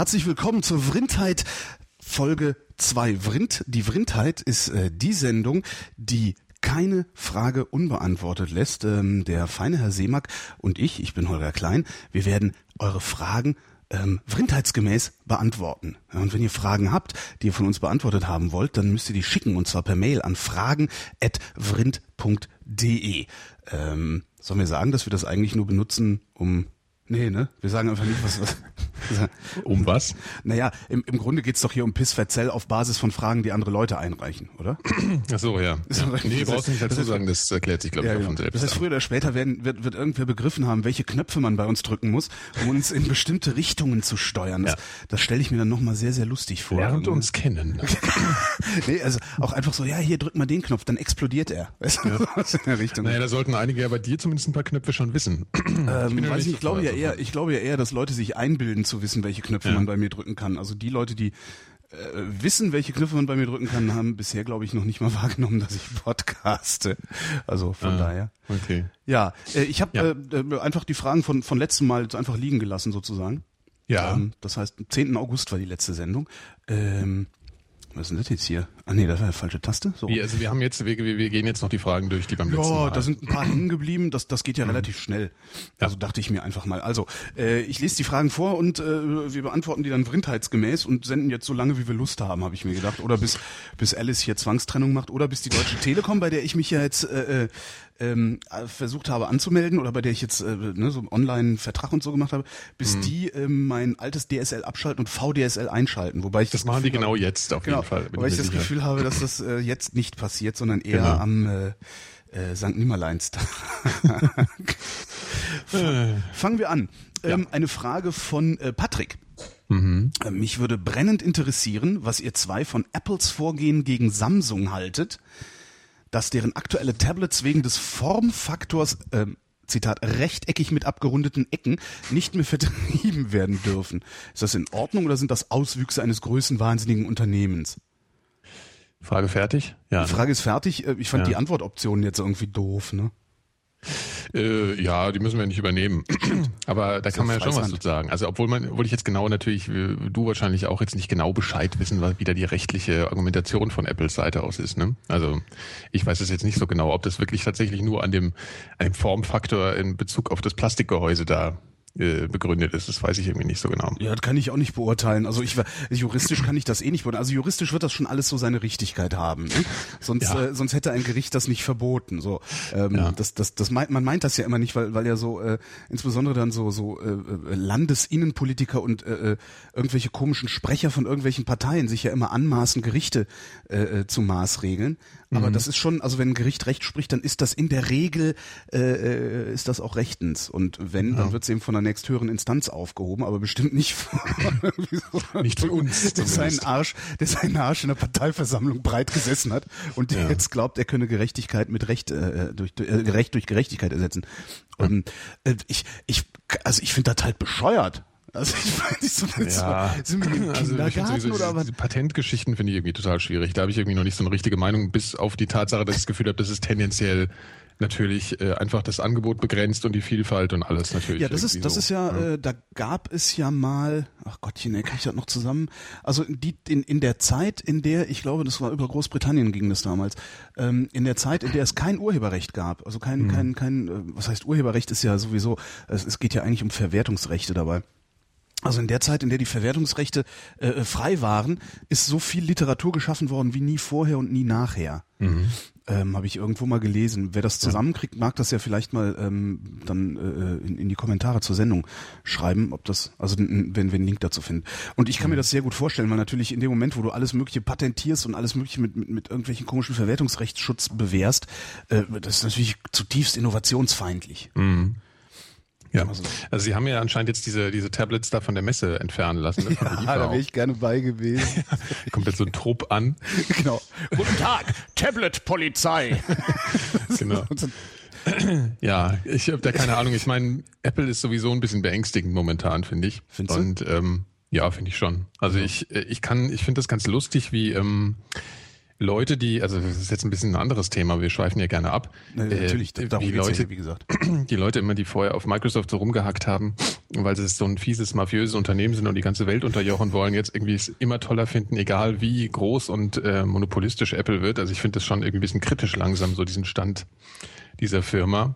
Herzlich willkommen zur Vrindheit Folge 2. Vrind, die Vrindheit ist äh, die Sendung, die keine Frage unbeantwortet lässt. Ähm, der feine Herr Seemack und ich, ich bin Holger Klein, wir werden eure Fragen ähm, vrindheitsgemäß beantworten. Und wenn ihr Fragen habt, die ihr von uns beantwortet haben wollt, dann müsst ihr die schicken und zwar per Mail an fragen.vrind.de. Ähm, sollen wir sagen, dass wir das eigentlich nur benutzen, um Nee, ne? Wir sagen einfach nicht, was. was um was? Naja, im, im Grunde geht's doch hier um Pissverzell auf Basis von Fragen, die andere Leute einreichen, oder? Ach so, ja. ja. Nee, brauchst du nicht dazu sagen, das erklärt sich, glaube ich, ja, auch von selbst. Das heißt, früher oder später werden, wird, wird irgendwer begriffen haben, welche Knöpfe man bei uns drücken muss, um uns in bestimmte Richtungen zu steuern. Das, ja. das stelle ich mir dann nochmal sehr, sehr lustig vor. Lernt uns kennen. nee, also auch einfach so, ja, hier drück mal den Knopf, dann explodiert er. Weißt du, ja. in der Richtung. Naja, da sollten einige ja bei dir zumindest ein paar Knöpfe schon wissen. Ähm, ich weiß nicht, ich glaube ja eher, ich glaube ja eher, dass Leute sich einbilden zu wissen, welche Knöpfe ja. man bei mir drücken kann. Also die Leute, die äh, wissen, welche Knöpfe man bei mir drücken kann, haben bisher, glaube ich, noch nicht mal wahrgenommen, dass ich podcaste. Also von ah, daher. Okay. Ja, äh, ich habe ja. äh, einfach die Fragen von, von letztem Mal einfach liegen gelassen sozusagen. Ja. Ähm, das heißt, 10. August war die letzte Sendung. Ähm, was ist denn das jetzt hier? Ah nee, das war eine falsche Taste. So. Wie, also wir haben jetzt, wir, wir gehen jetzt noch die Fragen durch, die beim letzten ja, Mal. Ja, da sind ein paar hängen geblieben. Das, das geht ja mhm. relativ schnell. Also dachte ich mir einfach mal. Also äh, ich lese die Fragen vor und äh, wir beantworten die dann vrindheitsgemäß und senden jetzt so lange, wie wir Lust haben, habe ich mir gedacht. Oder bis bis Alice hier Zwangstrennung macht oder bis die Deutsche Telekom, bei der ich mich ja jetzt äh, äh ähm, versucht habe anzumelden oder bei der ich jetzt äh, ne, so einen Online-Vertrag und so gemacht habe, bis mhm. die ähm, mein altes DSL abschalten und VDSL einschalten. Wobei ich das, das machen Gefühl die genau habe, jetzt auf genau, jeden Fall. Wobei ich das sicher. Gefühl habe, dass das äh, jetzt nicht passiert, sondern eher genau. am äh, äh, St. Nimmerleinstag. Fangen wir an. Ähm, ja. Eine Frage von äh, Patrick. Mhm. Äh, mich würde brennend interessieren, was ihr zwei von Apples Vorgehen gegen Samsung haltet dass deren aktuelle Tablets wegen des Formfaktors äh, Zitat, rechteckig mit abgerundeten Ecken nicht mehr vertrieben werden dürfen. Ist das in Ordnung oder sind das Auswüchse eines größenwahnsinnigen Unternehmens? Frage fertig? Ja. Die Frage ist fertig. Äh, ich fand ja. die Antwortoptionen jetzt irgendwie doof, ne? Äh, ja, die müssen wir nicht übernehmen. Aber da kann man ja schon was zu sagen. Also obwohl man, obwohl ich jetzt genau natürlich, du wahrscheinlich auch jetzt nicht genau Bescheid wissen, wie da die rechtliche Argumentation von Apples Seite aus ist. Ne? Also ich weiß es jetzt nicht so genau, ob das wirklich tatsächlich nur an dem, an dem Formfaktor in Bezug auf das Plastikgehäuse da äh, begründet ist. Das weiß ich irgendwie nicht so genau. Ja, das kann ich auch nicht beurteilen. Also ich juristisch kann ich das eh nicht beurteilen. Also juristisch wird das schon alles so seine Richtigkeit haben. Ne? Sonst, ja. äh, sonst hätte ein Gericht das nicht verboten. So, ähm, ja. das, das, das meint, man meint das ja immer nicht, weil, weil ja so äh, insbesondere dann so so äh, Landesinnenpolitiker und äh, äh, irgendwelche komischen Sprecher von irgendwelchen Parteien sich ja immer anmaßen, Gerichte äh, äh zu maßregeln. Aber mhm. das ist schon, also wenn ein Gericht Recht spricht, dann ist das in der Regel äh, äh ist das auch rechtens. Und wenn, ja. dann wird es eben von der nächsthöheren Instanz aufgehoben, aber bestimmt nicht von, nicht für uns. Der seinen Arsch, der seinen Arsch in der Parteiversammlung breit gesessen hat und der ja. jetzt glaubt, er könne Gerechtigkeit mit Recht äh, durch, durch äh, Recht durch Gerechtigkeit ersetzen. Und äh, ich, ich, also ich finde das halt bescheuert. Also ich weiß nicht so, ja. sind wir im also ich sowieso, oder was? Diese Patentgeschichten finde ich irgendwie total schwierig. Da habe ich irgendwie noch nicht so eine richtige Meinung, bis auf die Tatsache, dass ich das Gefühl habe, das ist tendenziell natürlich äh, einfach das Angebot begrenzt und die Vielfalt und alles natürlich. Ja, das ist das so. ist ja, ja. Äh, da gab es ja mal, ach Gottchen, ey, krieg ich das noch zusammen? Also die in in der Zeit, in der ich glaube, das war über Großbritannien ging das damals, ähm, in der Zeit, in der es kein Urheberrecht gab, also kein mhm. kein kein, äh, was heißt Urheberrecht ist ja sowieso, es, es geht ja eigentlich um Verwertungsrechte dabei. Also in der Zeit, in der die Verwertungsrechte äh, äh, frei waren, ist so viel Literatur geschaffen worden wie nie vorher und nie nachher. Mhm. Ähm, Habe ich irgendwo mal gelesen. Wer das zusammenkriegt, mag das ja vielleicht mal ähm, dann äh, in, in die Kommentare zur Sendung schreiben, ob das, also wenn wir einen Link dazu finden. Und ich kann mhm. mir das sehr gut vorstellen, weil natürlich in dem Moment, wo du alles Mögliche patentierst und alles Mögliche mit, mit, mit irgendwelchen komischen Verwertungsrechtsschutz bewährst, äh, das ist natürlich zutiefst innovationsfeindlich. Mhm. Ja, also Sie haben ja anscheinend jetzt diese, diese Tablets da von der Messe entfernen lassen. Ne? Ja, da wäre ich gerne bei gewesen. Kommt jetzt so ein Trupp an. Genau. Guten Tag, Tablet-Polizei. genau. ja, ich habe da keine Ahnung. Ich meine, Apple ist sowieso ein bisschen beängstigend momentan, finde ich. Findest Und ähm, ja, finde ich schon. Also ich, ich kann, ich finde das ganz lustig, wie ähm, Leute, die, also das ist jetzt ein bisschen ein anderes Thema, wir schweifen ja gerne ab. Na, natürlich, äh, darum die Leute, ja, wie gesagt. die Leute immer, die vorher auf Microsoft so rumgehackt haben, weil sie so ein fieses, mafiöses Unternehmen sind und die ganze Welt unterjochen wollen, jetzt irgendwie es immer toller finden, egal wie groß und äh, monopolistisch Apple wird. Also ich finde das schon irgendwie ein bisschen kritisch langsam, so diesen Stand dieser Firma.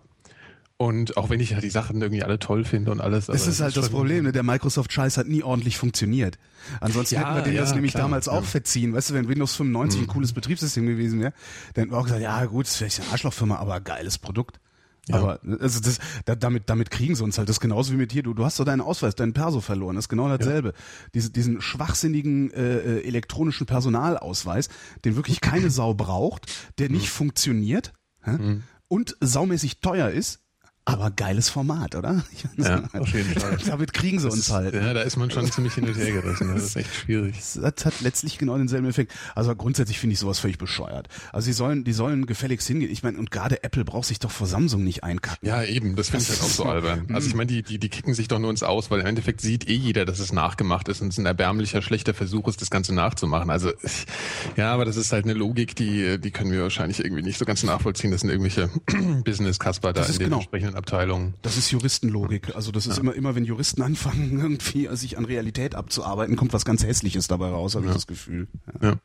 Und auch wenn ich ja die Sachen irgendwie alle toll finde und alles. Das aber ist halt das Problem, ne? der Microsoft-Scheiß hat nie ordentlich funktioniert. Ansonsten Ja, hätten wir denen ja, das nämlich klar, damals ja. auch verziehen. Weißt du, wenn Windows 95 ein cooles Betriebssystem gewesen wäre, dann hätten wir auch gesagt, ja gut, ist vielleicht eine Arschlochfirma, aber geiles Produkt. Ja. Aber also das, da, damit, damit kriegen sie uns halt. Das ist genauso wie mit hier. Du, du hast doch deinen Ausweis, deinen Perso verloren. Das ist genau dasselbe. Diese, diesen schwachsinnigen äh, äh, elektronischen Personalausweis, den wirklich keine Sau braucht, der nicht funktioniert hä? und saumäßig teuer ist, aber geiles Format, oder? Ja, auf jeden Fall. Damit kriegen sie uns halt. Ja, da ist man schon ziemlich hin und her gerissen. Das ist echt schwierig. Das hat letztlich genau denselben Effekt. Also grundsätzlich finde ich sowas völlig bescheuert. Also die sollen, die sollen gefälligst hingehen. Ich meine, und gerade Apple braucht sich doch vor Samsung nicht einkacken. Ja, eben, das finde ich halt auch so albern. Also ich meine, die, die, die kicken sich doch nur ins Aus, weil im Endeffekt sieht eh jeder, dass es nachgemacht ist und es ein erbärmlicher, schlechter Versuch ist, das Ganze nachzumachen. Also ja, aber das ist halt eine Logik, die, die können wir wahrscheinlich irgendwie nicht so ganz nachvollziehen. Das sind irgendwelche Business-Kasper da Das in ist den genau. entsprechenden Abteilungen. Das ist Juristenlogik. Also das ist immer, immer wenn Juristen anfangen, irgendwie sich an Realität abzuarbeiten, kommt was ganz Hässliches dabei raus, habe ich das Gefühl. Ja. Ja.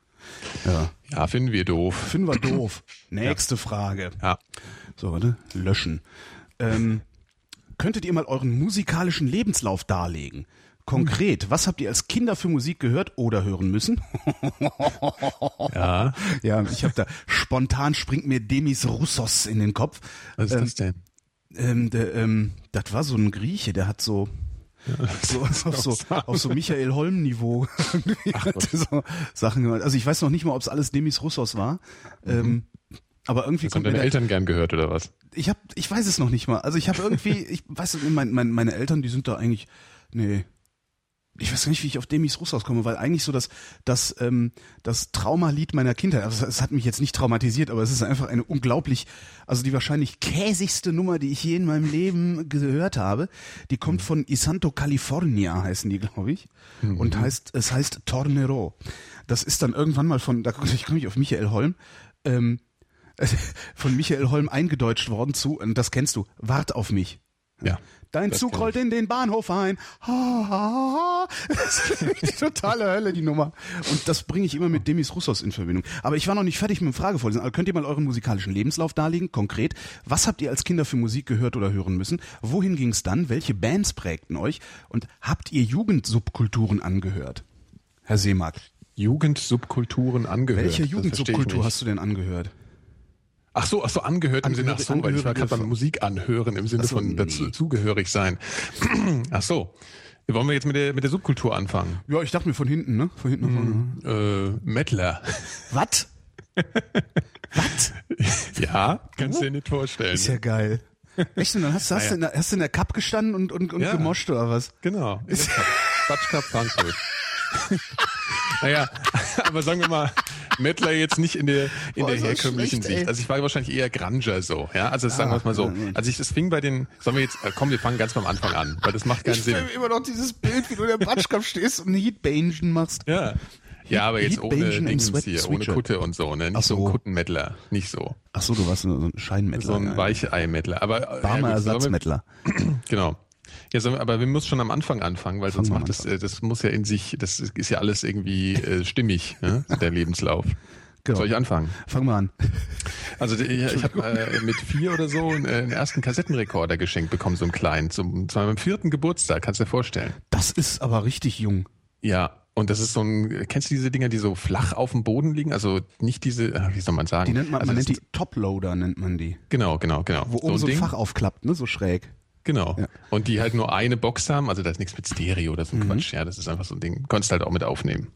ja. ja, finden wir doof. Finden wir doof. Nächste Frage. Ja. So, warte. Löschen. Ähm, könntet ihr mal euren musikalischen Lebenslauf darlegen? Konkret, was habt ihr als Kinder für Musik gehört oder hören müssen? Ja. ja, ich habe da spontan springt mir Demis Roussos in den Kopf. Was ist Ähm, das denn? Ähm, der, ähm, das war so ein Grieche, der hat so so, auf, so, auf so Michael hat er so Sachen gemacht. Also ich weiß noch nicht mal, ob es alles Demis Roussos war. Ähm, aber irgendwie Das haben deine Eltern gern gehört, oder was? ich habe, ich weiß es noch nicht mal. Also ich habe irgendwie, ich weiß nicht, mein, mein, meine Eltern, die sind da eigentlich, nee, ich weiß gar nicht, wie ich auf Demis Russos komme, weil eigentlich so das, das, ähm, das Traumalied meiner Kindheit, also es hat mich jetzt nicht traumatisiert, aber es ist einfach eine unglaublich, also die wahrscheinlich käsigste Nummer, die ich je in meinem Leben gehört habe. Die kommt von Isanto California, heißen die, glaube ich, und heißt, es heißt Tornero. Das ist dann irgendwann mal von, da ich komme ich auf Michael Holm, ähm, von Michael Holm eingedeutscht worden zu, und das kennst du, Wart auf mich. Ja. Dein Zug rollt in den Bahnhof ein. Ha, ha, ha. Das ist die totale Hölle, die Nummer. Und das bringe ich immer mit Demis Roussos in Verbindung. Aber ich war noch nicht fertig mit dem Fragevorlesen. Also könnt ihr mal euren musikalischen Lebenslauf darlegen? Konkret, was habt ihr als Kinder für Musik gehört oder hören müssen? Wohin ging es dann? Welche Bands prägten euch? Und habt ihr Jugendsubkulturen angehört? Herr Seemark, Jugendsubkulturen angehört. welche Jugendsubkultur hast du denn angehört? Ach so, ach so, angehört im Sinne, ach so, weil ich beim Angehörige- Musik anhören im Sinne so, von dazu, zugehörig sein. ach so. Wollen wir jetzt mit der, mit der Subkultur anfangen? Ja, ich dachte mir von hinten, ne? Von hinten nach vorne. Äh, Mettler. Was? Was? ja, kannst du dir nicht vorstellen. Ist ja geil. Echt? Und dann hast, hast, Ah, du, in der, hast du in der Cup gestanden und, und, und Ja. gemoscht oder was? Genau. Quatsch Cup Frankfurt. naja, aber sagen wir mal, Mettler jetzt nicht in der, in Boah, der das herkömmlichen schlecht, ey. Sicht. Also ich war wahrscheinlich eher Granger so, ja. Also sagen wir es mal so. Also ich, das fing bei den, sollen wir jetzt, äh, komm, wir fangen ganz beim Anfang an, weil das macht keinen Ich Sinn. will immer noch dieses Bild, wie du in der Batschkap stehst und Heatbangen machst. Ja. Ja, aber jetzt ohne Dings hier, ohne. Kutte und so, ne? Nicht Ach so so. ein Kuttenmettler, nicht so. Ach so, du warst so ein Scheinmettler. So ein ja. Weichei-Mettler. Aber äh, Warmer ja, sollen wir- Ersatzmettler. Genau. Ja, aber wir müssen schon am Anfang anfangen, weil sonst macht das, äh, das muss ja in sich, das ist ja alles irgendwie äh, stimmig, ne? der Lebenslauf. Genau. Soll ich anfangen? Fang mal an. Also ich, ich habe äh, mit vier oder so einen, äh, einen ersten Kassettenrekorder geschenkt bekommen, so einen kleinen, zum, zu meinem vierten Geburtstag, kannst du dir vorstellen. Das ist aber richtig jung. Ja, und das ist so ein, kennst du diese Dinger, die so flach auf dem Boden liegen? Also nicht diese, äh, wie soll man sagen? Die nennt man, also man nennt die Toploader, nennt man die. Genau, genau, genau. Wo oben so, ein ein Ding. Fach aufklappt, ne? So schräg. Genau. Ja. Und die halt nur eine Box haben, also da ist nichts mit Stereo oder so Mhm. Quatsch. Ja, das ist einfach so ein Ding. Konntest halt auch mit aufnehmen.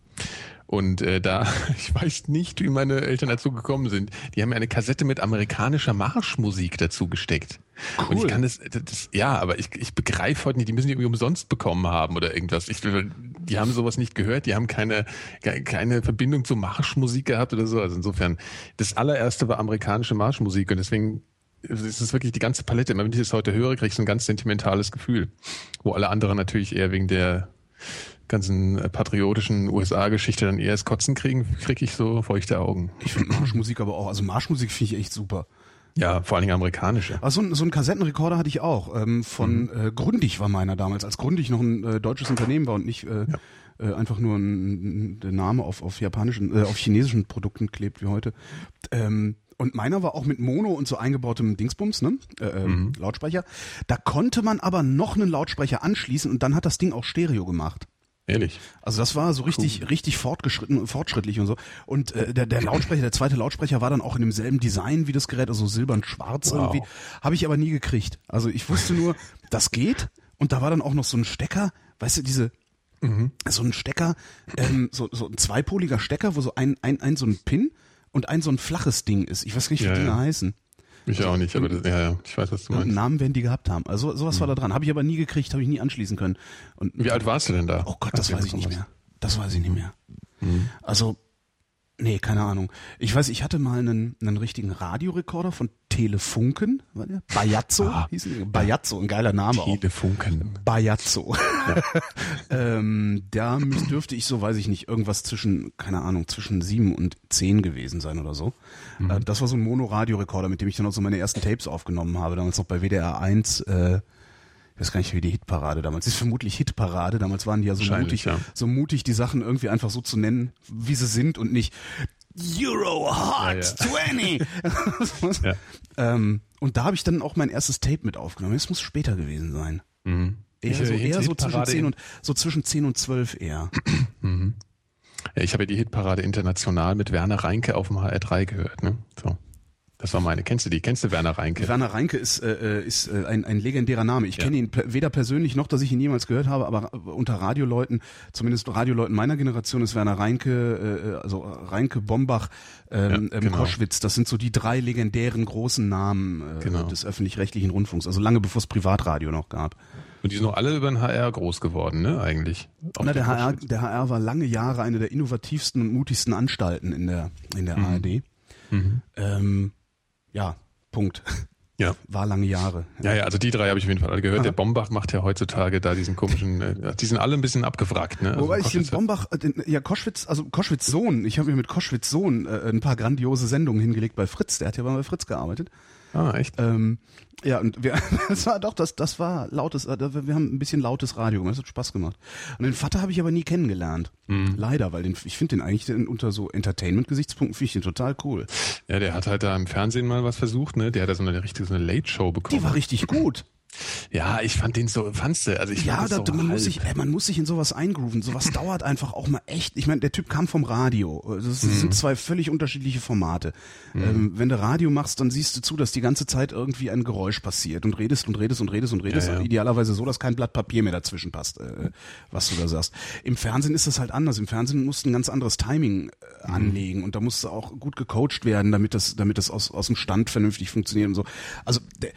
Und äh, da, ich weiß nicht, wie meine Eltern dazu gekommen sind. Die haben mir eine Kassette mit amerikanischer Marschmusik dazu gesteckt. Und ich Cool. kann das, das, ja, aber ich, ich begreife heute nicht, die müssen die irgendwie umsonst bekommen haben oder irgendwas. Ich, die haben sowas nicht gehört, die haben keine, ke- keine Verbindung zur Marschmusik gehabt oder so. Also insofern, das allererste war amerikanische Marschmusik und deswegen es ist wirklich die ganze Palette. Immer wenn ich das heute höre, kriege ich so ein ganz sentimentales Gefühl. Wo alle anderen natürlich eher wegen der ganzen äh, patriotischen USA-Geschichte dann eher das Kotzen kriegen, kriege ich so feuchte Augen. Ich finde Marschmusik aber auch, also Marschmusik finde ich echt super. Ja, vor allen Dingen amerikanische. Also so ein Kassettenrekorder hatte ich auch. Ähm, von mhm. äh, Grundig war meiner damals, als Grundig noch ein äh, deutsches Unternehmen war und nicht äh, ja. äh, einfach nur ein, der Name auf, auf japanischen, äh, auf chinesischen Produkten klebt wie heute. Ähm, und meiner war auch mit Mono und so eingebautem Dingsbums, ne? Äh, äh, mhm. Lautsprecher. Da konnte man aber noch einen Lautsprecher anschließen und dann hat das Ding auch Stereo gemacht. Ehrlich. Also das war so richtig, cool. richtig fortgeschritten, fortschrittlich und so. Und äh, der, der Lautsprecher, der zweite Lautsprecher war dann auch in demselben Design wie das Gerät, also silbern-schwarz wow. irgendwie. Habe ich aber nie gekriegt. Also ich wusste nur, das geht. Und da war dann auch noch so ein Stecker, weißt du, diese, mhm. so ein Stecker, ähm, so, so ein zweipoliger Stecker, wo so ein, ein, ein so ein Pin und ein so ein flaches Ding ist. Ich weiß nicht, wie ja, die ja. heißen. Ich auch nicht, aber das, ja, ja, ich weiß, was du meinst. Namen werden die gehabt haben. Also sowas mhm. war da dran. Habe ich aber nie gekriegt, habe ich nie anschließen können. Und Wie alt warst du denn da? Oh Gott, das weiß ich nicht mehr. Das weiß ich nicht mehr. Mhm. Also Nee, keine Ahnung. Ich weiß, ich hatte mal einen, einen richtigen Radiorekorder von Telefunken. War der? Bajazzo ah, hieß der? Bajazzo, ein geiler Name Telefunken. auch. Bajazzo. Ja. ähm, da dürfte ich so, weiß ich nicht, irgendwas zwischen, keine Ahnung, zwischen sieben und zehn gewesen sein oder so. Mhm. Äh, das war so ein Mono-Radiorekorder, mit dem ich dann auch so meine ersten Tapes aufgenommen habe. Damals noch bei WDR 1, äh, ich weiß gar nicht, wie die Hitparade damals ist. Vermutlich Hitparade. Damals waren die ja so mutig, ja. so mutig, die Sachen irgendwie einfach so zu nennen, wie sie sind und nicht Euro Hot ja, ja. 20. ja. ähm, und da habe ich dann auch mein erstes Tape mit aufgenommen. Das muss später gewesen sein. Mhm. Eher, ich, so, eher so, zwischen 10 und, so zwischen 10 und 12 eher. Mhm. Ich habe ja die Hitparade international mit Werner Reinke auf dem HR3 gehört. Ne? So. Das war meine. Kennst du die? Kennst du Werner Reinke? Werner Reinke ist, äh, äh ist äh, ein, ein legendärer Name. Ich ja. kenne ihn weder persönlich noch, dass ich ihn jemals gehört habe, aber unter Radioleuten, zumindest Radioleuten meiner Generation, ist Werner Reinke, äh, also Reinke, Bombach, ähm, ja, ähm, genau. Koschwitz. Das sind so die drei legendären großen Namen äh, genau. des öffentlich-rechtlichen Rundfunks. Also lange bevor es Privatradio noch gab. Und die sind noch alle über den HR groß geworden, ne, eigentlich? Na, der HR, der HR war lange Jahre eine der innovativsten und mutigsten Anstalten in der, in der mhm. ARD. Mhm. Ähm, ja, Punkt. Ja. War lange Jahre. Ja, ja, also die drei habe ich auf jeden Fall alle gehört. Aha. Der Bombach macht ja heutzutage da diesen komischen, äh, die sind alle ein bisschen abgefragt, ne? Also Wobei ich den Bombach, äh, den, ja, Koschwitz, also Koschwitz Sohn, ich habe mir mit Koschwitz Sohn äh, ein paar grandiose Sendungen hingelegt bei Fritz, der hat ja bei Fritz gearbeitet. Ah, echt? Ähm, ja, und wir, das war doch, das, das war lautes, äh, wir haben ein bisschen lautes Radio gemacht, das hat Spaß gemacht. Und den Vater habe ich aber nie kennengelernt. Mhm. Leider, weil den, ich finde den eigentlich den, unter so Entertainment-Gesichtspunkten finde ich den total cool. Ja, der hat halt da im Fernsehen mal was versucht, ne? Der hat da so eine richtige, so eine Late-Show bekommen. Die war richtig gut. Ja, ich fand den so, fandst du, also ich Ja, da, so man, muss sich, ey, man muss sich in sowas eingrooven. Sowas dauert einfach auch mal echt. Ich meine, der Typ kam vom Radio. Das mhm. sind zwei völlig unterschiedliche Formate. Mhm. Ähm, wenn du Radio machst, dann siehst du zu, dass die ganze Zeit irgendwie ein Geräusch passiert und redest und redest und redest und redest. Ja, ja. Idealerweise so, dass kein Blatt Papier mehr dazwischen passt, äh, was du da sagst. Im Fernsehen ist das halt anders. Im Fernsehen musst du ein ganz anderes Timing äh, mhm. anlegen und da musst du auch gut gecoacht werden, damit das, damit das aus, aus dem Stand vernünftig funktioniert und so. Also der,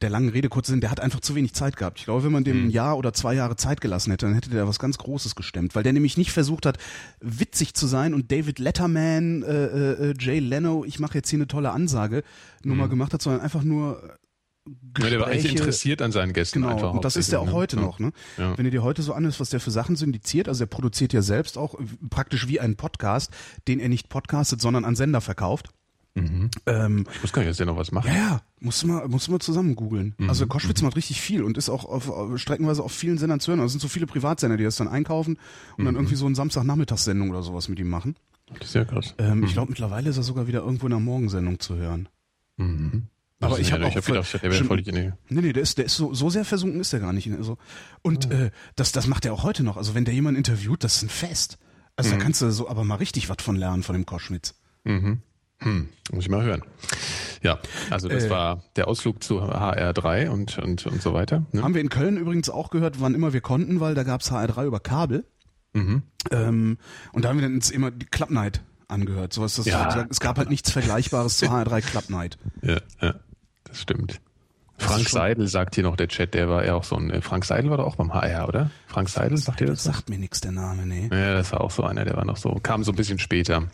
der langen Rede kurz Sinn, der hat einfach zu wenig Zeit gehabt. Ich glaube, wenn man dem mhm. ein Jahr oder zwei Jahre Zeit gelassen hätte, dann hätte der was ganz Großes gestemmt, weil der nämlich nicht versucht hat, witzig zu sein und David Letterman, äh, äh, Jay Leno, ich mache jetzt hier eine tolle Ansage, Nummer mhm. gemacht hat, sondern einfach nur Gespräche. Ja, der war eigentlich interessiert an seinen Gästen. Genau, einfach und das ist er auch ne? heute ja. noch. Ne? Ja. Wenn du dir heute so anhörst, was der für Sachen syndiziert, also er produziert ja selbst auch praktisch wie einen Podcast, den er nicht podcastet, sondern an Sender verkauft. Mhm. Ähm, ich muss gar nicht, dass der noch was macht. Ja, ja, musst du mal, musst du mal zusammen googeln. Mhm. Also Koschwitz mhm. macht richtig viel und ist auch auf, auf, streckenweise auf vielen Sendern zu hören. Also es sind so viele Privatsender, die das dann einkaufen und mhm. dann irgendwie so eine Samstagnachmittagssendung oder sowas mit ihm machen. Das ist ja krass. Ähm, Ich mhm. glaube, mittlerweile ist er sogar wieder irgendwo in der Morgensendung zu hören. Mhm. Aber also, ich habe auch hab gedacht, der wäre voll die Nee, nee, der ist, der ist so, so sehr versunken ist der gar nicht. Also, und oh. äh, das, das macht er auch heute noch. Also wenn der jemand interviewt, das ist ein Fest. Also da kannst du so aber mal richtig was von lernen von dem Koschwitz. Mhm. Hm, muss ich mal hören. Ja, also das äh, war der Ausflug zu HR3 und, und, und so weiter. Ne? Haben wir in Köln übrigens auch gehört, wann immer wir konnten, weil da gab's HR3 über Kabel. Mhm. Ähm, und da haben wir dann immer die Club Night angehört. So was das ja, es gab halt nichts Vergleichbares zu HR3 Club Night. Ja, ja das stimmt. Frank Seidel sagt hier noch der Chat, der war ja auch so ein. Äh, Frank Seidel war doch auch beim HR, oder? Frank Seidel, sagt ihr das? Sagt mir nichts der Name, nee. Ja, das war auch so einer, der war noch so, kam so ein bisschen später.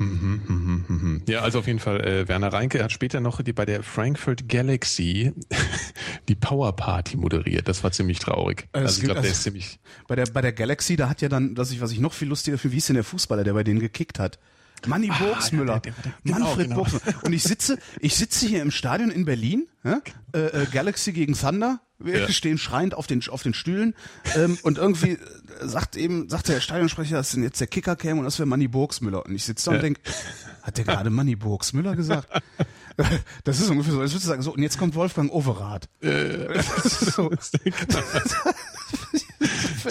Mhm, mhm, mhm. Ja, also auf jeden Fall, äh, Werner Reinke hat später noch die, bei der Frankfurt Galaxy die Power Party moderiert. Das war ziemlich traurig. Also, also ich glaube, der also ist ziemlich. Bei der, bei der Galaxy, da hat ja dann, was ich, was ich noch viel lustiger finde, wie ist denn der Fußballer, der bei denen gekickt hat? Manny ah, Burgsmüller. Der, der, der, genau, Manfred genau. Burgsmüller. Und ich sitze, ich sitze hier im Stadion in Berlin, äh, äh, Galaxy gegen Thunder. Wir ja. stehen schreiend auf den, auf den Stühlen. Ähm, und irgendwie sagt eben, sagt der Stadionsprecher, dass denn jetzt der Kicker käme und das wäre Manny Burgsmüller. Und ich sitze da und denke, hat der gerade Manny Burgsmüller gesagt? Das ist ungefähr so, als würdest du sagen, so, und jetzt kommt Wolfgang Overath. Äh, so. ich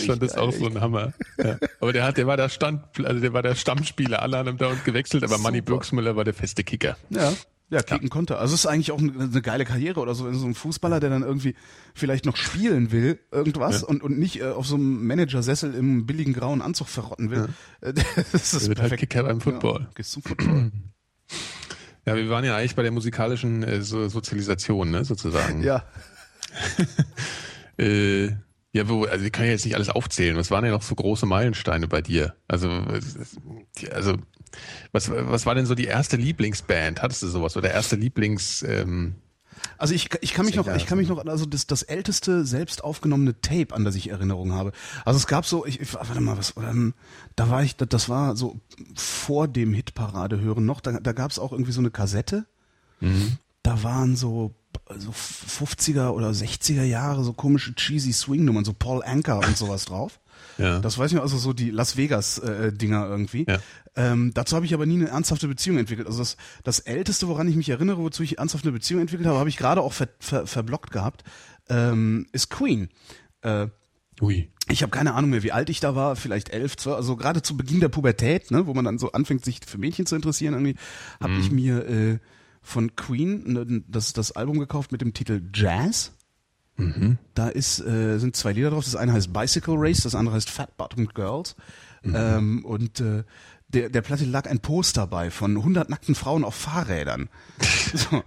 fand das auch so ein Hammer. Ja. Aber der hat, der war der Stand, also der war der Stammspieler, alle haben da und gewechselt, aber Manny Burgsmüller war der feste Kicker. Ja. Ja, kicken ja. konnte. Also es ist eigentlich auch eine, eine, geile Karriere oder so, wenn so ein Fußballer, der dann irgendwie vielleicht noch spielen will, irgendwas ja. und, und nicht äh, auf so einem Managersessel im billigen grauen Anzug verrotten will. Ja. das ist wird halt perfekt. halt Kicker beim Football. Ja, gehst zum Football. Ja, wir waren ja eigentlich bei der musikalischen äh, so Sozialisation, ne, sozusagen. Ja. äh, ja, wo, also ich kann ja jetzt nicht alles aufzählen. Was waren denn noch so große Meilensteine bei dir? Also, also was, was war denn so die erste Lieblingsband? Hattest du sowas? Oder erste Lieblings... Ähm, also ich, ich kann mich noch, ich kann mich noch, also das, das älteste selbst aufgenommene Tape, an das ich Erinnerung habe. Also es gab so, ich, ich warte mal, was, ähm, da war ich, das war so vor dem Hitparade hören noch, da, da gab es auch irgendwie so eine Kassette. Mhm. Da waren so so 50er oder 60er Jahre so komische cheesy Swing-Nummern, so Paul Anker und sowas drauf. Ja. Das weiß ich noch, also so die Las Vegas-Dinger äh, irgendwie. Ja. Ähm, dazu habe ich aber nie eine ernsthafte Beziehung entwickelt. Also das, das Älteste, woran ich mich erinnere, wozu ich ernsthaft eine Beziehung entwickelt habe, habe ich gerade auch ver, ver, verblockt gehabt, ähm, ist Queen. Äh, Ui. Ich habe keine Ahnung mehr, wie alt ich da war, vielleicht elf, zwölf, also gerade zu Beginn der Pubertät, ne, wo man dann so anfängt, sich für Mädchen zu interessieren, irgendwie, habe mm. ich mir äh, von Queen ne, das, das Album gekauft mit dem Titel Jazz. Mhm. Da ist, äh, sind zwei Lieder drauf. Das eine heißt Bicycle Race, das andere heißt Fat Bottomed Girls. Mhm. Ähm, und äh, der, der Platte lag ein Poster bei von 100 nackten Frauen auf Fahrrädern. So.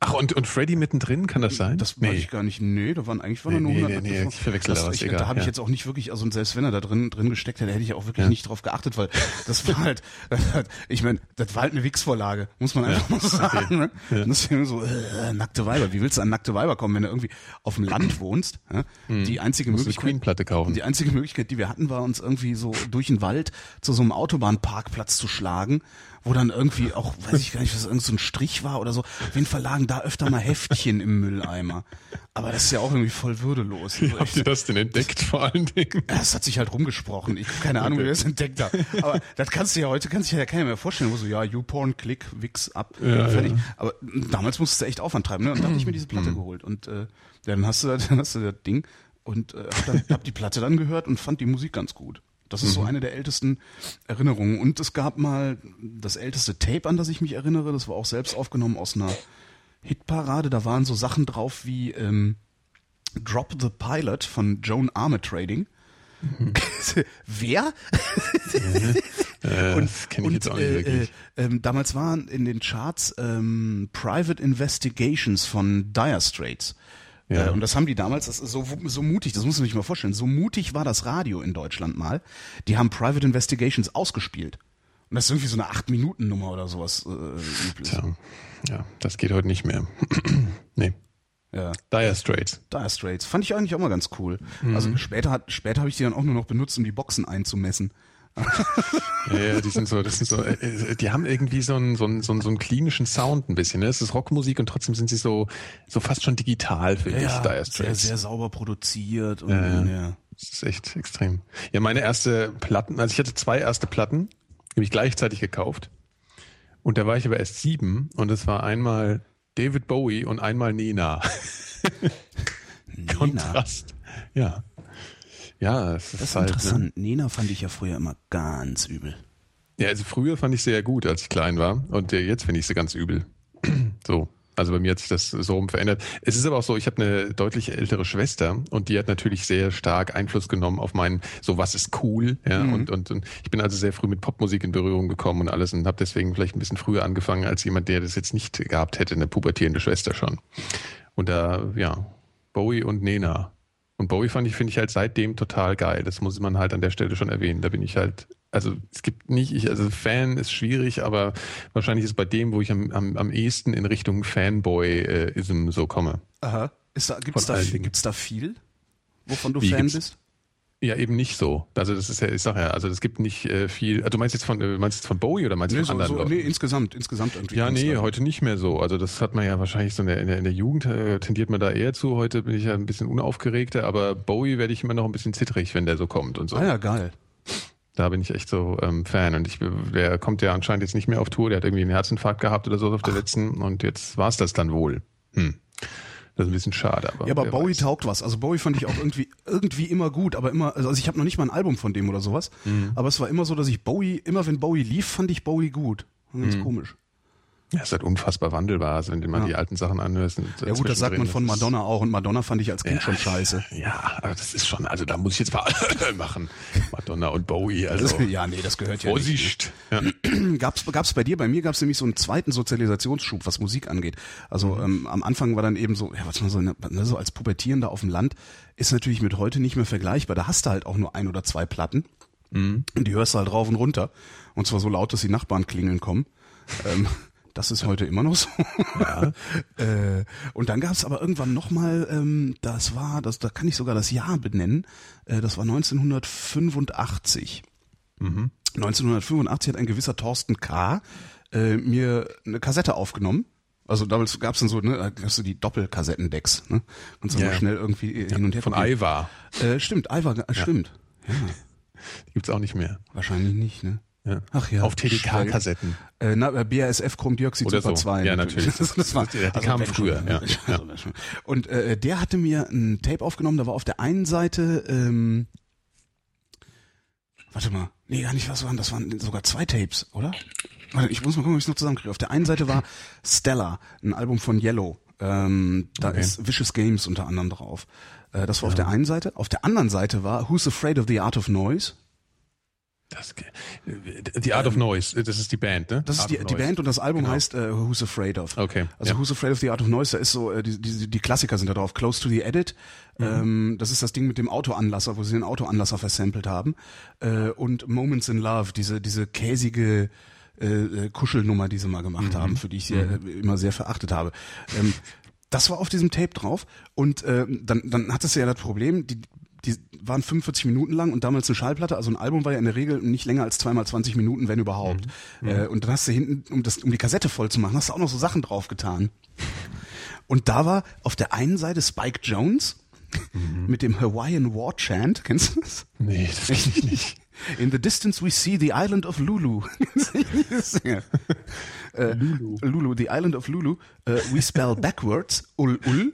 Ach, und, und Freddy mittendrin, kann das sein? Das nee. weiß ich gar nicht. Nee, da waren eigentlich waren nee, nur 100. Nee, nee, nee, ich verwechsel das, da was, ich, egal, Da habe ja. ich jetzt auch nicht wirklich, also selbst wenn er da drin, drin gesteckt hätte, hätte ich auch wirklich ja. nicht drauf geachtet, weil das war halt, ich meine, das war halt eine Wix-Vorlage, muss man einfach ja. mal sagen. Ne? Ja. Und das ist so, äh, nackte Weiber. Wie willst du an nackte Weiber kommen, wenn du irgendwie auf dem Land wohnst? Ja? Hm. Die einzige Möglichkeit, Queen-Platte kaufen. Die einzige Möglichkeit, die wir hatten, war uns irgendwie so durch den Wald zu so einem Autobahnparkplatz zu schlagen wo dann irgendwie auch, weiß ich gar nicht, was irgend so ein Strich war oder so. Auf jeden Fall lagen da öfter mal Heftchen im Mülleimer. Aber das ist ja auch irgendwie voll würdelos. Wie habt ihr das denn entdeckt vor allen Dingen? Das hat sich halt rumgesprochen. Ich habe keine Ahnung, okay. wie wir das entdeckt haben. Aber das kannst du ja heute, kannst du ja keiner mehr vorstellen, wo so, ja, YouPorn, Klick, Wix, ab, ja, fertig. Ja. Aber damals musstest du echt Aufwand treiben, ne? Und da habe ich mir diese Platte mhm. geholt. Und äh, dann hast du, dann hast du das Ding und äh, hab, dann, hab die Platte dann gehört und fand die Musik ganz gut. Das ist mhm. so eine der ältesten Erinnerungen. Und es gab mal das älteste Tape, an das ich mich erinnere. Das war auch selbst aufgenommen aus einer Hitparade. Da waren so Sachen drauf wie ähm, Drop the Pilot von Joan Armatrading. Mhm. Wer? Äh, und, das kenne ich und, jetzt auch nicht äh, wirklich. Äh, äh, damals waren in den Charts ähm, Private Investigations von Dire Straits. Ja. Äh, und das haben die damals, das ist so, so mutig, das muss man sich mal vorstellen, so mutig war das Radio in Deutschland mal. Die haben Private Investigations ausgespielt. Und das ist irgendwie so eine 8-Minuten-Nummer oder sowas äh, üblich. Tja. Ja, das geht heute nicht mehr. nee. Ja. Dire Straits. Dire Straits. Fand ich eigentlich auch mal ganz cool. Mhm. Also später hat, später habe ich die dann auch nur noch benutzt, um die Boxen einzumessen ja, die sind so, das sind so, äh, äh, die haben irgendwie so einen, so einen, so einen, so einen klinischen Sound ein bisschen. Ne? Es ist Rockmusik und trotzdem sind sie so, so fast schon digital, finde ja, ich. Dire sehr, sehr sauber produziert und ja, ja. Das ist echt extrem. Ja, meine erste Platten, also ich hatte zwei erste Platten, die habe ich gleichzeitig gekauft. Und da war ich aber erst sieben und es war einmal David Bowie und einmal Nina. Nina. Kontrast. Ja. Ja, es ist, das ist halt, ne? interessant. Ne? Nena fand ich ja früher immer ganz übel. Ja, also früher fand ich sie ja gut, als ich klein war. Und äh, jetzt finde ich sie ganz übel. so. Also bei mir hat sich das so rum verändert. Es ist aber auch so, ich habe eine deutlich ältere Schwester und die hat natürlich sehr stark Einfluss genommen auf meinen, so was ist cool, ja, mhm. und, und, und ich bin also sehr früh mit Popmusik in Berührung gekommen und alles und habe deswegen vielleicht ein bisschen früher angefangen als jemand, der das jetzt nicht gehabt hätte, eine pubertierende Schwester schon. Und da, ja, Bowie und Nena und Bowie fand ich, finde ich halt seitdem total geil. Das muss man halt an der Stelle schon erwähnen. Da bin ich halt also es gibt nicht, ich, also Fan ist schwierig, aber wahrscheinlich ist es bei dem, wo ich am, am, am ehesten in Richtung Fanboy-Ism so komme. Aha. Ist da, gibt's, da, gibt's da viel, wovon du Wie, Fan bist? Ja, eben nicht so. Also das ist ja, ich sag ja, also es gibt nicht äh, viel. Also du meinst jetzt von, äh, meinst jetzt von Bowie oder meinst du Nee, von so, anderen so, Leuten? nee, insgesamt, insgesamt irgendwie. Ja, nee, Künstler. heute nicht mehr so. Also das hat man ja wahrscheinlich so in der, in der, in der Jugend äh, tendiert man da eher zu. Heute bin ich ja ein bisschen unaufgeregter, aber Bowie werde ich immer noch ein bisschen zittrig, wenn der so kommt und so. Ah ja, geil. Da bin ich echt so ähm, Fan. Und ich, der kommt ja anscheinend jetzt nicht mehr auf Tour. Der hat irgendwie einen Herzinfarkt gehabt oder so auf der letzten. Und jetzt war's das dann wohl. Hm. Das ist ein bisschen schade. Aber Ja, aber Bowie weiß. taugt was. Also Bowie fand ich auch irgendwie irgendwie immer gut, aber immer also ich habe noch nicht mal ein Album von dem oder sowas, Mhm. aber es war immer so, dass ich Bowie immer wenn Bowie lief, fand ich Bowie gut. Ganz Mhm. komisch. Ja, ist halt unfassbar wandelbar, also wenn du mal Ja. die alten Sachen anhörst. und Ja gut, das sagt man von Madonna auch und Madonna fand ich als Kind Ja. schon scheiße. Ja, aber das ist schon, also da muss ich jetzt mal machen. Madonna und Bowie, also ja, nee, das gehört ja nicht. Vorsicht. Ja. Gab's gab's bei dir? Bei mir gab's nämlich so einen zweiten Sozialisationsschub, was Musik angeht. Also Mhm. ähm, am Anfang war dann eben so, ja, was man so, ne, so als Pubertierender auf dem Land ist natürlich mit heute nicht mehr vergleichbar. Da hast du halt auch nur ein oder zwei Platten Mhm. und die hörst du halt rauf und runter und zwar so laut, dass die Nachbarn klingeln kommen. ähm, das ist heute immer noch so. äh, und dann gab's aber irgendwann nochmal, ähm, das war, das, da kann ich sogar das Jahr benennen, äh, das war 1985. 1985 hat ein gewisser Thorsten K. Äh, mir eine Kassette aufgenommen. Also damals gab's dann so, ne, da gab's so die Doppelkassettendecks, ne? Kannst du Ja. mal schnell irgendwie äh, hin und her Von. Ivar. Äh, stimmt, Ivar, äh, stimmt. Ja, Die gibt's auch nicht mehr. wahrscheinlich nicht, ne? Ja. Ach ja. Auf TDK-Kassetten. Äh, na, äh, BASF Chromdioxid Oder Super so. 2. Ja, natürlich. Das, das war, Die kamen wenn früher, ja. Also, schon. Und äh, der hatte mir ein Tape aufgenommen, da war auf der einen Seite, ähm, warte mal, nee, gar nicht, was waren, das waren sogar zwei Tapes, oder? Warte, ich muss mal gucken, ob ich es noch zusammenkriege. Auf der einen Seite war Stella, ein Album von Yellow. Ähm, da Okay. ist Vicious Games unter anderem drauf. Äh, das war auf der einen Seite. Auf der anderen Seite war Who's Afraid of the Art of Noise. Das, die Art of Noise, das ist die Band, ne? Das ist die, die. Band und das Album Genau. heißt äh, Who's Afraid of. Okay, Also ja. Who's Afraid of the Art of Noise, da ist so, äh, die, die, die Klassiker sind da drauf. Close to the Edit, Mhm. ähm, das ist das Ding mit dem Autoanlasser, wo sie den Autoanlasser versampelt haben. Äh, und Moments in Love, diese, diese käsige äh, äh, Kuschelnummer, die sie mal gemacht Mhm. haben, für die ich sie äh, immer sehr verachtet habe. Ähm, das war auf diesem Tape drauf und äh, dann, dann hattest du ja das Problem, die, die waren 45 Minuten lang und damals eine Schallplatte, also ein Album war ja in der Regel nicht länger als zweimal 20 Minuten, wenn überhaupt. Äh, und dann hast du hinten, um, das, um die Kassette voll zu machen, hast du auch noch so Sachen drauf getan. Und da war auf der einen Seite Spike Jones mit dem Hawaiian War Chant, kennst du das? Nee, das kenn ich nicht. In the distance we see the island of Lulu. äh, Lulu. Lulu, the island of Lulu. Äh, we spell backwards ul ul.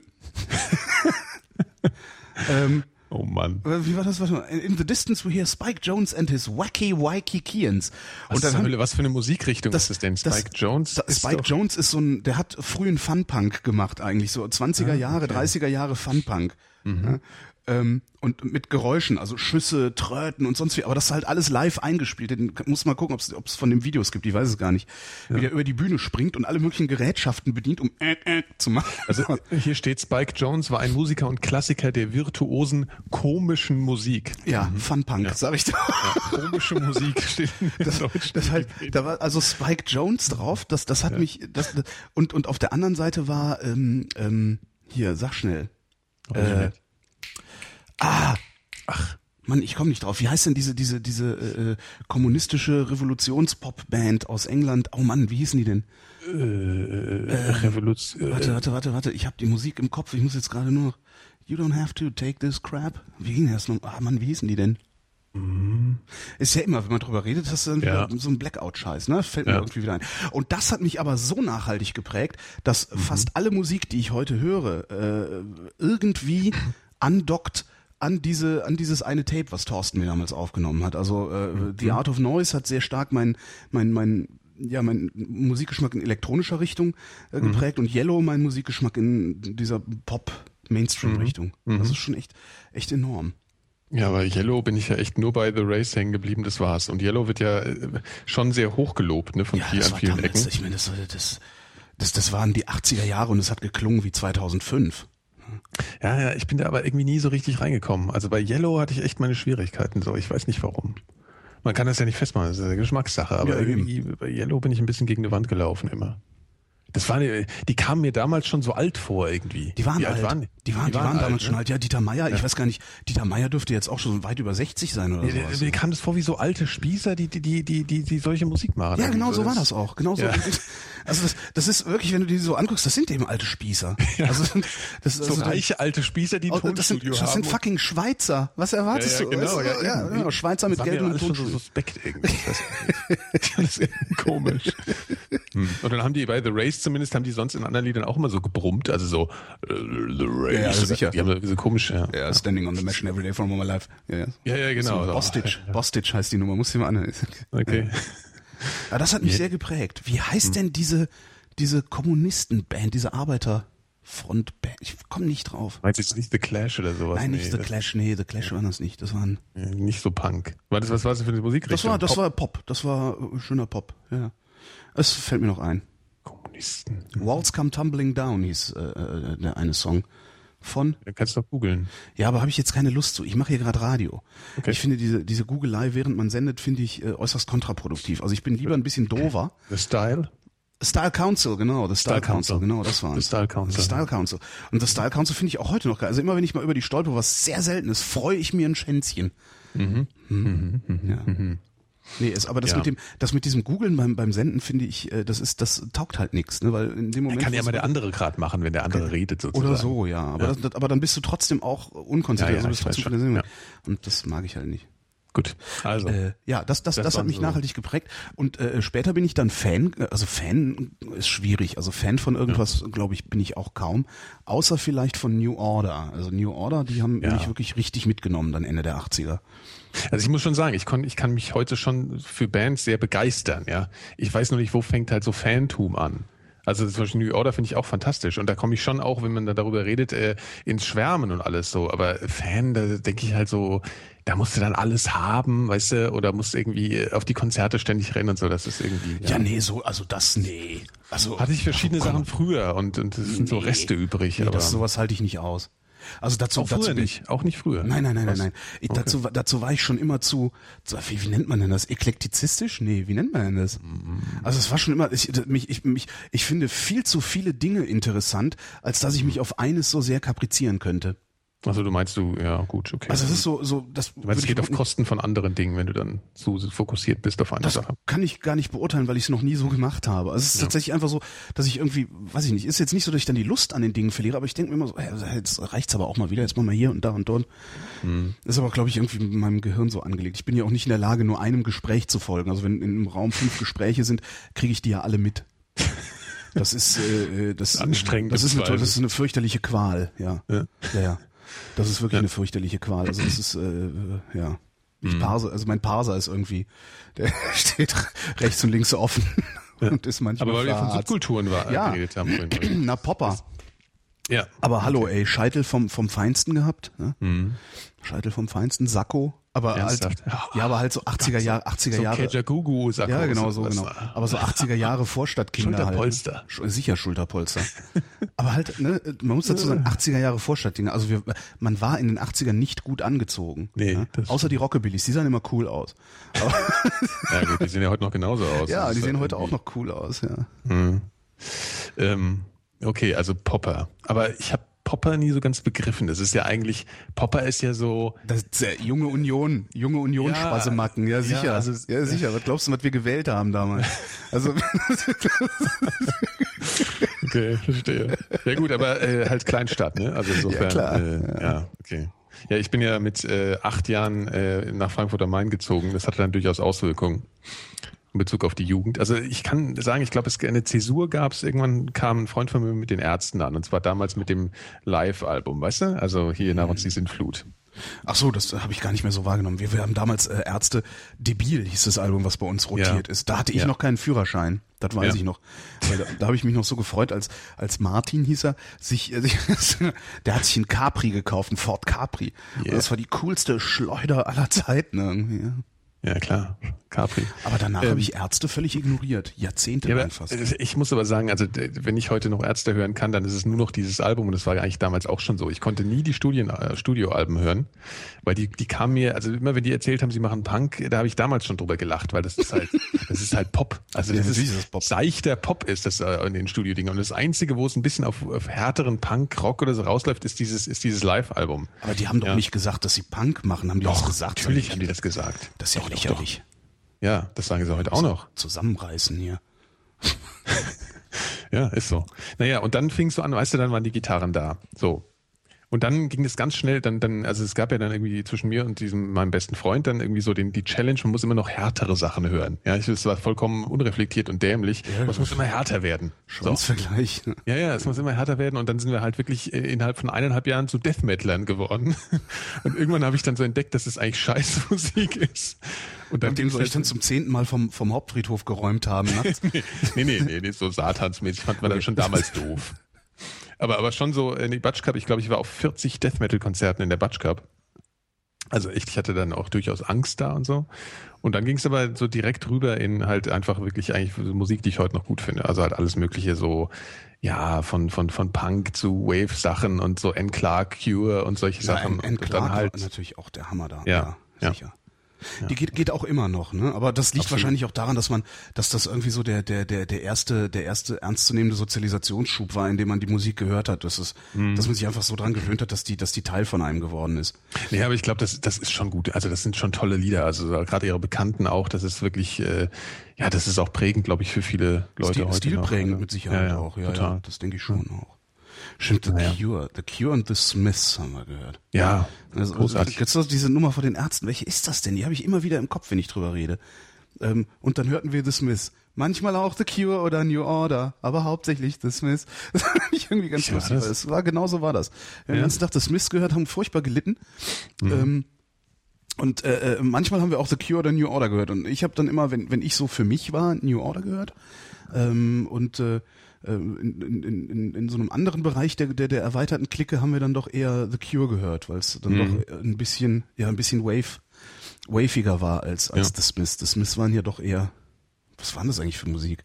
ähm, Oh Mann. wie war das? In the distance we hear Spike Jones and his wacky wacky Kians. Was, Und dann haben- was für eine Musikrichtung das- ist das denn? das- Spike Jones? da- ist Spike doch- Jones ist so ein, der hat frühen Fun-Punk gemacht eigentlich, so 20er Ah, Jahre, 30er Jahre Fun-Punk. Mhm. Ja, ähm, und mit Geräuschen, also Schüsse, Tröten und sonst wie, aber das ist halt alles live eingespielt. Den muss mal gucken, ob es von dem Videos gibt, ich weiß es gar nicht. Wie der über die Bühne springt und alle möglichen Gerätschaften bedient, um äh, äh, zu machen. Also hier steht, Spike Jones war ein Musiker und Klassiker der virtuosen komischen Musik. ja, Fun-Punk, sag ich da. Komische Musik steht Das, das halt, da war also Spike Jones drauf, das, das hat mich, das, und, und auf der anderen Seite war, ähm, ähm, hier, sag schnell. Äh, ah, ach, Mann, ich komme nicht drauf. Wie heißt denn diese, diese, diese äh, kommunistische Revolutionspop-Band aus England? Oh Mann, wie hießen die denn? äh, Revolution. Warte, warte, warte, warte. Ich habe die Musik im Kopf. Ich muss jetzt gerade nur noch. You don't have to take this crap. Wie ging das noch? Ah, Mann, wie hießen die denn? Ist ja immer, wenn man drüber redet, hast du dann Ja. wieder so ein Blackout-Scheiß, ne? Fällt mir Ja. irgendwie wieder ein. Und das hat mich aber so nachhaltig geprägt, dass fast alle Musik, die ich heute höre, äh, irgendwie andockt an diese, an dieses eine Tape, was Thorsten mir damals aufgenommen hat. Also äh, The Art of Noise hat sehr stark mein, mein, mein, ja, mein Musikgeschmack in elektronischer Richtung äh, geprägt und Yellow mein Musikgeschmack in dieser Pop-Mainstream-Richtung. Das ist schon echt, echt enorm. Ja, bei Yellow bin ich ja echt nur bei The Race hängen geblieben, das war's. Und Yellow wird ja äh, schon sehr hoch gelobt, ne, von viel, das an vielen damals, Ecken. Ich meine, das, das, das, das waren die 80er Jahre und es hat geklungen wie 2005. Ja, ja, ich bin da aber irgendwie nie so richtig reingekommen. Also bei Yellow hatte ich echt meine Schwierigkeiten so. Ich weiß nicht warum. Man kann das ja nicht festmachen, das ist eine Geschmackssache, aber ja, irgendwie bei Yellow bin ich ein bisschen gegen die Wand gelaufen immer. Das waren, die kamen mir damals schon so alt vor irgendwie. Die waren Wie alt. Waren die? Die waren, die, die waren, waren damals alt, schon ne? alt. Ja, Dieter Meier, ja. ich weiß gar nicht, Dieter Meier dürfte jetzt auch schon weit über 60 sein oder so. Mir kam das vor wie so alte Spießer, die, die, die, die, die, die solche Musik machen. Ja, genau so war das auch. Genau so. Ja. Also das, das ist wirklich, wenn du die so anguckst, das sind eben alte Spießer. Ja. Also, das, so also, reiche alte Spießer, die ein oh, das sind, das sind fucking Schweizer. Was erwartest ja, ja, genau, du? Ja, ja, genau. Schweizer mit gelbem Tonstuhl. so suspekt irgendwie. das ist komisch. Hm. Und dann haben die bei The Race zumindest, haben die sonst in anderen Liedern auch immer so gebrummt, also so uh, The Race. Ja, sicher. Die haben so komisch, ja. Ja, Standing on the Machine Every Day from My Life. Ja, ja, ja, ja genau. So, Bostitch. Bostitch heißt die Nummer, muss ich mal anhören. Okay. Ja, das hat mich sehr geprägt. Wie heißt hm. denn diese diese Kommunistenband, diese Arbeiterfrontband. Ich komme nicht drauf. Meinst du jetzt nicht The Clash oder sowas? Nein, nicht nee, The Clash, nee, The Clash waren das nicht. Das waren nicht so Punk. War das was war das für eine Musikrichtung? Das war das Pop? war Pop, das war äh, schöner Pop, ja. Es fällt mir noch ein. Kommunisten. Walls Come Tumbling Down hieß äh, äh, der eine Song von. Ja, kannst du doch googeln. Ja, aber habe ich jetzt keine Lust zu. Ich mache hier gerade Radio. Okay. Ich finde diese diese Googelei, während man sendet, finde ich äh, äußerst kontraproduktiv. Also ich bin lieber ein bisschen dover. The Style. Style Council, genau, The Style, Style Council, genau, das war The Style Council. The Style Council. Und The Style Council finde ich auch heute noch geil. Also immer wenn ich mal über die stolper, was sehr selten ist, freue ich mir ein Schänzchen. Mhm. Hm. Mhm. Mhm. Ja. Nee, ist, aber das ja. mit dem, das mit diesem Googeln beim, beim Senden finde ich, äh, das ist, das taugt halt nichts, ne, weil in dem Moment. kann ja mal der andere gerade machen, wenn der andere redet sozusagen. Oder so, ja. Aber, ja. Das, aber dann bist du trotzdem auch unkonzentriert, ja, also bist trotzdem Und das mag ich halt nicht. Gut. Also. Äh, ja, das, das, das, das hat mich so. nachhaltig geprägt. Und äh, später bin ich dann Fan, also Fan ist schwierig, also Fan von irgendwas, ja. glaube ich, bin ich auch kaum. Außer vielleicht von New Order. Also New Order, die haben mich wirklich richtig mitgenommen dann Ende der 80er. Also ich muss schon sagen, ich, kon, ich kann mich heute schon für Bands sehr begeistern, ja. Ich weiß nur nicht, wo fängt halt so Fantum an. Also zum Beispiel New Order finde ich auch fantastisch. Und da komme ich schon auch, wenn man da darüber redet, äh, ins Schwärmen und alles so. Aber Fan, da denke ich halt so, da musst du dann alles haben, weißt du, oder musst irgendwie auf die Konzerte ständig rennen und so. Das ist irgendwie. Ja, ja nee, so, also das, nee. Also. Hatte ich verschiedene oh, Sachen früher und, und es sind nee, so Reste übrig. Nee, aber das, sowas halte ich nicht aus. Also dazu, auch früher dazu nicht, auch nicht früher. Nein, nein, nein, nein, nein. Ich, okay. dazu, dazu war ich schon immer zu, wie, wie nennt man denn das? Eklektizistisch? Nee, wie nennt man denn das? Mhm. Also es war schon immer, ich, mich, ich, mich, ich finde viel zu viele Dinge interessant, als dass ich mich auf eines so sehr kaprizieren könnte. Also du meinst du, ja gut, okay. Also es ist so, so das. Du meinst, es geht auf Kosten von anderen Dingen, wenn du dann so fokussiert bist auf eine das Sache. Kann ich gar nicht beurteilen, weil ich es noch nie so gemacht habe. Also es ist ja. tatsächlich einfach so, dass ich irgendwie, weiß ich nicht, ist jetzt nicht so, dass ich dann die Lust an den Dingen verliere, aber ich denke mir immer so, hey, jetzt reicht's aber auch mal wieder, jetzt mal mal hier und da und dort. Hm. Ist aber, glaube ich, irgendwie mit meinem Gehirn so angelegt. Ich bin ja auch nicht in der Lage, nur einem Gespräch zu folgen. Also wenn in einem Raum fünf Gespräche sind, kriege ich die ja alle mit. Das ist, äh, äh das, anstrengend. Das ist, eine, das ist eine fürchterliche Qual, ja. Ja, ja. ja. Das ist wirklich ja. eine fürchterliche Qual. Also das ist, äh, ja. Ich mhm. parse, also mein Parser ist irgendwie, der steht rechts und links offen ja. und ist manchmal. Aber weil wir von Subkulturen war, ja. geredet haben. Na, Popper. Ja. Aber hallo, okay. ey, Scheitel vom, vom Feinsten gehabt. Ne? Mhm. Scheitel vom Feinsten, Sakko. Aber halt, ja, aber halt so 80er Jahre, 80er Jahre. So Gugu, Sakko. Ja, genau, so, genau. Aber so 80er Jahre Vorstadtkinder Schulterpolster. halt. Sicher Schulterpolster. aber halt, ne, man muss dazu sagen, 80er Jahre Vorstadtkinder. Also wir, man war in den 80ern nicht gut angezogen. Nee. Ne? Außer die Rockabillys, die sahen immer cool aus. Ja gut, die sehen ja heute noch genauso aus. Ja, die sehen heute auch noch cool aus, ja. Mhm. Ähm, okay, also Popper. Aber ich habe Popper nie so ganz begriffen. Das ist ja eigentlich, Popper ist ja so. Das ist ja junge Union, junge Union ja, Spasemacken, ja sicher. Ja, also, ja sicher. Was glaubst du, was wir gewählt haben damals? Also. okay, verstehe. Ja gut, aber äh, halt Kleinstadt, ne? Also insofern. Ja, klar. Äh, ja. okay. Ja, ich bin ja mit äh, acht Jahren äh, nach Frankfurt am Main gezogen. Das hatte dann durchaus Auswirkungen in Bezug auf die Jugend. Also ich kann sagen, ich glaube, es eine Zäsur gab es. Irgendwann kam ein Freund von mir mit den Ärzten an und zwar damals mit dem Live-Album, weißt du? Also hier nach uns die Sintflut. Ach so, das habe ich gar nicht mehr so wahrgenommen. Wir, wir haben damals äh, Ärzte Debil hieß das Album, was bei uns rotiert ja. ist. Da hatte ich ja. noch keinen Führerschein. Das weiß ja. ich noch. Weil da, da habe ich mich noch so gefreut, als als Martin hieß er, sich, äh, der hat sich einen Capri gekauft, einen Ford Capri. Yeah. Und das war die coolste Schleuder aller Zeiten irgendwie. Ja, klar. Capri. Aber danach ähm, habe ich Ärzte völlig ignoriert. Jahrzehnte ja, lang fast. Ich muss aber sagen, also wenn ich heute noch Ärzte hören kann, dann ist es nur noch dieses Album und das war eigentlich damals auch schon so. Ich konnte nie die Studien, äh, Studioalben hören, weil die, die kamen mir, also immer wenn die erzählt haben, sie machen Punk, da habe ich damals schon drüber gelacht, weil das ist halt, das ist halt Pop. Also das ja, ist, Pop. seichter Pop ist das äh, in den Studiodingen. Und das Einzige, wo es ein bisschen auf, auf härteren Punk, Rock oder so rausläuft, ist dieses, ist dieses Live-Album. Aber die haben doch ja. nicht gesagt, dass sie Punk machen, haben die doch, das gesagt? Natürlich haben die das gesagt. Das ist ja auch lächerlich. Ja, das sagen sie heute auch noch. Zusammenreißen hier. ja, ist so. Naja, und dann fingst du an, weißt du, dann waren die Gitarren da. So. Und dann ging es ganz schnell, dann, dann, also es gab ja dann irgendwie zwischen mir und diesem, meinem besten Freund dann irgendwie so den, die Challenge, man muss immer noch härtere Sachen hören. Ja, ich, es war vollkommen unreflektiert und dämlich. Ja, es muss immer härter werden. Schwanzvergleich. So. Ja, ja, es muss immer härter werden und dann sind wir halt wirklich äh, innerhalb von eineinhalb Jahren zu Death Metalern geworden. Und irgendwann habe ich dann so entdeckt, dass es eigentlich Scheißmusik ist. Und dann Nachdem sie euch dann zum zehnten Mal vom, vom Hauptfriedhof geräumt haben. nee, nee, nee, nee, so satansmäßig fand man dann schon damals doof. Aber, aber schon so in die Batsch Cup, ich glaube, ich war auf 40 Death Metal Konzerten in der Batsch Cup. Also echt, ich hatte dann auch durchaus Angst da und so. Und dann ging es aber so direkt rüber in halt einfach wirklich eigentlich Musik, die ich heute noch gut finde. Also halt alles Mögliche so, ja, von, von, von Punk zu Wave-Sachen und so N. Clark, Cure und solche ja, Sachen. N. Clark und dann halt natürlich auch der Hammer da. Ja, ja sicher. Ja. Ja. Die geht, geht auch immer noch, ne? Aber das liegt Absolut. wahrscheinlich auch daran, dass man, dass das irgendwie so der, der, der, der erste, der erste ernstzunehmende Sozialisationsschub war, in dem man die Musik gehört hat. Das ist, mhm. dass man sich einfach so dran gewöhnt hat, dass die, dass die Teil von einem geworden ist. Nee, aber ich glaube, das, das ist schon gut. Also das sind schon tolle Lieder. Also gerade ihre Bekannten auch, das ist wirklich, äh, ja, das ist auch prägend, glaube ich, für viele Leute Stil, heute. Stilprägend noch. mit Sicherheit ja, ja, auch, ja, total. ja, das denke ich schon auch. Stimmt, The naja. Cure. The Cure and the Smiths haben wir gehört. Ja, also, großartig. Jetzt diese Nummer von den Ärzten. Welche ist das denn? Die habe ich immer wieder im Kopf, wenn ich drüber rede. Ähm, und dann hörten wir The Smiths. Manchmal auch The Cure oder New Order, aber hauptsächlich The Smiths. Das fand ich irgendwie ganz ja, lustig. Es war genau so war das. Wir haben ja. den ganzen Tag The Smiths gehört, haben furchtbar gelitten. Mhm. Ähm, und äh, äh, manchmal haben wir auch The Cure oder New Order gehört. Und ich habe dann immer, wenn, wenn ich so für mich war, New Order gehört. Ähm, und äh, in, in, in, in so einem anderen Bereich der, der, der erweiterten Clique haben wir dann doch eher The Cure gehört, weil es dann mhm. doch ein bisschen, ja, ein bisschen wave, waviger war als, als ja. The Smiths. The Smiths waren ja doch eher, was waren das eigentlich für Musik?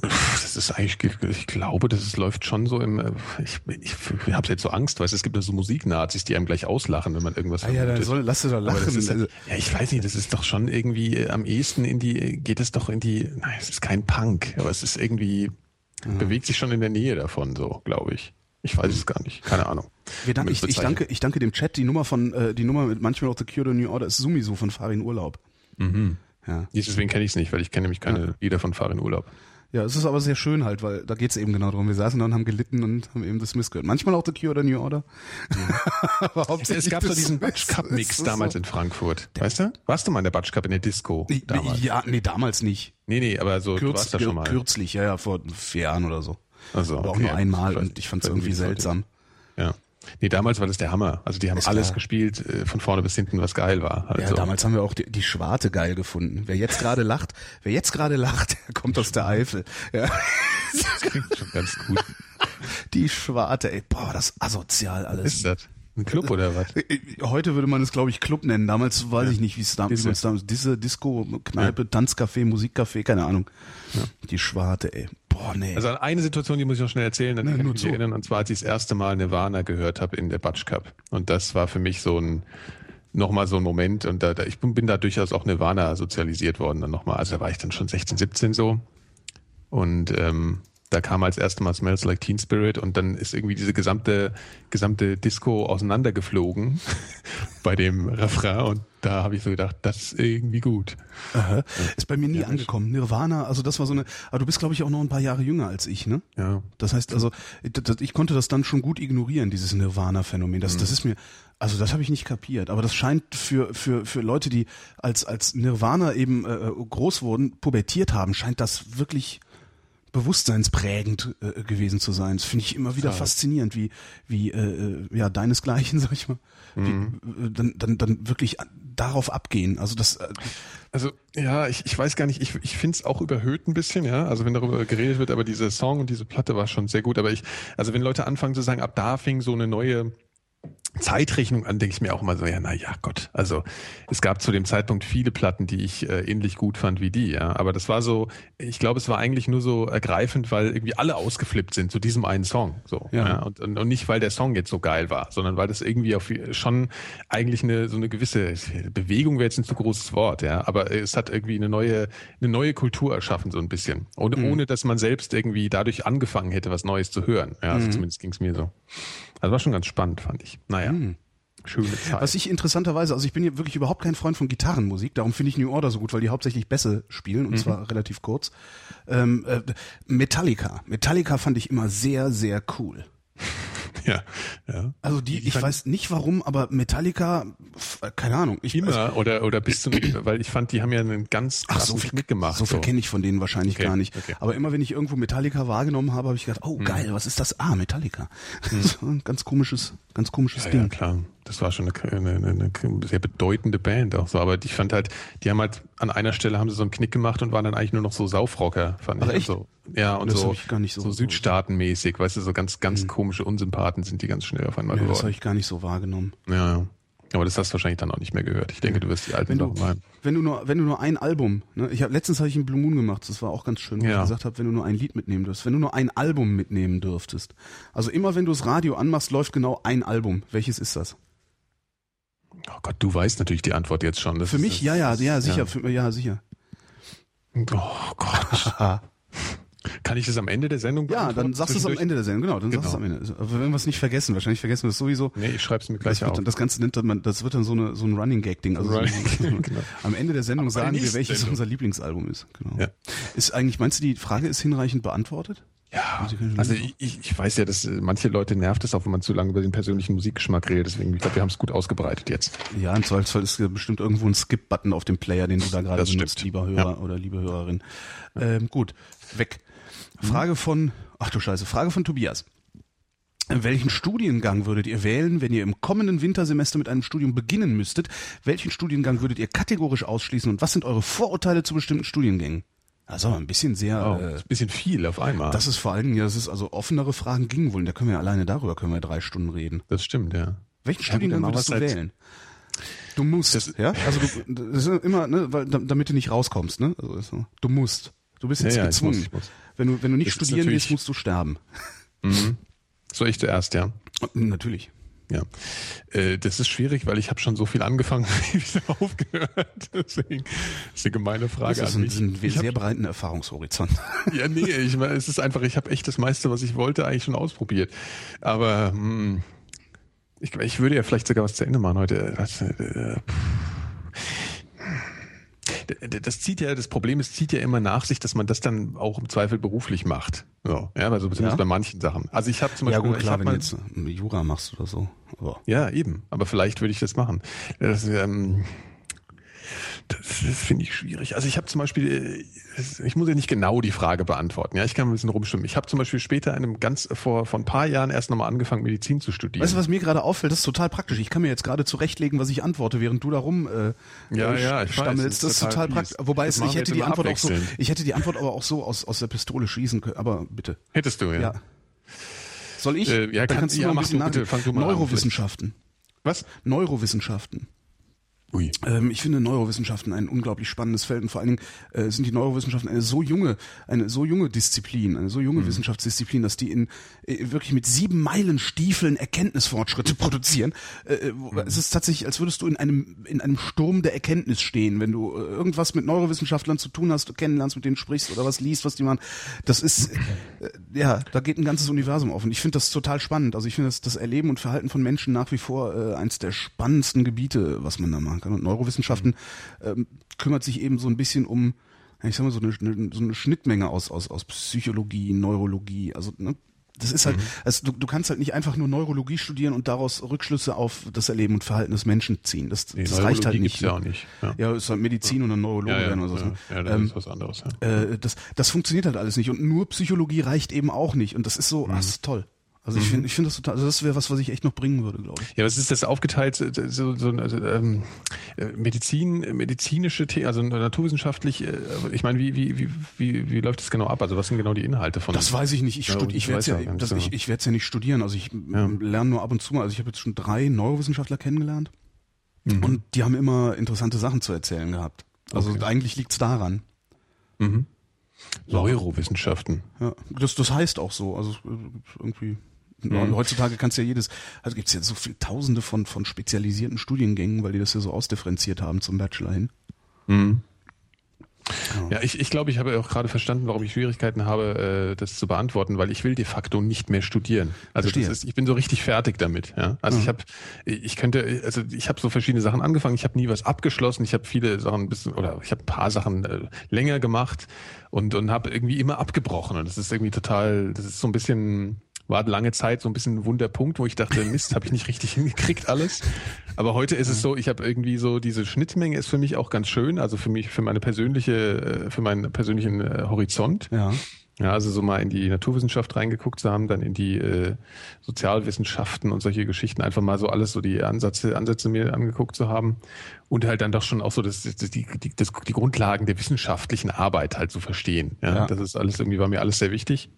Das ist eigentlich, ich glaube, das ist, läuft schon so im, ich, ich, ich habe jetzt so Angst, weil es gibt ja so Musiknazis, die einem gleich auslachen, wenn man irgendwas ah, ja, dann soll, lass du doch lachen. Ist, also, ja, ich weiß nicht, das ist doch schon irgendwie äh, am ehesten in die, geht es doch in die, nein, es ist kein Punk, aber es ist irgendwie, mhm. bewegt sich schon in der Nähe davon, so, glaube ich. Ich weiß es gar nicht, keine Ahnung. Dank, ich, ich, danke, ich danke dem Chat. Die Nummer von, äh, die Nummer mit manchmal auch The Cure the New Order ist Sumiso von Farin Urlaub. Mhm. Ja. Deswegen kenne ich es nicht, weil ich kenne nämlich keine ja. Lieder von Farin Urlaub. Ja, es ist aber sehr schön halt, weil da geht's eben genau darum. Wir saßen da und haben gelitten und haben eben das Smith gehört. Manchmal auch The Cure oder New Order. Ja. aber hauptsächlich es gab so diesen Batsch Cup Mix damals so. in Frankfurt. Weißt du? Warst du mal in der Batsch Cup in der Disco damals? Ja, nee, damals nicht. Nee, nee, aber so Kürz, du warst da schon mal. Kürzlich, ja, ja, vor vier Jahren oder so. Also, aber okay. auch nur einmal und ich fand es irgendwie seltsam. Ja. Nee, damals war das der Hammer. Also die haben das alles gespielt, äh, von vorne bis hinten, was geil war. Also. Ja, damals haben wir auch die, die Schwarte geil gefunden. Wer jetzt gerade lacht, wer jetzt gerade lacht, der kommt aus der Eifel. Ja. Das klingt schon ganz gut. Die Schwarte, ey, boah, das asozial alles. Ist das? Ein Club oder was? Äh, heute würde man es, glaube ich, Club nennen. Damals weiß ja. ich nicht, wie es damals, damals Diese Disco, Kneipe, ja. Tanzcafé, Musikcafé, keine Ahnung. Ja. Die Schwarte, ey. Boah, nee. Also eine Situation, die muss ich noch schnell erzählen, dann nee, kann ich mich erinnern, und zwar als ich das erste Mal Nirvana gehört habe in der Batsch Cup. Und das war für mich so ein nochmal so ein Moment und da, da, ich bin, bin da durchaus auch Nirvana sozialisiert worden dann nochmal. Also da war ich dann schon 16, 17 so. Und ähm, da kam als erstes Mal Smells Like Teen Spirit und dann ist irgendwie diese gesamte, gesamte Disco auseinandergeflogen bei dem Refrain und da habe ich so gedacht, das ist irgendwie gut. Aha. Ist bei mir nie ja, angekommen. Nirvana, also das war so eine, aber du bist glaube ich auch noch ein paar Jahre jünger als ich, ne? Ja. Das heißt also, ich konnte das dann schon gut ignorieren, dieses Nirvana-Phänomen. Das, mhm. das ist mir, also das habe ich nicht kapiert, aber das scheint für, für, für Leute, die als, als Nirvana eben äh, groß wurden, pubertiert haben, scheint das wirklich bewusstseinsprägend äh, gewesen zu sein. Das finde ich immer wieder ja. faszinierend, wie, wie äh, äh, ja, deinesgleichen, sag ich mal, mhm. wie, äh, dann, dann, dann wirklich darauf abgehen. Also das äh, Also ja, ich, ich weiß gar nicht, ich, ich finde es auch überhöht ein bisschen, ja. Also wenn darüber geredet wird, aber dieser Song und diese Platte war schon sehr gut. Aber ich, also wenn Leute anfangen zu sagen, ab da fing so eine neue Zeitrechnung an, denke ich mir auch immer so, ja, na ja, Gott. Also es gab zu dem Zeitpunkt viele Platten, die ich äh, ähnlich gut fand wie die, ja. Aber das war so, ich glaube, es war eigentlich nur so ergreifend, weil irgendwie alle ausgeflippt sind zu diesem einen Song. So. Ja. ja. Und, und, nicht, weil der Song jetzt so geil war, sondern weil das irgendwie auf schon eigentlich eine so eine gewisse Bewegung wäre jetzt ein zu großes Wort, ja. Aber es hat irgendwie eine neue, eine neue Kultur erschaffen, so ein bisschen. Ohne, mhm. ohne dass man selbst irgendwie dadurch angefangen hätte, was Neues zu hören. Ja, also mhm. zumindest ging es mir so. Also war schon ganz spannend, fand ich. Naja. Hm. Schöne Zeit. Was ich interessanterweise, also ich bin hier wirklich überhaupt kein Freund von Gitarrenmusik, darum finde ich New Order so gut, weil die hauptsächlich Bässe spielen und mhm. zwar relativ kurz. Ähm, äh, Metallica. Metallica fand ich immer sehr, sehr cool. ja, ja. Also die, ich, ich weiß nicht warum, aber Metallica, keine Ahnung. Ich, immer also, oder oder bist du, weil ich fand, die haben ja einen ganz krassen Ach, so viel, Knick gemacht. So viel so. kenne ich von denen wahrscheinlich okay, gar nicht. Okay. Aber immer wenn ich irgendwo Metallica wahrgenommen habe, habe ich gedacht, oh hm. geil, was ist das? Ah, Metallica. Hm. so ein ganz komisches, ganz komisches ja, Ding. Ja, klar das war schon eine, eine, eine, sehr bedeutende Band auch so. Aber ich fand halt, die haben halt an einer Stelle haben sie so einen Knick gemacht und waren dann eigentlich nur noch so Saufrocker, fand Ach, ich. Echt? So, ja, und das so, ich gar nicht so, so südstaatenmäßig, weißt du, so ganz, ganz mhm. komische Unsympathen sind die ganz schnell auf einmal ja, geworden. Das habe ich gar nicht so wahrgenommen. Ja, ja. Aber das hast du wahrscheinlich dann auch nicht mehr gehört. Ich denke, du wirst die alten wenn du, mal. Wenn du nur, wenn du nur ein Album, ne, ich habe letztens habe ich einen Blue Moon gemacht, das war auch ganz schön, wo ja. ich gesagt habe, wenn du nur ein Lied mitnehmen dürftest, wenn du nur ein Album mitnehmen dürftest. Also immer wenn du das Radio anmachst, läuft genau ein Album. Welches ist das? Oh Gott, du weißt natürlich die Antwort jetzt schon. Das für mich, ja, ja, ja, sicher, ja, für, ja sicher. Oh Gott. Kann ich das am Ende der Sendung Ja, dann sagst du es am Ende der Sendung, genau, dann genau. sagst du es am Ende. Aber wenn wir es nicht vergessen, wahrscheinlich vergessen wir es sowieso. Nee, ich schreib's mir gleich das auf. Dann, das Ganze nennt man, das wird dann so, eine, so ein Running Gag Ding. Also Running, so, genau. Am Ende der Sendung sagen wir, welches Sendung. unser Lieblingsalbum ist. Genau. Ja. Ist eigentlich, meinst du, die Frage ist hinreichend beantwortet? Ja, also ich, ich weiß ja, dass äh, manche Leute nervt es auch, wenn man zu lange über den persönlichen Musikgeschmack redet. Deswegen, ich glaube, wir haben es gut ausgebreitet jetzt. Ja, im Zweifelsfall ist bestimmt irgendwo ein Skip-Button auf dem Player, den du da gerade benutzt, stimmt. lieber Hörer ja. oder liebe Hörerin. Ähm, gut, weg. Mhm. Frage von, ach du Scheiße, Frage von Tobias. Welchen Studiengang würdet ihr wählen, wenn ihr im kommenden Wintersemester mit einem Studium beginnen müsstet? Welchen Studiengang würdet ihr kategorisch ausschließen und was sind eure Vorurteile zu bestimmten Studiengängen? Also ein bisschen sehr, oh, äh, ein bisschen viel auf einmal. Das ist vor allen ja, das ist also offenere Fragen gingen wohl. Da können wir alleine darüber können wir drei Stunden reden. Das stimmt, ja. Welchen ja, Studiengang würdest du wählen? Du musst, das, ja? Also du, das ist immer, ne, weil, damit du nicht rauskommst, ne? Also, du musst. Du bist jetzt ja, ja, gezwungen. Ich muss, ich muss. Wenn du, wenn du nicht das studieren willst, musst du sterben. Mhm. So ich zuerst, ja. Natürlich. Ja, äh, das ist schwierig, weil ich habe schon so viel angefangen, wieder aufgehört. Deswegen ist eine gemeine Frage. Das ist ein, ein sehr hab, breiten Erfahrungshorizont. Ja, nee, ich meine, es ist einfach, ich habe echt das meiste, was ich wollte, eigentlich schon ausprobiert. Aber hm, ich, ich würde ja vielleicht sogar was zu Ende machen heute. Das, äh, das zieht ja, das Problem ist, zieht ja immer nach sich, dass man das dann auch im Zweifel beruflich macht. So, ja, also zumindest ja? bei manchen Sachen. Also ich habe zum Beispiel, ja gut, klar, wenn du jetzt Jura machst oder so. Aber. Ja, eben. Aber vielleicht würde ich das machen. Das, ähm, das, das finde ich schwierig. Also ich habe zum Beispiel, äh, ich muss ja nicht genau die Frage beantworten. Ja, ich kann ein bisschen rumstimmen. Ich habe zum Beispiel später einem ganz vor vor ein paar Jahren erst nochmal angefangen, Medizin zu studieren. Weißt du, was mir gerade auffällt? Das ist total praktisch. Ich kann mir jetzt gerade zurechtlegen, was ich antworte, während du da rum äh, ja, äh, ja, ich stammelst. Weiß, das ist total, total praktisch. Wobei es, ich hätte die Antwort auch so, ich hätte die Antwort aber auch so aus aus der Pistole schießen können. Aber bitte. Hättest du ja. ja. Soll ich? Äh, ja, Dann kannst du ja, mal ein bisschen du bitte, du Neurowissenschaften. An, was? Neurowissenschaften. Ähm, ich finde Neurowissenschaften ein unglaublich spannendes Feld und vor allen Dingen äh, sind die Neurowissenschaften eine so junge, eine so junge Disziplin, eine so junge mhm. Wissenschaftsdisziplin, dass die in äh, wirklich mit sieben Meilen Stiefeln Erkenntnisfortschritte produzieren. Äh, äh mhm. Es ist tatsächlich, als würdest du in einem in einem Sturm der Erkenntnis stehen, wenn du äh, irgendwas mit Neurowissenschaftlern zu tun hast, du kennenlernst, mit denen sprichst oder was liest, was die machen. Das ist äh, ja, da geht ein ganzes Universum auf und ich finde das total spannend. Also ich finde das, das Erleben und Verhalten von Menschen nach wie vor eins der spannendsten Gebiete, was man da machen kann. Und Neurowissenschaften ähm, kümmert sich eben so ein bisschen um, ich sag mal, so eine, so eine Schnittmenge aus, aus, aus Psychologie, Neurologie, also ne, das ist halt, mhm. also du, du kannst halt nicht einfach nur Neurologie studieren und daraus Rückschlüsse auf das Erleben und Verhalten des Menschen ziehen. Das, nee, das reicht halt nicht. Ja, auch nicht. Ja. ja, ist halt Medizin ja. und ein Neurologe ja, ja, oder so. Ja, ne? ja das ähm, ist was anderes. Ja. Äh, das, das funktioniert halt alles nicht. Und nur Psychologie reicht eben auch nicht. Und das ist so, mhm. ach, ist toll. Also ich mhm. finde, ich finde das total, also das wäre was, was ich echt noch bringen würde, glaube ich. Ja, was ist das aufgeteilt, so, so also, ähm, äh, Medizin, medizinische Themen, also naturwissenschaftlich, äh, ich meine, wie, wie, wie, wie, wie läuft das genau ab? Also was sind genau die Inhalte von Das weiß ich nicht. Ich, ja, studi ich werde es ja, das, ich, ich ja nicht studieren. Also ich ja. lerne nur ab und zu mal. Also ich habe jetzt schon drei Neurowissenschaftler kennengelernt mhm. und die haben immer interessante Sachen zu erzählen gehabt. Also okay. eigentlich liegt's daran. Mhm. Neurowissenschaften. Ja, das, das heißt auch so. Also irgendwie Mhm. Heutzutage kannst du ja jedes, also gibt es ja so viele Tausende von, von spezialisierten Studiengängen, weil die das ja so ausdifferenziert haben zum Bachelor hin. Mhm. Ja, ich, ich glaube, ich habe auch gerade verstanden, warum ich Schwierigkeiten habe, äh, das zu beantworten, weil ich will de facto nicht mehr studieren. Also das ist, ich bin so richtig fertig damit. Ja? Also mhm. ich habe, ich könnte, also ich habe so verschiedene Sachen angefangen. Ich habe nie was abgeschlossen. Ich habe viele Sachen ein bisschen oder ich habe ein paar Sachen äh, länger gemacht und und habe irgendwie immer abgebrochen. Und das ist irgendwie total, das ist so ein bisschen war lange Zeit so ein bisschen ein Wunderpunkt, wo ich dachte, Mist, habe ich nicht richtig hingekriegt alles. Aber heute ist es so, ich habe irgendwie so diese Schnittmenge ist für mich auch ganz schön, also für mich, für meine persönliche, äh, für meinen persönlichen äh, Horizont. Ja. Ja, also so mal in die Naturwissenschaft reingeguckt zu haben, dann in die äh, Sozialwissenschaften und solche Geschichten, einfach mal so alles so die Ansätze, Ansätze mir angeguckt zu haben und halt dann doch schon auch so das, das, die, die, das, die Grundlagen der wissenschaftlichen Arbeit halt zu verstehen. Ja, ja. Das ist alles irgendwie, war mir alles sehr wichtig.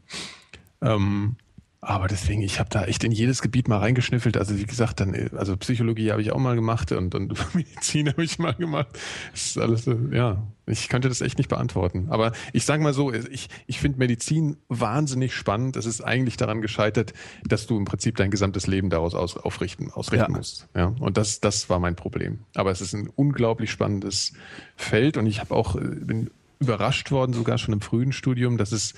Ähm, aber deswegen, ich habe da echt in jedes Gebiet mal reingeschnüffelt. Also wie gesagt, dann, also Psychologie habe ich auch mal gemacht und, und Medizin habe ich mal gemacht. Das ist alles, ja, ich könnte das echt nicht beantworten. Aber ich sage mal so, ich, ich finde Medizin wahnsinnig spannend. Es ist eigentlich daran gescheitert, dass du im Prinzip dein gesamtes Leben daraus aus, aufrichten, ausrichten ja. musst. Ja, und das, das war mein Problem. Aber es ist ein unglaublich spannendes Feld und ich habe auch, bin überrascht worden, sogar schon im frühen Studium, dass es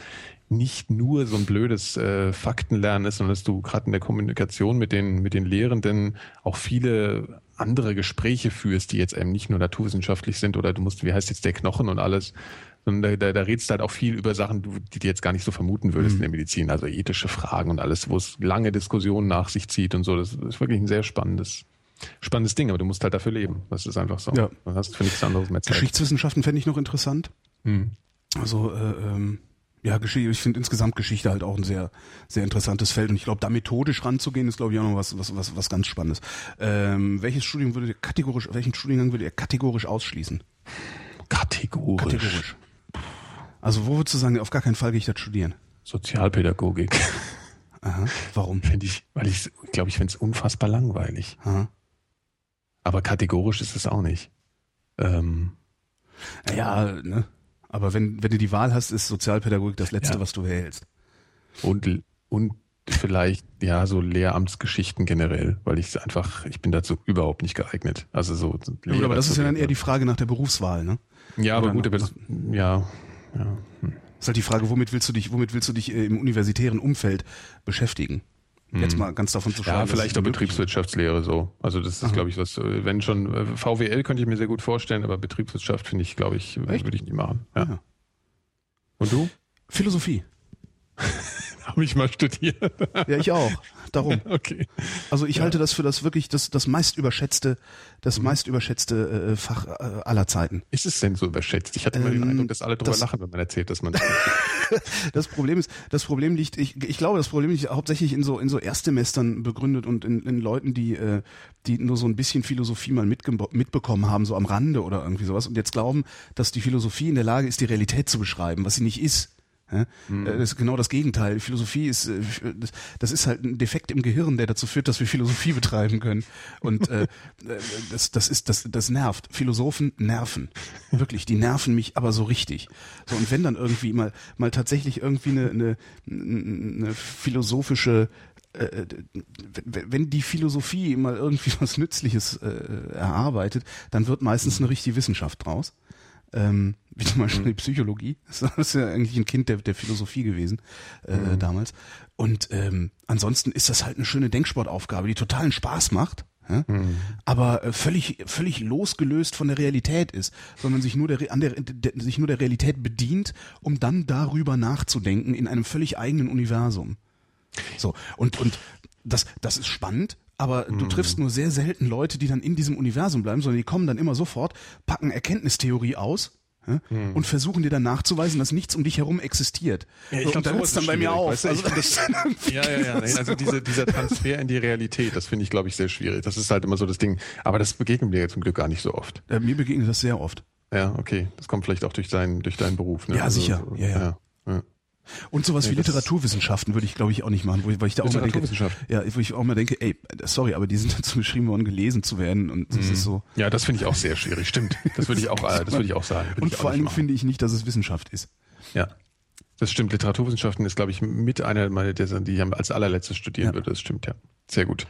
nicht nur so ein blödes äh, Faktenlernen ist, sondern dass du gerade in der Kommunikation mit den, mit den Lehrenden auch viele andere Gespräche führst, die jetzt eben nicht nur naturwissenschaftlich sind oder du musst, wie heißt jetzt der Knochen und alles, sondern da, da, da redest du halt auch viel über Sachen, die du jetzt gar nicht so vermuten würdest mhm. in der Medizin, also ethische Fragen und alles, wo es lange Diskussionen nach sich zieht und so. Das ist wirklich ein sehr spannendes spannendes Ding, aber du musst halt dafür leben. Das ist einfach so. Ja. Du hast für nichts anderes mehr Zeit. Geschichtswissenschaften fände ich noch interessant. Mhm. Also äh, ähm, ja, Geschichte, ich finde insgesamt Geschichte halt auch ein sehr, sehr interessantes Feld. Und ich glaube, da methodisch ranzugehen, ist, glaube ich, auch noch was, was, was, was ganz Spannendes. Ähm, welches Studium würde kategorisch, welchen Studiengang würde ihr kategorisch ausschließen? Kategorisch. Kategorisch. Also, wo würdest du sagen, auf gar keinen Fall gehe ich das studieren? Sozialpädagogik. Aha. Warum? Finde ich, weil ich glaube, ich finde es unfassbar langweilig. Aha. Aber kategorisch ist es auch nicht. Ähm, ja, ne? Aber wenn, wenn du die Wahl hast, ist Sozialpädagogik das Letzte, ja. was du wählst. Und, und vielleicht, ja, so Lehramtsgeschichten generell, weil ich einfach, ich bin dazu überhaupt nicht geeignet. Also so. Ja, aber das ist ja dann eher die Frage nach der Berufswahl, ne? Ja, aber gut, aber das, ja, ja. Hm. ist halt die Frage, womit willst du dich, womit willst du dich äh, im universitären Umfeld beschäftigen? Jetzt hm. mal ganz davon zu schauen. Ja, vielleicht auch Betriebswirtschaftslehre so. Also das ist, glaube ich, was, wenn schon, äh, VWL könnte ich mir sehr gut vorstellen, aber Betriebswirtschaft finde ich, glaube ich, Echt? würde ich nie machen. Ja. ja. Und du? Philosophie. Habe ich mal studiert. ja, ich auch. Darum. okay. Also ich ja. halte das für das wirklich das, das meist überschätzte, das mhm. meist überschätzte äh, Fach äh, aller Zeiten. Ist es denn so überschätzt? Ich hatte ähm, immer den ähm, Eindruck, dass alle drüber das, lachen, wenn man erzählt, dass man das Problem ist, das Problem liegt, ich, ich glaube, das Problem liegt hauptsächlich in so in so Erstsemestern begründet und in, in Leuten, die äh, die nur so ein bisschen Philosophie mal mitbekommen haben, so am Rande oder irgendwie sowas und jetzt glauben, dass die Philosophie in der Lage ist, die Realität zu beschreiben, was sie nicht ist. Ja? Mhm. Das ist genau das Gegenteil. Philosophie ist, äh, das ist halt ein Defekt im Gehirn, der dazu führt, dass wir Philosophie betreiben können. Und äh, äh, das, das ist, das, das nervt. Philosophen nerven. Wirklich, die nerven mich aber so richtig. So, und wenn dann irgendwie mal, mal tatsächlich irgendwie eine, eine, eine philosophische wenn die Philosophie mal irgendwie was Nützliches äh, erarbeitet, dann wird meistens eine richtige Wissenschaft draus ähm, wie zum Beispiel die Psychologie. Das ist ja eigentlich ein Kind der, der Philosophie gewesen äh, mhm. damals. Und ähm, ansonsten ist das halt eine schöne Denksportaufgabe, die totalen Spaß macht. Ja? Mhm. aber äh, völlig völlig losgelöst von der Realität ist, sondern sich nur der an der, der sich nur der Realität bedient, um dann darüber nachzudenken in einem völlig eigenen Universum. So und und das das ist spannend, aber du mhm. triffst nur sehr selten Leute, die dann in diesem Universum bleiben, sondern die kommen dann immer sofort, packen Erkenntnistheorie aus Ja? Hm. Und versuchen dir dann nachzuweisen, dass nichts um dich herum existiert. Ja, ich glaub, und dann hört es dann bei mir auf. Weißt du, also, das ja, ja, ja. Nein, also diese, dieser Transfer in die Realität, das finde ich, glaube ich, sehr schwierig. Das ist halt immer so das Ding. Aber das begegnet mir zum Glück gar nicht so oft. Äh, mir begegnet das sehr oft. Ja, okay. Das kommt vielleicht auch durch deinen, durch deinen Beruf. Ne? Ja, also, sicher. Ja. ja. ja. Und sowas ja, wie Literaturwissenschaften würde ich, glaube ich, auch nicht machen, wo ich, weil ich da auch mal denke, ja, wo ich auch mal denke, ey, sorry, aber die sind dazu geschrieben worden, gelesen zu werden und das mhm. ist so. Ja, das finde ich auch sehr schwierig, stimmt. Das würde ich auch, das würde ich auch sagen. und vor Dingen finde ich nicht, dass es Wissenschaft ist. Ja. Das stimmt. Literaturwissenschaften ist, glaube ich, mit einer meiner, die ich als allerletztes studieren ja. würde. Das stimmt, ja. Sehr gut.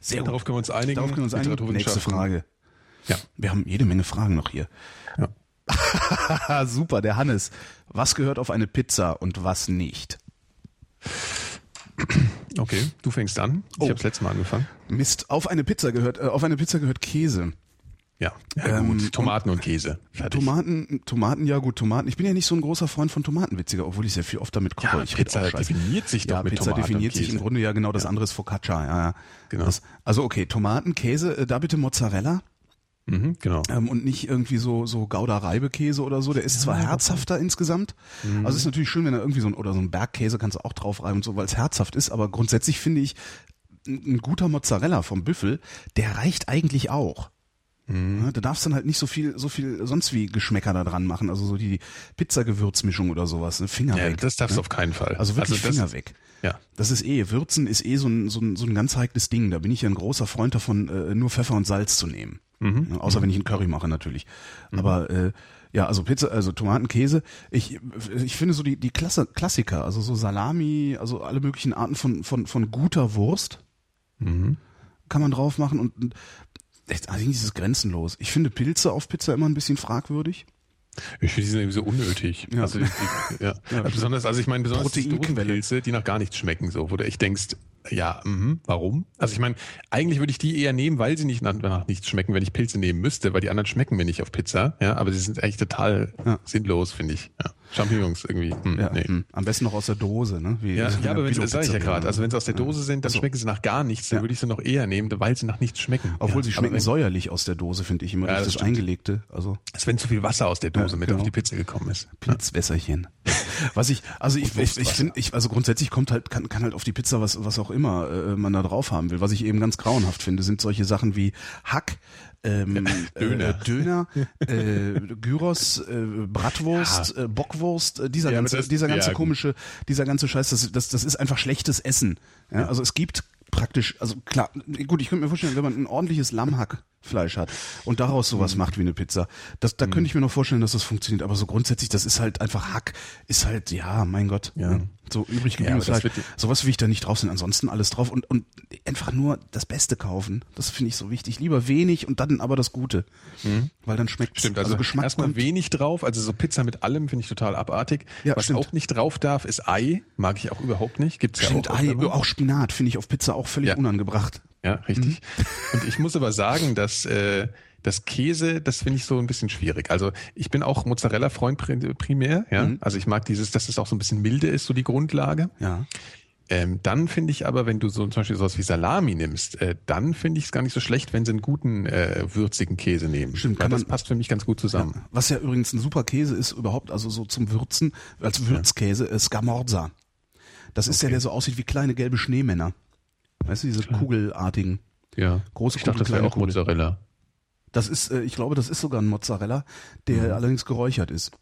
Sehr gut. Darauf können wir uns einigen. Darauf können wir uns einigen. Nächste Frage. Ja. Wir haben jede Menge Fragen noch hier. Super, der Hannes. Was gehört auf eine Pizza und was nicht? Okay, du fängst an. Ich oh. habe letzte Mal angefangen. Mist, auf eine Pizza gehört, äh, auf eine Pizza gehört Käse. Ja, ja ähm, gut. Tomaten und, und Käse. Fertig. Tomaten, Tomaten, ja gut, Tomaten. Ich bin ja nicht so ein großer Freund von Tomaten, witziger, obwohl ich sehr viel oft damit koche. Ja, ich Pizza definiert sich doch ja, mit Pizza Tomaten definiert sich im Grunde ja genau das ja. andere ist Focaccia. Ja, ja. Genau. Das, also okay, Tomaten, Käse, äh, da bitte Mozzarella. Mhm, genau. Ähm, und nicht irgendwie so, so Gouda Reibekäse oder so. Der ist zwar herzhafter insgesamt. Mhm. Also ist natürlich schön, wenn er irgendwie so ein, oder so ein Bergkäse kannst du auch drauf reiben und so, weil es herzhaft ist. Aber grundsätzlich finde ich, ein guter Mozzarella vom Büffel, der reicht eigentlich auch. Mhm. Da darfst dann halt nicht so viel, so viel sonst wie Geschmäcker da dran machen. Also so die Pizzagewürzmischung oder sowas. Ne? Finger ja, weg. Das darfst du ne? auf keinen Fall. Also wirklich also Finger weg. Ja. Das ist eh, Würzen ist eh so ein, so ein, so ein ganz heikles Ding. Da bin ich ja ein großer Freund davon, äh, nur Pfeffer und Salz zu nehmen. Mhm. Ja, außer mhm. wenn ich einen Curry mache natürlich. Mhm. Aber äh, ja, also Pizza, also Tomaten, Käse. Ich, ich finde so die, die Klasse, Klassiker, also so Salami, also alle möglichen Arten von, von, von guter Wurst mhm. kann man drauf machen und echt, eigentlich ist es grenzenlos. Ich finde Pilze auf Pizza immer ein bisschen fragwürdig. Ich finde die sind irgendwie so unnötig. Ja. Also, ich, ja. ja. besonders, also ich meine, besonders Pilze, die nach gar nichts schmecken, so, wo du echt denkst, ja, mh, warum? Also ich meine, eigentlich würde ich die eher nehmen, weil sie nicht nach, nichts schmecken, wenn ich Pilze nehmen müsste, weil die anderen schmecken mir nicht auf Pizza. Ja, aber sie sind eigentlich total ja. sinnlos, finde ich. Ja. Champignons irgendwie. Hm, ja, nee. Hm. Am besten noch aus der Dose, ne? Wie, ja, ja aber wenn das sage ich ja gerade. Also wenn sie aus der Dose sind, dann also, schmecken sie nach gar nichts. Dann würde ich sie noch eher nehmen, weil sie nach nichts schmecken. Obwohl sie schmecken säuerlich aus der Dose, finde ich immer. Ja, das, das eingelegte. Also. Als wenn zu viel Wasser aus der Dose mit genau. auf die Pizza gekommen ist. Pilzwässerchen. Was ich, also ich, ich, ich finde, ich, also grundsätzlich kommt halt, kann, kann halt auf die Pizza was, was auch immer äh, man da drauf haben will. Was ich eben ganz grauenhaft finde, sind solche Sachen wie Hack, ähm, Döner, äh, Döner äh, Gyros, äh, Bratwurst, ja. äh, Bockwurst, äh, dieser ja, ganze, das, dieser ganze ja, komische, dieser ganze Scheiß, das, das, das ist einfach schlechtes Essen. Ja, also es gibt praktisch, also klar, gut, ich könnte mir vorstellen, wenn man ein ordentliches Lammhackfleisch hat und daraus sowas mhm. macht wie eine Pizza, das, da mhm. könnte ich mir noch vorstellen, dass das funktioniert, aber so grundsätzlich, das ist halt einfach Hack, ist halt, ja, mein Gott. Ja so übrig gebliebenes ja, Fleisch. Sowas will ich da nicht drauf sind. Ansonsten alles drauf und, und einfach nur das Beste kaufen. Das finde ich so wichtig. Lieber wenig und dann aber das Gute. Mhm. Weil dann schmeckt Stimmt, also, also Geschmack erstmal wenig drauf. Also so Pizza mit allem finde ich total abartig. Ja, Was stimmt. auch nicht drauf darf, ist Ei. Mag ich auch überhaupt nicht. Gibt's stimmt, ja auch. Ei, auch Spinat finde ich auf Pizza auch völlig ja. unangebracht. Ja, richtig. Mhm. Und ich muss aber sagen, dass äh, das Käse, das finde ich so ein bisschen schwierig. Also ich bin auch Mozzarella-Freund primär, ja. Mhm. Also ich mag dieses, dass es auch so ein bisschen milde ist, so die Grundlage. Ja. Ähm, dann finde ich aber, wenn du so zum Beispiel sowas wie Salami nimmst, äh, dann finde ich es gar nicht so schlecht, wenn sie einen guten äh, würzigen Käse nehmen. Stimmt, kann das man, passt für mich ganz gut zusammen. Ja, was ja übrigens ein super Käse ist überhaupt, also so zum Würzen als Würzkäse, ist Scamorza. Das ist okay. ja der so aussieht wie kleine gelbe Schneemänner. Weißt du, diese kugelartigen. Ja. Große ich dachte, das wäre auch Mozzarella. Das ist, äh, ich glaube, das ist sogar ein Mozzarella, der mhm. allerdings geräuchert ist.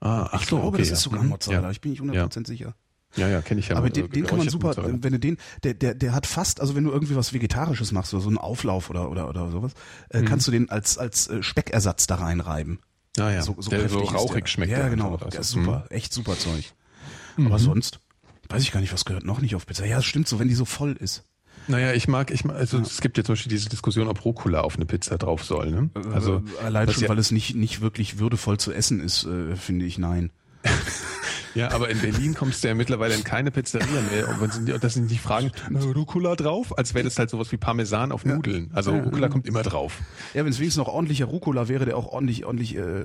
Ah, ach ich so, glaube, okay, das ist sogar ein Mozzarella. Ja. Ich bin nicht 100% ja. sicher. Ja, ja, kenne ich ja. Aber den, den kann man super, Mozzarella. wenn du den, der, der, der hat fast, also wenn du irgendwie was Vegetarisches machst so einen Auflauf oder oder oder sowas, äh, mhm. kannst du den als als äh, Speckersatz da reinreiben. Ah ja, so, so, der so rauchig schmeckt. Ja, genau, der ist super, mhm. echt super Zeug. Mhm. Aber sonst weiß ich gar nicht, was gehört noch nicht auf Pizza. Ja, das stimmt so, wenn die so voll ist. Naja, ich mag, ich mag, also es gibt ja zum Beispiel diese Diskussion, ob Rucola auf eine Pizza drauf soll. Ne? Also äh, allein schon, ja, weil es nicht nicht wirklich würdevoll zu essen ist, äh, finde ich nein. ja, aber in Berlin kommst du ja mittlerweile in keine Pizzeria mehr. Und wenn sie, dass sie nicht fragen, Rucola drauf, als wäre das halt sowas wie Parmesan auf Nudeln. Also Rucola kommt immer drauf. Ja, wenn es wenigstens noch ordentlicher Rucola wäre, der auch ordentlich, ordentlich, äh,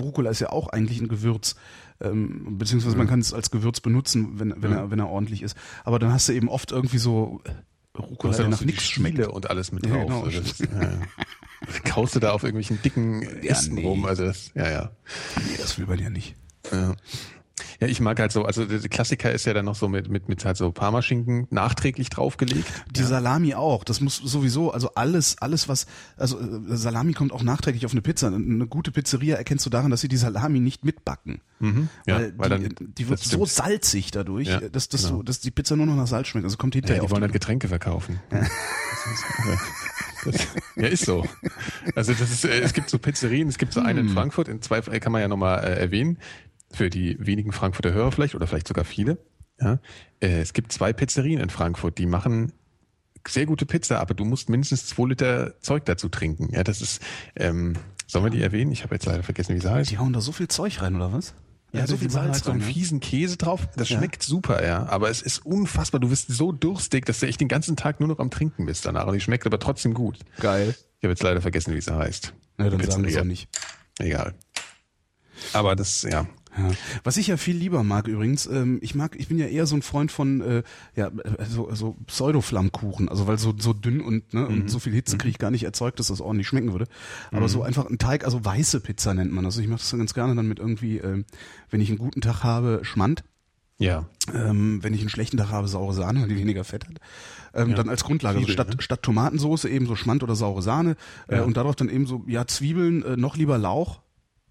Rucola ist ja auch eigentlich ein Gewürz. Ähm, beziehungsweise man kann es als Gewürz benutzen, wenn, wenn, er, wenn er ordentlich ist. Aber dann hast du eben oft irgendwie so Rucola, der nach nichts schmeckt. und alles mit drauf. Ja, genau. so, das, ja. kaust du da auf irgendwelchen dicken Ja, Ästen nee. rum. Also das, ja, ja. Nee, das will man ja nicht. Ja. Ja, ich mag halt so, also der Klassiker ist ja dann noch so mit, mit, mit halt so Parmaschinken nachträglich draufgelegt. Die Salami auch. Das muss sowieso, also alles, alles was, also äh, Salami kommt auch nachträglich auf eine Pizza. Eine gute Pizzeria erkennst du daran, dass sie die Salami nicht mitbacken. Mhm. Ja, weil, weil die, dann- die wird so salzig dadurch, Ja, dass, dass, genau. du, dass die Pizza nur noch nach Salz schmeckt. Also kommt Ja, hinterher die auf wollen die- dann Getränke verkaufen. Das, ja, ist so. Also das ist, äh, es gibt so Pizzerien, es gibt so eine in Hm. Frankfurt, in zwei äh, kann man ja nochmal äh, erwähnen, für die wenigen Frankfurter Hörer vielleicht oder vielleicht sogar viele. Ja, äh, es gibt zwei Pizzerien in Frankfurt, die machen sehr gute Pizza, aber du musst mindestens zwei Liter Zeug dazu trinken. Ja, das ist, ähm, sollen wir die erwähnen? Ich habe jetzt leider vergessen, wie sie heißt. Die hauen da so viel Zeug rein, oder was? Ja, so viel Salz halt so einen ne? fiesen Käse drauf. Das Ja. schmeckt super, ja. Aber es ist unfassbar. Du wirst so durstig, dass du echt den ganzen Tag nur noch am Trinken bist danach. Und die schmeckt aber trotzdem gut. Geil. Ich habe jetzt leider vergessen, wie sie heißt. Ja, dann sagen wir es Pizzeria. auch nicht. Egal. Aber das, ja. Ja. Was ich ja viel lieber mag übrigens, ähm, ich mag, ich bin ja eher so ein Freund von äh, ja so, so Pseudo-Flammkuchen, also weil so so dünn und ne, und so viel Hitze kriege ich gar nicht erzeugt, dass das ordentlich schmecken würde. Aber so einfach ein Teig, also weiße Pizza nennt man. Also ich mache das ganz gerne dann mit irgendwie, ähm, wenn ich einen guten Tag habe, Schmand. Ja. Ähm, wenn ich einen schlechten Tag habe, saure Sahne, weil die weniger Fett hat. Ähm, Dann als Grundlage, also Zwiebeln, statt, ne? statt Tomatensoße eben so Schmand oder saure Sahne äh, Ja. und darauf dann eben so, ja, Zwiebeln, äh, noch lieber Lauch,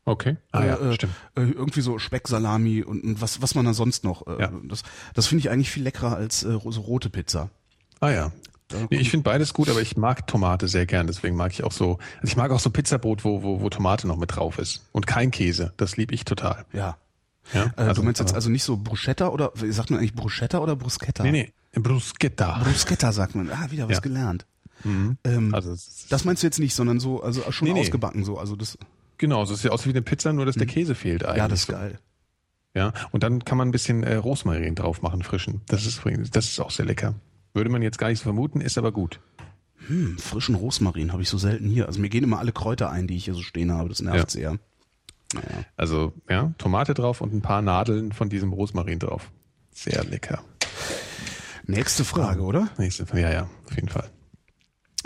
Okay. Ah ja, äh, stimmt. Äh, irgendwie so Specksalami und, und was, was man da sonst noch. Äh, Ja. Das, das finde ich eigentlich viel leckerer als äh, so rote Pizza. Ah ja. Nee, ich finde beides gut, aber ich mag Tomate sehr gern. Deswegen mag ich auch so, also ich mag auch so Pizzabrot, wo, wo, wo Tomate noch mit drauf ist. Und kein Käse. Das liebe ich total. Ja. Ja. Äh, du meinst jetzt also nicht so Bruschetta oder sagt man eigentlich Bruschetta oder Bruschetta? Nee, nee. Bruschetta. Bruschetta sagt man. Ah, wieder was Ja. gelernt. Ähm, Also, das meinst du jetzt nicht, sondern so, also schon Nee, nee. ausgebacken so. Also das, Genau, so sieht aus wie eine Pizza, nur dass der Käse fehlt eigentlich. ja, das ist geil. Ja, und dann kann man ein bisschen äh, Rosmarin drauf machen, frischen. Das ist, das ist auch sehr lecker. Würde man jetzt gar nicht so vermuten, ist aber gut. Hm, frischen Rosmarin habe ich so selten hier. Also mir gehen immer alle Kräuter ein, die ich hier so stehen habe. Das nervt sehr. Naja. Also, ja, Tomate drauf und ein paar Nadeln von diesem Rosmarin drauf. Sehr lecker. Nächste Frage, oder? Nächste, ja, ja, auf jeden Fall.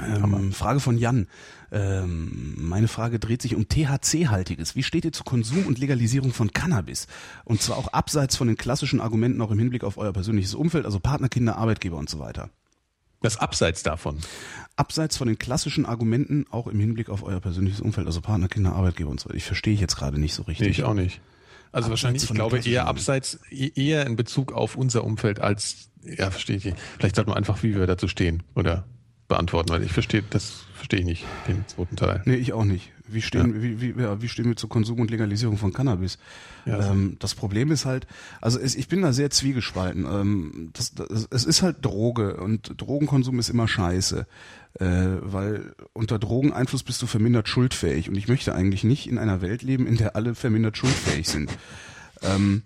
Ähm, Frage von Jan. Ähm, meine Frage dreht sich um THC-haltiges. Wie steht ihr zu Konsum und Legalisierung von Cannabis? Und zwar auch abseits von den klassischen Argumenten, auch im Hinblick auf euer persönliches Umfeld, also Partner, Kinder, Arbeitgeber und so weiter. Das Abseits davon. Abseits von den klassischen Argumenten, auch im Hinblick auf euer persönliches Umfeld, also Partner, Kinder, Arbeitgeber und so weiter. Ich verstehe ich jetzt gerade nicht so richtig. Nee, ich auch nicht. Also Abseits wahrscheinlich, ich glaube, eher abseits, e- eher in Bezug auf unser Umfeld als, ja, verstehe ich. nicht. Vielleicht sollte man einfach, wie wir dazu stehen oder beantworten, weil ich verstehe, das verstehe ich nicht, den zweiten Teil. Nee, ich auch nicht. Wie stehen, wie, wie, ja, wie stehen wir zu Konsum und Legalisierung von Cannabis? Ja. Ähm, das Problem ist halt, also es, ich bin da sehr zwiegespalten. Ähm, das, das, es ist halt Droge und Drogenkonsum ist immer scheiße, äh, weil unter Drogeneinfluss bist du vermindert schuldfähig und ich möchte eigentlich nicht in einer Welt leben, in der alle vermindert schuldfähig sind. Ähm,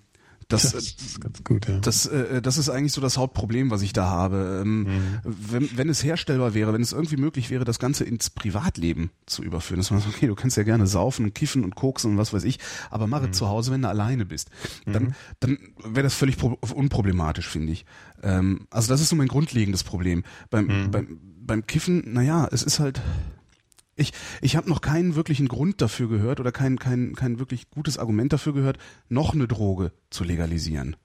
das, Das ist ganz gut, ja. das, äh, das ist eigentlich so das Hauptproblem, was ich da habe. Ähm, Mhm. wenn, wenn es herstellbar wäre, wenn es irgendwie möglich wäre, das Ganze ins Privatleben zu überführen, dass man sagt, okay, du kannst ja gerne saufen und kiffen und koksen und was weiß ich, aber mach es zu Hause, wenn du alleine bist. Dann, dann wäre das völlig pro- unproblematisch, finde ich. Ähm, also das ist so mein grundlegendes Problem. Beim, beim, beim Kiffen, naja, es ist halt, ich, ich habe noch keinen wirklichen Grund dafür gehört oder kein, kein, kein wirklich gutes Argument dafür gehört, noch eine Droge zu legalisieren.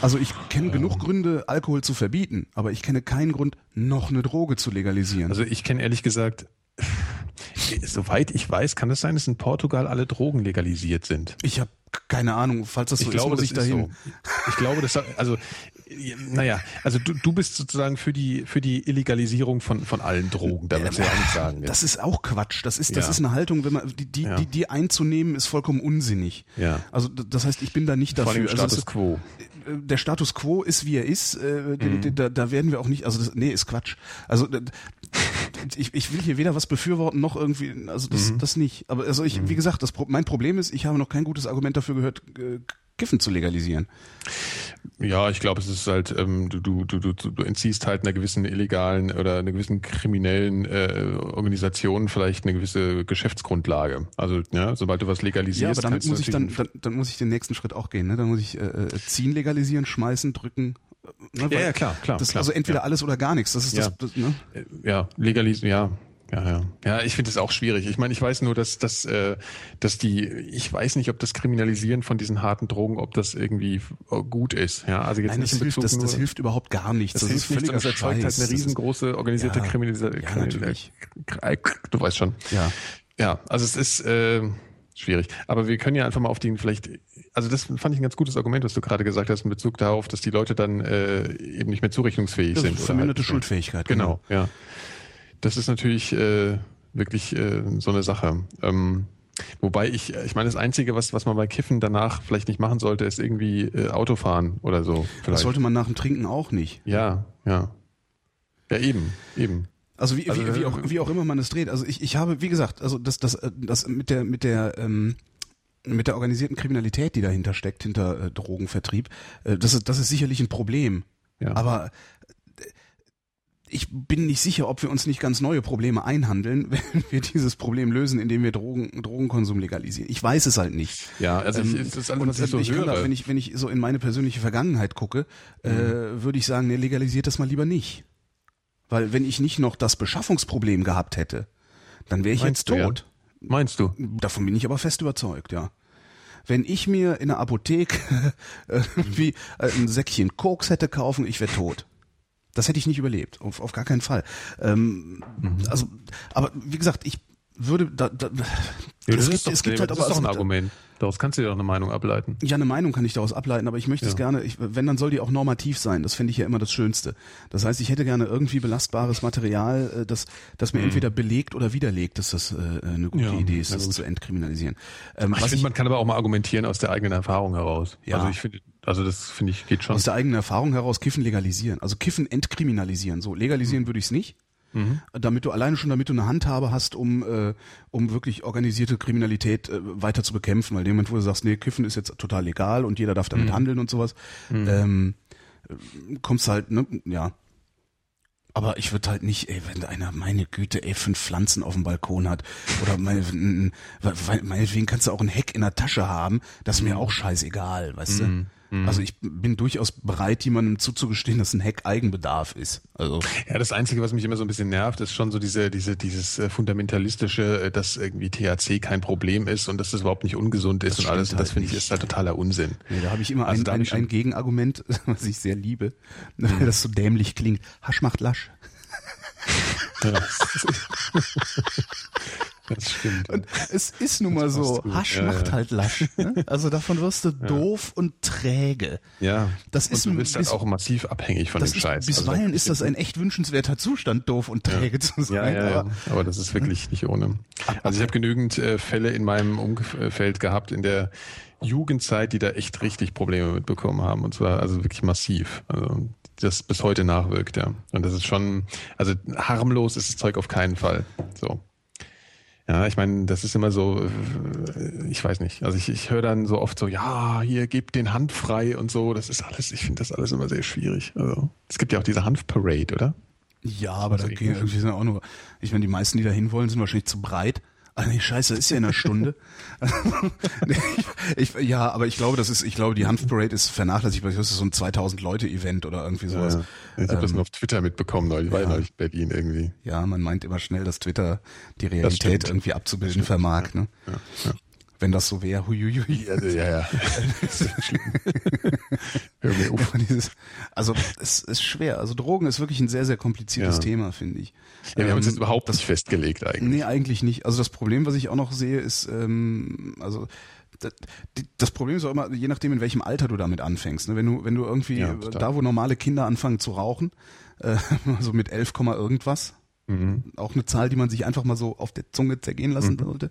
Also ich kenne genug Gründe, Alkohol zu verbieten, aber ich kenne keinen Grund, noch eine Droge zu legalisieren. Also ich kenne ehrlich gesagt, soweit ich weiß, kann es sein, dass in Portugal alle Drogen legalisiert sind. ich habe keine Ahnung, falls das so Ich glaube, ist, muss das ich ist dahin. so. Ich glaube, das, also, naja, also du, du bist sozusagen für die, für die Illegalisierung von, von allen Drogen, da willst du ja nicht sagen. Das ist auch Quatsch. Das ist, das Ja. ist eine Haltung, wenn man die, die, Ja. die, die einzunehmen, ist vollkommen unsinnig. Ja. Also das heißt, ich bin da nicht Vor allem dafür. Also Status es- quo. äh, der Status quo ist wie er ist, äh, Mhm. da, da werden wir auch nicht, also das, nee, ist Quatsch. Also ich, ich will hier weder was befürworten noch irgendwie, also das, Mhm. das nicht. Aber also ich, wie gesagt, das, mein Problem ist, ich habe noch kein gutes Argument dafür gehört, äh, Kiffen zu legalisieren. Ja, ich glaube, es ist halt, ähm, du, du, du, du, entziehst halt einer gewissen illegalen oder einer gewissen kriminellen äh, Organisation vielleicht eine gewisse Geschäftsgrundlage. Also, ja, sobald du was Ja, legalisierst, aber damit muss ich dann, dann, dann muss ich den nächsten Schritt auch gehen. Ne? Dann muss ich äh, äh, ziehen legalisieren, schmeißen, drücken, Ne, ja, ja, klar, klar. Das, klar also entweder ja. alles oder gar nichts. Das ist ja. das, ne? Ja, legalisieren, ja. Ja, ja. Ja, ich finde es auch schwierig. Ich meine, ich weiß nur, dass, dass, äh, dass die, ich weiß nicht, ob das Kriminalisieren von diesen harten Drogen, ob das irgendwie gut ist. Ja, also jetzt Nein, nicht das, in hilft, Bezug das, nur, das hilft überhaupt gar nichts. Das, Das, hilft ist nicht, völliger sondern es erzeugt halt eine Das riesengroße organisierte Ja, Kriminalisierung. ja, natürlich. Du weißt schon. Ja. Ja, also es ist äh, schwierig. Aber wir können ja einfach mal auf den vielleicht, also das fand ich ein ganz gutes Argument, was du gerade gesagt hast in Bezug darauf, dass die Leute dann äh, eben nicht mehr zurechnungsfähig Das sind. verminderte halt, Schuldfähigkeit. Genau, ja. Das ist natürlich äh, wirklich äh, so eine Sache. Ähm, wobei ich, ich meine, das Einzige, was, was man bei Kiffen danach vielleicht nicht machen sollte, ist irgendwie äh, Autofahren oder so. Das Vielleicht. sollte man nach dem Trinken auch nicht. ja, ja. Ja, eben, eben. Also wie, Also, wie, wie, äh, auch, wie auch immer man es dreht. Also ich, ich habe, wie gesagt, also das, das, äh, das mit der, mit der, ähm, mit der organisierten Kriminalität, die dahinter steckt, hinter äh, Drogenvertrieb, äh, das ist, das ist sicherlich ein Problem. Ja. Aber ich bin nicht sicher, ob wir uns nicht ganz neue Probleme einhandeln, wenn wir dieses Problem lösen, indem wir Drogen, Drogenkonsum legalisieren. Ich weiß es halt nicht. ja, also ich, es ist alles, und was ich so ich höre. da, wenn ich wenn ich so in meine persönliche Vergangenheit gucke, äh, würde ich sagen, nee, legalisiert das mal lieber nicht, weil wenn ich nicht noch das Beschaffungsproblem gehabt hätte, dann wäre ich Meinst jetzt du, ja? tot. Meinst du? Davon bin ich aber fest überzeugt, ja. Wenn ich mir in der Apotheke irgendwie äh, ein Säckchen Koks hätte kaufen, ich wäre tot. Das hätte ich nicht überlebt, auf, auf gar keinen Fall. Ähm, Mhm. Also, aber wie gesagt, ich würde da, da Ja, es das gibt, doch, es gibt halt das aber ist doch ein also, Argument. Daraus kannst du dir doch eine Meinung ableiten. ja, eine Meinung kann ich daraus ableiten, aber ich möchte es Ja. gerne, ich, wenn, dann soll die auch normativ sein. Das finde ich ja immer das Schönste. Das heißt, ich hätte gerne irgendwie belastbares Material, äh, das, das mir entweder belegt oder widerlegt, dass das äh, eine gute Mhm. Ja, Idee ist, das gut. zu entkriminalisieren. Ähm, Ich finde, man kann aber auch mal argumentieren aus der eigenen Erfahrung heraus. Ja. Also ich finde, also das finde ich geht schon. aus der eigenen Erfahrung heraus Kiffen legalisieren. Also Kiffen entkriminalisieren. So, legalisieren Mhm. würde ich es nicht. Damit du alleine schon, damit du eine Handhabe hast, um, äh, um wirklich organisierte Kriminalität äh, weiter zu bekämpfen. Weil in dem Moment, wo du sagst, nee, Kiffen ist jetzt total legal und jeder darf Mhm. damit handeln und sowas, ähm, äh, kommst halt, ne, ja. Aber ich würde halt nicht, ey, wenn einer, meine Güte, ey, fünf Pflanzen auf dem Balkon hat oder meine, n- n- meinetwegen kannst du auch ein Heck in der Tasche haben, das ist Mhm. mir auch scheißegal, weißt du? Also ich bin durchaus bereit, jemandem zuzugestehen, dass ein Heck Eigenbedarf ist. Also Ja, das Einzige, was mich immer so ein bisschen nervt, ist schon so diese, diese, dieses äh, fundamentalistische, äh, dass irgendwie THC kein Problem ist und dass das überhaupt nicht ungesund ist Das und alles. stimmt Das halt finde ich nicht. ist halt totaler Unsinn. nee, da habe ich immer Also ein, ein, ein Gegenargument, was ich sehr liebe, weil das so dämlich klingt. Hasch macht lasch. Ja, das stimmt. Und es ist nun mal so, gut. Hasch Ja, macht ja. halt lasch. Ne? Also davon wirst du doof und träge. Ja, Das und ist du ein bist halt bis- auch massiv abhängig von dem ist, Scheiß. bisweilen Also, ist das ein echt wünschenswerter Zustand, doof und träge zu sein. Ja, ja, ja. aber aber das ist wirklich nicht ohne. Also ich habe genügend äh, Fälle in meinem Umfeld gehabt in der Jugendzeit, die da echt richtig Probleme mitbekommen haben und zwar also wirklich massiv. Also das bis heute nachwirkt, ja. Und das ist schon, also harmlos ist das Zeug auf keinen Fall. So. Ja, ich meine, das ist immer so, äh, ich weiß nicht. Also ich, ich höre dann so oft so, ja, hier gebt den Hand frei und so. Das ist alles, ich finde das alles immer sehr schwierig. Also es gibt ja auch diese Hanfparade, oder? Ja, aber da Also irgendwie sind auch nur, ich meine, die meisten, die da hinwollen, sind wahrscheinlich zu breit. Ah nee, scheiße, ist ja in einer Stunde. Ich, ich, ja, aber ich glaube, das ist, ich glaube, die Hanfparade ist vernachlässigbar. Das ist so ein 2000 Leute Event oder irgendwie sowas. Ja, ich habe das Ähm, nur auf Twitter mitbekommen, neulich, war ja. ja neulich in Berlin irgendwie. Ja, man meint immer schnell, dass Twitter die. Realität irgendwie abzubilden vermag, ne? Ja, ja. Wenn das so wäre, huiuiui. Also, ja, ja. Hör mir auf. Dieses, also es ist schwer. Also Drogen ist wirklich ein sehr, sehr kompliziertes Ja. Thema, finde ich. Ja, wir haben uns Ähm, jetzt überhaupt nicht festgelegt eigentlich. Nee, eigentlich nicht. Also das Problem, was ich auch noch sehe, ist, ähm, also das, das Problem ist auch immer, je nachdem, in welchem Alter du damit anfängst. Ne? Wenn du, wenn du irgendwie Ja, da, wo normale Kinder anfangen zu rauchen, äh, also mit 11, Komma irgendwas, Mhm. auch eine Zahl, die man sich einfach mal so auf der Zunge zergehen lassen sollte.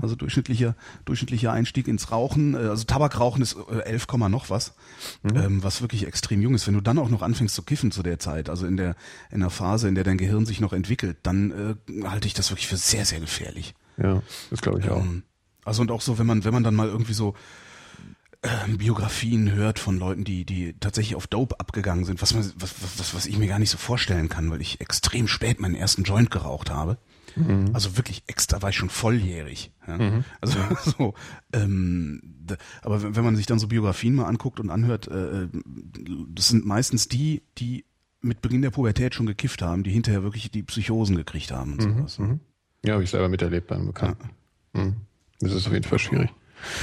Also durchschnittlicher, durchschnittlicher Einstieg ins Rauchen, äh, also Tabakrauchen ist äh, 11, Komma noch was, ähm, was wirklich extrem jung ist. Wenn du dann auch noch anfängst zu kiffen zu der Zeit, also in der, in der Phase, in der dein Gehirn sich noch entwickelt, dann äh, halte ich das wirklich für sehr, sehr gefährlich. Ja, das glaube ich auch. Ähm, Also und auch so, wenn man, wenn man dann mal irgendwie so äh, Biografien hört von Leuten, die, die tatsächlich auf Dope abgegangen sind, was, man, was, was, was ich mir gar nicht so vorstellen kann, weil ich extrem spät meinen ersten Joint geraucht habe. Mhm. Also wirklich extra war ich schon volljährig. Ja? Mhm. Also so, ähm, da, aber wenn man sich dann so Biografien mal anguckt und anhört, äh, das sind meistens die, die mit Beginn der Pubertät schon gekifft haben, die hinterher wirklich die Psychosen gekriegt haben und mhm. sowas. Mhm. Ja, habe ich selber miterlebt beim Bekannten. Ja. Mhm. Das ist auf jeden Fall schwierig.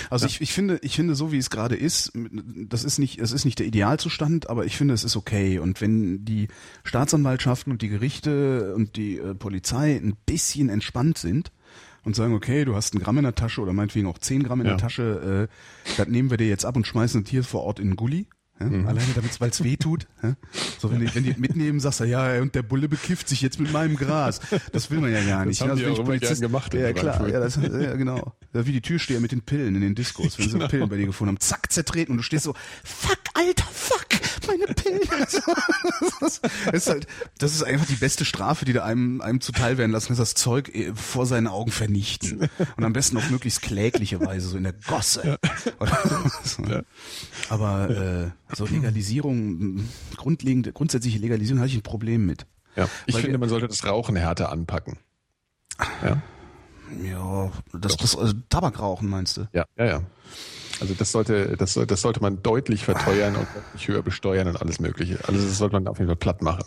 Also ja. ich, ich finde, ich finde, so wie es gerade ist, das ist nicht, es ist nicht der Idealzustand, aber ich finde, es ist okay. Und wenn die Staatsanwaltschaften und die Gerichte und die äh, Polizei ein bisschen entspannt sind und sagen, okay, du hast ein Gramm in der Tasche oder meinetwegen auch zehn Gramm in ja. der Tasche, äh, das nehmen wir dir jetzt ab und schmeißen es hier vor Ort in den Gully. Ja? Mhm. Alleine damit, weil es weh tut. Ja? So, wenn die, wenn die mitnehmen, sagst du, ja, und der Bulle bekifft sich jetzt mit meinem Gras. Das will man ja gar nicht. Das haben also, die auch immer gern gemacht. Ja, klar. Ja, das, ja, genau. Ja, wie die Türsteher mit den Pillen in den Diskos, wenn genau. sie Pillen bei dir gefunden haben. Zack, zertreten und du stehst so, fuck, alter, fuck, meine Pillen. das, ist halt, das ist einfach die beste Strafe, die da einem, einem zuteil werden lassen, ist das Zeug äh, vor seinen Augen vernichten. Und am besten auf möglichst klägliche Weise, so in der Gosse. Ja. Aber äh, so Legalisierung, grundlegende, grundsätzliche Legalisierung habe ich ein Problem mit. Ja, ich Weil finde, man sollte das Rauchen härter anpacken. Ja. Ja, das, das also Tabakrauchen meinst du? Ja, ja, ja. Also das sollte, das, das sollte man deutlich verteuern und deutlich höher besteuern und alles Mögliche. Also das sollte man auf jeden Fall platt machen.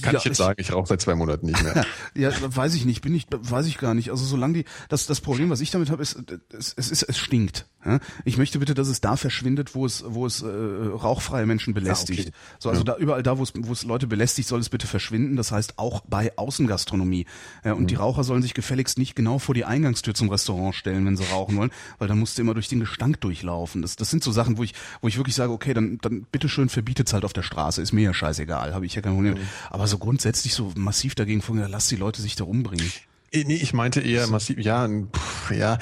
Kann ja, ich jetzt ich, sagen, ich rauche seit zwei Monaten nicht mehr. ja, weiß ich nicht, bin ich, weiß ich gar nicht. Also solange die, das, das Problem, was ich damit habe, ist, es, es ist, es stinkt. Ich möchte bitte, dass es da verschwindet, wo es, wo es äh, rauchfreie Menschen belästigt. Ja, okay. So, also ja. da überall da, wo es, wo es Leute belästigt, soll es bitte verschwinden. Das heißt auch bei Außengastronomie. Ja, und mhm. die Raucher sollen sich gefälligst nicht genau vor die Eingangstür zum Restaurant stellen, wenn sie rauchen wollen, weil dann musst du immer durch den Gestank durchlaufen. Das, das sind so Sachen, wo ich, wo ich wirklich sage, okay, dann, dann bitteschön verbietet's halt auf der Straße. Ist mir ja scheißegal, habe ich ja kein Problem. Mhm. Aber so grundsätzlich so massiv dagegen vorgehen, lass die Leute sich da umbringen. Nee, ich meinte eher massiv, ja, pff, ja,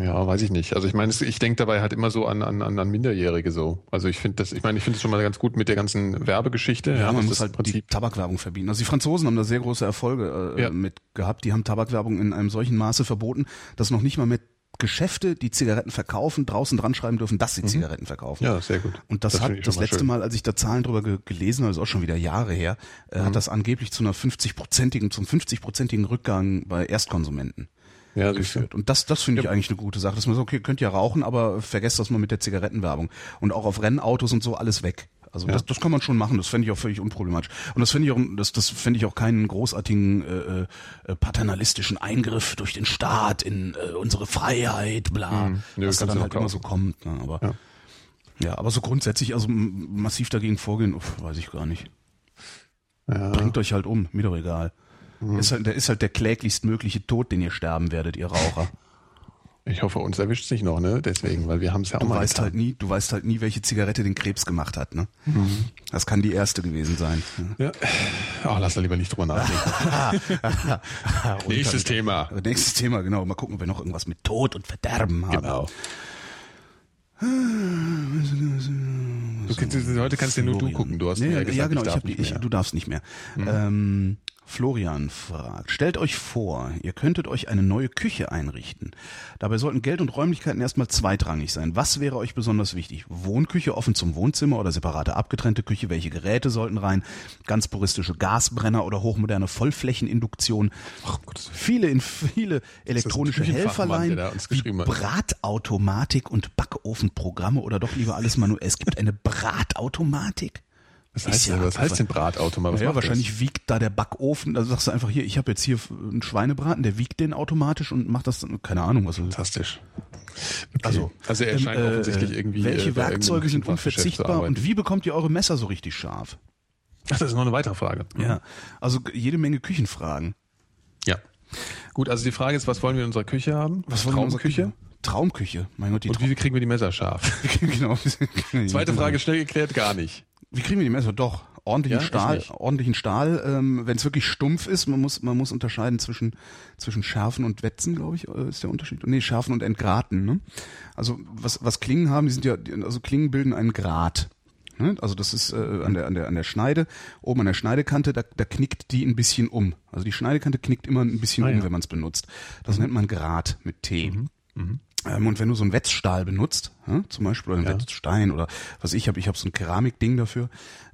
ja, weiß ich nicht. Also ich meine, ich denke dabei halt immer so an, an, an Minderjährige so. Also ich finde das, ich meine, ich finde es schon mal ganz gut mit der ganzen Werbegeschichte. Ja, ja man muss halt Prinzip. die Tabakwerbung verbieten. Also die Franzosen haben da sehr große Erfolge äh, ja. mit gehabt. Die haben Tabakwerbung in einem solchen Maße verboten, dass noch nicht mal mit Geschäfte, die Zigaretten verkaufen, draußen dran schreiben dürfen, dass sie mhm. Zigaretten verkaufen. Ja, sehr gut. Und das, das hat das letzte schön. Mal, als ich da Zahlen drüber ge gelesen habe, ist auch schon wieder Jahre her, äh, mhm. hat das angeblich zu einer 50-prozentigen, zum 50-prozentigen Rückgang bei Erstkonsumenten ja, geführt. Und das, das finde ich ja. eigentlich eine gute Sache, dass man so, okay, könnt ja rauchen, aber vergesst das mal mit der Zigarettenwerbung. Und auch auf Rennautos und so alles weg. Also ja. das, das kann man schon machen, das fände ich auch völlig unproblematisch. Und das finde ich auch, das, das fände ich auch keinen großartigen äh, äh, paternalistischen Eingriff durch den Staat in äh, unsere Freiheit, bla, mhm. Nö, was da dann halt kaufen. immer so kommt. Ne? Aber ja. ja, aber so grundsätzlich, also massiv dagegen vorgehen, uff, weiß ich gar nicht. Ja. Bringt euch halt um, mir doch egal. Mhm. Ist halt, der ist halt der kläglichst mögliche Tod, den ihr sterben werdet, ihr Raucher. Ich hoffe, uns erwischt sich noch, ne? Deswegen, weil wir haben es ja auch du mal. Weißt halt nie, du weißt halt nie, welche Zigarette den Krebs gemacht hat, ne? Mhm. Das kann die erste gewesen sein. Ja. Ach, lass da lieber nicht drüber nachdenken. nächstes Thema. Nächstes Thema, genau. Mal gucken, ob wir noch irgendwas mit Tod und Verderben haben. Genau. Du kannst, heute kannst du nur du gucken. Du hast nee, ja, gesagt, ja genau. Ich, ich, ich, du darfst nicht mehr. Mhm. Ähm, Florian fragt, stellt euch vor, ihr könntet euch eine neue Küche einrichten. Dabei sollten Geld und Räumlichkeiten erstmal zweitrangig sein. Was wäre euch besonders wichtig? Wohnküche offen zum Wohnzimmer oder separate abgetrennte Küche? Welche Geräte sollten rein? Ganz puristische Gasbrenner oder hochmoderne Vollflächeninduktion? Ach, viele, in viele elektronische Helferlein, Bratautomatik und Backofenprogramme oder doch lieber alles manuell. Es gibt eine Bratautomatik? Was heißt, ja, was heißt denn Bratautomat? ja, wahrscheinlich das? wiegt da der Backofen, also sagst du einfach hier, ich habe jetzt hier einen Schweinebraten, der wiegt den automatisch und macht das, keine Ahnung. Also, Fantastisch. Okay. Also, also er scheint ähm, offensichtlich irgendwie. Welche äh, Werkzeuge sind unverzichtbar und wie bekommt ihr eure Messer so richtig scharf? Ach, das ist noch eine weitere Frage. Ja, also jede Menge Küchenfragen. Ja. Gut, also die Frage ist, was wollen wir in unserer Küche haben? Was wollen Traumküche? wir in unserer Küche? Traumküche. Mein Gott, die Und wie kriegen wir die Messer scharf? genau. Zweite Frage schnell geklärt, gar nicht. Wie kriegen wir die Messer? Doch, ordentlichen ja, Stahl, ordentlichen Stahl. Ähm, Wenn es wirklich stumpf ist, man muss, man muss unterscheiden zwischen zwischen Schärfen und Wetzen, glaube ich, äh, ist der Unterschied. Nee, Schärfen und Entgraten. Ne? Also was was Klingen haben, die sind ja, also Klingen bilden einen Grat. Ne? Also das ist äh, an der an der an der Schneide oben an der Schneidekante, da, da knickt die ein bisschen um. Also die Schneidekante knickt immer ein bisschen ah, um, ja. wenn man es benutzt. Das mhm. nennt man Grat mit T. Mhm. Mhm. Ähm, und wenn du so einen Wetzstahl benutzt, zum Beispiel, oder einen ja. Wetzstein oder was ich habe, ich habe so ein Keramikding dafür.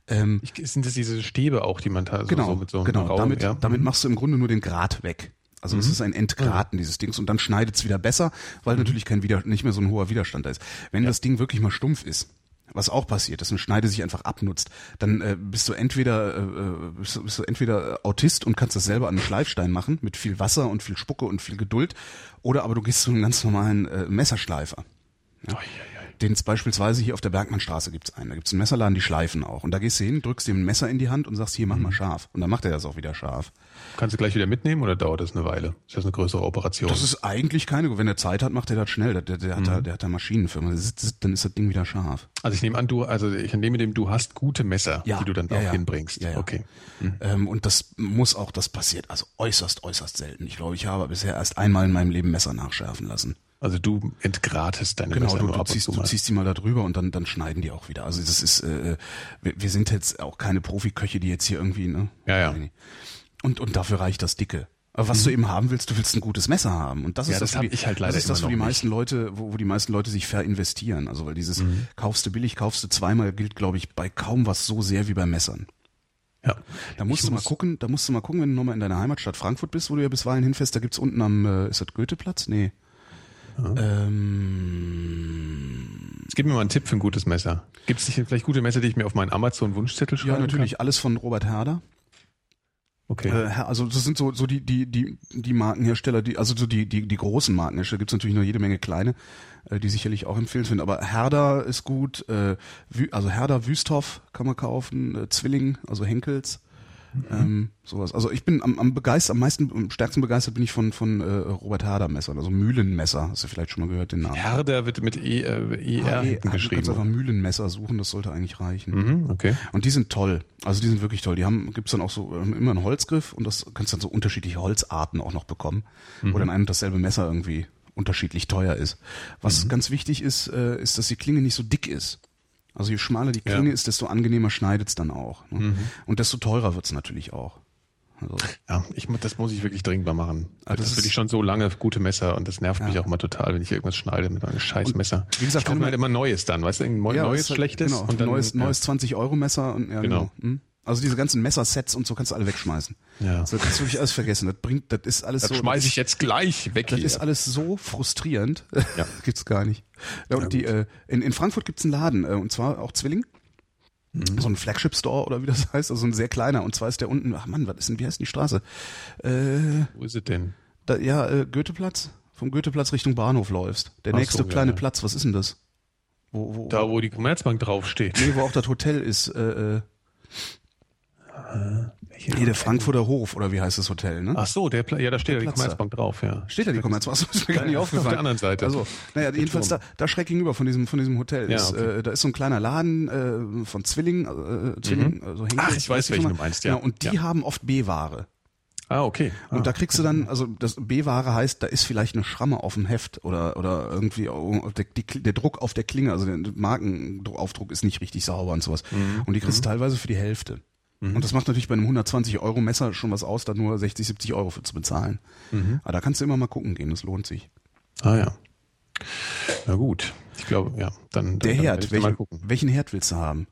Ähm, ich, sind das diese Stäbe auch, die man da so, genau, so mit so einem Genau, Raum, damit, ja? damit mhm. machst du im Grunde nur den Grat weg. Also mhm. es ist ein Entgraten dieses Dings und dann schneidet es wieder besser, weil mhm. natürlich kein Wider nicht mehr so ein hoher Widerstand da ist. Wenn ja. das Ding wirklich mal stumpf ist, was auch passiert, dass eine Schneide sich einfach abnutzt, dann äh, bist du entweder äh, äh bist, du, bist du entweder Autist und kannst das selber an einem Schleifstein machen mit viel Wasser und viel Spucke und viel Geduld, oder aber du gehst zu einem ganz normalen äh, Messerschleifer. Ja. Oh, ja, ja den es beispielsweise hier auf der Bergmannstraße gibt's einen. Da gibt's einen Messerladen, die schleifen auch. Und da gehst du hin, drückst ihm ein Messer in die Hand und sagst, hier, mach mal mhm. scharf. Und dann macht er das auch wieder scharf. Kannst du gleich wieder mitnehmen oder dauert das eine Weile? Ist das eine größere Operation? Das ist eigentlich keine. Wenn er Zeit hat, macht er das schnell. Der, der, der, mhm. hat, da, der hat da Maschinenfirma. Dann ist das Ding wieder scharf. Also ich nehme an, du, also ich nehme dem, du hast gute Messer, ja, die du dann ja, auch ja. hinbringst. Ja, ja. Okay. Mhm. Ähm, und das muss auch, das passiert also äußerst, äußerst selten. Ich glaube, ich habe bisher erst einmal in meinem Leben Messer nachschärfen lassen. Also du entgratest deine genau, Messer du, du, ziehst, du ziehst die mal da drüber und dann, dann schneiden die auch wieder. Also das ist, äh, wir, wir sind jetzt auch keine Profiköche, die jetzt hier irgendwie, ne? Ja, ja. Und, und dafür reicht das Dicke. Aber was mhm. du eben haben willst, du willst ein gutes Messer haben. Und das ja, ist das, das, ich halt leider das ist das, wo die meisten nicht. Leute, wo, wo die meisten Leute sich verinvestieren. Also weil dieses mhm. kaufst du billig, kaufst du zweimal gilt, glaube ich, bei kaum was so sehr wie bei Messern. Ja. Da musst ich du muss mal gucken, da musst du mal gucken, wenn du nochmal in deiner Heimatstadt Frankfurt bist, wo du ja bisweilen hinfährst, da gibt's unten am, äh, ist das Goetheplatz? Nee. Ähm, Gib mir mal einen Tipp für ein gutes Messer. Gibt es nicht vielleicht gute Messer, die ich mir auf meinen Amazon-Wunschzettel schreibe? Ja, natürlich. Kann? Alles von Robert Herder. Okay. Äh, also das sind so so die die die die Markenhersteller, die also so die die die großen Markenhersteller gibt's natürlich noch jede Menge kleine, äh, die sicherlich auch empfehlenswert sind. Aber Herder ist gut, äh, also Herder Wüsthoff kann man kaufen, äh, Zwilling, also Henkels. Mhm. Ähm, sowas. Also ich bin am, am begeistert, am meisten, am stärksten begeistert bin ich von von äh, Robert Herder Messern, also Mühlenmesser. Hast du vielleicht schon mal gehört den Namen? Herder wird mit E äh, ER ah, e, geschrieben. Du einfach Mühlenmesser suchen, das sollte eigentlich reichen. Mhm, okay. Und die sind toll. Also die sind wirklich toll. Die haben gibt's dann auch so ähm, immer einen Holzgriff und das kannst dann so unterschiedliche Holzarten auch noch bekommen, mhm. wo dann ein und dasselbe Messer irgendwie unterschiedlich teuer ist. Was mhm. ganz wichtig ist, äh, ist, dass die Klinge nicht so dick ist. Also je schmaler die Klinge ja. ist, desto angenehmer schneidet's dann auch. Ne? Mhm. Und desto teurer wird's natürlich auch. Also. Ja, ich, das muss ich wirklich dringend mal machen. Also das, das will ich schon so lange gute Messer und das nervt ja. mich auch mal total, wenn ich irgendwas schneide mit einem Scheißmesser. wie gesagt, ich kaufe mir halt immer Neues dann, weißt du, ein ja, neues, schlechtes. Genau, und dann, neues, ja. neues 20 Euro Messer und ja, genau. genau. Hm? Also diese ganzen Messersets und so kannst du alle wegschmeißen. Ja. Also das kannst du wirklich alles vergessen. Das bringt, das ist alles das so. Das schmeiße ich jetzt gleich weg. Das hier. ist alles so frustrierend. Ja. Gibt's gar nicht. Ja, und die, äh, in, in Frankfurt gibt's einen Laden, äh, und zwar auch Zwilling. Mhm. So ein Flagship Store oder wie das heißt, also ein sehr kleiner. Und zwar ist der unten, ach Mann, was ist denn, wie heißt denn die Straße? Äh, Wo ist es denn? Da, ja, äh, Goetheplatz. Vom Goetheplatz Richtung Bahnhof läufst. Der ach nächste so, kleine ja. Platz, was ist denn das? Wo, wo, da, wo die Commerzbank draufsteht. Nee, wo auch das Hotel ist. Äh, Nee, der Frankfurter Hof oder wie heißt das Hotel, ne? Ach so, der ja, da steht ja die Commerzbank drauf, ja. Steht da die Commerzbank? Achso, ist mir gar nicht aufgefallen. Auf der anderen Seite. Also, naja, jedenfalls da, da schräg gegenüber von diesem von diesem Hotel. Ja, ist, okay. äh, da ist so ein kleiner Laden äh, von Zwilling, äh, Zwilling, mhm. also Henkel, Ach, ich weiß, welchen du meinst, ja. Genau, und die ja. haben oft B-Ware. Ah, okay. Und ah, da kriegst du dann, also das B-Ware heißt, da ist vielleicht eine Schramme auf dem Heft oder oder irgendwie der, die, der Druck auf der Klinge, also der Markenaufdruck ist nicht richtig sauber und sowas. Mhm. Und die kriegst du mhm. teilweise für die Hälfte. Mhm. Und das macht natürlich bei einem 120 Euro Messer schon was aus, da nur 60, 70 Euro für zu bezahlen. Mhm. Aber da kannst du immer mal gucken gehen, das lohnt sich. Ah ja. Na gut. Ich glaube, ja, dann, dann Der dann Herd, welchen, welchen Herd willst du haben?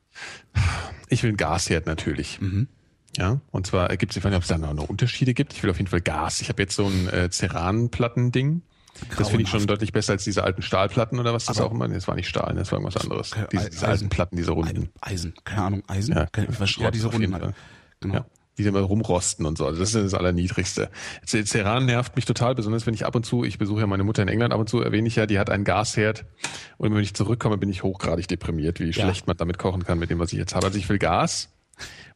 Ich will einen Gasherd natürlich. Mhm. Ja, und zwar gibt es, ich weiß nicht, ob es da noch Unterschiede gibt. Ich will auf jeden Fall Gas. Ich habe jetzt so ein äh, Ceran-Platten-Ding. Das finde ich schon deutlich besser als diese alten Stahlplatten oder was das Aber auch immer. Das war nicht Stahl, das war irgendwas anderes. Diese, diese alten Platten, diese runden. Eisen, keine Ahnung, Eisen? Ja, was, ja diese runden. Halt. Genau. Ja die immer rumrosten und so. Also das ist das Allerniedrigste. Ceran nervt mich total, besonders wenn ich ab und zu, ich besuche ja meine Mutter in England, ab und zu erwähne ich ja, die hat einen Gasherd und wenn ich zurückkomme, bin ich hochgradig deprimiert, wie ja. schlecht man damit kochen kann mit dem, was ich jetzt habe. Also ich will Gas,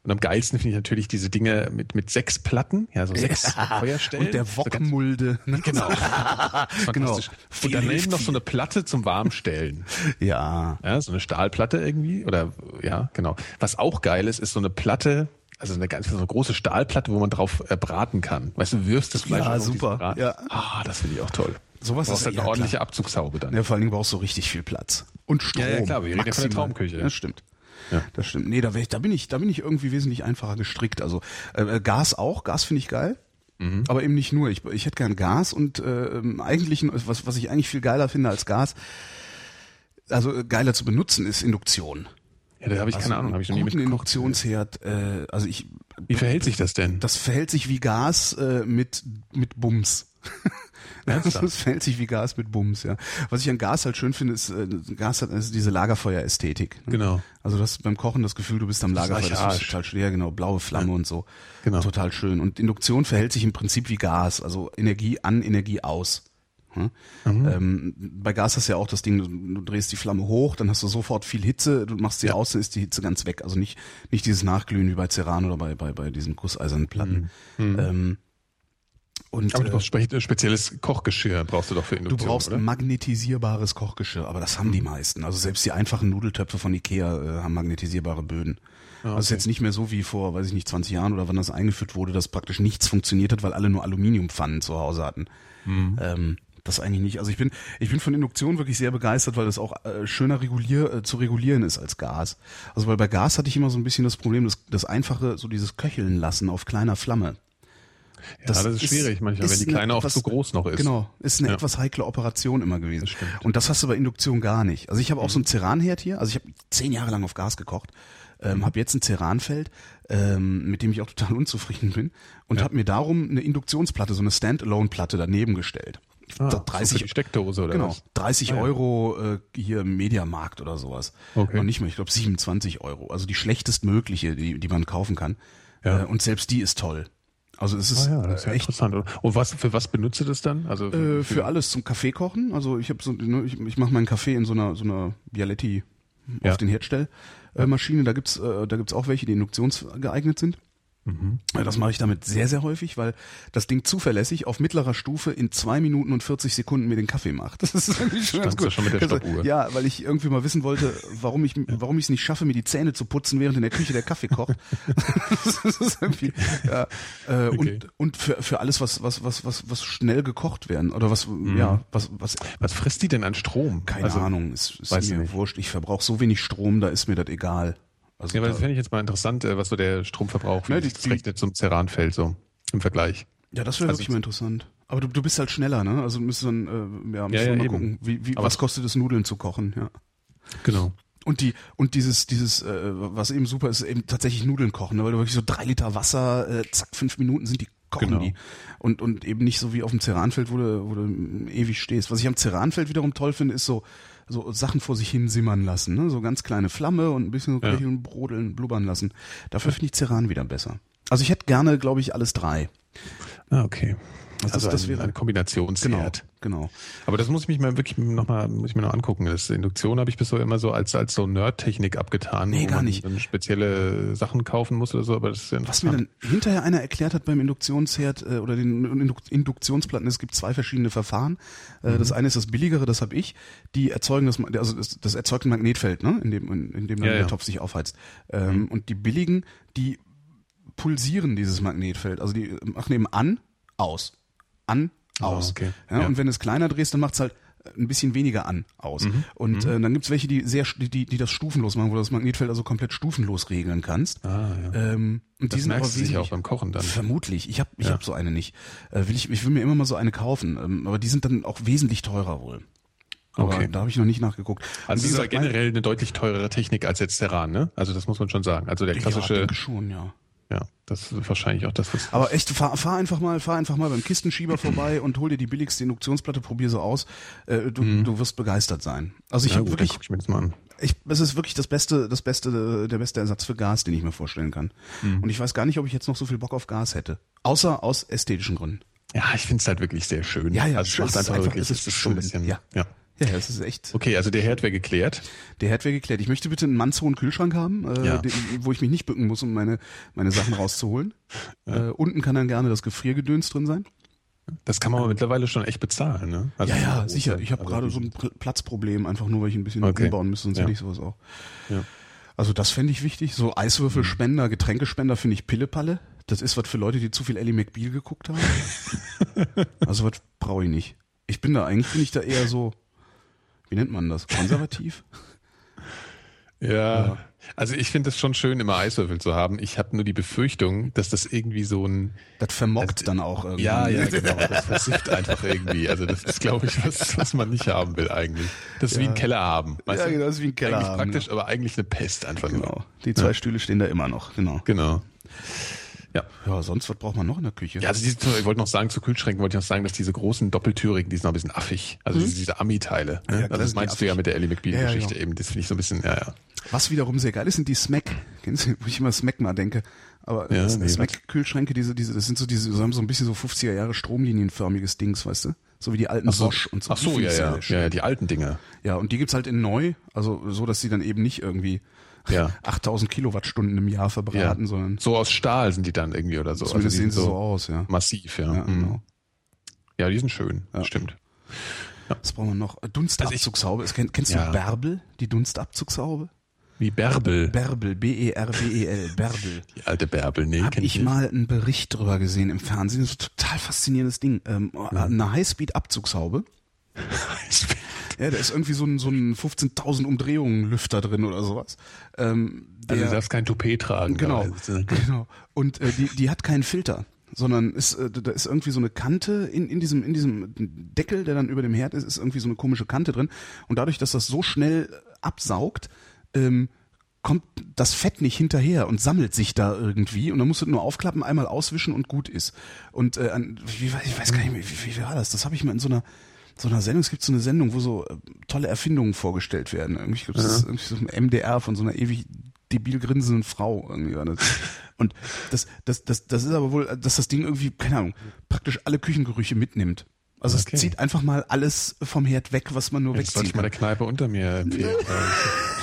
und am geilsten finde ich natürlich diese Dinge mit, mit sechs Platten, ja, so sechs ja, Feuerstellen. Und der Wokmulde. So genau. genau. Und dann eben noch so eine Platte zum Warmstellen. ja. Ja, so eine Stahlplatte irgendwie. Oder ja, genau. Was auch geil ist, ist so eine Platte, also eine ganz so eine große Stahlplatte, wo man drauf äh, braten kann. Weißt du, wirfst das Fleisch ja, super. Ja, ah, das finde ich auch toll. Sowas ist halt eine ordentliche klar. Abzugshaube dann. Ja, vor allen Dingen brauchst du richtig viel Platz und Strom. Ja, ja klar, wir reden ja von der Traumküche. Ja, stimmt. Ja. Das stimmt. Nee, da, ich, da bin ich, da bin ich irgendwie wesentlich einfacher gestrickt. Also äh, äh, Gas auch, Gas finde ich geil. Mhm. Aber eben nicht nur. Ich, ich hätte gern Gas und äh, eigentlich, was, was ich eigentlich viel geiler finde als Gas, also geiler zu benutzen, ist Induktion. Ja, da habe ich also keine Ahnung, habe ich noch nie mit Induktionsherd, äh, also ich Wie verhält sich das denn? Das verhält sich wie Gas äh, mit mit Bums. das verhält sich wie Gas mit Bums, ja. Was ich an Gas halt schön finde, ist äh, Gas hat also diese Lagerfeuerästhetik. Ne? Genau. Also du hast beim Kochen das Gefühl, du bist am Lagerfeuer, das, das ist total schwer, genau, blaue Flamme ja. und so. Genau. Total schön. Und Induktion verhält sich im Prinzip wie Gas, also Energie an, Energie aus. Hm? Mhm. Ähm, bei Gas hast du ja auch das Ding, du, du, drehst die Flamme hoch, dann hast du sofort viel Hitze, du machst sie ja. aus, dann ist die Hitze ganz weg. Also nicht, nicht dieses Nachglühen wie bei Ceran oder bei, bei, bei diesen gusseisernen Platten. Mhm. mhm. Ähm, und, aber du brauchst äh, spezielles Kochgeschirr, brauchst du doch für Induktion, Du brauchst oder? magnetisierbares Kochgeschirr, aber das haben die meisten. Also selbst die einfachen Nudeltöpfe von Ikea äh, haben magnetisierbare Böden. Ah, okay. Also ist jetzt nicht mehr so wie vor, weiß ich nicht, 20 Jahren oder wann das eingeführt wurde, dass praktisch nichts funktioniert hat, weil alle nur Aluminiumpfannen zu Hause hatten. Mhm. Ähm, das eigentlich nicht. Also ich bin, ich bin von Induktion wirklich sehr begeistert, weil das auch äh, schöner regulier, äh, zu regulieren ist als Gas. Also weil bei Gas hatte ich immer so ein bisschen das Problem, das, das einfache, so dieses Köcheln lassen auf kleiner Flamme. Ja, das, das ist schwierig manchmal, wenn die kleine auch zu groß noch ist. Genau, ist eine ja. etwas heikle Operation immer gewesen. Das Und das hast du bei Induktion gar nicht. Also ich habe auch so ein Ceranherd hier, also ich habe zehn Jahre lang auf Gas gekocht, ähm, mhm. habe jetzt ein Ceranfeld, ähm, mit dem ich auch total unzufrieden bin und ja. habe mir darum eine Induktionsplatte, so eine Standalone-Platte daneben gestellt. Ah, 30 so Steckdose oder genau, was? 30 ah, ja. Euro äh, hier im Mediamarkt oder sowas. Okay. Und nicht mehr, ich glaube 27 Euro. Also die schlechtestmögliche, die, die man kaufen kann. Ja. Äh, und selbst die ist toll. Also es ist, ah ja, ist ja echt interessant. Und was für was benutzt du das dann? Also für, äh, für alles zum Kaffee kochen. Also ich habe so, ne, ich, ich mache meinen Kaffee in so einer so einer Bialetti ja. auf den Herdstellmaschine. Da gibt's äh, da gibt's auch welche, die induktionsgeeignet sind. Mhm. Das mache ich damit sehr, sehr häufig, weil das Ding zuverlässig auf mittlerer Stufe in zwei Minuten und 40 Sekunden mir den Kaffee macht. Das ist eigentlich schon ganz gut. Schon mit der also, ja, weil ich irgendwie mal wissen wollte, warum ich, warum ich es nicht schaffe, mir die Zähne zu putzen, während in der Küche der Kaffee kocht. das ist irgendwie, ja, äh, okay. und, und für, für alles, was, was, was, was, was schnell gekocht werden, oder was, mhm. ja, was, was. Was frisst die denn an Strom? Keine also, Ahnung, ist, ist mir wurscht. Ich verbrauche so wenig Strom, da ist mir das egal. Also ja, aber das fände ich jetzt mal interessant, äh, was so der Stromverbrauch, ne, das rechnet zum Ceranfeld so im Vergleich. Ja, das wäre also wirklich mal interessant. Aber du, du bist halt schneller, ne? Also müssen dann, äh, ja, müssen ja, ja, mal eben. gucken, wie, wie, was kostet es, Nudeln zu kochen, ja. Genau. Und die und dieses dieses äh, was eben super ist, eben tatsächlich Nudeln kochen, ne? weil du wirklich so drei Liter Wasser, äh, zack fünf Minuten sind die kochen genau. die und und eben nicht so wie auf dem Ceranfeld, wo du wo du ewig stehst. Was ich am Ceranfeld wiederum toll finde, ist so so Sachen vor sich hin simmern lassen, ne? so ganz kleine Flamme und ein bisschen so ja. brodeln, blubbern lassen. Dafür finde ich Ceran wieder besser. Also ich hätte gerne, glaube ich, alles drei. Ah, okay. Also, also das, ein, wäre eine Kombinationsherd. Genau, genau. Aber das muss ich mir wirklich nochmal, muss ich mir noch angucken. Das Induktion habe ich bis so immer so als, als so Nerd-Technik abgetan. Nee, gar nicht. Dann spezielle Sachen kaufen muss oder so, aber das ist ja Was mir dann hinterher einer erklärt hat beim Induktionsherd äh, oder den Induktionsplatten, es gibt zwei verschiedene Verfahren. Äh, mhm. Das eine ist das billigere, das habe ich. Die erzeugen das, also das, das erzeugt ein Magnetfeld, ne? in dem, in, in dem dann ja, der ja. Topf sich aufheizt. Ähm, mhm. Und die billigen, die pulsieren dieses Magnetfeld. Also die machen eben an, aus an, ah, aus. Oh, okay. ja, ja. Und wenn du es kleiner drehst, dann macht es halt ein bisschen weniger an aus. Mhm. Und mhm. Äh, dann gibt's welche, die sehr die, die das stufenlos machen, wo du das Magnetfeld also komplett stufenlos regeln kannst. Ah, ja. ähm, und das die sind merkst aber du auch beim Kochen dann. Vermutlich. Ich habe ich ja. hab so eine nicht. Äh, will ich, ich will mir immer mal so eine kaufen, ähm, aber die sind dann auch wesentlich teurer wohl. Aber okay. da habe ich noch nicht nachgeguckt. Also das ist ja generell eine deutlich teurere Technik als jetzt Terran, ne? Also das muss man schon sagen. Also der klassische. Ja, schon, ja. Ja, das ist wahrscheinlich auch das, was. Aber echt, fahr, fahr einfach mal, fahr einfach mal beim Kistenschieber vorbei und hol dir die billigste Induktionsplatte, probier so aus. Äh, du, mhm. du wirst begeistert sein. Also ich ja, habe wirklich. Ich mir das mal an. Ich, es ist wirklich das beste, das beste, der beste Ersatz für Gas, den ich mir vorstellen kann. Mhm. Und ich weiß gar nicht, ob ich jetzt noch so viel Bock auf Gas hätte. Außer aus ästhetischen Gründen. Ja, ich finde es halt wirklich sehr schön. Ja, ja, also es macht einfach, einfach wirklich, es ist schon ein bisschen, ja. ja. Ja, es ist echt. Okay, also der Herd wäre geklärt. Der Herd wäre geklärt. Ich möchte bitte einen mannshohen Kühlschrank haben, äh, ja. den, wo ich mich nicht bücken muss, um meine, meine Sachen rauszuholen. Ja. Äh, unten kann dann gerne das Gefriergedöns drin sein. Das kann man aber mittlerweile schon echt bezahlen, ne? Also ja, ja, sicher. Ich habe also gerade so ein Platzproblem, einfach nur, weil ich ein bisschen okay. umbauen müsste, sonst ja. hätte ich sowas auch. Ja. Also das fände ich wichtig. So Eiswürfelspender, Getränkespender finde ich Pillepalle. Das ist was für Leute, die zu viel Ellie McBeal geguckt haben. also was brauche ich nicht. Ich bin da eigentlich, bin ich da eher so, wie nennt man das? Konservativ? Ja, also ich finde es schon schön, immer Eiswürfel zu haben. Ich habe nur die Befürchtung, dass das irgendwie so ein... Das vermockt das, dann auch irgendwie. Ja, ja, genau. Das versifft einfach irgendwie. Also das ist, glaube ich, was, was man nicht haben will eigentlich. Das ist ja. wie ein Keller haben. Weißt ja, genau, das ist wie ein Keller eigentlich haben. praktisch, ja. aber eigentlich eine Pest einfach genau. nur. Die zwei ja. Stühle stehen da immer noch, genau. Genau. Ja. Ja, sonst, was braucht man noch in der Küche? Ja, also diese, ich wollte noch sagen, zu Kühlschränken wollte ich noch sagen, dass diese großen Doppeltürigen, die sind noch ein bisschen affig. Also mhm. diese, diese Ami-Teile. Ne? Ja, also das meinst du ja mit der Ellie McBeal-Geschichte ja, ja, eben. Das finde ich so ein bisschen, ja, ja. Was wiederum sehr geil ist, sind die Smack. Kennst du, wo ich immer Smack mal denke. Aber ja, nee, Smack-Kühlschränke, diese, diese, das sind so diese, so haben so ein bisschen so 50er Jahre stromlinienförmiges Dings, weißt du? So wie die alten Ach so. Bosch und so. Ach so, ja, ja. ja, ja, die alten Dinger. Ja, und die gibt's halt in neu, also so, dass sie dann eben nicht irgendwie ja. 8000 Kilowattstunden im Jahr verbraten, ja. sondern. So aus Stahl sind die dann irgendwie oder so. Zumindest also sehen sie so, so aus, ja. Massiv, ja. Ja, mhm. genau. ja die sind schön, ja. stimmt. Ja. Was brauchen wir noch? Dunstabzugshaube. Also kennst du Bärbel, die Dunstabzugshaube? Wie Bärbel. Bärbel, B-E-R-B-E-L, Bärbel. Die alte Bärbel, nee. Hab ich nicht. mal einen Bericht drüber gesehen im Fernsehen. Das ist ein total faszinierendes Ding. Ähm, ja. Eine Highspeed-Abzugshaube. Ja, da ist irgendwie so ein, so ein 15.000 Umdrehungen Lüfter drin oder sowas. Ähm, der, also du darfst kein Toupet tragen. Genau, genau. Und äh, die, die hat keinen Filter sondern ist, äh, da ist irgendwie so eine Kante in, in diesem in diesem Deckel, der dann über dem Herd ist, ist irgendwie so eine komische Kante drin und dadurch, dass das so schnell absaugt, ähm, kommt das Fett nicht hinterher und sammelt sich da irgendwie und dann musst du nur aufklappen, einmal auswischen und gut ist. Und äh, wie, ich weiß gar nicht mehr, wie, wie war das? Das habe ich mal in so einer so einer Sendung, es gibt so eine Sendung, wo so äh, tolle Erfindungen vorgestellt werden. Irgendwie, das ist irgendwie so ein MDR von so einer ewig debil grinsenden Frau irgendwie war das. Und das, das, das, das ist aber wohl, dass das Ding irgendwie, keine Ahnung, praktisch alle Küchengerüche mitnimmt. Also okay. es zieht einfach mal alles vom Herd weg, was man nur wegzieht. Sollte ich mal der Kneipe unter mir empfehlen.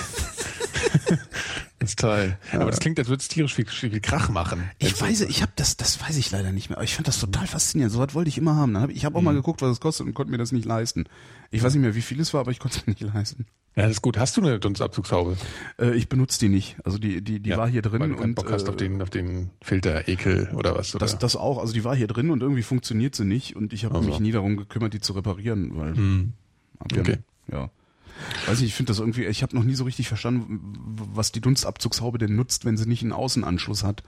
Das ist toll. Ja. Aber das klingt, als würde es tierisch viel, viel Krach machen. Ich weiß, ich habe das, das weiß ich leider nicht mehr. Aber ich fand das total faszinierend. So was wollte ich immer haben. Dann hab ich ich habe auch mhm. mal geguckt, was es kostet und konnte mir das nicht leisten. Ich weiß nicht mehr, wie viel es war, aber ich konnte es mir nicht leisten. Ja, das ist gut. Hast du eine Dunstabzugshaube? Äh, ich benutze die nicht. Also die, die, die ja, war hier drin weil du und Bock hast äh, auf den, auf den Filter, Ekel oder was? Oder? Das, das auch. Also die war hier drin und irgendwie funktioniert sie nicht und ich habe also. mich nie darum gekümmert, die zu reparieren, weil. Mhm. Okay. Ja. Weiß nicht, ich finde das irgendwie, ich habe noch nie so richtig verstanden, was die Dunstabzugshaube denn nutzt, wenn sie nicht einen Außenanschluss hat.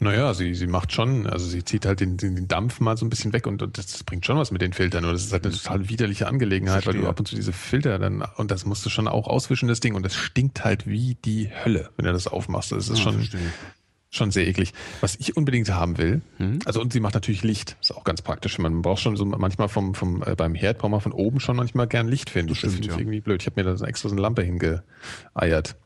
Naja, sie, sie macht schon, also sie zieht halt den, den Dampf mal so ein bisschen weg und, und das bringt schon was mit den Filtern. Und das ist halt eine total widerliche Angelegenheit, weil du ab und zu diese Filter dann, und das musst du schon auch auswischen, das Ding, und das stinkt halt wie die Hölle, wenn du das aufmachst. Das ist ja, schon, verstehe schon sehr eklig. Was ich unbedingt haben will, mhm. also und sie macht natürlich Licht, ist auch ganz praktisch. Man braucht schon so manchmal vom, vom äh, beim Herd braucht man von oben schon manchmal gern Licht finden. Das, das finde ich ja. irgendwie blöd. Ich habe mir da extra so eine Lampe hingeeiert.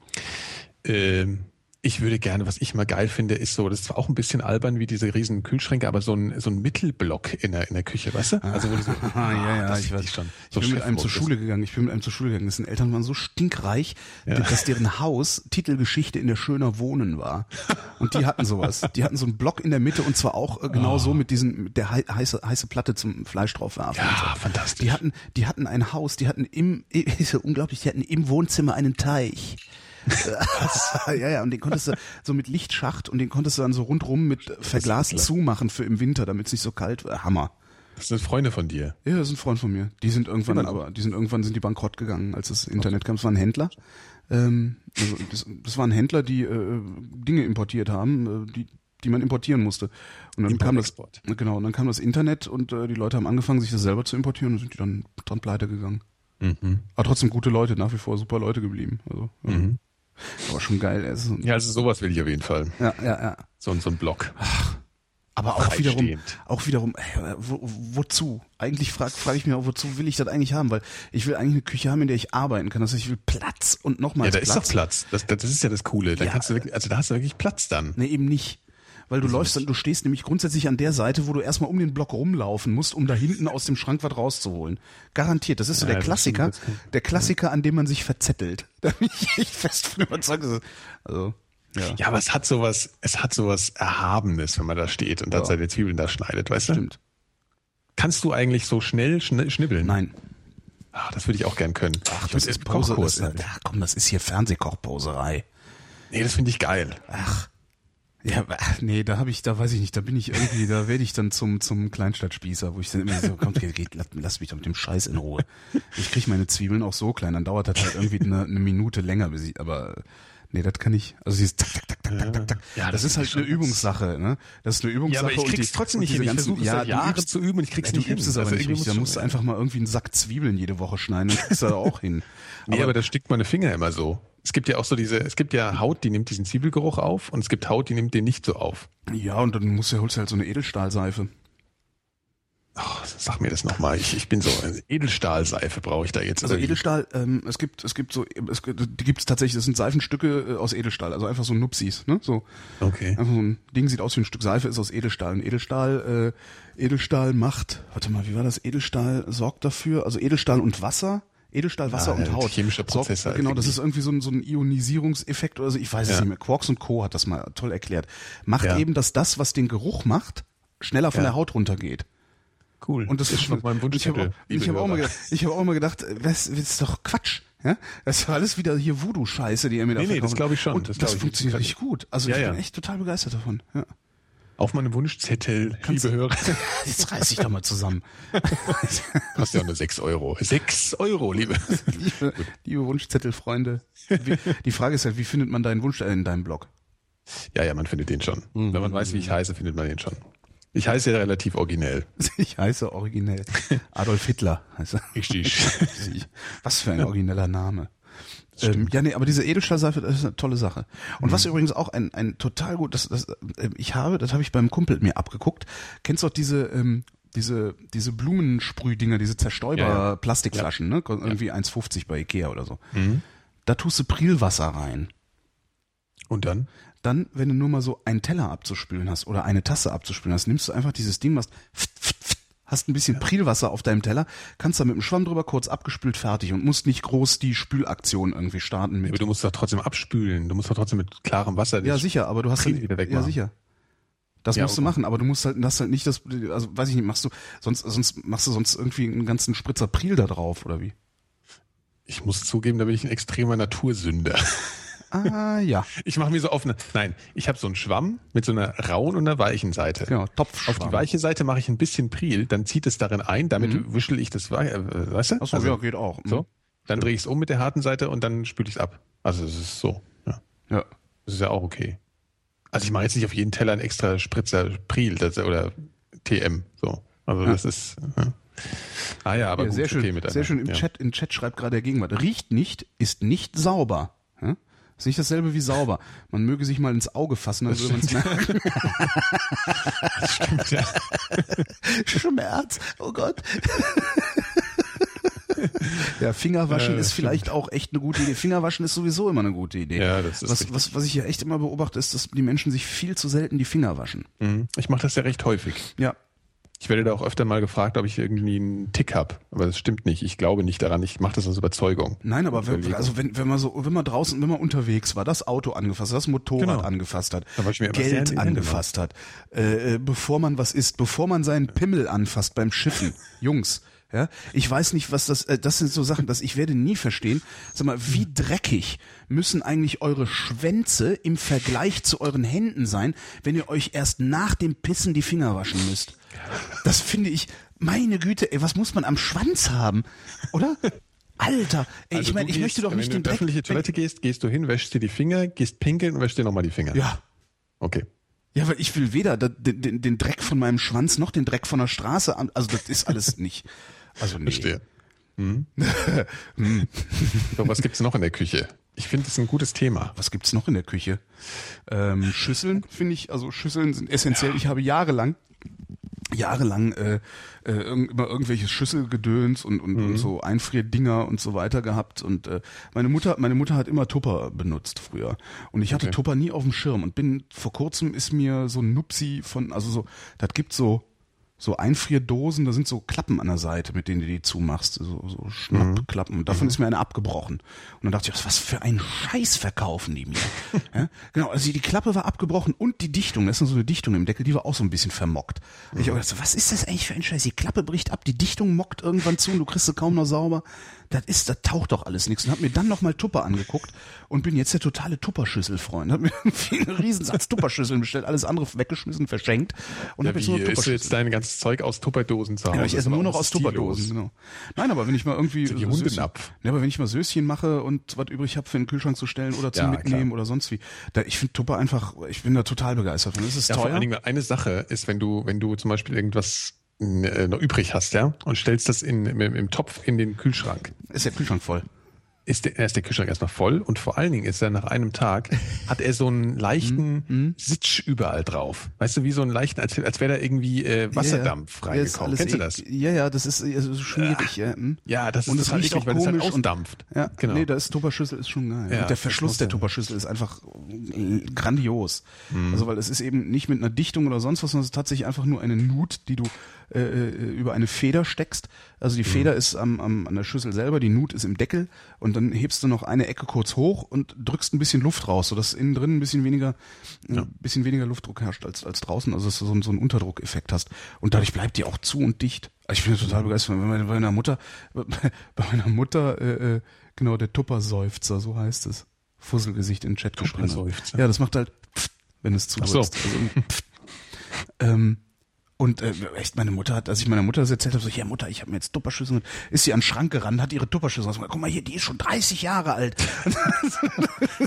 Ähm, ich würde gerne, was ich mal geil finde, ist so, das ist zwar auch ein bisschen albern wie diese riesen Kühlschränke, aber so ein, so ein Mittelblock in der, in der Küche, weißt du? Also wo du so, ah, ja, ja, ich weiß schon. So ich bin mit einem zur Schule gegangen, ich bin mit einem zur Schule gegangen, dessen Eltern waren so stinkreich, ja. dass deren Haus Titelgeschichte in der Schöner Wohnen war. Und die hatten sowas. Die hatten so einen Block in der Mitte und zwar auch äh, genau oh. so mit diesen, mit der heiße, heiße Platte zum Fleisch drauf werfen. Ja, so. fantastisch. Die hatten, die hatten ein Haus, die hatten im, ist ja unglaublich, die hatten im Wohnzimmer einen Teich. ja, ja, und den konntest du so mit Lichtschacht und den konntest du dann so rundrum mit Verglas zumachen für im Winter, damit es nicht so kalt wird. Hammer. Das sind Freunde von dir. Ja, das sind Freunde von mir. Die sind irgendwann, ja, aber die sind irgendwann sind die bankrott gegangen, als das Internet kam. Es waren Händler. Ähm, also das, das waren Händler, die äh, Dinge importiert haben, äh, die die man importieren musste. Und dann Import kam das genau, und dann kam das Internet und äh, die Leute haben angefangen, sich das selber zu importieren und sind die dann dran pleite gegangen. Mhm. Aber trotzdem gute Leute, nach wie vor super Leute geblieben. Also, ja. mhm. Aber schon geil. Also, ja, also sowas will ich auf jeden Fall. Ja, ja, ja. So, so ein Block. Ach, aber auch wiederum, auch wiederum, ey, wo, wozu? Eigentlich frage frag ich mich auch, wozu will ich das eigentlich haben? Weil ich will eigentlich eine Küche haben, in der ich arbeiten kann. Also ich will Platz und nochmal Ja, da Platz. ist doch Platz. Das, das ist ja das Coole. Da ja. kannst du wirklich, also da hast du wirklich Platz dann. Nee, eben nicht weil du läufst, du stehst nämlich grundsätzlich an der Seite, wo du erstmal um den Block rumlaufen musst, um da hinten aus dem Schrank was rauszuholen. Garantiert. Das ist so ja, der Klassiker, der Klassiker, an dem man sich verzettelt. Da bin ich echt fest von überzeugt. Also, ja. ja, aber es hat sowas, es hat sowas Erhabenes, wenn man da steht und dann seine Zwiebeln da schneidet, weißt du? Stimmt. Kannst du eigentlich so schnell schnibbeln? Nein. Ach, das würde ich auch gern können. Ach, das ist Pose. Das, ja, komm, das ist hier Fernsehkochposerei. Nee, das finde ich geil. Ach. Ja, nee, da habe ich, da weiß ich nicht, da bin ich irgendwie, da werde ich dann zum zum Kleinstadtspießer, wo ich dann immer so, komm, geht, geht, lass, lass mich doch mit dem Scheiß in Ruhe. Ich kriege meine Zwiebeln auch so klein, dann dauert das halt irgendwie eine, eine Minute länger, bis ich, aber nee, das kann ich. Also dieses tak tak tak tak tak tak. Ja, das, das ist halt eine Übungssache, ne? Das ist eine Übungssache. Ja, aber ich krieg's die, trotzdem nicht hin. Ich versuche ja, seit Jahren zu üben und ich krieg's ja, nicht hin. Du übst es aber also nicht. Da musst du einfach mal irgendwie einen Sack Zwiebeln jede Woche schneiden und kriegst da auch hin. Nee, aber, aber da stickt meine Finger immer so. Es gibt ja auch so diese, es gibt ja Haut, die nimmt diesen Zwiebelgeruch auf und es gibt Haut, die nimmt den nicht so auf. Ja, und dann musst du, holst du halt so eine Edelstahlseife. Oh, sag mir das nochmal. Ich, ich bin so Edelstahlseife brauche ich da jetzt. Also Edelstahl, ähm, es gibt es gibt so es die gibt es tatsächlich. Das sind Seifenstücke äh, aus Edelstahl, also einfach so Nupsis, ne? So. Okay. Einfach so ein Ding sieht aus wie ein Stück Seife, ist aus Edelstahl. Und Edelstahl, äh, Edelstahl macht. Warte mal, wie war das? Edelstahl sorgt dafür, also Edelstahl und Wasser Edelstahl, Wasser ja, und Haut. Chemische Prozesse. So, genau, das ist irgendwie so ein, so ein Ionisierungseffekt oder so. Ich weiß ja. es nicht mehr. Quarks und Co. hat das mal toll erklärt. Macht ja. eben, dass das, was den Geruch macht, schneller von der Haut runtergeht. Cool. Und das, ist schon mein Wunsch. Ich habe hab auch, mal gedacht, ich hab auch mal gedacht, das, das ist doch Quatsch. Ja? Das ist alles wieder hier Voodoo-Scheiße, die ihr mir da Nee, nee, das glaube ich schon. Und das, das funktioniert richtig gut. Also ich bin echt total begeistert davon. Ja. Auf meinem Wunschzettel, Kannst liebe Hörer. Jetzt reiß ich doch mal zusammen. Kostet ja nur sechs Euro. Sechs Euro, liebe. liebe, liebe Wunschzettelfreunde. Die Frage ist halt, wie findet man deinen Wunsch in deinem Blog? Ja, ja, man findet den schon. Mhm. Wenn man weiß, wie ich heiße, findet man den schon. Ich heiße ja relativ originell. Ich heiße originell. Adolf Hitler heißt er. Richtig. Was für ein origineller Name. Ähm, ja, nee, aber diese Edelstahlseife, das ist eine tolle Sache. Und mhm. was übrigens auch ein, ein total gut, das, das, äh, ich habe, das habe ich beim Kumpel mir abgeguckt. Kennst du auch diese, ähm, diese, diese Blumensprühdinger, diese Zerstäuber-Plastikflaschen, ja, ja. ne? Irgendwie ja. 1,50 bei Ikea oder so. Mhm. Da tust du Prilwasser rein. Und dann? Dann, wenn du nur mal so einen Teller abzuspülen hast oder eine Tasse abzuspülen hast, nimmst du einfach dieses Ding, was hast ein bisschen Prilwasser auf deinem Teller, kannst da mit dem Schwamm drüber kurz abgespült fertig und musst nicht groß die Spülaktion irgendwie starten mit. Aber du musst doch trotzdem abspülen. Du musst doch trotzdem mit klarem Wasser. Ja, sicher, aber du hast dann, wieder wegmachen. Ja, sicher. Das ja, musst du machen, aber du musst halt, das halt nicht das, also weiß ich nicht, machst du, sonst, sonst machst du sonst irgendwie einen ganzen Spritzer Pril da drauf, oder wie? Ich muss zugeben, da bin ich ein extremer Natursünder. Ah, ja. Ich mache mir so offene. Nein, ich habe so einen Schwamm mit so einer rauen und einer weichen Seite. Genau, Topfschwamm. Auf die weiche Seite mache ich ein bisschen Pril, dann zieht es darin ein, damit mhm. wischel ich das, äh, weißt du? Achso, also, ja, geht auch. Mhm. So. Dann drehe ich es um mit der harten Seite und dann spüle ich es ab. Also es ist so. Ja. ja. Das ist ja auch okay. Also ich mache jetzt nicht auf jeden Teller einen extra Spritzer Pril das, oder TM. So. Also ja. das ist. Ja. Ah ja, aber ja, gut, sehr schön. Okay sehr schön im Chat. Im Chat schreibt gerade der Gegenwart. Riecht nicht, ist nicht sauber. Ist nicht dasselbe wie sauber. Man möge sich mal ins Auge fassen, dann würde man es merken. das stimmt, ja. Schmerz, oh Gott. Ja, Fingerwaschen ja, ist stimmt. vielleicht auch echt eine gute Idee. Fingerwaschen ist sowieso immer eine gute Idee. Ja, das ist was, was, was ich ja echt immer beobachte, ist, dass die Menschen sich viel zu selten die Finger waschen. Mhm. Ich mache das ja recht häufig. Ja, ich werde da auch öfter mal gefragt, ob ich irgendwie einen Tick habe. Aber das stimmt nicht. Ich glaube nicht daran. Ich mache das aus Überzeugung. Nein, aber wenn, also wenn, wenn man so, wenn man draußen, wenn man unterwegs war, das Auto angefasst hat, das Motorrad genau. angefasst hat, Geld angefasst hat, äh, äh, bevor man was isst, bevor man seinen Pimmel anfasst beim Schiffen. Jungs, ja, ich weiß nicht, was das, äh, das sind so Sachen, dass ich werde nie verstehen. Sag mal, wie dreckig müssen eigentlich eure Schwänze im Vergleich zu euren Händen sein, wenn ihr euch erst nach dem Pissen die Finger waschen müsst? Das finde ich, meine Güte, ey, was muss man am Schwanz haben, oder? Alter, ey, also ich meine, ich möchte doch nicht den Dreck. Wenn du in die öffentliche Toilette gehst, gehst du hin, wäschst dir die Finger, gehst pinkeln und wäschst dir nochmal die Finger. Ja. Okay. Ja, weil ich will weder den, den, den Dreck von meinem Schwanz noch den Dreck von der Straße an. Also das ist alles nicht. Also nee. Verstehe. Hm. so, was gibt's noch in der Küche? Ich finde, das ist ein gutes Thema. Was gibt's noch in der Küche? Ähm, Schüsseln finde ich, also Schüsseln sind essentiell. Ja. Ich habe jahrelang jahrelang äh, äh, immer irgendwelches Schüsselgedöns und, und, mhm. und so Einfrierdinger und so weiter gehabt und äh, meine Mutter meine Mutter hat immer Tupper benutzt früher und ich hatte okay. Tupper nie auf dem Schirm und bin vor kurzem ist mir so ein Nupsi von also so das gibt so so Einfrierdosen, da sind so Klappen an der Seite, mit denen du die zumachst, so, so Schnappklappen. Und davon mhm. ist mir eine abgebrochen. Und dann dachte ich, was für ein Scheiß verkaufen die mir. ja? Genau, also die Klappe war abgebrochen und die Dichtung, das ist so eine Dichtung im Deckel, die war auch so ein bisschen vermockt. Mhm. Ich habe gedacht, was ist das eigentlich für ein Scheiß? Die Klappe bricht ab, die Dichtung mockt irgendwann zu und du kriegst sie kaum noch sauber das ist, das taucht doch alles nichts. Und hab mir dann nochmal Tupper angeguckt und bin jetzt der totale Tupperschüssel-Freund. Hab mir einen Riesensatz Tupperschüsseln bestellt, alles andere weggeschmissen, verschenkt. Und ja, hab jetzt nur Tupperschüsseln. du jetzt dein ganzes Zeug aus Tupperdosen zu Hause? Ja, ich esse nur noch aus Tupperdosen, genau. Nein, aber wenn ich mal irgendwie die Söschen, ab. Ja, aber wenn ich mal Söschen mache und was übrig habe für den Kühlschrank zu stellen oder zum ja, Mitnehmen klar. oder sonst wie, da, ich finde Tupper einfach, ich bin da total begeistert von. Das ist ja, teuer. Vor allen Dingen eine Sache ist, wenn du, wenn du zum Beispiel irgendwas äh, noch übrig hast, ja, und stellst das in, im, im Topf in den Kühlschrank. Ist der Kühlschrank voll? ist der, ist der Kühlschrank erstmal voll und vor allen Dingen ist er nach einem Tag, hat er so einen leichten mm, Sitsch überall drauf. Weißt du, wie so einen leichten, als, als wäre da irgendwie äh, Wasserdampf ja, reingekommen. Kennst du das? E ja, ja, das ist also schmierig. Ja, hm. ja das und ist total eklig, weil es halt ausdampft. Ja, genau. Nee, das Tupperschüssel ist schon geil. Ja, und der Verschluss der Tupperschüssel ist einfach äh, grandios. Mhm. Also, weil es ist eben nicht mit einer Dichtung oder sonst was, sondern es ist tatsächlich einfach nur eine Nut, die du äh, äh, über eine Feder steckst. Also die mhm. Feder ist am, am, an der Schüssel selber, die Nut ist im Deckel und dann hebst du noch eine Ecke kurz hoch und drückst ein bisschen Luft raus, sodass innen drin ein bisschen weniger, ja. ein bisschen weniger Luftdruck herrscht als, als draußen, also dass du so, so einen Unterdruckeffekt hast. Und dadurch bleibt die auch zu und dicht. Also ich bin total begeistert. Bei meiner, bei meiner Mutter, bei meiner Mutter, äh, äh, genau, der Tupperseufzer, so heißt es. Fusselgesicht in den Chat geschrieben. Ja, das macht halt, pft, wenn es. Ach so. Also, ähm, und äh, echt, meine Mutter hat, als ich meiner Mutter das erzählt habe, so, ja Mutter, ich habe mir jetzt Tupperschüssel, ist sie an den Schrank gerannt, hat ihre Tupperschüssel rausgemacht. Guck mal hier, die ist schon 30 Jahre alt.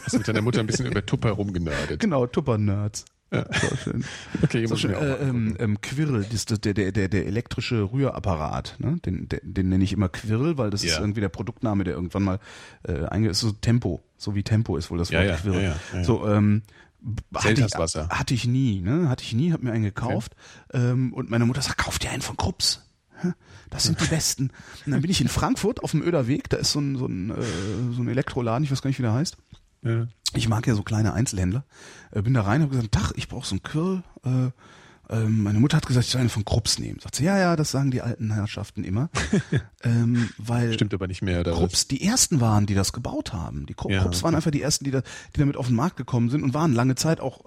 Hast mit deiner Mutter ein bisschen über Tupper rumgenördet? Genau, Tupper-Nerds. Ja. So schön. Okay, so schön. Äh, ähm, ähm, Quirl, das, der, der, der, der elektrische Rührapparat, ne? den, den, den nenne ich immer Quirl, weil das ja. ist irgendwie der Produktname, der irgendwann mal äh, einge ist so Tempo, so wie Tempo ist wohl das Wort ja, ja, Quirl. Ja, ja, so, ähm, hatte ich, hatte ich nie, ne? Hatte ich nie, hab mir einen gekauft. Okay. Ähm, und meine Mutter sagt, kauf dir einen von Krups. Das sind die besten. Und dann bin ich in Frankfurt auf dem Öder Weg, da ist so ein, so ein, äh, so ein Elektroladen, ich weiß gar nicht, wie der heißt. Ja. Ich mag ja so kleine Einzelhändler. Äh, bin da rein, habe gesagt, Tach, ich brauche so einen Quirl. Äh, ähm, meine Mutter hat gesagt, ich soll eine von Krups nehmen. Sagt sie, ja, ja, das sagen die alten Herrschaften immer. ähm, weil Stimmt aber nicht mehr. Oder Krups was? die ersten waren, die das gebaut haben. Die Krups ja. waren einfach die ersten, die, da, die damit auf den Markt gekommen sind und waren lange Zeit auch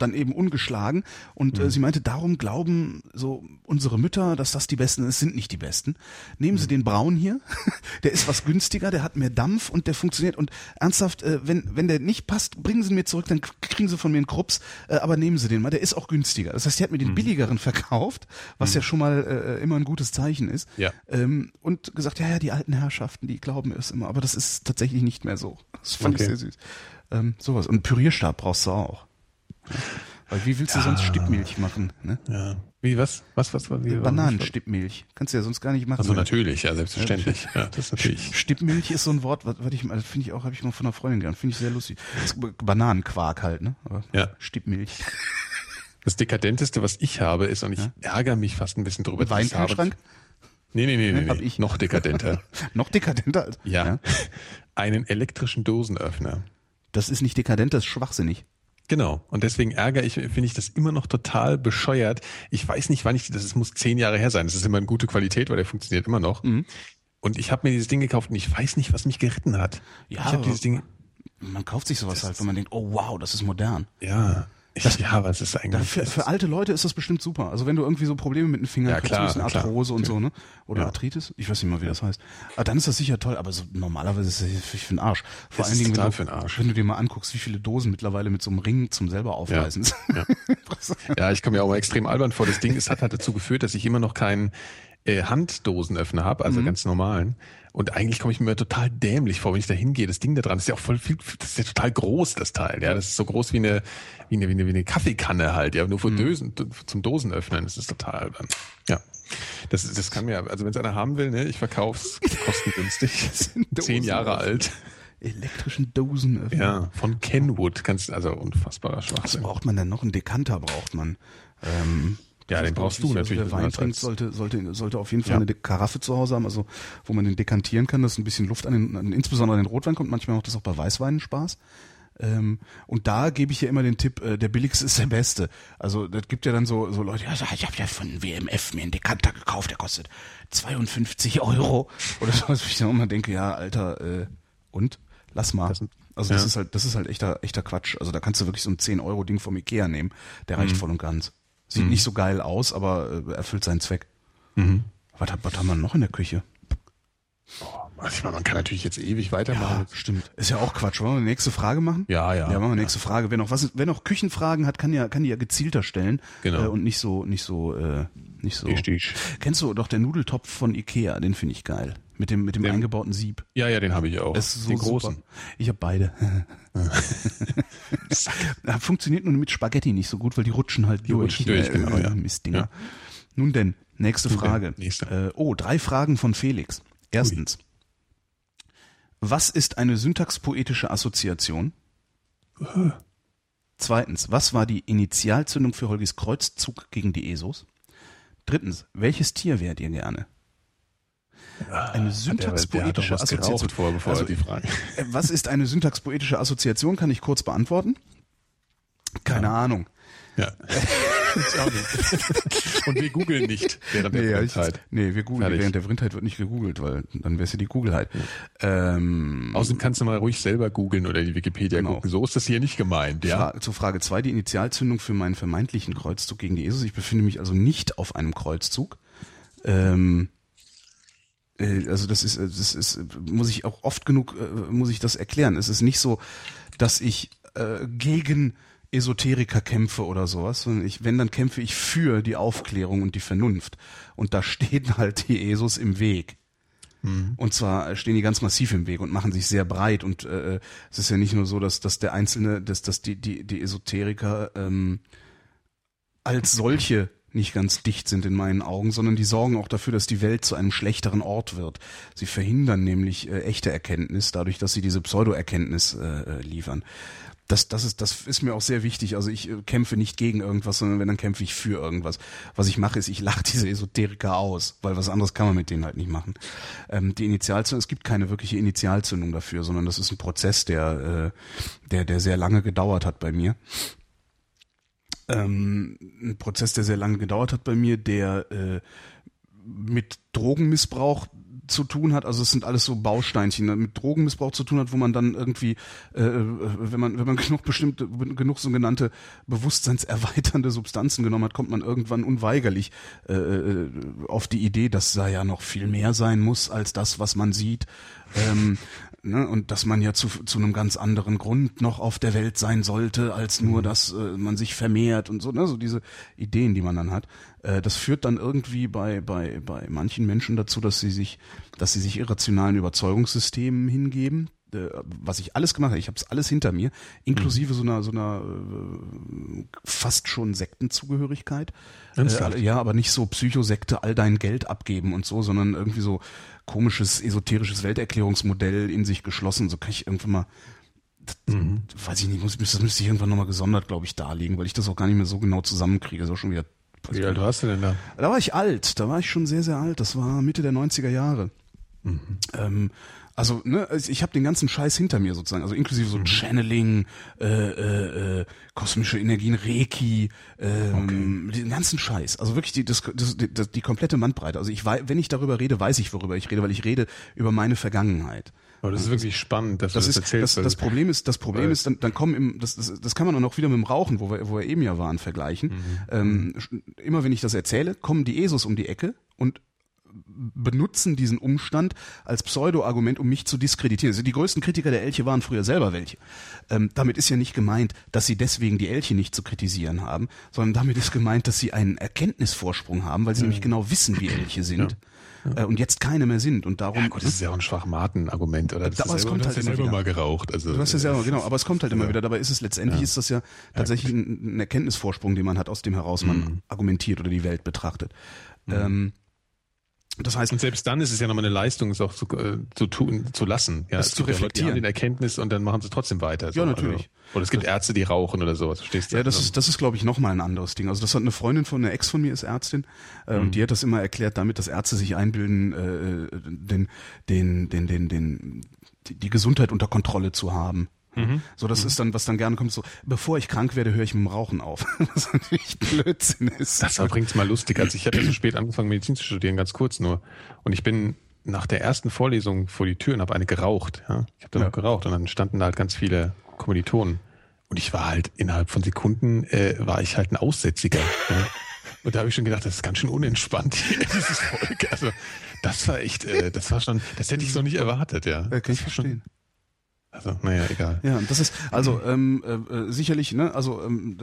dann eben ungeschlagen. Und äh, mhm. äh, sie meinte, darum glauben so unsere Mütter, dass das die Besten sind. Es sind nicht die Besten. Nehmen Sie mhm. den Braun hier, der ist was günstiger, der hat mehr Dampf und der funktioniert. Und ernsthaft, äh, wenn, wenn der nicht passt, bringen Sie mir zurück, dann kriegen Sie von mir einen Krups, äh, aber nehmen Sie den mal, der ist auch günstiger. Das heißt, sie hat mir den mhm. billigeren verkauft, was mhm. ja schon mal äh, immer ein gutes Zeichen ist. Ja. Ähm, und gesagt, ja, ja, die alten Herrschaften, die glauben es immer, aber das ist tatsächlich nicht mehr so. Das fand okay. ich sehr süß. Ähm, sowas. Und Pürierstab brauchst du auch. Weil wie willst du ja. sonst Stippmilch machen? Ne? Ja. Wie, was? Was, was, was wie, Bananenstippmilch. Kannst du ja sonst gar nicht machen. Also natürlich, ja, selbstverständlich. Ja, das ist natürlich. Stippmilch ist so ein Wort, was, was ich, also finde ich auch, habe ich mal von einer Freundin gelernt. Finde ich sehr lustig. Bananenquark halt, ne? Aber ja. Stippmilch. Das Dekadenteste, was ich habe, ist, und ich ja? ärgere mich fast ein bisschen drüber, dass ich habe. Nee, nee, nee, nee, nee. ich. noch dekadenter. noch dekadenter? Als, ja. ja. Einen elektrischen Dosenöffner. Das ist nicht dekadent, das ist schwachsinnig. Genau. Und deswegen ärgere ich, finde ich das immer noch total bescheuert. Ich weiß nicht, wann ich, das muss zehn Jahre her sein. Das ist immer eine gute Qualität, weil der funktioniert immer noch. Mhm. Und ich habe mir dieses Ding gekauft und ich weiß nicht, was mich geritten hat. Ja, ich habe dieses Ding. Man kauft sich sowas halt, wenn man denkt, oh wow, das ist modern. Ja. Das, ja, was ist eigentlich? Für, für alte Leute ist das bestimmt super. Also wenn du irgendwie so Probleme mit den Fingern ja, klar, hast, ein Arthrose und so, ne? Oder ja. Arthritis, ich weiß nicht mal, wie das heißt. Aber dann ist das sicher toll, aber so normalerweise ist das für den Arsch. Vor das allen Dingen, wenn du, wenn du dir mal anguckst, wie viele Dosen mittlerweile mit so einem Ring zum selber aufreißen ja. Ja. ja, ich komme mir auch mal extrem albern vor. Das Ding, es hat halt dazu geführt, dass ich immer noch keinen äh, Handdosenöffner habe, also mhm. ganz normalen. Und eigentlich komme ich mir total dämlich vor, wenn ich da hingehe. Das Ding da dran das ist ja auch voll viel, das ist ja total groß, das Teil. Ja, das ist so groß wie eine, wie eine, wie eine, wie eine Kaffeekanne halt, ja, nur für mhm. Dosen, zum Dosen öffnen. Das ist total albern. Ja. Das, das kann mir, also wenn es einer haben will, ne, ich verkauf's kostengünstig. Zehn Jahre alt. Elektrischen Dosenöffner. Ja, von Kenwood. Kannst, also unfassbarer Schwachsinn. Was braucht man denn noch? Ein Dekanter braucht man. Ähm, ja, den brauchst du natürlich. Also wer Wein trinkt, sollte, sollte, sollte auf jeden Fall ja. eine Karaffe zu Hause haben, also wo man den dekantieren kann, dass ein bisschen Luft an den, an, insbesondere an den Rotwein kommt. Manchmal macht das auch bei Weißweinen Spaß. Ähm, und da gebe ich ja immer den Tipp, äh, der billigste ist der beste. Also das gibt ja dann so, so Leute, ja, ich habe ja von WMF mir einen Dekanter gekauft, der kostet 52 Euro. Oder so, was ich dann immer denke, ja, Alter, äh, und? Lass mal. Also das ja. ist halt, das ist halt echter, echter Quatsch. Also da kannst du wirklich so ein 10-Euro-Ding vom Ikea nehmen. Der reicht mhm. voll und ganz. Sieht mhm. nicht so geil aus, aber äh, erfüllt seinen Zweck. Mhm. Was, was haben wir noch in der Küche? Also ich meine, man kann natürlich jetzt ewig weitermachen. Ja, stimmt. Ist ja auch Quatsch. Wollen wir die nächste Frage machen? Ja, ja. Ja, machen wir die nächste ja. Frage. Wer noch was, wer noch Küchenfragen hat, kann ja, kann die ja gezielter stellen. Genau. Äh, und nicht so, nicht so, äh, nicht so. Richtig. Kennst du doch der Nudeltopf von Ikea? Den finde ich geil. Mit dem, mit dem den, eingebauten Sieb. Ja, ja, den habe ich auch. Das ist so den großen. Super. Ich habe beide. Funktioniert nur mit Spaghetti nicht so gut, weil die rutschen halt die durch. Rutschen durch, äh, genau, ja. Mistdinger. Ja. Nun denn, nächste Nun Frage. Denn, nächste. Äh, oh, drei Fragen von Felix. Erstens. Ui. Was ist eine syntaxpoetische Assoziation? Zweitens, was war die Initialzündung für Holgis Kreuzzug gegen die ESOs? Drittens, welches Tier wärt ihr gerne? Eine syntaxpoetische Assoziation. Vor, bevor also, die Frage. Äh, was ist eine syntaxpoetische Assoziation? Kann ich kurz beantworten? Keine ja. Ahnung. Ja. Und wir googeln nicht während der nee, Vrindheit. Ich, nee, wir googeln. Während der Vrindheit wird nicht gegoogelt, weil dann wäre es ja die Googelheit. Ja. Ähm, Außerdem kannst du mal ruhig selber googeln oder die Wikipedia genau. gucken. So ist das hier nicht gemeint. Ja? Fra zur Frage zwei die Initialzündung für meinen vermeintlichen Kreuzzug gegen die Jesus. Ich befinde mich also nicht auf einem Kreuzzug. Ähm, äh, also das ist, das ist, muss ich auch oft genug, äh, muss ich das erklären. Es ist nicht so, dass ich äh, gegen Esoteriker kämpfe oder sowas, sondern ich, wenn, dann kämpfe ich für die Aufklärung und die Vernunft. Und da stehen halt die Esos im Weg. Mhm. Und zwar stehen die ganz massiv im Weg und machen sich sehr breit. Und äh, es ist ja nicht nur so, dass, dass der Einzelne, dass, dass die, die, die Esoteriker ähm, als solche nicht ganz dicht sind in meinen Augen, sondern die sorgen auch dafür, dass die Welt zu einem schlechteren Ort wird. Sie verhindern nämlich äh, echte Erkenntnis, dadurch, dass sie diese Pseudo-Erkenntnis äh, äh liefern das, das ist, das ist mir auch sehr wichtig. Also ich äh, kämpfe nicht gegen irgendwas, sondern wenn, dann kämpfe ich für irgendwas. Was ich mache, ist, ich lache diese Esoteriker aus, weil was anderes kann man mit denen halt nicht machen. Ähm, die Initialzündung, es gibt keine wirkliche Initialzündung dafür, sondern das ist ein Prozess, der, äh, der, der sehr lange gedauert hat bei mir. Ähm, ein Prozess, der sehr lange gedauert hat bei mir, der äh, mit Drogenmissbrauch zu tun hat, also es sind alles so Bausteinchen, ne, mit Drogenmissbrauch zu tun hat, wo man dann irgendwie, äh, wenn man wenn man genug bestimmte genug sogenannte bewusstseinserweiternde Substanzen genommen hat, kommt man irgendwann unweigerlich äh, äh, auf die Idee, dass da ja noch viel mehr sein muss als das, was man sieht. Ähm, ne, und dass man ja zu, zu einem ganz anderen Grund noch auf der Welt sein sollte, als nur, mhm. dass äh, man sich vermehrt und so, ne, so diese Ideen, die man dann hat. Äh, das führt dann irgendwie bei, bei, bei manchen Menschen dazu, dass sie sich, dass sie sich irrationalen Überzeugungssystemen hingeben, was ich alles gemacht habe, ich habe es alles hinter mir, inklusive mhm. so einer so einer äh, fast schon Sektenzugehörigkeit. Äh, ja, aber nicht so Psychosekte, all dein Geld abgeben und so, sondern irgendwie so komisches esoterisches Welterklärungsmodell in sich geschlossen. So kann ich irgendwann mal mhm. weiß ich nicht, muss, das müsste ich irgendwann nochmal gesondert, glaube ich, darlegen, weil ich das auch gar nicht mehr so genau zusammenkriege. Das ist auch schon wieder. Wie alt warst du denn da? Da war ich alt, da war ich schon sehr, sehr alt. Das war Mitte der 90er Jahre. Mhm. Ähm, also, ne, ich habe den ganzen Scheiß hinter mir sozusagen, also inklusive so mhm. Channeling, äh, äh, äh, kosmische Energien, Reiki, ähm, okay. den ganzen Scheiß. Also wirklich die, das, das, das, die komplette Bandbreite. Also ich weiß, wenn ich darüber rede, weiß ich, worüber ich rede, weil ich rede über meine Vergangenheit. Aber das ist wirklich spannend, dass das du das ist, erzählst. Das, das Problem ist, das Problem weil ist, dann, dann kommen im, das, das, das kann man auch noch wieder mit dem Rauchen, wo wir, wo wir eben ja waren, vergleichen. Mhm. Ähm, immer wenn ich das erzähle, kommen die ESOs um die Ecke und benutzen diesen Umstand als Pseudo-Argument, um mich zu diskreditieren. Also die größten Kritiker der Elche waren früher selber welche. Ähm, damit ist ja nicht gemeint, dass sie deswegen die Elche nicht zu kritisieren haben, sondern damit ist gemeint, dass sie einen Erkenntnisvorsprung haben, weil sie ja. nämlich genau wissen, wie Elche sind. Ja. Ja. Äh, und jetzt keine mehr sind und darum. Ja, gut, das ist ja auch ein Schwachmaten-Argument, oder? Das aber es kommt halt ja selber mal geraucht. Also, du hast ja selber, genau, aber es kommt halt immer wieder. Dabei ist es letztendlich ist das ja tatsächlich ein, ein Erkenntnisvorsprung, den man hat, aus dem heraus man mhm. argumentiert oder die Welt betrachtet. Mhm. Ähm, das heißt, und selbst dann ist es ja nochmal eine Leistung, es auch zu, äh, zu tun, zu lassen, ja, das zu reflektieren. Die Erkenntnis und dann machen sie trotzdem weiter. So. Ja, natürlich. Also, oder es gibt das, Ärzte, die rauchen oder sowas, verstehst du? Ja, das ist, das ist, glaube ich, nochmal ein anderes Ding. Also das hat eine Freundin von einer Ex von mir ist Ärztin äh, mhm. und die hat das immer erklärt, damit, dass Ärzte sich einbilden, äh, den, den, den, den, den, die Gesundheit unter Kontrolle zu haben. Mhm. So, das mhm. ist dann, was dann gerne kommt, so, bevor ich krank werde, höre ich mit dem Rauchen auf. was natürlich Blödsinn ist. Das bringt's mal lustig. Also ich ja so spät angefangen, Medizin zu studieren, ganz kurz nur. Und ich bin nach der ersten Vorlesung vor die Tür und habe eine geraucht. Ja? Ich habe dann ja. auch geraucht und dann standen da halt ganz viele Kommilitonen. Und ich war halt innerhalb von Sekunden, äh, war ich halt ein Aussätziger. ja? Und da habe ich schon gedacht, das ist ganz schön unentspannt hier, dieses Volk. Also das war echt, äh, das war schon, das hätte ich so nicht erwartet, ja. ja kann ich verstehen. Schon, also, naja, egal. Ja, das ist, also ähm, äh, äh, sicherlich, ne, also ähm,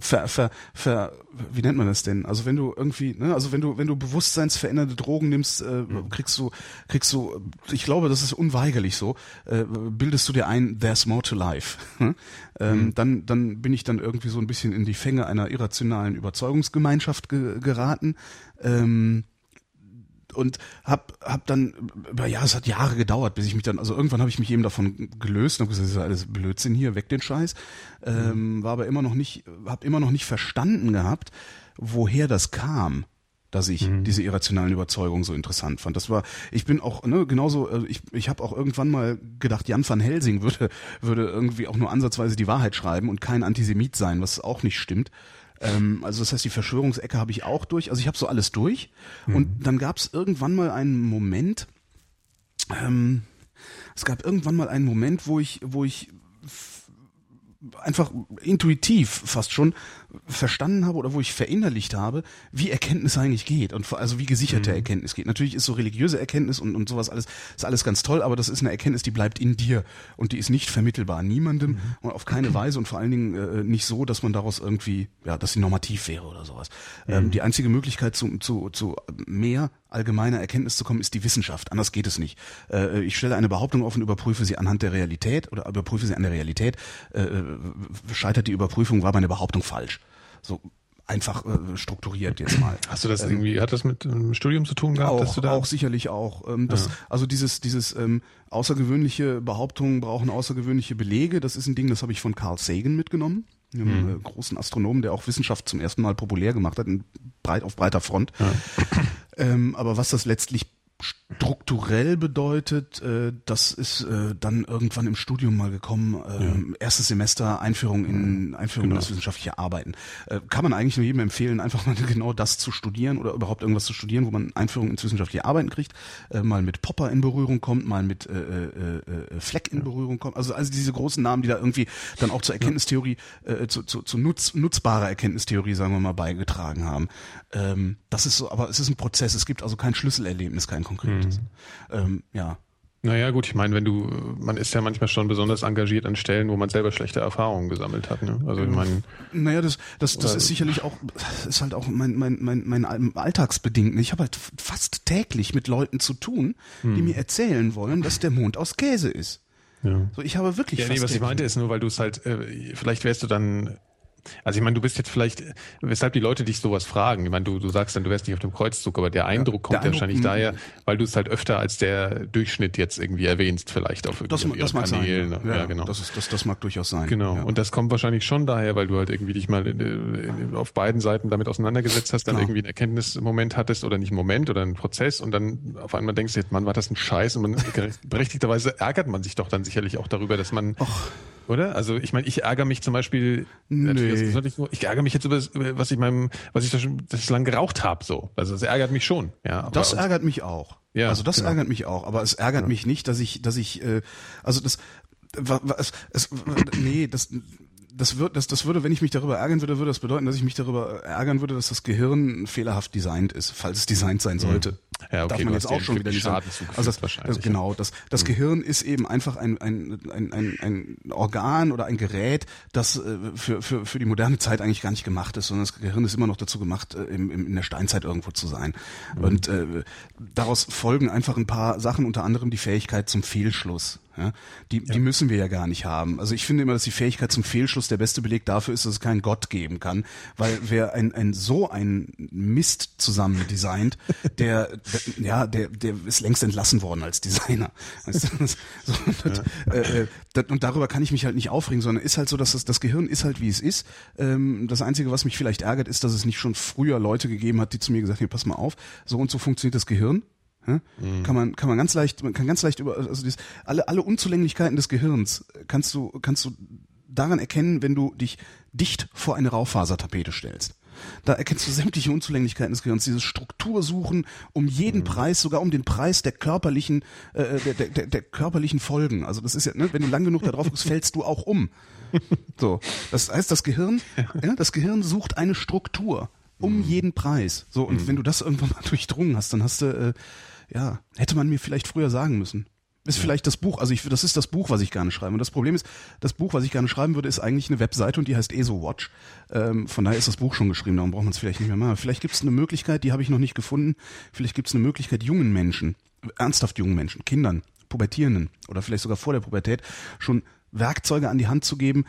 ver, ver, ver, wie nennt man das denn? Also wenn du irgendwie, ne, also wenn du, wenn du bewusstseinsverändernde Drogen nimmst, äh, mhm. kriegst du, kriegst du, ich glaube, das ist unweigerlich so, äh, bildest du dir ein, there's more to life. Hm? ähm, mhm. dann, dann bin ich dann irgendwie so ein bisschen in die Fänge einer irrationalen Überzeugungsgemeinschaft ge geraten. Ähm, und hab hab dann ja es hat Jahre gedauert bis ich mich dann also irgendwann habe ich mich eben davon gelöst und habe gesagt das ist alles Blödsinn hier weg den Scheiß ähm, mhm. war aber immer noch nicht habe immer noch nicht verstanden gehabt woher das kam dass ich mhm. diese irrationalen Überzeugungen so interessant fand. Das war, ich bin auch, ne, genauso, also ich, ich habe auch irgendwann mal gedacht, Jan van Helsing würde, würde irgendwie auch nur ansatzweise die Wahrheit schreiben und kein Antisemit sein, was auch nicht stimmt. Ähm, also das heißt, die Verschwörungsecke habe ich auch durch. Also ich habe so alles durch. Mhm. Und dann gab es irgendwann mal einen Moment, ähm, es gab irgendwann mal einen Moment, wo ich, wo ich einfach intuitiv fast schon verstanden habe oder wo ich verinnerlicht habe, wie Erkenntnis eigentlich geht und also wie gesicherte mhm. Erkenntnis geht. Natürlich ist so religiöse Erkenntnis und, und sowas alles, ist alles ganz toll, aber das ist eine Erkenntnis, die bleibt in dir und die ist nicht vermittelbar niemandem mhm. und auf keine Weise und vor allen Dingen äh, nicht so, dass man daraus irgendwie, ja, dass sie normativ wäre oder sowas. Ähm, mhm. Ähm, die einzige Möglichkeit zu, zu, zu mehr allgemeiner Erkenntnis zu kommen, ist die Wissenschaft. Anders geht es nicht. Äh, ich stelle eine Behauptung auf und überprüfe sie anhand der Realität oder überprüfe sie an der Realität. Äh, äh scheitert die Überprüfung, war meine Behauptung falsch. So einfach äh, strukturiert jetzt mal. Hast du das ähm, irgendwie, hat das mit einem Studium zu tun gehabt? Auch, dass du da auch sicherlich auch. Ähm, das, ja. Also dieses, dieses ähm, außergewöhnliche Behauptungen brauchen außergewöhnliche Belege. Das ist ein Ding, das habe ich von Carl Sagan mitgenommen, einem mhm. großen Astronomen, der auch Wissenschaft zum ersten Mal populär gemacht hat, breit auf breiter Front. Ja. Ähm, aber was das letztlich strukturell bedeutet, äh, das ist äh, dann irgendwann im Studium mal gekommen. Äh, ja. Erstes Semester Einführung in Einführung genau. in das wissenschaftliche Arbeiten. Äh, kann man eigentlich nur jedem empfehlen, einfach mal genau das zu studieren oder überhaupt irgendwas zu studieren, wo man Einführung ins wissenschaftliche Arbeiten kriegt, äh, mal mit Popper in Berührung kommt, mal mit äh, äh, äh, Fleck in ja. Berührung kommt. Also also diese großen Namen, die da irgendwie dann auch zur Erkenntnistheorie, äh, zu, zu, zu nutz, nutzbarer Erkenntnistheorie, sagen wir mal, beigetragen haben. Ähm, das ist so, aber es ist ein Prozess. Es gibt also kein Schlüsselerlebnis, kein konkretes. Mhm. Ähm, ja. Naja, gut, ich meine, wenn du, man ist ja manchmal schon besonders engagiert an Stellen, wo man selber schlechte Erfahrungen gesammelt hat. Ne? Also ich meine. Naja, das, das, das ist sicherlich auch, ist halt auch mein, mein, mein, mein Alltagsbedingt. Ich habe halt fast täglich mit Leuten zu tun, hm. die mir erzählen wollen, dass der Mond aus Käse ist. Ja. So, ich habe wirklich. Ja, nee, was ich meinte ist nur, weil du es halt, äh, vielleicht wärst du dann also ich meine, du bist jetzt vielleicht, weshalb die Leute dich sowas fragen. Ich meine, du, du sagst dann, du wärst nicht auf dem Kreuzzug, aber der Eindruck kommt der Eindruck, wahrscheinlich daher, weil du es halt öfter als der Durchschnitt jetzt irgendwie erwähnst, vielleicht auf, das, auf das mag Kanälen. Sein, ja. ja, genau. Das, ist, das, das mag durchaus sein. Genau. Ja. Und das kommt wahrscheinlich schon daher, weil du halt irgendwie dich mal äh, auf beiden Seiten damit auseinandergesetzt hast, dann genau. irgendwie einen Erkenntnismoment hattest oder nicht einen Moment oder einen Prozess und dann auf einmal denkst du jetzt, Mann, war das ein Scheiß und man berechtigterweise ärgert man sich doch dann sicherlich auch darüber, dass man Och. Oder? Also ich meine, ich ärgere mich zum Beispiel, nee. ich, ich ärgere mich jetzt über was ich meinem, was ich da schon das lang geraucht habe. So, also das ärgert mich schon. Ja, das ärgert mich auch. Ja, also das genau. ärgert mich auch. Aber es ärgert ja. mich nicht, dass ich, dass ich, äh, also das, was, es, nee, das das, wird, das, das würde, wenn ich mich darüber ärgern würde, würde das bedeuten, dass ich mich darüber ärgern würde, dass das Gehirn fehlerhaft designt ist, falls es designt sein sollte. Ja, okay, Darf man jetzt auch schon wieder nicht sagen. Also das, das, genau, das, das mhm. Gehirn ist eben einfach ein, ein, ein, ein, ein Organ oder ein Gerät, das äh, für, für, für die moderne Zeit eigentlich gar nicht gemacht ist, sondern das Gehirn ist immer noch dazu gemacht, äh, im, im, in der Steinzeit irgendwo zu sein. Mhm. Und äh, daraus folgen einfach ein paar Sachen, unter anderem die Fähigkeit zum Fehlschluss. Ja, die, ja. die müssen wir ja gar nicht haben. Also ich finde immer, dass die Fähigkeit zum Fehlschluss der beste Beleg dafür ist, dass es keinen Gott geben kann, weil wer ein, ein so ein Mist zusammen designt, der, der ja, der, der ist längst entlassen worden als Designer. Weißt du? so, und, ja. äh, das, und darüber kann ich mich halt nicht aufregen, sondern ist halt so, dass das, das Gehirn ist halt wie es ist. Ähm, das Einzige, was mich vielleicht ärgert, ist, dass es nicht schon früher Leute gegeben hat, die zu mir gesagt haben, pass mal auf, so und so funktioniert das Gehirn Ja? Mhm. Kann man kann man ganz leicht man kann ganz leicht über also dieses, alle alle Unzulänglichkeiten des Gehirns kannst du kannst du daran erkennen, wenn du dich dicht vor eine Raufasertapete stellst. Da erkennst du sämtliche Unzulänglichkeiten des Gehirns, dieses Struktursuchen um jeden mhm. Preis, sogar um den Preis der körperlichen, äh, der, der, der, der körperlichen Folgen. Also das ist ja, ne, wenn du lang genug da drauf guckst, fällst du auch um. So, das heißt, das Gehirn, ja, das Gehirn sucht eine Struktur um mhm. jeden Preis. So und mhm. wenn du das irgendwann mal durchdrungen hast, dann hast du, äh, ja, hätte man mir vielleicht früher sagen müssen. Ist vielleicht das Buch, also ich, das ist das Buch, was ich gerne schreibe. Und das Problem ist, das Buch, was ich gerne schreiben würde, ist eigentlich eine Webseite und die heißt ESO-Watch. Ähm, von daher ist das Buch schon geschrieben, darum braucht man es vielleicht nicht mehr machen. Vielleicht gibt es eine Möglichkeit, die habe ich noch nicht gefunden. Vielleicht gibt es eine Möglichkeit, jungen Menschen, ernsthaft jungen Menschen, Kindern, Pubertierenden oder vielleicht sogar vor der Pubertät schon Werkzeuge an die Hand zu geben,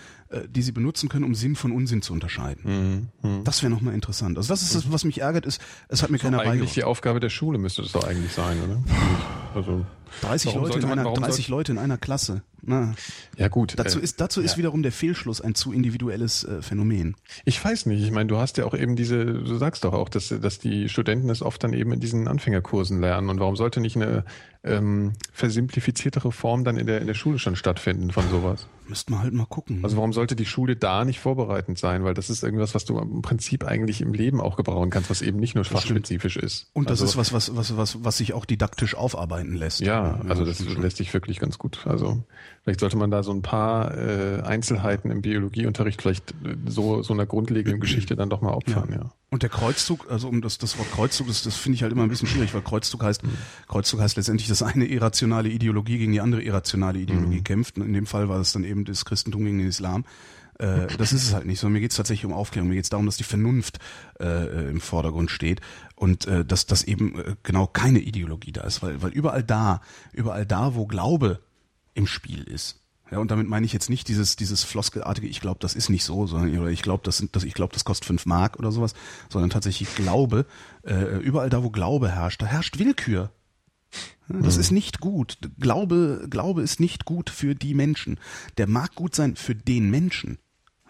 die sie benutzen können, um Sinn von Unsinn zu unterscheiden. Mhm. Mhm. Das wäre nochmal interessant. Also das ist das, was mich ärgert, ist, es hat mir keiner beigebracht. Eigentlich die Aufgabe der Schule müsste das doch eigentlich sein, oder? Also 30 Leute in einer, 30 Leute in einer Klasse. Na, ja gut. Dazu äh, ist dazu ja. ist wiederum der Fehlschluss ein zu individuelles äh, Phänomen. Ich weiß nicht. Ich meine, du hast ja auch eben diese, du sagst doch auch, dass dass die Studenten es oft dann eben in diesen Anfängerkursen lernen. Und warum sollte nicht eine ähm, versimplifiziertere Form dann in der in der Schule schon stattfinden von sowas? Müsste man halt mal gucken. Also warum sollte die Schule da nicht vorbereitend sein? Weil das ist irgendwas, was du im Prinzip eigentlich im Leben auch gebrauchen kannst, was eben nicht nur fachspezifisch ist. Und das also, ist was, was, was, was, was sich auch didaktisch aufarbeiten lässt. Ja, also das lässt sich wirklich ganz gut. Also vielleicht sollte man da so ein paar äh, Einzelheiten im Biologieunterricht vielleicht äh, so, so einer grundlegenden Geschichte dann doch mal opfern, ja. ja. Und der Kreuzzug, also um das, das Wort Kreuzzug, das, das finde ich halt immer ein bisschen schwierig, weil Kreuzzug heißt, mhm. Kreuzzug heißt letztendlich, dass eine irrationale Ideologie gegen die andere irrationale Ideologie mhm. kämpft. In dem Fall war es dann eben das Christentum gegen den Islam. Äh, das ist es halt nicht, sondern mir geht es tatsächlich um Aufklärung. Mir geht es darum, dass die Vernunft äh, im Vordergrund steht und äh, dass das eben äh, genau keine Ideologie da ist, weil, weil überall da, überall da, wo Glaube im Spiel ist, ja, und damit meine ich jetzt nicht dieses, dieses floskelartige, ich glaube, das ist nicht so, sondern oder ich glaube, das, das, ich glaube, das kostet fünf Mark oder sowas, sondern tatsächlich Glaube, äh, überall da, wo Glaube herrscht, da herrscht Willkür. Das mhm. ist nicht gut. Glaube, Glaube ist nicht gut für die Menschen. Der mag gut sein für den Menschen,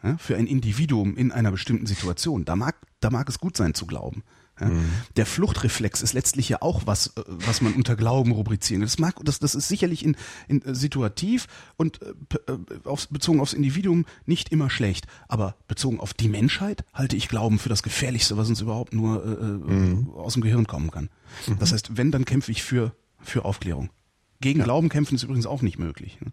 ja, für ein Individuum in einer bestimmten Situation. Da mag, da mag es gut sein zu glauben. Ja. Mhm. Der Fluchtreflex ist letztlich ja auch was, äh, was man unter Glauben rubrizieren. Das mag, das, das ist sicherlich in, in äh, situativ und äh, äh, aufs, bezogen aufs Individuum nicht immer schlecht, aber bezogen auf die Menschheit halte ich Glauben für das Gefährlichste, was uns überhaupt nur äh, mhm. aus dem Gehirn kommen kann. Mhm. Das heißt, wenn, dann kämpfe ich für für Aufklärung. Gegen ja. Glauben kämpfen ist übrigens auch nicht möglich. Ne?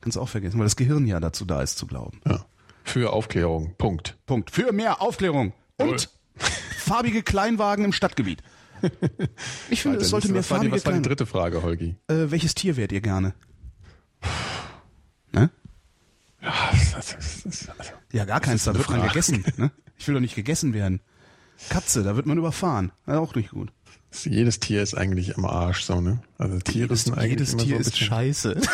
Kannst du auch vergessen, weil das Gehirn ja dazu da ist zu glauben. Ja. Für Aufklärung. Punkt. Punkt. Für mehr Aufklärung. Und farbige Kleinwagen im Stadtgebiet. Ich finde, es sollte mehr farbige Was war die dritte Frage, Holgi? Äh, welches Tier wärt ihr gerne? Ne? Ja, das, das, das, also, ja gar keins, da wird man gegessen. Ne? Ich will doch nicht gegessen werden. Katze, da wird man überfahren. auch nicht gut. Jedes Tier ist eigentlich im Arsch, so, ne? Also Tiere jedes, sind eigentlich jedes immer Tier so ist scheiße.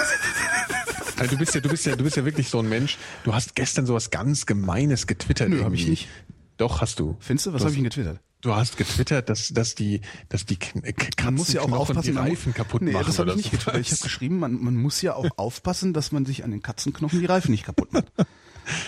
Also du bist ja, du bist ja, du bist ja wirklich so ein Mensch. Du hast gestern sowas ganz Gemeines getwittert. Nö, habe ich nicht. Doch, hast du. Findest du? Was habe ich denn getwittert? Du hast getwittert, dass, dass die, dass die Katzen man muss ja auch aufpassen, die Reifen kaputt nee, machen. Das habe ich nicht getwittert. Ich habe geschrieben, man, man muss ja auch aufpassen, dass man sich an den Katzenknochen die Reifen nicht kaputt macht.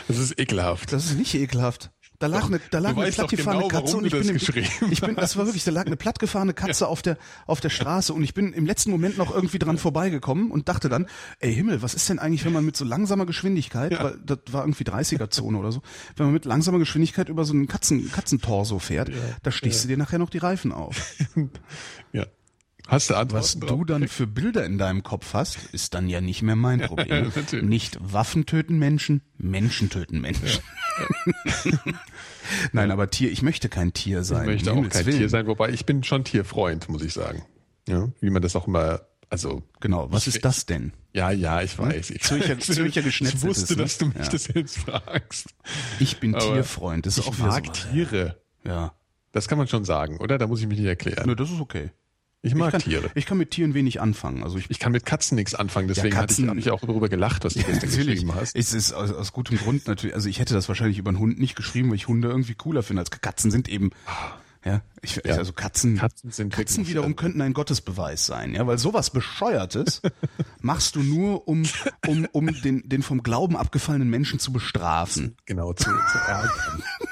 Das ist ekelhaft. Das ist nicht ekelhaft. Da lag eine, da lag eine plattgefahrene genau, Katze und ich bin, im, ich bin, das war wirklich, da lag eine plattgefahrene Katze ja. auf der, auf der Straße und ich bin im letzten Moment noch irgendwie dran vorbeigekommen und dachte dann, ey Himmel, was ist denn eigentlich, wenn man mit so langsamer Geschwindigkeit, ja. weil das war irgendwie 30er Zone oder so, wenn man mit langsamer Geschwindigkeit über so einen Katzen, Katzentorso fährt, ja. da stichst du dir nachher noch die Reifen auf. ja. Hast du Antworten Was du dann für Bilder in deinem Kopf hast, ist dann ja nicht mehr mein Problem. nicht Waffen töten Menschen, Menschen töten Menschen. Nein, aber Tier, ich möchte kein Tier sein. Ich möchte auch kein Willen. Tier sein, wobei ich bin schon Tierfreund, muss ich sagen. Ja, wie man das auch immer, also. Genau, was ist das denn? Ja, ja, ich hm? weiß. Ich, Zürcher, Zürcher Ich wusste, ne? dass du mich ja. das jetzt fragst. Ich bin aber Tierfreund, das ist ich auch mag so Tiere. Ja. Das kann man schon sagen, oder? Da muss ich mich nicht erklären. Nö, das ist okay. Ich mag ich kann, Tiere. Ich kann mit Tieren wenig anfangen. Also ich, ich kann mit Katzen nichts anfangen, deswegen ja, Katzen, hatte ich, auch darüber gelacht, was du ja, gestern geschrieben hast. Es ist aus, aus gutem Grund natürlich, also ich hätte das wahrscheinlich über einen Hund nicht geschrieben, weil ich Hunde irgendwie cooler finde als Katzen sind eben. Ja, ich, ja. also Katzen, Katzen, sind Katzen wiederum ja. könnten ein Gottesbeweis sein, ja, weil sowas Bescheuertes machst du nur, um, um, um den, den vom Glauben abgefallenen Menschen zu bestrafen. Genau, zu, zu ärgern.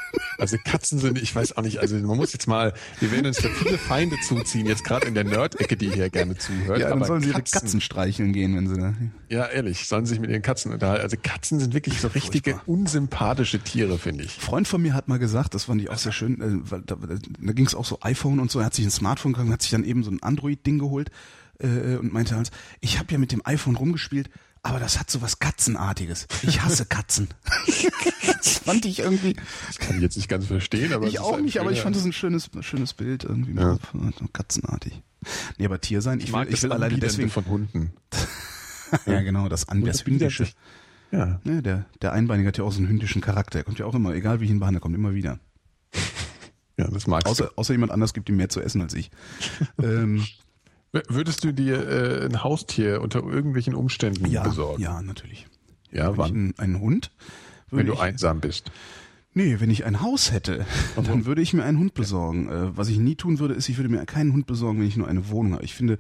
Also Katzen sind, ich weiß auch nicht, also man muss jetzt mal, wir werden uns da viele Feinde zuziehen, jetzt gerade in der Nerd-Ecke, die hier gerne zuhört. Ja, dann aber sollen sie Katzen, ihre Katzen streicheln gehen, wenn sie da. Ja, ehrlich, sollen sich mit ihren Katzen unterhalten. Also Katzen sind wirklich so richtige Furchtbar. unsympathische Tiere, finde ich. Ein Freund von mir hat mal gesagt, das fand ich auch sehr schön, äh, weil da, da ging es auch so iPhone und so, er hat sich ein Smartphone gegangen, hat sich dann eben so ein Android-Ding geholt äh, und meinte halt, ich habe ja mit dem iPhone rumgespielt, aber das hat so was Katzenartiges. Ich hasse Katzen. das fand ich irgendwie. Das kann ich jetzt nicht ganz verstehen, aber. Ich auch nicht, aber ich fand das ein schönes, schönes Bild irgendwie. Ja. Katzenartig. Nee, aber Tier sein, ich, ich mag will, ich will alleine deswegen. von Hunden. ja, genau, das, An das Hündische. Ja. ja. der, der Einbeinige hat ja auch so einen hündischen Charakter. Er kommt ja auch immer, egal wie ich ihn behandle, kommt immer wieder. Ja, das magst außer, du. Außer jemand anders gibt ihm mehr zu essen als ich. ähm, Würdest du dir äh, ein Haustier unter irgendwelchen Umständen ja, besorgen? Ja, natürlich. Ja, wenn wann? Einen, einen Hund. Wenn du einsam bist. Nee, wenn ich ein Haus hätte, dann mhm. würde ich mir einen Hund besorgen. Äh, was ich nie tun würde, ist, ich würde mir keinen Hund besorgen, wenn ich nur eine Wohnung habe. Ich finde,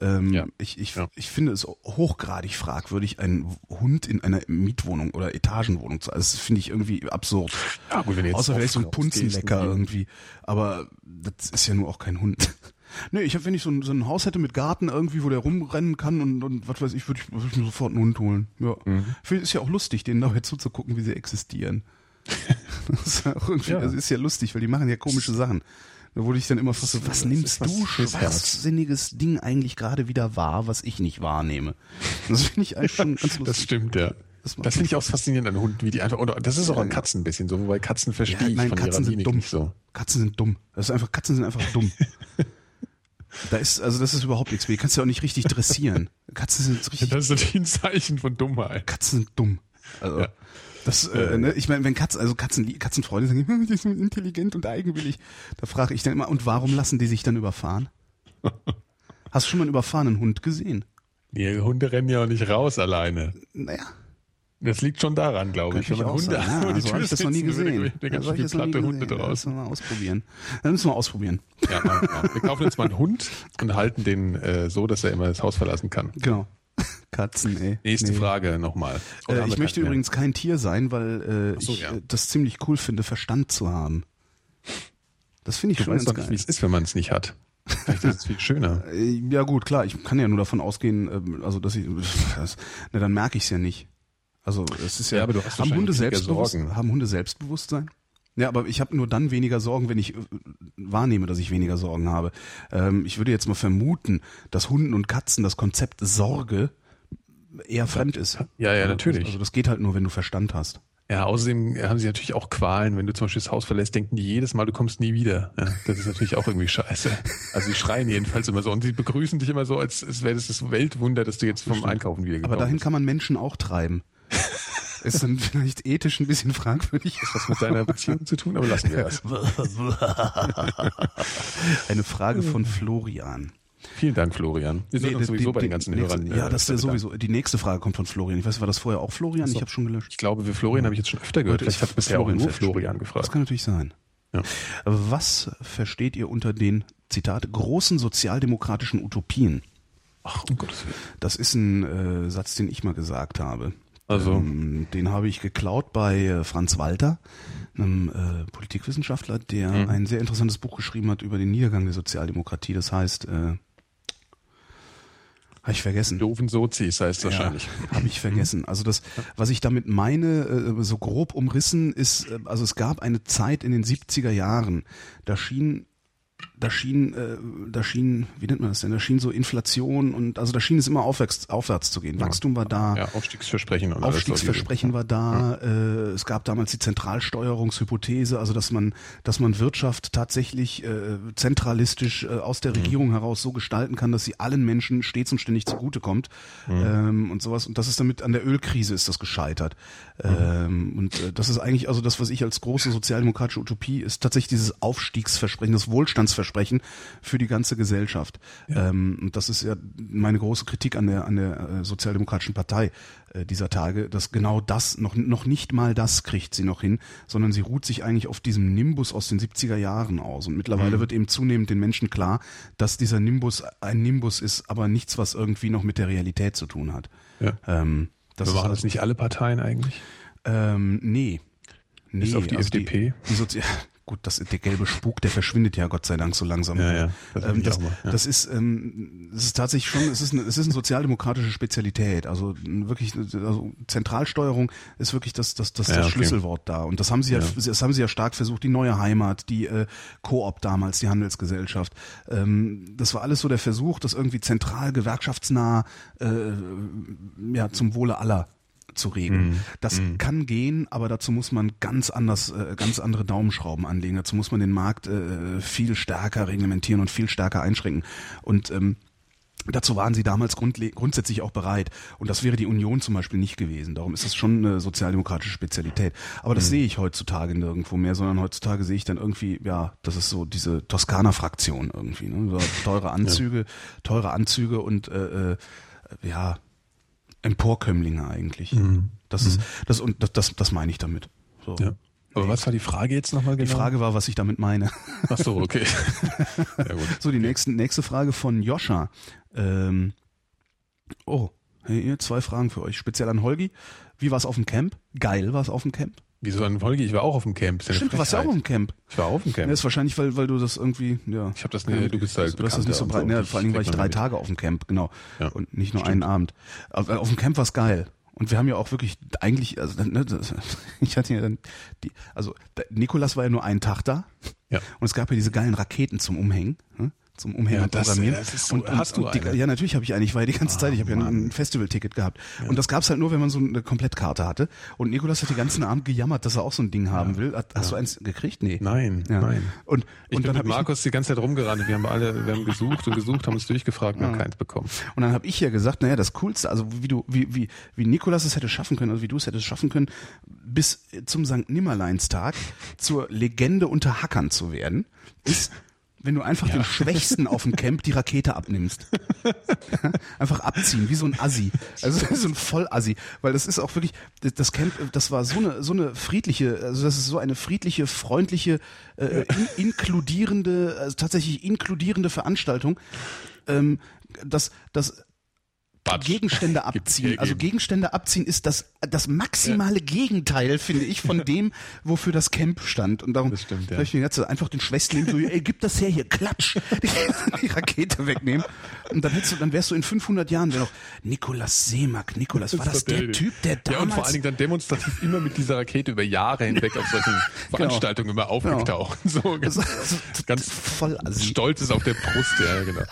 ähm, ja. ich, ich, ja. ich finde es hochgradig fragwürdig, einen Hund in einer Mietwohnung oder Etagenwohnung zu. Also das finde ich irgendwie absurd. Ja, gut, wenn jetzt Außer vielleicht so ein Punzenlecker irgendwie. Aber das ist ja nur auch kein Hund. Nee, ich hab, wenn ich so ein, so ein Haus hätte mit Garten irgendwie, wo der rumrennen kann und, und was weiß ich, würde ich, würd ich mir sofort einen Hund holen. Ja. Mhm. Ist ja auch lustig, denen dabei zuzugucken, wie sie existieren. das ist ja auch irgendwie, ja. das ist ja lustig, weil die machen ja komische Sachen. Da wurde ich dann immer fast so, was nimmst was du schwachsinniges Ding eigentlich gerade wieder wahr, was ich nicht wahrnehme? Das finde ich eigentlich schon ganz lustig. Das stimmt, ja. Das, das finde ich auch faszinierend an Hunden, wie die einfach, oder das ist auch an Katzen ein bisschen so, wobei Katzen verstehe ja, nein, ich von Katzen ihrer sind dumm. so. Katzen sind dumm. Das ist einfach, Katzen sind einfach dumm. Da ist, also das ist überhaupt nichts mehr. Kannst du auch nicht richtig dressieren. Katzen sind richtig. Das ist natürlich ein Zeichen von Dummheit. Katzen sind dumm. Also, ja. das, äh, ne, ich meine, wenn Katzen, also Katzen, Katzenfreunde sagen, die sind intelligent und eigenwillig, da frage ich dann immer, und warum lassen die sich dann überfahren? Hast du schon mal einen überfahrenen Hund gesehen? Die Hunde rennen ja auch nicht raus alleine. Naja. Das liegt schon daran, glaube ich. Wenn man Hunde ja, also habe ich das noch nie gesehen. Da ganz viel platte Hunde draus. Das müssen wir mal ausprobieren. Dann müssen wir ausprobieren. Ja, ja, wir kaufen jetzt mal einen Hund und halten den äh, so, dass er immer das Haus verlassen kann. Genau. Katzen, ey. Nächste nee. Frage nochmal. Äh, ich möchte übrigens kein Tier sein, weil äh, so, ich ja. das ziemlich cool finde, Verstand zu haben. Das finde ich du schon ganz geil. wie es ist, wenn man es nicht hat. Vielleicht ist es viel schöner. Äh, ja gut, klar. Ich kann ja nur davon ausgehen, ähm, also dass ich, das, na, dann merke ich es ja nicht. Also es ist ja, ja aber du hast haben Hunde Selbstbewusstsein? Haben Hunde Selbstbewusstsein? Ja, aber ich habe nur dann weniger Sorgen, wenn ich äh, wahrnehme, dass ich weniger Sorgen habe. Ähm, ich würde jetzt mal vermuten, dass Hunden und Katzen das Konzept Sorge eher fremd ist. Ja, ja, natürlich. Also das geht halt nur, wenn du Verstand hast. Ja, außerdem haben sie natürlich auch Qualen. Wenn du zum Beispiel das Haus verlässt, denken die jedes Mal, du kommst nie wieder. Ja, das ist natürlich auch irgendwie scheiße. Also sie schreien jedenfalls immer so und sie begrüßen dich immer so, als, als wäre das das Weltwunder, dass du jetzt vom Einkaufen wieder Aber dahin bist. kann man Menschen auch treiben. Ist dann vielleicht ethisch ein bisschen fragwürdig. Ist was mit deiner Beziehung zu tun, aber lassen wir das. Eine Frage von Florian. Vielen Dank, Florian. Wir sind nee, sowieso die, bei den ganzen die, Hörern. Ja, das ist sowieso. Die nächste Frage kommt von Florian. Ich weiß, war das vorher auch Florian? So. Ich habe schon gelöscht. Ich glaube, für Florian habe ich jetzt schon öfter gehört. Ich habe bisher auch nur Florian gefragt. Das kann natürlich sein. Ja. Was versteht ihr unter den, Zitat, großen sozialdemokratischen Utopien? Ach, um Gottes Willen. Das ist ein äh, Satz, den ich mal gesagt habe. Also ähm, den habe ich geklaut bei äh, Franz Walter, einem äh, Politikwissenschaftler, der mhm. ein sehr interessantes Buch geschrieben hat über den Niedergang der Sozialdemokratie. Das heißt, äh, habe ich vergessen. Doofen Sozis heißt ja, wahrscheinlich. Habe ich vergessen. Also das, was ich damit meine, äh, so grob umrissen, ist, äh, also es gab eine Zeit in den 70er Jahren, da schien da schien, äh, da schien, wie nennt man das denn? Da schien so Inflation und also da schien es immer aufwärts, aufwärts zu gehen. Wachstum war da. Ja, Aufstiegsversprechen. Und Aufstiegsversprechen war da. Ja. Äh, es gab damals die Zentralsteuerungshypothese, also dass man, dass man Wirtschaft tatsächlich äh, zentralistisch äh, aus der mhm. Regierung heraus so gestalten kann, dass sie allen Menschen stets und ständig zugutekommt mhm. ähm, und sowas. Und das ist damit an der Ölkrise ist das gescheitert. Mhm. Ähm, und äh, das ist eigentlich also das, was ich als große sozialdemokratische Utopie ist tatsächlich dieses Aufstiegsversprechen, das Wohlstandsversprechen Versprechen für die ganze Gesellschaft. Ja. Ähm, und das ist ja meine große Kritik an der, an der äh, Sozialdemokratischen Partei äh, dieser Tage, dass genau das, noch, noch nicht mal das kriegt sie noch hin, sondern sie ruht sich eigentlich auf diesem Nimbus aus den 70er Jahren aus. Und mittlerweile mhm. wird eben zunehmend den Menschen klar, dass dieser Nimbus ein Nimbus ist, aber nichts, was irgendwie noch mit der Realität zu tun hat. Ja. Ähm, das machen das nicht alle Parteien eigentlich? Ähm, nee. Nee, Bis auf die also FDP? Die, die gut, das, der gelbe Spuk, der verschwindet ja Gott sei Dank so langsam. Ja, ja, das, ähm, das, mal, ja. das ist, ähm, das ist tatsächlich schon, es ist, eine, es ist eine sozialdemokratische Spezialität. Also wirklich, also Zentralsteuerung ist wirklich das, das, das, ja, das okay. Schlüsselwort da. Und das haben sie ja, ja, das haben sie ja stark versucht. Die neue Heimat, die äh, Coop damals, die Handelsgesellschaft. Ähm, das war alles so der Versuch, das irgendwie zentral gewerkschaftsnah äh, ja zum Wohle aller zu regeln. Mm. Das mm. kann gehen, aber dazu muss man ganz anders, äh, ganz andere Daumenschrauben anlegen. Dazu muss man den Markt äh, viel stärker reglementieren und viel stärker einschränken. Und ähm, Dazu waren sie damals grundsätzlich auch bereit. Und das wäre die Union zum Beispiel nicht gewesen. Darum ist das schon eine sozialdemokratische Spezialität. Aber das mhm. sehe ich heutzutage nirgendwo mehr, sondern heutzutage sehe ich dann irgendwie, ja, das ist so diese Toskana-Fraktion irgendwie. Ne? So teure Anzüge, ja. teure Anzüge und äh, äh, ja, Emporkömmlinge eigentlich. Mhm. Das ist, mhm. das, und das, das, das meine ich damit. So. Ja. Aber was war die Frage jetzt nochmal genau? Die Frage war, was ich damit meine. Ach so, okay. ja, gut. So, die nächste, nächste Frage von Joscha. Ähm, oh, hier zwei Fragen für euch. Speziell an Holgi. Wie war es auf dem Camp? Geil war es auf dem Camp? Wieso an Folge? Ich war auch auf dem Camp. Stimmt, du warst ja auch auf dem Camp. Ich war auch auf dem Camp. Ja, ist wahrscheinlich, weil, weil du das irgendwie, ja. Ich habe das nicht, du bist halt Du hast das nicht so breit, ne, vor allem war ich drei Tage auf dem Camp, genau. Ja. Und nicht nur Stimmt. einen Abend. Auf, auf dem Camp war's geil. Und wir haben ja auch wirklich eigentlich, also ne, das, ich hatte ja dann die, also Nikolas war ja nur einen Tag da. Ja. Und es gab ja diese geilen Raketen zum Umhängen. Ne? Zum Umhängen ja, das, programmieren. Das so, und, hast und, du die, Ja, natürlich habe ich eigentlich, weil die ganze oh, Zeit, ich habe ja ein Festival-Ticket gehabt. Ja. Und das gab's halt nur, wenn man so eine Komplettkarte hatte. Und Nikolas hat die ganzen Abend gejammert, dass er auch so ein Ding haben will. Hast ja. du eins gekriegt? Nee. Nein, nein. Und, ich und bin dann mit Markus ich, die ganze Zeit rumgerannt. Wir haben alle, wir haben gesucht und gesucht, haben uns durchgefragt und haben keins bekommen. Und dann habe ich ja gesagt, naja, das Coolste, also wie du, wie, wie, wie Nikolas es hätte schaffen können, also wie du es hättest schaffen können, bis zum St. Nimmerleinstag zur Legende unter Hackern zu werden, ist wenn du einfach ja. den Schwächsten auf dem Camp die Rakete abnimmst. einfach abziehen, wie so ein Assi. Also so ein Vollassi. Weil das ist auch wirklich, das Camp, das war so eine, so eine friedliche, also das ist so eine friedliche, freundliche, äh, in, inkludierende, also tatsächlich inkludierende Veranstaltung. Ähm, dass, dass Batsch. Gegenstände abziehen. Also Gegenstände abziehen ist das, das maximale ja. Gegenteil, finde ich, von dem, wofür das Camp stand. Und darum das stimmt, ja. ich jetzt einfach den Schwestling so, ey, gib das her hier, klatsch, die, Rakete wegnehmen. Und dann hättest du, dann wärst du in 500 Jahren, noch Nikolaus Seemack, Nikolaus, war das, das der Typ, der damals... Ja, und vor allen Dingen dann demonstrativ immer mit dieser Rakete über Jahre hinweg auf solchen genau. Veranstaltungen immer aufgetaucht. Genau. So, ganz, also, ganz voll also stolz ist auf der Brust, ja, genau.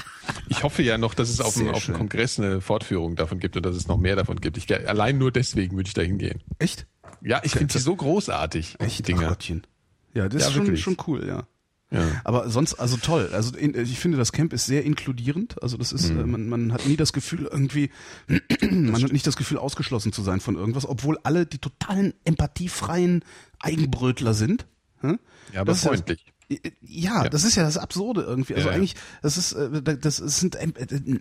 Ich hoffe ja noch, dass es auf dem, auf dem Kongress eine Fortführung davon gibt und dass es noch mehr davon gibt. Ich, allein nur deswegen würde ich da hingehen. Echt? Ja, ich finde sie so großartig. Echt? Dinge. Gottchen. Ja, das ja, ist schon, schon cool, ja. Ja. Aber sonst, also toll. Also in, ich finde, das Camp ist sehr inkludierend. Also das ist, mhm. man, man hat nie das Gefühl irgendwie, man hat nicht das Gefühl ausgeschlossen zu sein von irgendwas, obwohl alle die totalen empathiefreien Eigenbrötler sind. Ja, aber das freundlich. Ja, ja, das ist ja das Absurde irgendwie. Also ja, eigentlich, das ist, äh, das sind, äh,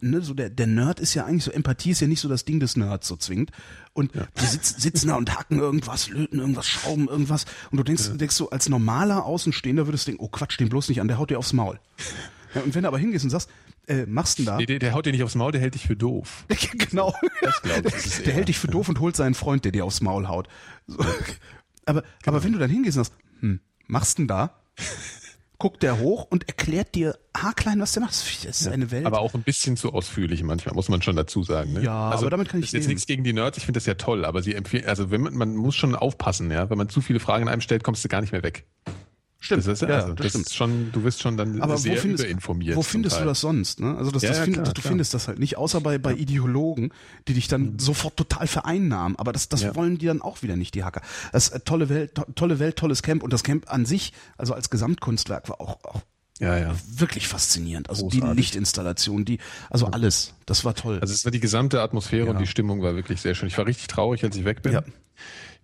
ne, so der, der Nerd ist ja eigentlich so, Empathie ist ja nicht so das Ding des Nerds so zwingend. Und ja. die sitzen, sitzen da und hacken irgendwas, löten irgendwas, schrauben irgendwas. Und du denkst, denkst so, als normaler Außenstehender würdest du denken, oh Quatsch, den bloß nicht an, der haut dir aufs Maul. Und wenn du aber hingehst und sagst, äh, machst du denn da? Nee, der, der haut dir nicht aufs Maul, der hält dich für doof. genau. Das glaub ich, der, der hält dich für doof und holt seinen Freund, der dir aufs Maul haut. So. Aber, genau. aber wenn du dann hingehst und sagst, hm, machst du denn da? Guckt der hoch und erklärt dir haarklein, was der macht. Das ist eine Welt. Aber auch ein bisschen zu ausführlich manchmal, muss man schon dazu sagen. Ne? Ja, also, aber damit kann ich das ist jetzt nichts gegen die Nerds, ich finde das ja toll, aber sie empfehlen, also wenn man, man muss schon aufpassen, ja, wenn man zu viele Fragen in einem stellt, kommst du gar nicht mehr weg. Stimmt. Das ist, ja, also, das, das stimmt. Ist schon, du wirst schon dann Aber sehr wo findest, überinformiert. Wo findest du das sonst? Ne? Also das, ja, das ja, find, klar, du klar. findest das halt nicht, außer bei, bei Ideologen, die dich dann mhm. sofort total vereinnahmen. Aber das, das wollen die dann auch wieder nicht, die Hacker. Das ist tolle Welt, to, tolle Welt, tolles Camp. Und das Camp an sich, also als Gesamtkunstwerk, war auch, auch ja, ja. Wirklich faszinierend. Also Großartig. die Lichtinstallation, die, also alles. Das war toll. Also es war die gesamte Atmosphäre ja. und die Stimmung war wirklich sehr schön. Ich war richtig traurig, als ich weg bin. Ja.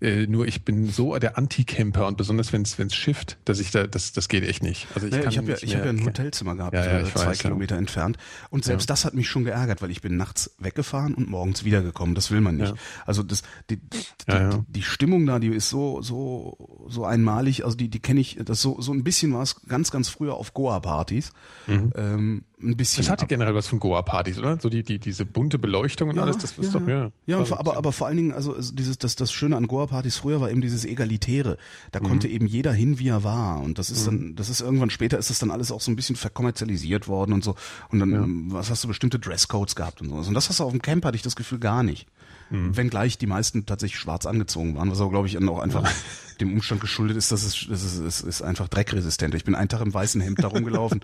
Äh, nur ich bin so der Anti-Camper und besonders wenn es wenn es schifft, dass ich da das das geht echt nicht. Also ich, naja, ich habe ja ich habe ja ein Hotelzimmer gehabt, ja, ja, zwei weiß, Kilometer ja. entfernt und selbst das hat mich schon geärgert, weil ich bin nachts weggefahren und morgens wiedergekommen. Das will man nicht. Also das die, die, die, die, Stimmung da, die ist so so so einmalig. Also die die kenne ich. Das so so ein bisschen war es ganz ganz früher auf Goa Partys. Mhm. Ähm, ein bisschen. Das hatte generell was von Goa-Partys, oder? So die, die, diese bunte Beleuchtung und alles, das ist ja, doch, ja. Ja, aber, aber vor allen Dingen, also dieses, das, das Schöne an Goa-Partys früher war eben dieses Egalitäre. Da mhm. konnte eben jeder hin, wie er war. Und das ist mhm. dann, das ist irgendwann später ist das dann alles auch so ein bisschen verkommerzialisiert worden und so. Und dann, ja. was hast du bestimmte Dresscodes gehabt und sowas. Und das hast du auf dem Camp, hatte ich das Gefühl, gar nicht. Mhm. Wenngleich die meisten tatsächlich schwarz angezogen waren, was aber, glaube ich, auch einfach ja. dem Umstand geschuldet ist, dass es, das ist, es ist einfach dreckresistent. Ich bin einen Tag im weißen Hemd da rumgelaufen.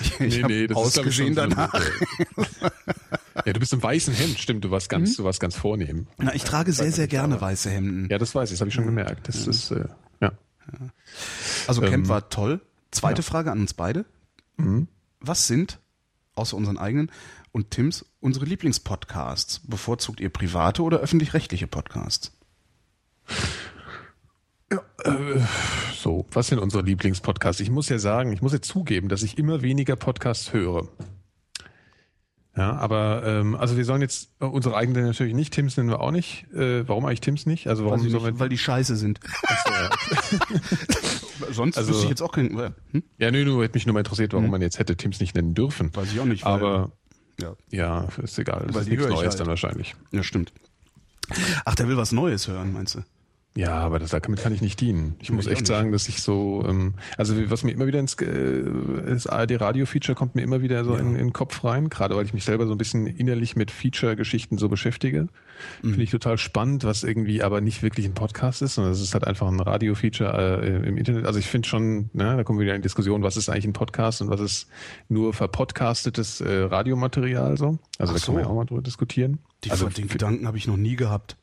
Ich, nee, ich nee, das ausgesehen ist, danach. ja, du bist im weißen Hemd, stimmt, du warst ganz, mhm. du warst ganz vornehm. Na, ich trage sehr, sehr gerne weiße Hemden. Ja, das weiß ich, das habe ich schon gemerkt. Das ja. ist, äh, ja. Also Camp ähm, war toll. Zweite ja. Frage an uns beide. Mhm. Was sind, außer unseren eigenen und Tims, unsere Lieblingspodcasts? Bevorzugt ihr private oder öffentlich-rechtliche Podcasts? Ja, äh, so, was sind unsere Lieblingspodcasts? Ich muss ja sagen, ich muss ja zugeben, dass ich immer weniger Podcasts höre. Ja, aber ähm, also wir sollen jetzt äh, unsere eigenen natürlich nicht, Tims nennen wir auch nicht. Äh, warum eigentlich Tims nicht? Also warum nicht, wir, weil die scheiße sind. Sonst also, wüsste ich jetzt auch keinen. Äh, hm? Ja, nö, nur hätte mich nur mal interessiert, warum hm. man jetzt hätte Tims nicht nennen dürfen. Weiß ich auch nicht. aber ja. ja, ist egal. Das weil ist nichts Neues halt. dann wahrscheinlich. Ja, stimmt. Ach, der will was Neues hören, meinst du? Ja, aber das, damit kann ich nicht dienen. Ich muss ich echt sagen, dass ich so, ähm, also was mir immer wieder ins äh, das ARD-Radio-Feature kommt mir immer wieder so ja. in, in den Kopf rein, gerade weil ich mich selber so ein bisschen innerlich mit Feature-Geschichten so beschäftige. Mhm. Finde ich total spannend, was irgendwie aber nicht wirklich ein Podcast ist, sondern es ist halt einfach ein Radio-Feature äh, im Internet. Also ich finde schon, ne, da kommen wir wieder in Diskussion, was ist eigentlich ein Podcast und was ist nur verpodcastetes äh, Radiomaterial so. Also Ach da so. kann man ja auch mal drüber diskutieren. Die, also den Gedanken habe ich noch nie gehabt.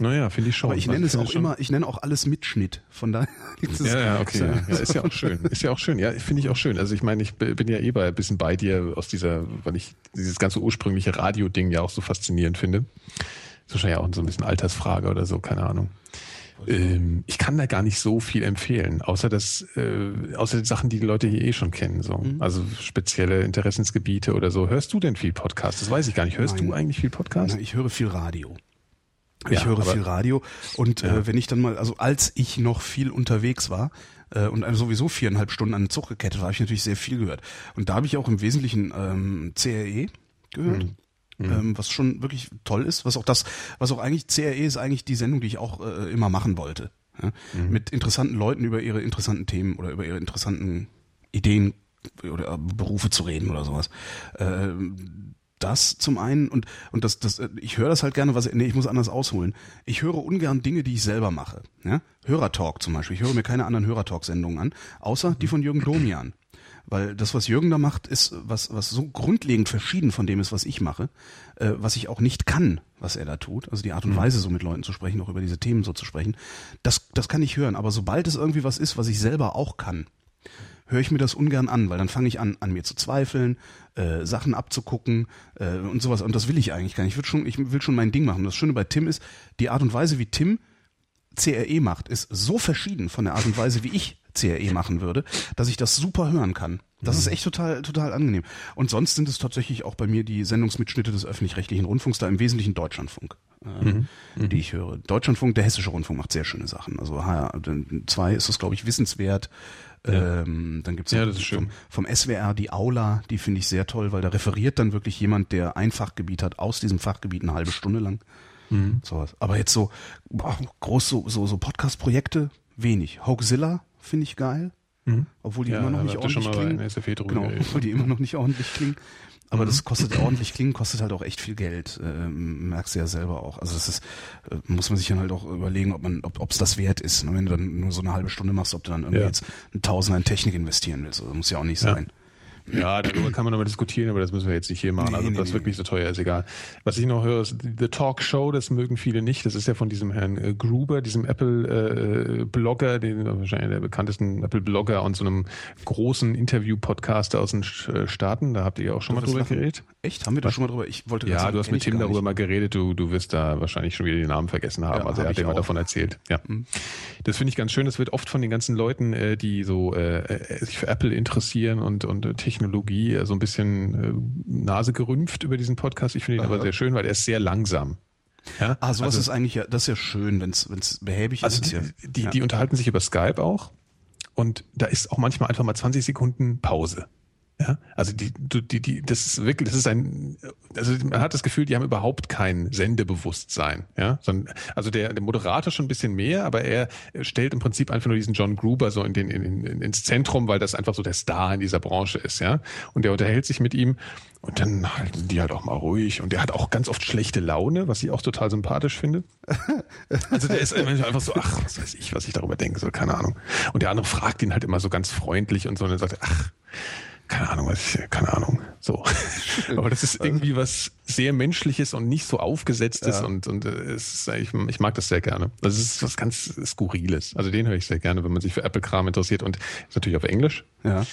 Naja, finde ich schon. Aber ich nenne es auch immer, ich nenne auch alles Mitschnitt. Von daher. Ja, ja, okay. Ja, ja, ist ja auch schön. Ist ja auch schön. Ja, finde ich auch schön. Also ich meine, ich bin ja eh bei, ein bisschen bei dir aus dieser, weil ich dieses ganze ursprüngliche Radio-Ding ja auch so faszinierend finde. ist wahrscheinlich auch so ein bisschen Altersfrage oder so, keine Ahnung. Ähm, ich kann da gar nicht so viel empfehlen, außer das, äh, außer die Sachen, die die Leute hier eh schon kennen, so. Mhm. Also spezielle Interessensgebiete oder so. Hörst du denn viel Podcast? Das weiß ich gar nicht. Hörst Nein. du eigentlich viel Podcast? Nein, ich höre viel Radio. Ich ja, höre viel Radio und ja. äh, wenn ich dann mal, also als ich noch viel unterwegs war äh, und sowieso viereinhalb Stunden an den Zug gekettet war, habe ich natürlich sehr viel gehört. Und da habe ich auch im Wesentlichen ähm, CRE gehört. Mhm. Mhm. Ähm, was schon wirklich toll ist, was auch das, was auch eigentlich CRE ist eigentlich die Sendung, die ich auch äh, immer machen wollte. Ja? Mhm. Mit interessanten Leuten über ihre interessanten Themen oder über ihre interessanten Ideen oder Berufe zu reden oder sowas. Äh, das zum einen und und das das ich höre das halt gerne was nee ich muss anders ausholen. Ich höre ungern Dinge die ich selber mache ja? Hörertalk zum Beispiel. Ich höre mir keine anderen Hörertalk Sendungen an außer die von Jürgen Domian. Weil das was Jürgen da macht ist was was so grundlegend verschieden von dem ist was ich mache äh, was ich auch nicht kann was er da tut. Also die Art und mhm. Weise so mit Leuten zu sprechen auch über diese Themen so zu sprechen. Das das kann ich hören. Aber sobald es irgendwie was ist was ich selber auch kann höre ich mir das ungern an, weil dann fange ich an, an mir zu zweifeln, äh, Sachen abzugucken äh, und sowas. Und das will ich eigentlich gar nicht. Ich will schon, ich will schon mein Ding machen. Das Schöne bei Tim ist, die Art und Weise, wie Tim CRE macht, ist so verschieden von der Art und Weise, wie ich CRE machen würde, dass ich das super hören kann. Das mhm. ist echt total, total angenehm. Und sonst sind es tatsächlich auch bei mir die Sendungsmitschnitte des öffentlich-rechtlichen Rundfunks, da im Wesentlichen Deutschlandfunk, äh, mhm. mhm. die ich höre. Deutschlandfunk, der hessische Rundfunk macht sehr schöne Sachen. Also HR2 ist das, glaube ich, wissenswert. Ja. Ähm, dann gibt's ja, vom, vom, SWR die Aula, die finde ich sehr toll, weil da referiert dann wirklich jemand, der ein Fachgebiet hat, aus diesem Fachgebiet eine halbe Stunde lang. Mhm. Sowas. Aber jetzt so boah, groß so so, so Podcast-Projekte wenig. Hoaxilla finde ich geil, mhm. obwohl die ja, immer noch nicht ordentlich klingen. Genau, obwohl die immer noch nicht ordentlich klingen. Aber mhm. das kostet ordentlich klingen, kostet halt auch echt viel Geld. Ähm, merkst du ja selber auch. Also das ist, äh, muss man sich dann halt auch überlegen, ob man, ob es das wert ist. Ne? Wenn du dann nur so eine halbe Stunde machst, ob du dann irgendwie ja. jetzt ein Tausender in Technik investieren willst. Also, muss ja auch nicht sein. Ja, darüber kann man nochmal diskutieren, aber das müssen wir jetzt nicht hier machen. Also, nee, nee, das nee, wirklich so teuer ist, egal. Was ich noch höre, ist The Talk Show, das mögen viele nicht. Das ist ja von diesem Herrn äh, Gruber, diesem Apple-Blogger, äh, den wahrscheinlich der bekanntesten Apple-Blogger und so einem großen Interview-Podcaster aus den äh, Staaten. Da habt ihr ja auch schon du mal drüber geredet. Echt? Haben wir da schon mal drüber? Ich wollte Ja, sagen, du hast mit Tim darüber mal geredet. Du, du wirst da wahrscheinlich schon wieder den Namen vergessen haben. Ja, also er hat dir mal davon erzählt. Ja. Mhm. Das finde ich ganz schön. Das wird oft von den ganzen Leuten, äh, die so äh, sich für Apple interessieren und, und Technologie, so ein bisschen äh, Nase gerümpft über diesen Podcast. Ich finde ihn aber sehr schön, weil er ist sehr langsam. Ja? Ah, sowas also, ist eigentlich ja, das ist ja schön, wenn es behäbig also ist. Die, ja, die, ja. die unterhalten sich über Skype auch und da ist auch manchmal einfach mal 20 Sekunden Pause. Ja, also die, die, die, das ist wirklich, das ist ein, also man hat das Gefühl, die haben überhaupt kein Sendebewusstsein, ja, sondern, also der, der Moderator schon ein bisschen mehr, aber er stellt im Prinzip einfach nur diesen John Gruber so in den, in, in, ins Zentrum, weil das einfach so der Star in dieser Branche ist, ja, und der unterhält sich mit ihm und dann halten die halt auch mal ruhig und der hat auch ganz oft schlechte Laune, was ich auch total sympathisch finde. Also der ist einfach so, ach, was weiß ich, was ich darüber denke, so keine Ahnung. Und der andere fragt ihn halt immer so ganz freundlich und so und dann sagt er, ach keine Ahnung, was ich, keine Ahnung, so. Aber das ist irgendwie was sehr Menschliches und nicht so aufgesetztes ja. und, und äh, es ist, ich, ich mag das sehr gerne. Das ist was ganz Skurriles. Also den höre ich sehr gerne, wenn man sich für Apple-Kram interessiert und ist natürlich auf Englisch. Ja.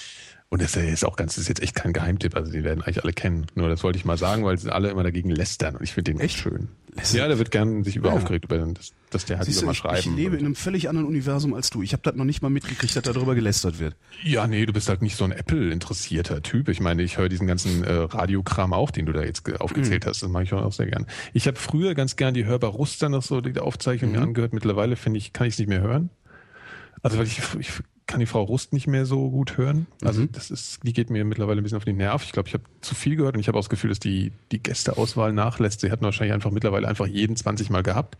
Und das ist auch ganz, das ist jetzt echt kein Geheimtipp, also die werden eigentlich alle kennen. Nur das wollte ich mal sagen, weil sie alle immer dagegen lästern und ich finde den echt schön. Lästern? Ja, der wird gern sich über ja. aufgeregt über das, dass der halt immer schreiben. Ich lebe in einem völlig anderen Universum als du. Ich habe das noch nicht mal mitgekriegt, dass darüber gelästert wird. Ja, nee, du bist halt nicht so ein Apple-interessierter Typ. Ich meine, ich höre diesen ganzen äh, Radiokram auch, den du da jetzt aufgezählt mhm. hast. Das mache ich auch sehr gern. Ich habe früher ganz gern die Hörbar Ruster noch so die Aufzeichnung mhm. mir angehört. Mittlerweile finde ich, kann ich es nicht mehr hören. Also weil ich, ich kann die Frau Rust nicht mehr so gut hören. Also mhm. das ist, die geht mir mittlerweile ein bisschen auf den Nerv. Ich glaube, ich habe zu viel gehört und ich habe auch das Gefühl, dass die, die Gästeauswahl nachlässt. Sie hatten wahrscheinlich einfach mittlerweile einfach jeden 20 Mal gehabt.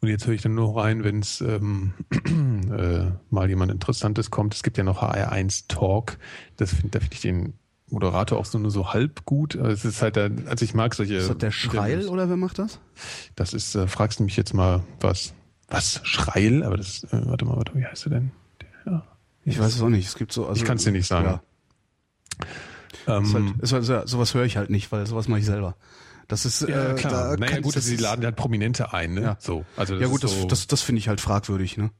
Und jetzt höre ich dann nur rein, wenn es ähm, äh, mal jemand Interessantes kommt. Es gibt ja noch HR1 Talk. Das find, da finde ich den Moderator auch so nur so halb gut. Es ist halt, der, also ich mag solche. Ist das der Schreil oder wer macht das? Das ist, äh, fragst du mich jetzt mal was? Was? Schreil? Aber das, äh, warte mal, warte, wie heißt er denn? Ich weiß es auch nicht. Es gibt so. Also, ich kann es dir nicht sagen. Ja. Ähm, ist halt, ist halt, sowas höre ich halt nicht, weil sowas mache ich selber. Das ist ja, äh, klar. Naja, gut, sie laden halt Prominente ein, ne? Ja. So, also das ja gut, das, so das, das finde ich halt fragwürdig, ne?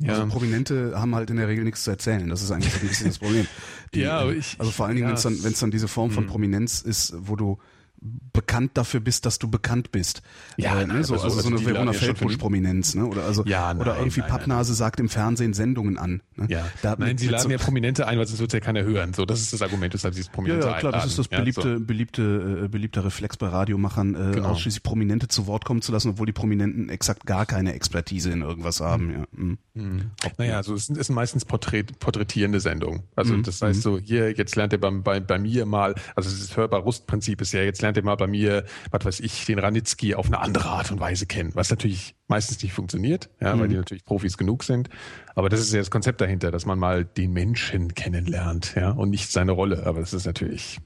Ja. Also Prominente haben halt in der Regel nichts zu erzählen. Das ist eigentlich ein bisschen das Problem. Die, ja, aber ich, also vor allen Dingen, ja, wenn es dann, wenn es dann diese Form von hm. Prominenz ist, wo du bekannt dafür bist, dass du bekannt bist. Ja, äh, ne? so, also so eine Verona Feldbusch-Prominenz, ne? Oder also ja, nein, oder irgendwie nein, Pappnase nein. sagt im Fernsehen Sendungen an. Ne? Ja. Da, nein, sie laden so ja Prominente ein, weil sonst wird ja keiner hören. So, das ist das Argument, weshalb sie es Prominente Ja, ja klar, einladen. das ist das beliebte, ja, so. beliebte, äh, beliebter Reflex bei Radiomachern, äh, genau. ausschließlich Prominente zu Wort kommen zu lassen, obwohl die Prominenten exakt gar keine Expertise in irgendwas haben. Mhm. Ja. Mhm. Mhm. Naja, also es sind, es sind meistens Porträt, porträtierende Sendungen. Also mhm. das heißt mhm. so, hier, jetzt lernt ihr bei, bei, bei mir mal, also das Hörbar-Rust-Prinzip ist ja, jetzt lernt ihr mal bei mir was weiß ich, den Ranitzky auf eine andere Art und Weise kennen, was natürlich meistens nicht funktioniert, ja, mhm. weil die natürlich Profis genug sind. Aber das ist ja das Konzept dahinter, dass man mal den Menschen kennenlernt, ja, und nicht seine Rolle. Aber das ist natürlich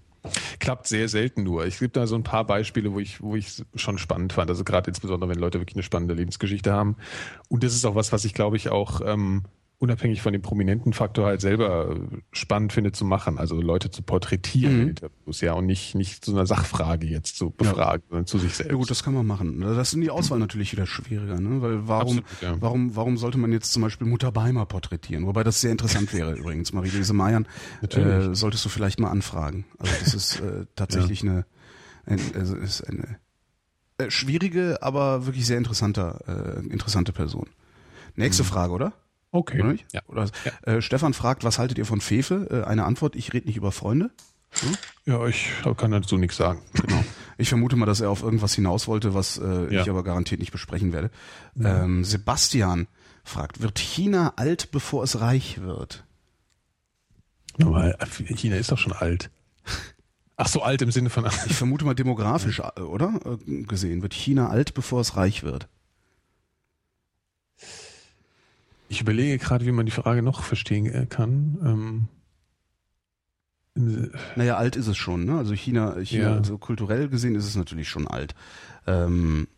klappt sehr selten nur. Ich gebe da so ein paar Beispiele, wo ich, wo ich schon spannend fand. Also gerade insbesondere, wenn Leute wirklich eine spannende Lebensgeschichte haben. Und das ist auch was, was ich glaube ich auch ähm, unabhängig von dem prominenten Faktor halt selber äh, spannend finde zu machen, also Leute zu porträtieren mhm. in Interviews, ja, und nicht, nicht zu einer Sachfrage jetzt zu befragen, ja. sondern zu sich selbst. Ja gut, das kann man machen. Das ist in die Auswahl natürlich wieder schwieriger, ne? Weil warum, Absolut, ja. warum, warum sollte man jetzt zum Beispiel Mutter Beimer porträtieren? Wobei das sehr interessant wäre übrigens. Marie-Louise Meyern äh, solltest du vielleicht mal anfragen. Also das ist äh, tatsächlich eine, eine, also ist eine äh, schwierige, aber wirklich sehr interessanter, äh, interessante Person. Nächste mhm. Frage, oder? Okay. Ja. Oder, ja. Äh, Stefan fragt, was haltet ihr von Fefe? Äh, eine Antwort, ich rede nicht über Freunde. Hm? Ja, ich kann dazu nichts sagen. Genau. Ich vermute mal, dass er auf irgendwas hinaus wollte, was äh, ja. ich aber garantiert nicht besprechen werde. Ja. Ähm, Sebastian fragt, wird China alt, bevor es reich wird? Aber China ist doch schon alt. Ach so, alt im Sinne von... ich vermute mal demografisch, äh, oder? Äh, gesehen. Wird China alt, bevor es reich wird? Ich überlege gerade, wie man die Frage noch verstehen äh, kann. Ähm, naja, alt ist es schon, ne? Also China, China ja. also kulturell gesehen ist es natürlich schon alt. Ähm,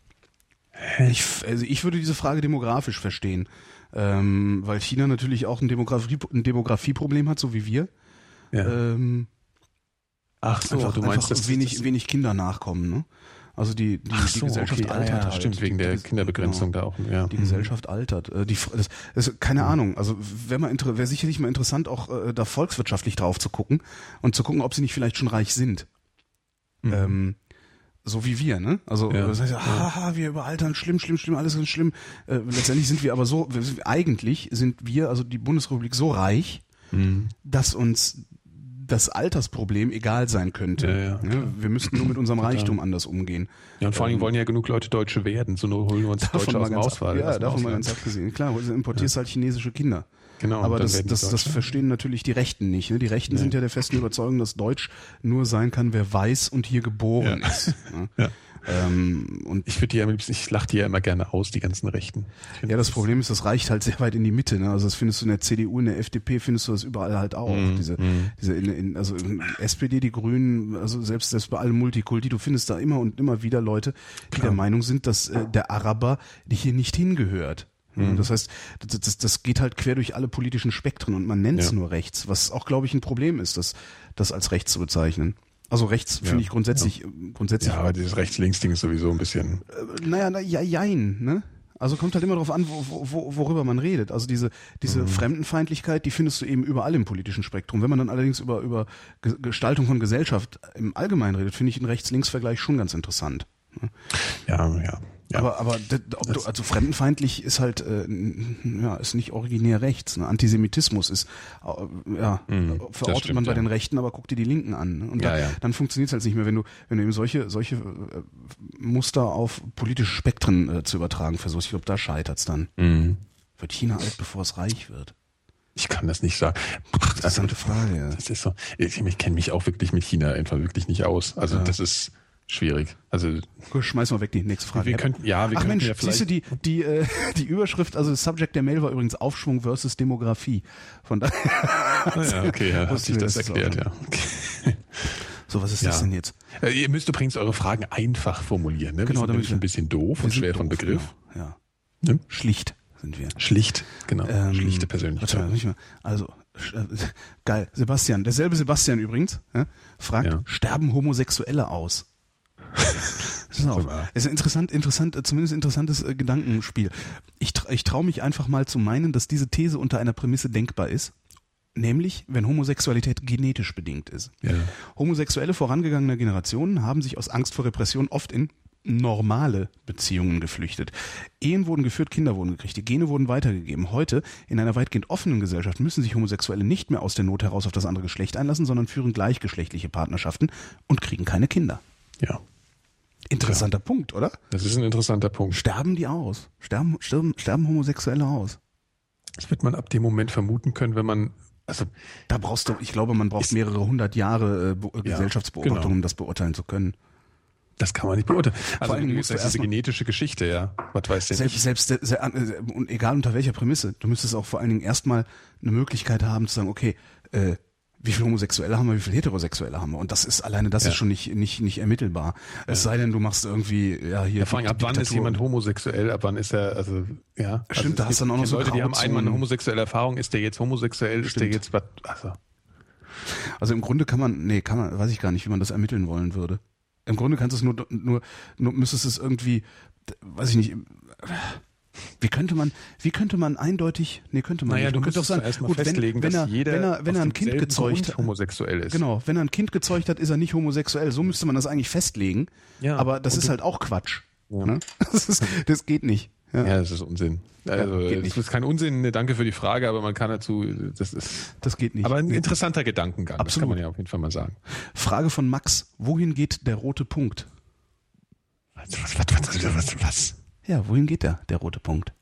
ich, also ich würde diese Frage demografisch verstehen, ähm, weil China natürlich auch ein, Demografie, ein Demografieproblem hat, so wie wir. Ja. Ähm, Ach so, einfach, du meinst, dass wenig, wenig Kinder nachkommen, ne? Also die, die, so, die Gesellschaft okay. altert. Ja, halt. Stimmt, wegen der Kinderbegrenzung genau. da auch. Ja. Die mhm. Gesellschaft altert. Äh, die, das, das, keine mhm. Ahnung. Also wäre mal wäre sicherlich mal interessant, auch äh, da volkswirtschaftlich drauf zu gucken und zu gucken, ob sie nicht vielleicht schon reich sind. Mhm. Ähm, so wie wir, ne? Also ja. das heißt, haha, wir überaltern, schlimm, schlimm, schlimm, alles ist schlimm. Äh, letztendlich sind wir aber so, wir, eigentlich sind wir, also die Bundesrepublik, so reich, mhm. dass uns das Altersproblem egal sein könnte. Ja, ja, ja, wir müssten nur mit unserem Reichtum anders umgehen. Ja, und vor allem ähm, wollen ja genug Leute Deutsche werden, so nur holen wir uns davon Deutsche aus dem Auswahl. Ja, davon mal ganz abgesehen. Klar, du importierst halt chinesische Kinder. Genau. Aber das, das, das verstehen natürlich die Rechten nicht. Ne? Die Rechten sind ja der festen Überzeugung, dass Deutsch nur sein kann, wer weiß und hier geboren ist. Ne? Ja. Ähm, und ich würde die ja, ich lache die ja immer gerne aus, die ganzen Rechten. Ja, das Problem ist, das reicht halt sehr weit in die Mitte. Ne? Also das findest du in der CDU, in der FDP findest du das überall halt auch. Mm, diese, mm. diese in, in, also in SPD, die Grünen, also selbst selbst bei allen Multikulti, du findest da immer und immer wieder Leute, die Klar. der Meinung sind, dass äh, der Araber hier nicht hingehört. Mhm. Das heißt, das, das, das geht halt quer durch alle politischen Spektren und man nennt es ja. nur rechts, was auch, glaube ich, ein Problem ist, das, das als rechts zu bezeichnen. Also rechts finde ich grundsätzlich, ja. grundsätzlich. Ja, aber dieses Rechts-Links-Ding ist sowieso ein bisschen. Äh, naja, na, ja, jein, ne? Also kommt halt immer darauf an, wo, wo, worüber man redet. Also diese, diese mhm. Fremdenfeindlichkeit, die findest du eben überall im politischen Spektrum. Wenn man dann allerdings über, über Gestaltung von Gesellschaft im Allgemeinen redet, finde ich einen Rechts-Links-Vergleich schon ganz interessant. Ne? Ja, ja. Ja. Aber, aber ob du, also fremdenfeindlich ist halt äh, ja ist nicht originär rechts. Ne? Antisemitismus ist äh, ja mhm, verortet stimmt, man bei ja. den Rechten, aber guck dir die Linken an. Ne? Und ja, da, dann funktioniert es halt nicht mehr, wenn du wenn du eben solche solche äh, Muster auf politische Spektren äh, zu übertragen versuchst. Ich glaube, da scheitert's dann. Mhm. Wird China alt, bevor es reich wird? Ich kann das nicht sagen. Interessante Frage. Ja. Das ist so. Ich, ich kenne mich auch wirklich mit China einfach wirklich nicht aus. Also das ist schwierig. Also schmeißen wir weg die nächste Frage. Wir könnten, ja, wir Ach Mensch, ja siehst du die die äh, die Überschrift, also das Subject der Mail war übrigens Aufschwung versus Demografie. Von daher. Ah, ja, okay, ja, hat sich das erklärt, ja. Okay. So, was ist ja. das denn jetzt? Äh, ihr müsst übrigens eure Fragen einfach formulieren. Ne? Genau, damit ein bisschen doof und schwer doof, von Begriff. Genau. Ja. Ne? Schlicht sind wir. Schlicht, genau. Ähm, Schlichte Persönlichkeit. Warte, also äh, geil, Sebastian, derselbe Sebastian übrigens, ja, fragt: ja. Sterben Homosexuelle aus? Das ist, auch, ist ein interessant, interessant, zumindest interessantes äh, Gedankenspiel. Ich, ich traue mich einfach mal zu meinen, dass diese These unter einer Prämisse denkbar ist. Nämlich, wenn Homosexualität genetisch bedingt ist. Ja. Homosexuelle vorangegangener Generationen haben sich aus Angst vor Repression oft in normale Beziehungen geflüchtet. Ehen wurden geführt, Kinder wurden gekriegt, die Gene wurden weitergegeben. Heute, in einer weitgehend offenen Gesellschaft, müssen sich Homosexuelle nicht mehr aus der Not heraus auf das andere Geschlecht einlassen, sondern führen gleichgeschlechtliche Partnerschaften und kriegen keine Kinder. Ja. Interessanter ja. Punkt, oder? Das ist ein interessanter Punkt. Sterben die aus? Sterben, sterben, sterben Homosexuelle aus? Das wird man ab dem Moment vermuten können, wenn man also da brauchst du, ich glaube, man braucht mehrere hundert Jahre äh, Gesellschaftsbeobachtung, genau. um das beurteilen zu können. Das kann man nicht beurteilen. Also Vor allem musst du diese genetische Geschichte, ja. Was weißt du selbst, selbst, selbst, und egal unter welcher Prämisse, du müsstest auch vor allen Dingen erstmal eine Möglichkeit haben zu sagen, okay, äh, wie viele Homosexuelle haben wir, wie viele Heterosexuelle haben wir. Und das ist alleine, das ja. ist schon nicht, nicht, nicht ermittelbar. Es ja. sei denn, du machst irgendwie, ja, hier. Ja, vor allem, ab wann ist jemand homosexuell, ab wann ist er, also, ja. Stimmt, also, da hast du dann auch noch so Leute, die haben einmal eine homosexuelle Erfahrung, ist der jetzt homosexuell, Stimmt. ist der jetzt was, also. Also im Grunde kann man, nee, kann man, weiß ich gar nicht, wie man das ermitteln wollen würde. Im Grunde kannst du es nur, nur, nur müsstest es irgendwie, weiß ich nicht, wie könnte man, wie könnte man eindeutig, nee, könnte man naja, nicht. Du könntest doch sagen, erstmal gut, festlegen, wenn, wenn er, jeder wenn er, wenn er ein Kind gezeugt hat, homosexuell ist. Genau, wenn er ein Kind gezeugt hat, ist er nicht homosexuell. So müsste man das eigentlich festlegen. Ja, aber das ist halt auch Quatsch. Ja. Ne? Das, ist, das geht nicht. Ja. ja, das ist Unsinn. Also, ja, das ist kein Unsinn. Danke für die Frage, aber man kann dazu, das ist. Das geht nicht. Aber ein interessanter Gedankengang. Absolut. Das kann man ja auf jeden Fall mal sagen. Frage von Max. Wohin geht der rote Punkt? Was, was, was, was, was? Ja, wohin geht der, der rote Punkt?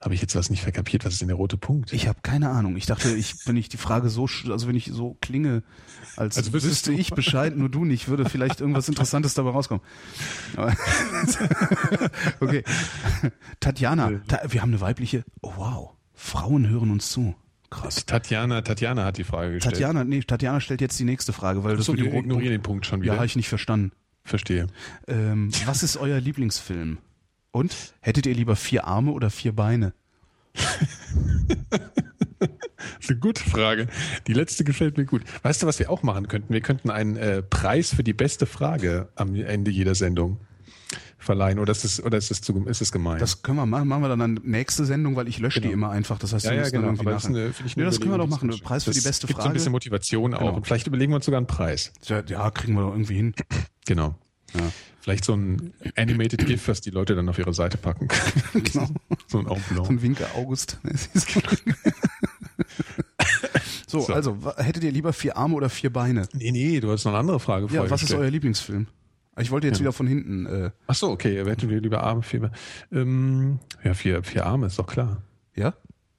Habe ich jetzt was nicht verkapiert? Was ist denn der rote Punkt? Ich habe keine Ahnung. Ich dachte, ich, wenn ich die Frage so, also wenn ich so klinge, als also wüsste ich Bescheid, nur du nicht, würde vielleicht irgendwas Interessantes dabei rauskommen. okay. Tatjana, ta wir haben eine weibliche. Oh wow, Frauen hören uns zu. Krass. Tatjana, Tatjana hat die Frage gestellt. Tatjana, nee, Tatjana stellt jetzt die nächste Frage, weil das so, wir ignorieren den Punkt schon wieder. Ja, habe ich nicht verstanden. Verstehe. Ähm, was ist euer Lieblingsfilm? Und hättet ihr lieber vier Arme oder vier Beine? das ist eine gute Frage. Die letzte gefällt mir gut. Weißt du, was wir auch machen könnten? Wir könnten einen äh, Preis für die beste Frage am Ende jeder Sendung verleihen. Oder ist es, oder ist es, zu, ist es gemein? Das können wir machen. Machen wir dann eine nächste Sendung, weil ich lösche genau. die immer einfach. Das heißt, ja, ja, genau. Aber das, eine, nee, das können wir doch machen. Preis für die beste gibt Frage. so ein bisschen Motivation auch. Genau. Und vielleicht überlegen wir uns sogar einen Preis. Ja, ja kriegen wir doch irgendwie hin. Genau. Ja. Vielleicht so ein Animated GIF, was die Leute dann auf ihre Seite packen können. genau. So ein Augenblau. So ein Winke August. so, So, so, also hättet ihr lieber vier Arme oder vier Beine? Nee, nee, du hast noch eine andere Frage Ja, was ist euer Lieblingsfilm? Ich wollte jetzt ja. wieder von hinten. Äh Ach so, okay, hätten wir lieber Arme, vier ähm, Ja, vier, vier Arme, ist doch klar. Ja?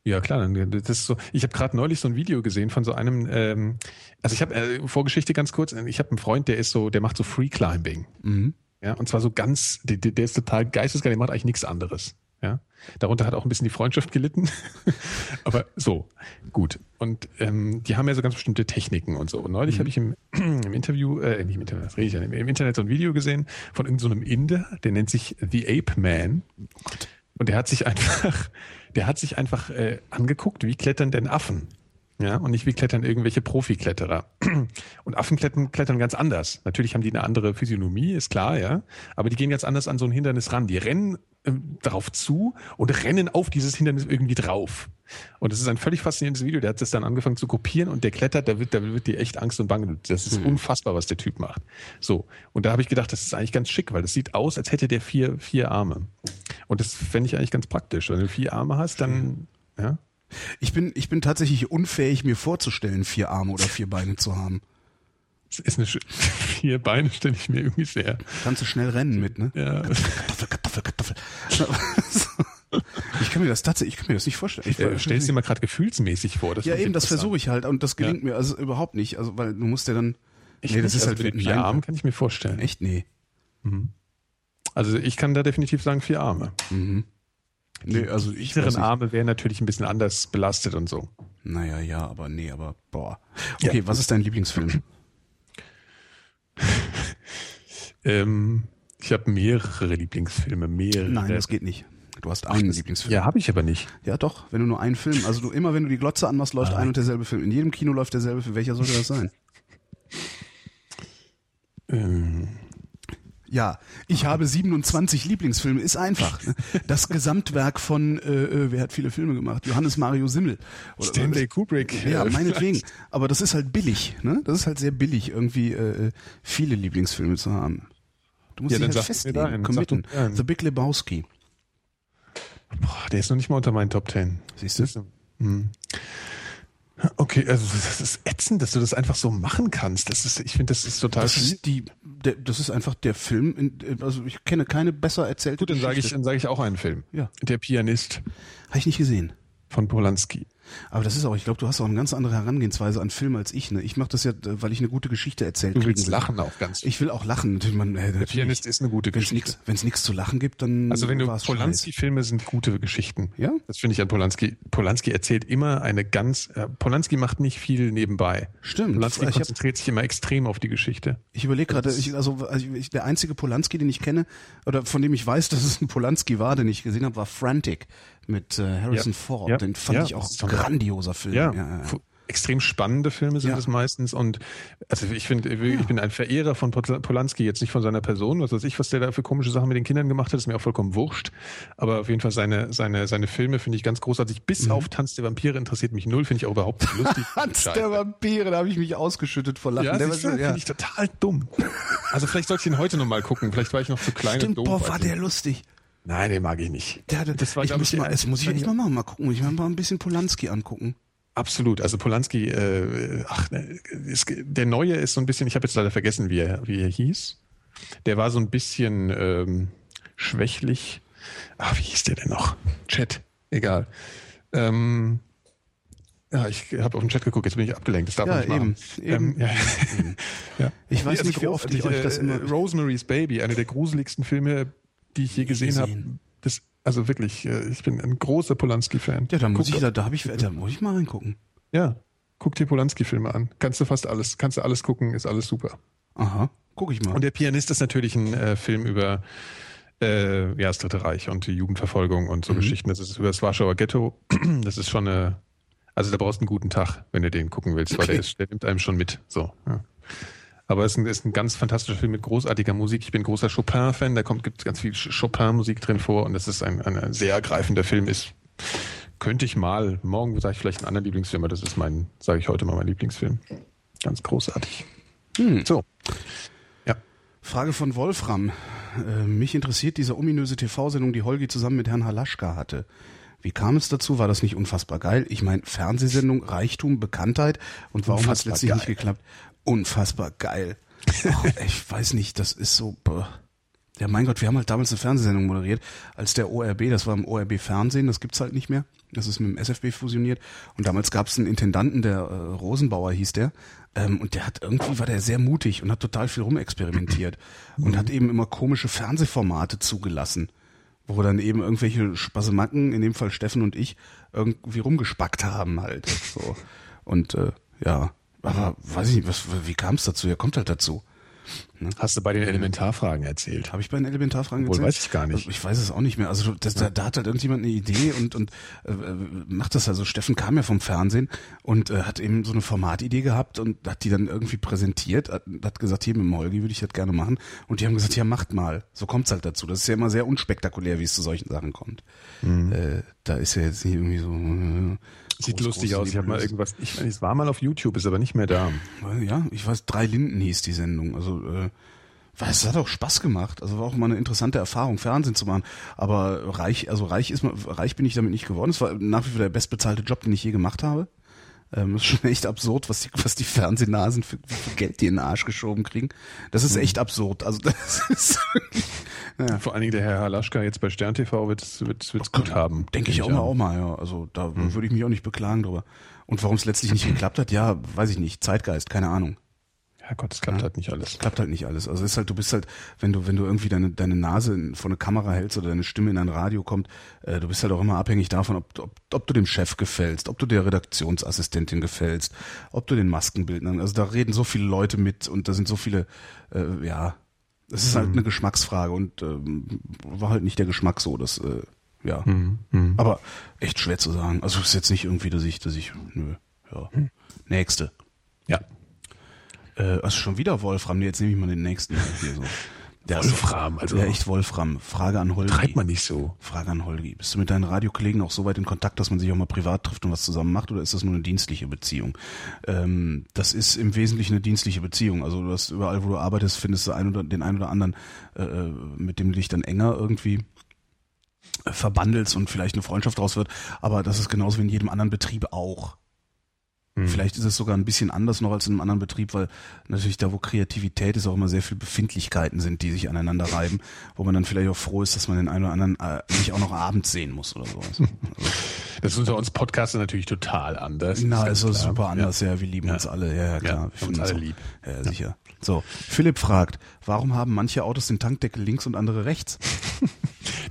Ja, klar. Das ist so. Ich habe gerade neulich so ein Video gesehen von so einem. Ähm, also ich habe äh, Vorgeschichte ganz kurz. Ich habe einen Freund, der ist so, der macht so Free Climbing. Mhm. Ja, und zwar so ganz. Der, der ist total geistesgeil. Der macht eigentlich nichts anderes. Ja, darunter hat auch ein bisschen die Freundschaft gelitten. Aber so, gut. Und ähm, die haben ja so ganz bestimmte Techniken und so. Und neulich mhm. habe ich im, im Interview, äh, nicht im Internet, was rede ich ja, im, im Internet so ein Video gesehen von irgendeinem so Inder, der nennt sich The Ape Man. Und der hat sich einfach, der hat sich einfach äh, angeguckt, wie klettern denn Affen? Ja, und nicht wie klettern irgendwelche Profikletterer. Und Affen klettern, klettern ganz anders. Natürlich haben die eine andere Physiognomie, ist klar, ja. Aber die gehen ganz anders an so ein Hindernis ran. Die rennen ähm, darauf zu und rennen auf dieses Hindernis irgendwie drauf. Und das ist ein völlig faszinierendes Video. Der hat das dann angefangen zu kopieren und der klettert, da wird, da wird dir echt Angst und Bange. Das ist mhm. unfassbar, was der Typ macht. So. Und da habe ich gedacht, das ist eigentlich ganz schick, weil das sieht aus, als hätte der vier, vier Arme. Und das fände ich eigentlich ganz praktisch. Wenn du vier Arme hast, dann, ja. Ich bin, ich bin tatsächlich unfähig, mir vorzustellen, vier Arme oder vier Beine zu haben. Das ist eine vier Beine stelle ich mir irgendwie sehr. Kannst du schnell rennen mit, ne? Ja. Kartoffel, Kartoffel, Kartoffel. Ich kann mir das tatsächlich, ich kann mir das nicht vorstellen. Ich äh, stellst dir mal gerade gefühlsmäßig vor. Das ja, eben, das versuche ich halt und das gelingt ja. mir also überhaupt nicht. Also, weil du musst ja dann. Ich nee, das ist also halt vier Arme kann ich mir vorstellen. Echt? Nee. Mhm. Also ich kann da definitiv sagen vier Arme. Mhm. Nee, also ich die Arme wären natürlich ein bisschen anders belastet und so. Naja, ja, aber nee, aber boah. Okay, ja. was ist dein Lieblingsfilm? ähm, ich habe mehrere Lieblingsfilme, mehrere. Nein, das geht nicht. Du hast einen Lieblingsfilm. Ja, habe ich aber nicht. Ja, doch. Wenn du nur einen Film, also du immer, wenn du die Glotze anmachst, läuft ah. ein und derselbe Film. In jedem Kino läuft derselbe Film. Welcher sollte das sein? Ähm. Ja, ich habe 27 Lieblingsfilme, ist einfach. Ne? Das Gesamtwerk von, äh, äh, wer hat viele Filme gemacht? Johannes Mario Simmel. Oder, Stanley Kubrick. Ja, meinetwegen. Aber das ist halt billig. Ne? Das ist halt sehr billig, irgendwie äh, viele Lieblingsfilme zu haben. Du musst ja, dich halt festlegen, committen. The Big Lebowski. Boah, der ist noch nicht mal unter meinen Top Ten. Siehst du? Hm. Okay, also das ist ätzend, dass du das einfach so machen kannst. Das ist, ich finde, das ist total. Das ist die, der, das ist einfach der Film. In, also ich kenne keine besser erzählte. Gut, dann sage ich, dann sage ich auch einen Film. Ja. Der Pianist. Habe ich nicht gesehen. Von Polanski. Aber das ist auch, ich glaube, du hast auch eine ganz andere Herangehensweise an Film als ich. Ne? Ich mache das ja, weil ich eine gute Geschichte erzählt Du willst lachen auch ganz. Ich will auch lachen. Man, äh, Der Pianist ist eine gute Geschichte. Wenn es nichts zu lachen gibt, dann. Also wenn du Polanski-Filme sind gute Geschichten. Ja. Das finde ich an Polanski. Polanski erzählt immer eine ganz. Äh, Polanski macht nicht viel nebenbei. Stimmt. Polanski ich konzentriert hab, sich immer extrem auf die Geschichte. Ich überlege gerade, also, also ich, der einzige Polanski, den ich kenne oder von dem ich weiß, dass es ein Polanski war, den ich gesehen habe, war Frantic mit äh, Harrison ja. Ford. Ja. Den fand ja. ich auch ein grandioser Film. Ja. ja extrem spannende Filme sind es meistens und also ich finde, ich bin ein Verehrer von Polanski, jetzt nicht von seiner Person, was weiß ich, was der da für komische Sachen mit den Kindern gemacht hat, ist mir auch vollkommen wurscht, aber auf jeden Fall seine, seine, seine Filme finde ich ganz großartig, bis mhm. auf Tanz der Vampire interessiert mich null, finde ich auch überhaupt nicht lustig. Tanz der Vampire, da habe ich mich ausgeschüttet vor Lachen. Ja, der finde ich total dumm. Also vielleicht sollte ich ihn heute nochmal gucken, vielleicht war ich noch zu klein Stimmt, und doof. Boah, war der lustig. Nein, den mag ich nicht. Der, der, das war, ich muss ich, mal, das muss ich echt mal machen. Mal gucken. Muss ich mal ein bisschen Polanski angucken. Absolut. Also Polanski, äh, ach, ist, der neue ist so ein bisschen, ich habe jetzt leider vergessen, wie er, wie er hieß. Der war so ein bisschen ähm, schwächlich. Ach, wie hieß der denn noch? Chat. Egal. Ähm, ja, ich habe auf den Chat geguckt, jetzt bin ich abgelenkt. Das darf ja, man nicht machen. Eben. Ähm, ja. ja. Ich weiß also nicht, wie oft ich euch das immer... Rosemary's Baby, einer der gruseligsten Filme, die ich je gesehen habe. Das, also wirklich, äh, ich bin ein großer Polanski-Fan. Ja, da muss Guck, ich, da, da habe ich, da muss ich mal reingucken. Ja, guck dir Polanski-Filme an. Kannst du fast alles, kannst du alles gucken, ist alles super. Aha, guck ich mal. Und der Pianist ist natürlich ein äh, Film über äh, ja, das Dritte Reich und die Jugendverfolgung und so mhm. Geschichten. Das ist über das Warschauer Ghetto. Das ist schon eine, also da brauchst du einen guten Tag, wenn du den gucken willst, okay. weil der, ist, der nimmt einem schon mit. So. Ja. Aber es ist ein, ist ein ganz fantastischer Film mit großartiger Musik. Ich bin großer Chopin-Fan, da kommt gibt ganz viel Chopin-Musik drin vor und das ist ein, ein sehr ergreifender Film. Ist könnte ich mal morgen sage ich vielleicht einen anderen Lieblingsfilm, aber das ist mein, sage ich heute mal mein Lieblingsfilm. Ganz großartig. Hm. So. Ja. Frage von Wolfram. Äh, mich interessiert diese ominöse TV-Sendung, die Holgi zusammen mit Herrn Halaschka hatte. Wie kam es dazu? War das nicht unfassbar geil? Ich meine, Fernsehsendung, Reichtum, Bekanntheit und warum hat es letztlich geil. nicht geklappt? Unfassbar geil. oh, ich weiß nicht, das ist so. Ja, mein Gott, wir haben halt damals eine Fernsehsendung moderiert, als der ORB, das war im ORB Fernsehen, das gibt's halt nicht mehr. Das ist mit dem SFB fusioniert. Und damals gab's einen Intendanten, der äh, Rosenbauer hieß der. Ähm, und der hat irgendwie war der sehr mutig und hat total viel rumexperimentiert und mhm. hat eben immer komische Fernsehformate zugelassen, wo dann eben irgendwelche Spasemacken, in dem Fall Steffen und ich, irgendwie rumgespackt haben halt. So. Und äh, ja, aber weiß ich nicht, was, wie kam es dazu? Er kommt halt dazu. Ne? Hast du bei den Elementarfragen erzählt? Habe ich bei den Elementarfragen erzählt? Wohl weiß ich gar nicht. Ich weiß es auch nicht mehr. Also das, da, da hat halt irgendjemand eine Idee und und äh, macht das also. Steffen kam ja vom Fernsehen und äh, hat eben so eine Formatidee gehabt und hat die dann irgendwie präsentiert. Hat, hat gesagt, hier mit dem Holgi würde ich das gerne machen. Und die haben gesagt, ja macht mal. So kommt's halt dazu. Das ist ja immer sehr unspektakulär, wie es zu solchen Sachen kommt. Mhm. Äh, da ist ja jetzt nicht irgendwie so. Äh, Sieht groß, lustig aus. Ich habe mal irgendwas. Ich meine, es war mal auf YouTube, ist aber nicht mehr da. Ja, ich weiß, drei Linden hieß die Sendung. Also äh, es hat auch Spaß gemacht. Also war auch mal eine interessante Erfahrung, Fernsehen zu machen. Aber reich, also reich ist man, reich bin ich damit nicht geworden. Es war nach wie vor der bestbezahlte Job, den ich je gemacht habe. Ähm, ist schon echt absurd, was die, was die Fernsehnasen für, für Geld die in den Arsch geschoben kriegen. Das ist mhm. echt absurd. Also das ist ja. Vor allen Dingen der Herr Halaschka jetzt bei Stern TV wird es wird's, wird's gut haben. Denke ich auch mal, auch mal, ja. Also da mhm. würde ich mich auch nicht beklagen drüber. Und warum es letztlich nicht geklappt hat, ja, weiß ich nicht. Zeitgeist, keine Ahnung. Herrgott, es klappt ja, halt nicht alles. Klappt halt nicht alles. Also es ist halt, du bist halt, wenn du, wenn du irgendwie deine, deine Nase vor eine Kamera hältst oder deine Stimme in ein Radio kommt, äh, du bist halt auch immer abhängig davon, ob, ob, ob du dem Chef gefällst, ob du der Redaktionsassistentin gefällst, ob du den Maskenbildnern, also da reden so viele Leute mit und da sind so viele, äh, ja, es ist halt mhm. eine Geschmacksfrage und ähm, war halt nicht der Geschmack so, das, äh, ja. Mhm. Mhm. Aber echt schwer zu sagen. Also es ist jetzt nicht irgendwie, dass ich, dass ich, nö, ja. Mhm. Nächste. Ja. Äh, also schon wieder Wolfram, jetzt nehme ich mal den nächsten hier so. Der Wolfram, also. Ja, echt Wolfram. Frage an Holgi. Treibt man nicht so. Frage an Holgi. Bist du mit deinen Radiokollegen auch so weit in Kontakt, dass man sich auch mal privat trifft und was zusammen macht, oder ist das nur eine dienstliche Beziehung? Ähm, das ist im Wesentlichen eine dienstliche Beziehung. Also du hast überall, wo du arbeitest, findest du einen oder, den einen oder anderen, äh, äh mit dem du dich dann enger irgendwie äh, verbandelst und vielleicht eine Freundschaft draus wird. Aber das ist genauso wie in jedem anderen Betrieb auch. Mhm. Vielleicht ist es sogar ein bisschen anders noch als in einem anderen Betrieb, weil natürlich da, wo Kreativität ist, auch immer sehr viele Befindlichkeiten sind, die sich aneinander reiben, wo man dann vielleicht auch froh ist, dass man den einen oder anderen äh, nicht auch noch abends sehen muss oder sowas. Also, das ist unter uns Podcaster natürlich total anders. Na, also super anders, ja. ja, wir lieben ja. uns alle, ja, ja klar. Ja, wir finden uns alle lieb. Ja, sicher. So, Philipp fragt, warum haben manche Autos den Tankdeckel links und andere rechts?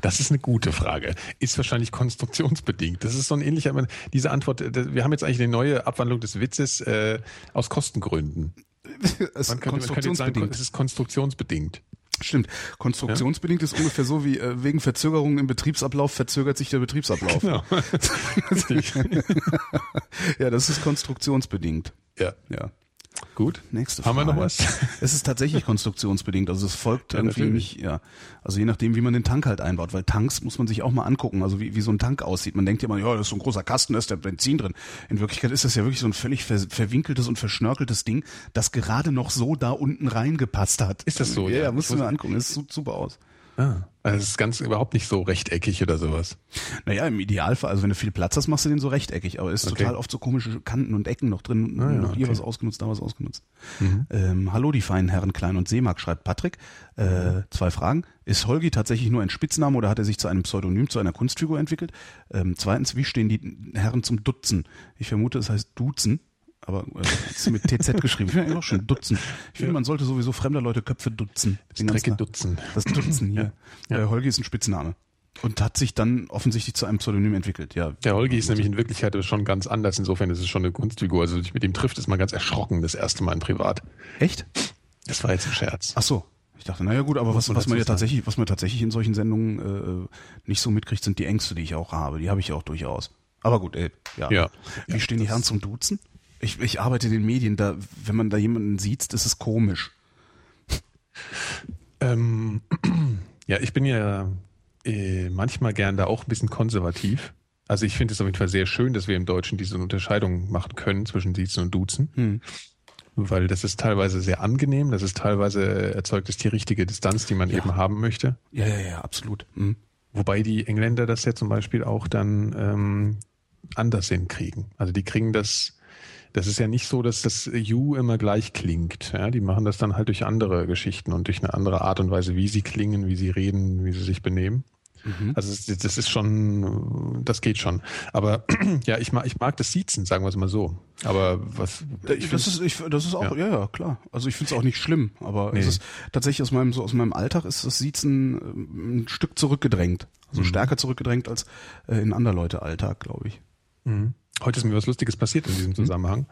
Das ist eine gute Frage. Ist wahrscheinlich konstruktionsbedingt. Das ist so ein ähnlicher, diese Antwort, wir haben jetzt eigentlich eine neue Abwandlung des Witzes äh, aus Kostengründen. es, man könnte, könnte sagen, es ist konstruktionsbedingt. Stimmt. Konstruktionsbedingt ja? ist ungefähr so wie äh, wegen Verzögerungen im Betriebsablauf verzögert sich der Betriebsablauf. Genau. ja, das ist konstruktionsbedingt. Ja. Ja. Gut. Nächste Frage. Haben wir noch was? Es ist tatsächlich konstruktionsbedingt. Also es folgt ja, irgendwie natürlich. nicht, ja. Also je nachdem, wie man den Tank halt einbaut, weil Tanks muss man sich auch mal angucken, also wie, wie so ein Tank aussieht. Man denkt ja immer, ja, das ist so ein großer Kasten, da ist der Benzin drin. In Wirklichkeit ist das ja wirklich so ein völlig ver verwinkeltes und verschnörkeltes Ding, das gerade noch so da unten reingepasst hat. Ist das so? Ja, ja musst du mir angucken. Es sieht super aus. Ah, also es ist ganz überhaupt nicht so rechteckig oder sowas. Naja, im Idealfall, also wenn du viel Platz hast, machst du den so rechteckig, aber es ist okay. total oft so komische Kanten und Ecken noch drin. Ah, ja, noch hier okay. was ausgenutzt, da was ausgenutzt. Mhm. Ähm, hallo, die feinen Herren Klein und Seemark, schreibt Patrick. Äh. Zwei Fragen. Ist Holgi tatsächlich nur ein Spitzname oder hat er sich zu einem Pseudonym, zu einer Kunstfigur entwickelt? Ähm, zweitens, wie stehen die Herren zum Dutzen? Ich vermute, es heißt Duzen aber äh, ist mit TZ geschrieben. Ich finde eigentlich auch schon Dutzen. Ich finde, ja. man sollte sowieso fremder Leute Köpfe dutzen. Das Drecke Dutzen. Das Dutzen hier. Ja. Ja. Äh, Holgi ist ein Spitzname. Und hat sich dann offensichtlich zu einem Pseudonym entwickelt, ja. Der Holgi ist nämlich in Wirklichkeit schon ganz anders. Insofern ist es schon eine Kunstfigur. Also, sich mit ihm trifft, ist man ganz erschrocken, das erste Mal in Privat. Echt? Das war jetzt ein Scherz. Ach so. Ich dachte, naja gut, aber was, was man ja tatsächlich, was man tatsächlich in solchen Sendungen äh, nicht so mitkriegt, sind die Ängste, die ich auch habe. Die habe ich auch durchaus. Aber gut, ey, ja. ja. Wie stehen die Herren zum Duzen? Ich, ich arbeite in den Medien, da, wenn man da jemanden sieht, das ist komisch. Ähm, ja, ich bin ja äh, manchmal gern da auch ein bisschen konservativ. Also ich finde es auf jeden Fall sehr schön, dass wir im Deutschen diese Unterscheidung machen können zwischen Siezen und Duzen. Hm. Weil das ist teilweise sehr angenehm, das ist teilweise erzeugt es die richtige Distanz, die man ja. eben haben möchte. Ja, ja, ja, absolut. Hm. Wobei die Engländer das ja zum Beispiel auch dann ähm, anders hinkriegen. Also die kriegen das, das ist ja nicht so, dass das You immer gleich klingt. Ja, die machen das dann halt durch andere Geschichten und durch eine andere Art und Weise, wie sie klingen, wie sie reden, wie sie sich benehmen. Mhm. Also das, ist schon, das geht schon. Aber ja, ich mag, ich mag das Siezen, sagen wir es mal so. Aber was? Ich das ist, ich, das ist auch, ja, ja, ja klar. Also ich finde es auch nicht schlimm, aber nee. es ist tatsächlich aus meinem, so aus meinem Alltag ist das Siezen ähm, ein Stück zurückgedrängt. Also mhm. stärker zurückgedrängt als äh, in anderer Leute Alltag, glaube ich. Mhm. Heute ist mir was Lustiges passiert in diesem mhm. Zusammenhang.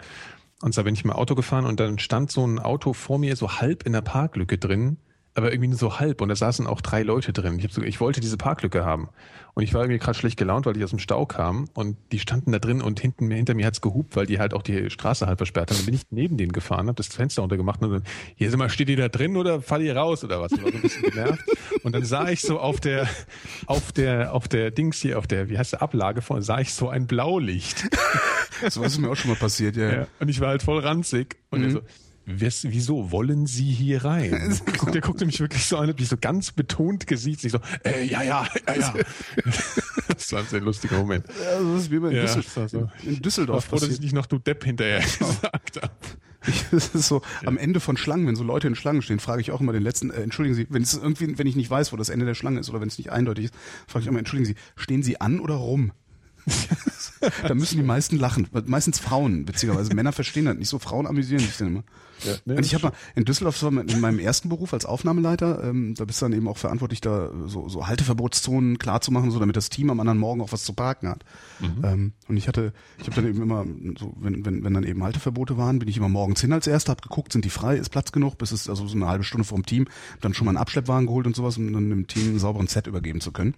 Und zwar bin ich mal Auto gefahren und dann stand so ein Auto vor mir so halb in der Parklücke drin aber irgendwie nur so halb und da saßen auch drei Leute drin. Ich, hab so, ich wollte diese Parklücke haben und ich war irgendwie gerade schlecht gelaunt, weil ich aus dem Stau kam und die standen da drin und hinten hinter mir hat's gehupt, weil die halt auch die Straße halt versperrt haben. Dann bin ich neben denen gefahren, habe das Fenster runtergemacht und dann, hier sind mal, steht ihr da drin oder fall ihr raus oder was? Ich war so ein bisschen genervt. Und dann sah ich so auf der, auf der, auf der Dings hier, auf der, wie heißt der Ablage von, sah ich so ein Blaulicht. So was ist mir auch schon mal passiert, ja. ja. Und ich war halt voll ranzig und mhm. so, Wes, wieso wollen Sie hier rein? der guckte mich wirklich so an, mich so ganz betont gesiezt, sich so, äh, ja, ja, ja, ja. das war ein sehr lustiger Moment. Ja, das ist wie bei ja, Düsseldorf, so. in Düsseldorf. Ich war froh, dass ich nicht noch du Depp hinterher gesagt habe. das ist so ja. am Ende von Schlangen, wenn so Leute in Schlangen stehen, frage ich auch immer den letzten, äh, entschuldigen Sie, wenn es irgendwie, wenn ich nicht weiß, wo das Ende der Schlange ist oder wenn es nicht eindeutig ist, frage ich immer, entschuldigen Sie, stehen Sie an oder rum? da müssen die meisten lachen. Meistens Frauen, witzigerweise. Männer verstehen das nicht so. Frauen amüsieren sich dann immer. Ja, nee, und ich habe mal in Düsseldorf in meinem ersten Beruf als Aufnahmeleiter, ähm, da bist du dann eben auch verantwortlich, da so, so Halteverbotszonen klar zu machen, so damit das Team am anderen Morgen auch was zu parken hat. Mhm. Ähm, und ich hatte, ich habe dann eben immer, so, wenn, wenn, wenn dann eben Halteverbote waren, bin ich immer morgens hin als erster, hab geguckt, sind die frei, ist Platz genug, bis es also so eine halbe Stunde vom Team, dann schon mal einen Abschleppwagen geholt und sowas, um dann dem Team einen sauberen Set übergeben zu können.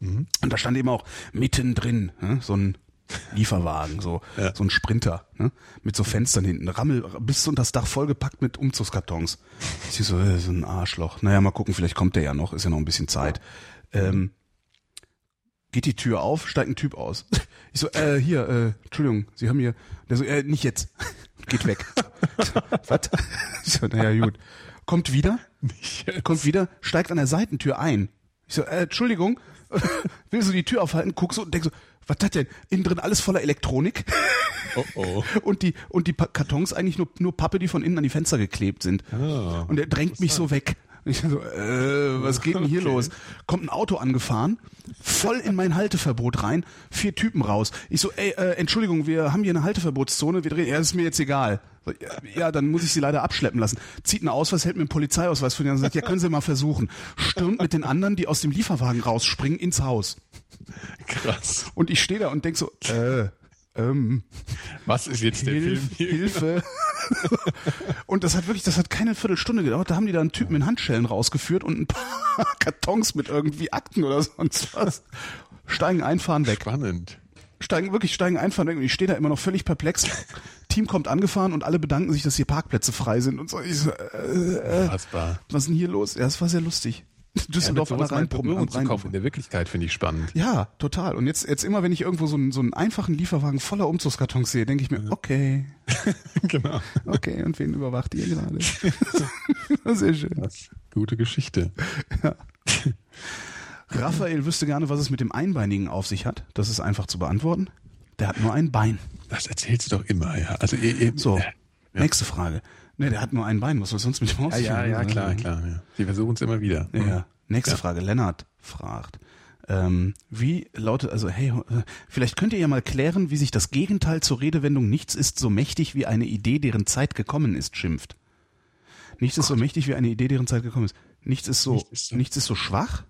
Mhm. Und da stand eben auch mittendrin ne, so ein Lieferwagen, so, ja. so ein Sprinter, ne? mit so Fenstern hinten, Rammel bis unter das Dach vollgepackt mit Umzugskartons. Ich so, äh, so ein Arschloch. Naja, mal gucken, vielleicht kommt der ja noch, ist ja noch ein bisschen Zeit. Ähm, geht die Tür auf, steigt ein Typ aus. Ich so, äh, hier, äh, Entschuldigung, Sie haben hier, der so, äh, nicht jetzt, geht weg. Was? Ich so, naja, gut. Kommt wieder, kommt wieder, steigt an der Seitentür ein. Ich so, äh, Entschuldigung, will so die Tür aufhalten, guck so und denk so, was hat denn? Innen drin alles voller Elektronik. Oh oh. Und die, und die Kartons eigentlich nur, nur Pappe, die von innen an die Fenster geklebt sind. Ah, und er drängt mich so weg. Und ich so, äh, was geht denn hier okay. los? Kommt ein Auto angefahren, voll in mein Halteverbot rein, vier Typen raus. Ich so, ey, äh, Entschuldigung, wir haben hier eine Halteverbotszone, wir drehen, ja, das ist mir jetzt egal. Ja, dann muss ich sie leider abschleppen lassen. Zieht einen Ausweis, hält mir einen Polizeiausweis von dir und sagt, ja, können Sie mal versuchen. Stürmt mit den anderen, die aus dem Lieferwagen rausspringen, ins Haus. Krass. Und ich stehe da und denk so, äh, ähm, was ist jetzt der Hilf, Film hier? Hilfe. und das hat wirklich, das hat keine Viertelstunde gedauert. Da haben die da einen Typen in Handschellen rausgeführt und ein paar Kartons mit irgendwie Akten oder sonst was. Steigen, einfahren, weg. Spannend. Steigen, wirklich steigen, einfahren, weg. Und ich stehe da immer noch völlig perplex. Team kommt angefahren und alle bedanken sich, dass hier Parkplätze frei sind und so. Ich so äh, äh, was ist denn hier los? Ja, es war sehr lustig. Düsseldorf ja, an der Rheinprobe zu kaufen. In der Wirklichkeit finde ich spannend. Ja, total. Und jetzt, jetzt immer, wenn ich irgendwo so einen, so einen einfachen Lieferwagen voller Umzugskartons sehe, denke ich mir, okay. genau. Okay, und wen überwacht ihr gerade? Sehr schön. Das, gute Geschichte. Ja. Raphael wüsste gerne, was es mit dem Einbeinigen auf sich hat. Das ist einfach zu beantworten. Der hat nur ein Bein. Das erzählst du doch immer, ja. Also, so, ja. nächste Frage. Ne, der hat nur ein Bein. Was soll sonst mit dem ausführen? Ja, ja, ja, klar, klar. Ja. Die versuchen es immer wieder. Ja. ja. Nächste ja. Frage. Lennart fragt. Ähm, wie lautet, also hey, vielleicht könnt ihr ja mal klären, wie sich das Gegenteil zur Redewendung nichts ist so mächtig wie eine Idee, deren Zeit gekommen ist, schimpft. Nichts Gott. ist so mächtig wie eine Idee, deren Zeit gekommen ist. Nichts ist so, nichts ist so, nichts ist so schwach.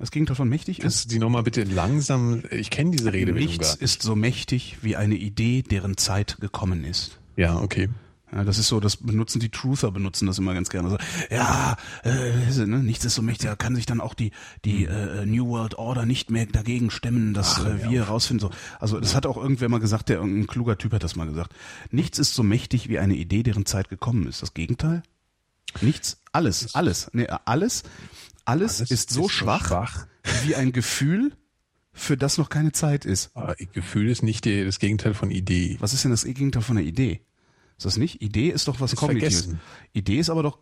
Das Gegenteil von mächtig Kannst ist. Kannst du die nochmal bitte langsam, ich kenne diese Redewendung Nichts ist so mächtig wie eine Idee, deren Zeit gekommen ist. Ja, okay. Ja, das ist so, das benutzen die Truther, benutzen das immer ganz gerne. So, ja, äh, ne, nichts ist so mächtig, da kann sich dann auch die, die mhm. äh, New World Order nicht mehr dagegen stemmen, dass Ach, äh, wir ja. rausfinden. So. Also das hat auch irgendwer mal gesagt, der irgendein kluger Typ hat das mal gesagt. Nichts ist so mächtig wie eine Idee, deren Zeit gekommen ist. Das Gegenteil? Nichts, alles, alles, nee, alles, alles, alles ist so ist schwach, schwach wie ein Gefühl, für das noch keine Zeit ist. Aber Gefühl ist nicht die, das Gegenteil von Idee. Was ist denn das Gegenteil von einer Idee? Ist das nicht? Idee ist doch was Ist Kognitives. vergessen. Idee ist aber doch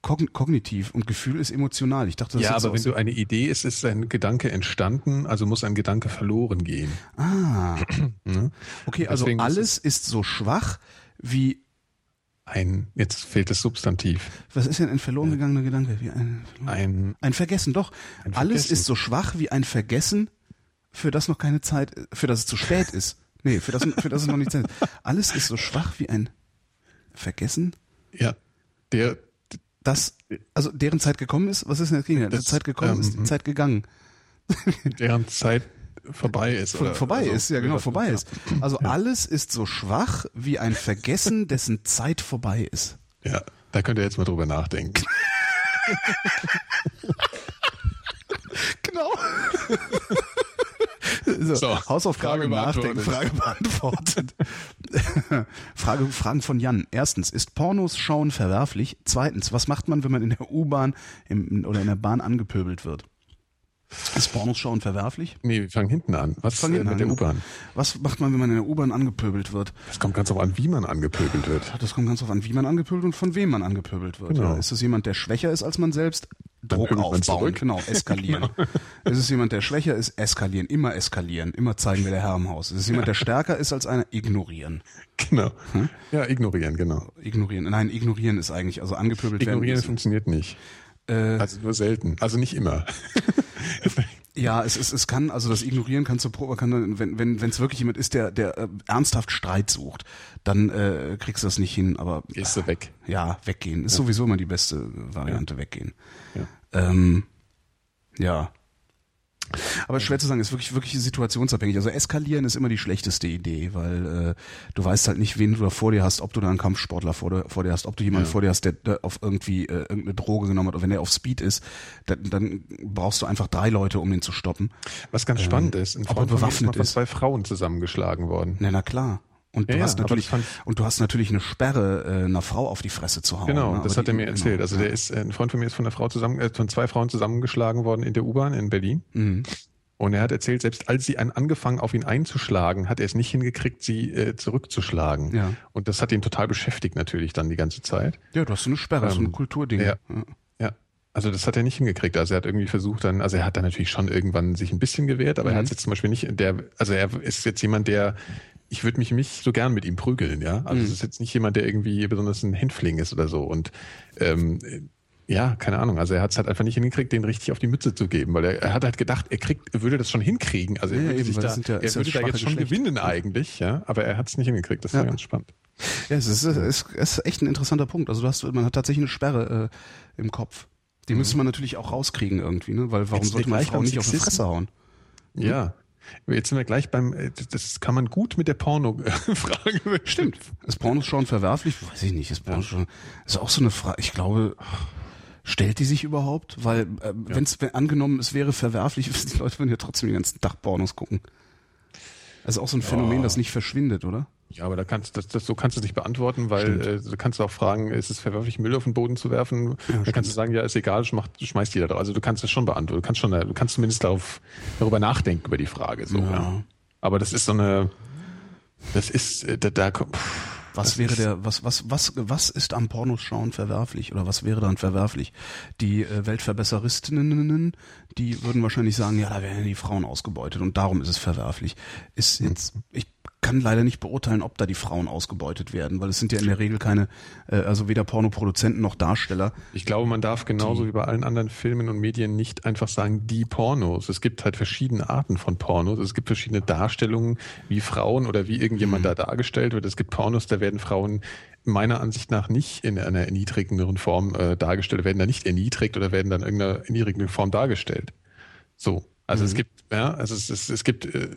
kogn kognitiv und Gefühl ist emotional. Ich dachte, das Ja, ist aber wenn du eine Idee ist, ist ein Gedanke entstanden, also muss ein Gedanke verloren gehen. Ah, Ne? okay, also Deswegen ist alles ist so schwach wie Ein, jetzt fehlt das Substantiv. was ist denn ein verloren gegangener Gedanke? Wie ein, Ein, ein Vergessen, doch. Ein Alles Vergessen. ist so schwach wie ein Vergessen, für das noch keine Zeit, für das es zu spät ist. Nee, für das, für das es noch nicht Zeit ist. Alles ist so schwach wie ein Vergessen, ja, der, das, also deren Zeit gekommen ist. Was ist denn das Gegenteil? Die Zeit gekommen ähm, ist, die Zeit gegangen. deren Zeit vorbei ist. Oder- vorbei also, ist, ja genau, ja. vorbei ist. Also alles ist so schwach wie ein Vergessen, dessen Zeit vorbei ist. Ja, da könnt ihr jetzt mal drüber nachdenken. Genau. so, So, Hausaufgabe Frage nachdenken, Frage beantwortet. Frage, Fragen von Jan. Erstens, ist Pornos schauen verwerflich? Zweitens, was macht man, wenn man in der U-Bahn oder in der Bahn angepöbelt wird? Ist Pornos schauen verwerflich? Nee, wir fangen hinten an. Was Fangen mit der an. U-Bahn? Was macht man, wenn man in der U-Bahn angepöbelt wird? Das kommt ganz darauf an, wie man angepöbelt wird. Das kommt ganz drauf an, wie man angepöbelt und von wem man angepöbelt wird. Genau. Ja, ist es jemand, der schwächer ist als man selbst? Druck aufbauen, genau, eskalieren. Ist es jemand, der schwächer ist? Eskalieren, immer eskalieren, immer zeigen, wer der Herr im Haus ist. Ist es jemand, der stärker ist als einer? Ignorieren. Genau. Hm? Ja, ignorieren, genau. Ignorieren. Nein, ignorieren ist eigentlich, also angepöbelt Ignorieren werden. funktioniert nicht. Äh, Also nur selten. Also nicht immer. ja, es, es, es kann, also das Ignorieren kann zur Probe, kann, dann, wenn wenn wenn es wirklich jemand ist, der der äh, ernsthaft Streit sucht, dann äh, kriegst du das nicht hin. Aber Gehst du weg. ja, weggehen ist sowieso immer die beste Variante, weggehen. Ja. Ähm, ja. Aber schwer zu sagen, ist wirklich wirklich situationsabhängig. Also eskalieren ist immer die schlechteste Idee, weil äh, du weißt halt nicht, wen du da vor dir hast, ob du da einen Kampfsportler vor dir, vor dir hast, ob du jemanden Ja. vor dir hast, der, der auf irgendwie äh, irgendeine Droge genommen hat oder wenn der auf Speed ist, dann, dann brauchst du einfach drei Leute, um den zu stoppen. Was ganz spannend ist, mir ist bewaffnet ist. zwei Frauen zusammengeschlagen worden. Na, na klar. Und du Ja, hast natürlich und du hast natürlich eine Sperre, äh, einer Frau auf die Fresse zu hauen. Genau, ne? das hat er mir genau, erzählt. Also ja. der ist, äh, ein Freund von mir ist von einer Frau zusammen, äh, von zwei Frauen zusammengeschlagen worden in der U-Bahn in Berlin. Mhm. Und er hat erzählt, selbst als sie einen angefangen auf ihn einzuschlagen, hat er es nicht hingekriegt, sie äh, zurückzuschlagen. Ja. Und das hat ihn total beschäftigt natürlich dann die ganze Zeit. Ja, du hast so eine Sperre, so ein Ähm, Kulturding. ja. Ja. Also das hat er nicht hingekriegt. Also er hat irgendwie versucht dann, also er hat dann natürlich schon irgendwann sich ein bisschen gewehrt, aber er Mhm. hat jetzt zum Beispiel nicht, der, also er ist jetzt jemand, der, ich würde mich nicht so gern mit ihm prügeln, ja. Also Mhm. es ist jetzt nicht jemand, der irgendwie besonders ein Hänfling ist oder so. Und ähm, ja, keine Ahnung. Also er hat es halt einfach nicht hingekriegt, den richtig auf die Mütze zu geben, weil er, er hat halt gedacht, er kriegt, er würde das schon hinkriegen. Also er Ja, würde eben, da, ja- er ist würde da jetzt schon Geschlecht. gewinnen eigentlich, ja. Aber er hat es nicht hingekriegt. Das war Ja. ganz spannend. Ja, es ist, es ist echt ein interessanter Punkt. Also du hast, man hat tatsächlich eine Sperre äh, im Kopf. Die müsste man natürlich auch rauskriegen irgendwie, ne? Weil warum Mhm. Jetzt sollte man gleich Frau beim nicht auf die. Fresse hauen? Ja. Jetzt sind wir gleich beim, äh, das- kann man gut mit der Porno-Frage Stimmt. Ist Pornos schon verwerflich? Weiß ich nicht. Ist Pornos schon, ist auch so eine Frage. Ich glaube, stellt die sich überhaupt? Weil, äh, wenn's, wenn angenommen, es wäre verwerflich, die Leute würden ja trotzdem den ganzen Tag Pornos gucken. Das ist auch so ein Phänomen, das nicht verschwindet, oder? Ja, aber da kannst das, das so kannst du es nicht beantworten, weil äh, du kannst auch fragen, ist es verwerflich, Müll auf den Boden zu werfen? da stimmt. kannst du sagen, ja, ist egal, schmacht, schmeißt jeder drauf. Also du kannst das schon beantworten. Du kannst schon, du kannst zumindest darauf, darüber nachdenken über die Frage. So, Ja. ja. Aber das ist so eine, das ist, äh, da, da pff, Was wäre ist- der, was, was, was, was ist am Pornos schauen verwerflich oder was wäre dann verwerflich? Die äh, Weltverbesseristinnen, die würden wahrscheinlich sagen, ja, da werden ja die Frauen ausgebeutet und darum ist es verwerflich. Ist jetzt, ich kann leider nicht beurteilen, ob da die Frauen ausgebeutet werden, weil es sind ja in der Regel keine, äh, also weder Pornoproduzenten noch Darsteller. Ich glaube, man darf genauso wie bei allen anderen Filmen und Medien nicht einfach sagen, die Pornos. Es gibt halt verschiedene Arten von Pornos. Es gibt verschiedene Darstellungen, wie Frauen oder wie irgendjemand da dargestellt wird. Es gibt Pornos, da werden Frauen meiner Ansicht nach nicht in einer erniedrigenderen Form äh, dargestellt, werden da nicht erniedrigt oder werden dann in irgendeiner erniedrigenden Form dargestellt. So. Also es gibt, ja, also es, es, es gibt, äh,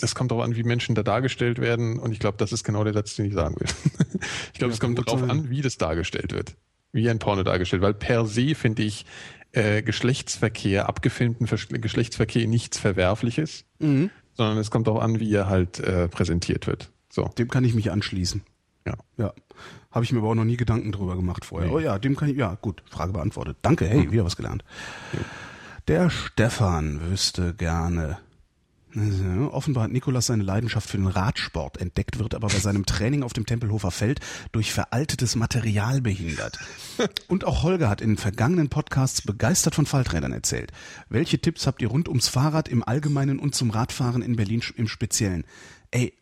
das kommt darauf an, wie Menschen da dargestellt werden und ich glaube, das ist genau der Satz, den ich sagen will. ich glaube, Ja, es kommt darauf sein. an, wie das dargestellt wird. Wie ein Porno dargestellt, weil per se finde ich äh, Geschlechtsverkehr, abgefilmten Versch- Geschlechtsverkehr nichts Verwerfliches, Mhm. sondern es kommt darauf an, wie er halt äh, präsentiert wird. So. Dem kann ich mich anschließen. Ja. Ja. Habe ich mir aber auch noch nie Gedanken drüber gemacht vorher. Nee. Oh ja, dem kann ich, ja, gut, Frage beantwortet. Danke, hey, wieder was gelernt. Der Stefan wüsste gerne. Ja, offenbar hat Nikolas seine Leidenschaft für den Radsport entdeckt, wird aber bei seinem Training auf dem Tempelhofer Feld durch veraltetes Material behindert. Und auch Holger hat in vergangenen Podcasts begeistert von Falträdern erzählt. Welche Tipps habt ihr rund ums Fahrrad im Allgemeinen und zum Radfahren in Berlin im Speziellen? Ey,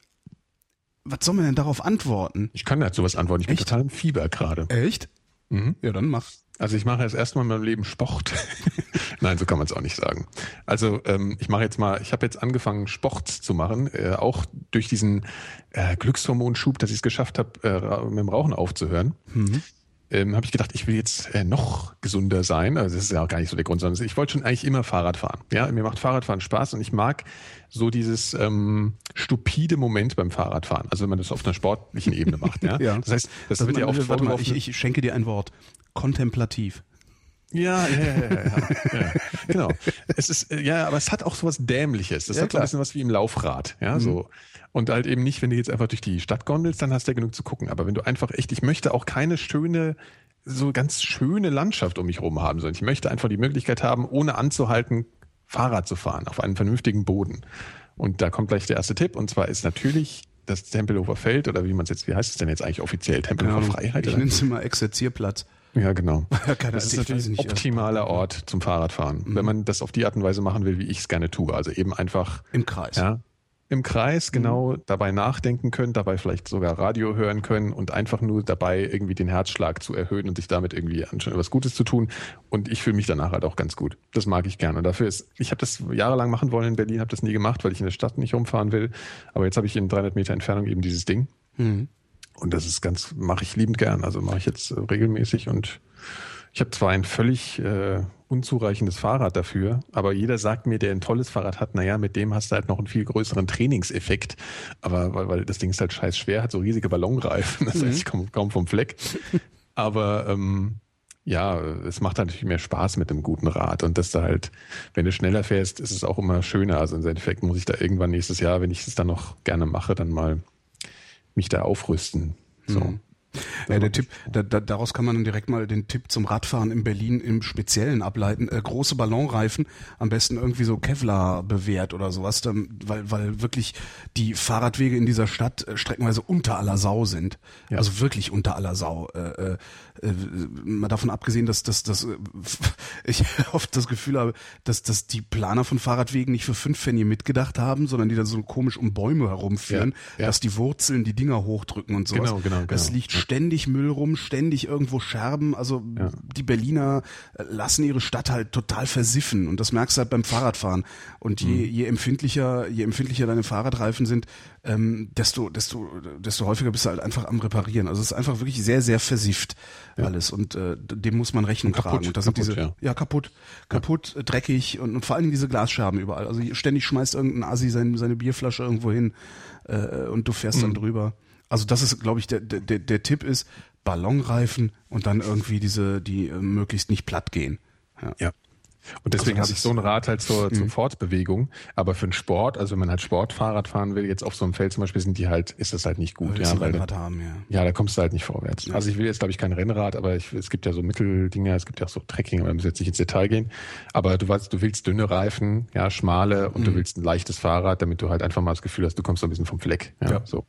was soll man denn darauf antworten? Ich kann dazu was antworten. Ich Echt? bin total im Fieber gerade. Echt? Mhm. Ja, dann mach. Also ich mache jetzt erstmal in meinem Leben Sport. Nein, so kann man es auch nicht sagen. Also ähm, ich mache jetzt mal, ich habe jetzt angefangen, Sport zu machen, äh, auch durch diesen äh, Glückshormonschub, dass ich es geschafft habe, äh, mit dem Rauchen aufzuhören. Mhm ähm, habe ich gedacht, ich will jetzt äh, noch gesunder sein. Also das ist ja auch gar nicht so der Grund, sondern ich wollte schon eigentlich immer Fahrrad fahren. Ja, mir macht Fahrradfahren Spaß und ich mag so dieses ähm, stupide Moment beim Fahrradfahren. Also wenn man das auf einer sportlichen Ebene macht. Ja, ja. das heißt, das, das wird ja auch warte mal, ich, ich schenke dir ein Wort: kontemplativ. Ja, ja, ja, ja, ja, genau. Es ist äh, ja, aber es hat auch sowas dämliches. Das ja, hat klar. so ein bisschen was wie im Laufrad, ja, mhm. so. Und halt eben nicht, wenn du jetzt einfach durch die Stadt gondelst, dann hast du ja genug zu gucken. Aber wenn du einfach echt, ich möchte auch keine schöne, so ganz schöne Landschaft um mich rum haben, sondern ich möchte einfach die Möglichkeit haben, ohne anzuhalten, Fahrrad zu fahren, auf einem vernünftigen Boden. Und da kommt gleich der erste Tipp, und zwar ist natürlich das Tempelhofer Feld, oder wie man es jetzt, wie heißt es denn jetzt eigentlich offiziell? Tempelhofer genau, Freiheit? Ich nenne es immer Exerzierplatz. Ja, genau. das ist natürlich ein optimaler Ort zum Fahrradfahren, mhm. wenn man das auf die Art und Weise machen will, wie ich es gerne tue. Also eben einfach im Kreis. Ja, im Kreis mhm. genau mhm. dabei nachdenken können, dabei vielleicht sogar Radio hören können und einfach nur dabei irgendwie den Herzschlag zu erhöhen und sich damit irgendwie anscheinend was Gutes zu tun. Und ich fühle mich danach halt auch ganz gut. Das mag ich gerne. Und dafür ist, ich habe das jahrelang machen wollen in Berlin, habe das nie gemacht, weil ich in der Stadt nicht rumfahren will. Aber jetzt habe ich in 300 Meter Entfernung eben dieses Ding. Mhm. Und das ist ganz, mache ich liebend gern. Also mache ich jetzt regelmäßig und ich habe zwar ein völlig äh, unzureichendes Fahrrad dafür, aber jeder sagt mir, der ein tolles Fahrrad hat, naja, mit dem hast du halt noch einen viel größeren Trainingseffekt. Aber weil, weil das Ding ist halt scheiß schwer, hat so riesige Ballonreifen, das heißt, mhm. ich komme kaum vom Fleck. Aber ähm, ja, es macht halt natürlich mehr Spaß mit einem guten Rad und dass du halt, wenn du schneller fährst, ist es auch immer schöner. Also im Endeffekt muss ich da irgendwann nächstes Jahr, wenn ich es dann noch gerne mache, dann mal mich da aufrüsten. So. Mhm. Ja, der Tipp, da, da, daraus kann man dann direkt mal den Tipp zum Radfahren in Berlin im Speziellen ableiten. Äh, große Ballonreifen, am besten irgendwie so Kevlar bewährt oder sowas, weil, weil wirklich die Fahrradwege in dieser Stadt äh, streckenweise unter aller Sau sind. Ja. Also wirklich unter aller Sau. Äh, äh mal davon abgesehen, dass, dass, dass äh, ich oft das Gefühl habe, dass, dass die Planer von Fahrradwegen nicht für fünf Pfennige mitgedacht haben, sondern die dann so komisch um Bäume herumführen, ja, ja. dass die Wurzeln die Dinger hochdrücken und sowas. Genau, genau, genau. Das liegt ständig Müll rum, ständig irgendwo Scherben. Also ja. die Berliner äh, lassen ihre Stadt halt total versiffen und das merkst du halt beim Fahrradfahren. Und je, mhm. je empfindlicher, je empfindlicher deine Fahrradreifen sind, ähm, desto, desto, desto häufiger bist du halt einfach am Reparieren. Also es ist einfach wirklich sehr, sehr versifft ja. alles und äh, dem muss man Rechnung kaputt, tragen. Und das sind diese, ja. ja, kaputt, kaputt, ja. dreckig und, und vor allem diese Glasscherben überall. Also ständig schmeißt irgendein Assi seine, seine Bierflasche irgendwo hin äh, und du fährst mhm. dann drüber. Also das ist, glaube ich, der, der, der Tipp ist Ballonreifen und dann irgendwie diese, die äh, möglichst nicht platt gehen. Ja. Und deswegen also habe ich so ein Rad halt zur, zur mhm. Fortbewegung. Aber für den Sport, also wenn man halt Sportfahrrad fahren will, jetzt auf so einem Feld zum Beispiel, sind die halt, ist das halt nicht gut. Ja, weil, haben, ja. ja, da kommst du halt nicht vorwärts. Ja. Also ich will jetzt, glaube ich, kein Rennrad, aber ich, es gibt ja so Mitteldinger, es gibt ja auch so Trekking, aber wir müssen jetzt nicht ins Detail gehen. Aber du weißt, du willst dünne Reifen, ja, schmale und mhm. du willst ein leichtes Fahrrad, damit du halt einfach mal das Gefühl hast, du kommst so ein bisschen vom Fleck. Ja, ja. so.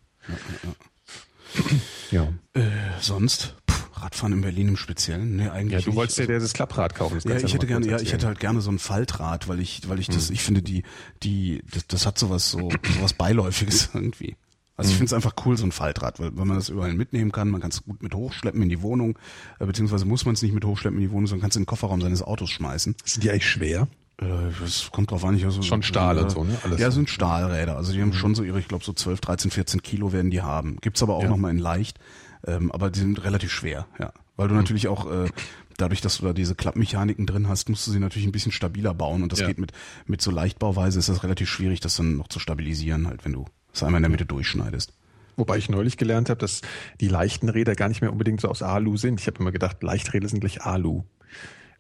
Ja. Äh, sonst? Puh, Radfahren in Berlin im Speziellen? Nee, eigentlich. Ja, du wolltest dir das Klapprad kaufen. Das ja, ich hätte gerne, ja, ich hätte halt gerne so ein Faltrad, weil ich, weil ich das, hm. ich finde die, die, das, das hat sowas so, sowas Beiläufiges irgendwie. Also ich hm. finde es einfach cool, so ein Faltrad, weil, weil man das überall mitnehmen kann, man kann es gut mit hochschleppen in die Wohnung, äh, beziehungsweise muss man es nicht mit hochschleppen in die Wohnung, sondern kann es in den Kofferraum seines Autos schmeißen. Sind die eigentlich schwer? Es äh, kommt drauf an, ich also, schon Stahl und so, ne? Alles ja, sind Stahlräder. Also die haben mhm. schon so ihre, ich glaube so 12, 13, 14 Kilo werden die haben. Gibt's aber auch ja. noch mal in leicht, ähm, aber die sind relativ schwer, ja, weil du mhm. natürlich auch äh, dadurch, dass du da diese Klappmechaniken drin hast, musst du sie natürlich ein bisschen stabiler bauen und das ja. geht mit mit so Leichtbauweise ist das relativ schwierig, das dann noch zu stabilisieren, halt, wenn du es einmal in der Mitte durchschneidest. Wobei ich neulich gelernt habe, dass die leichten Räder gar nicht mehr unbedingt so aus Alu sind. Ich habe immer gedacht, Leichträder sind gleich Alu.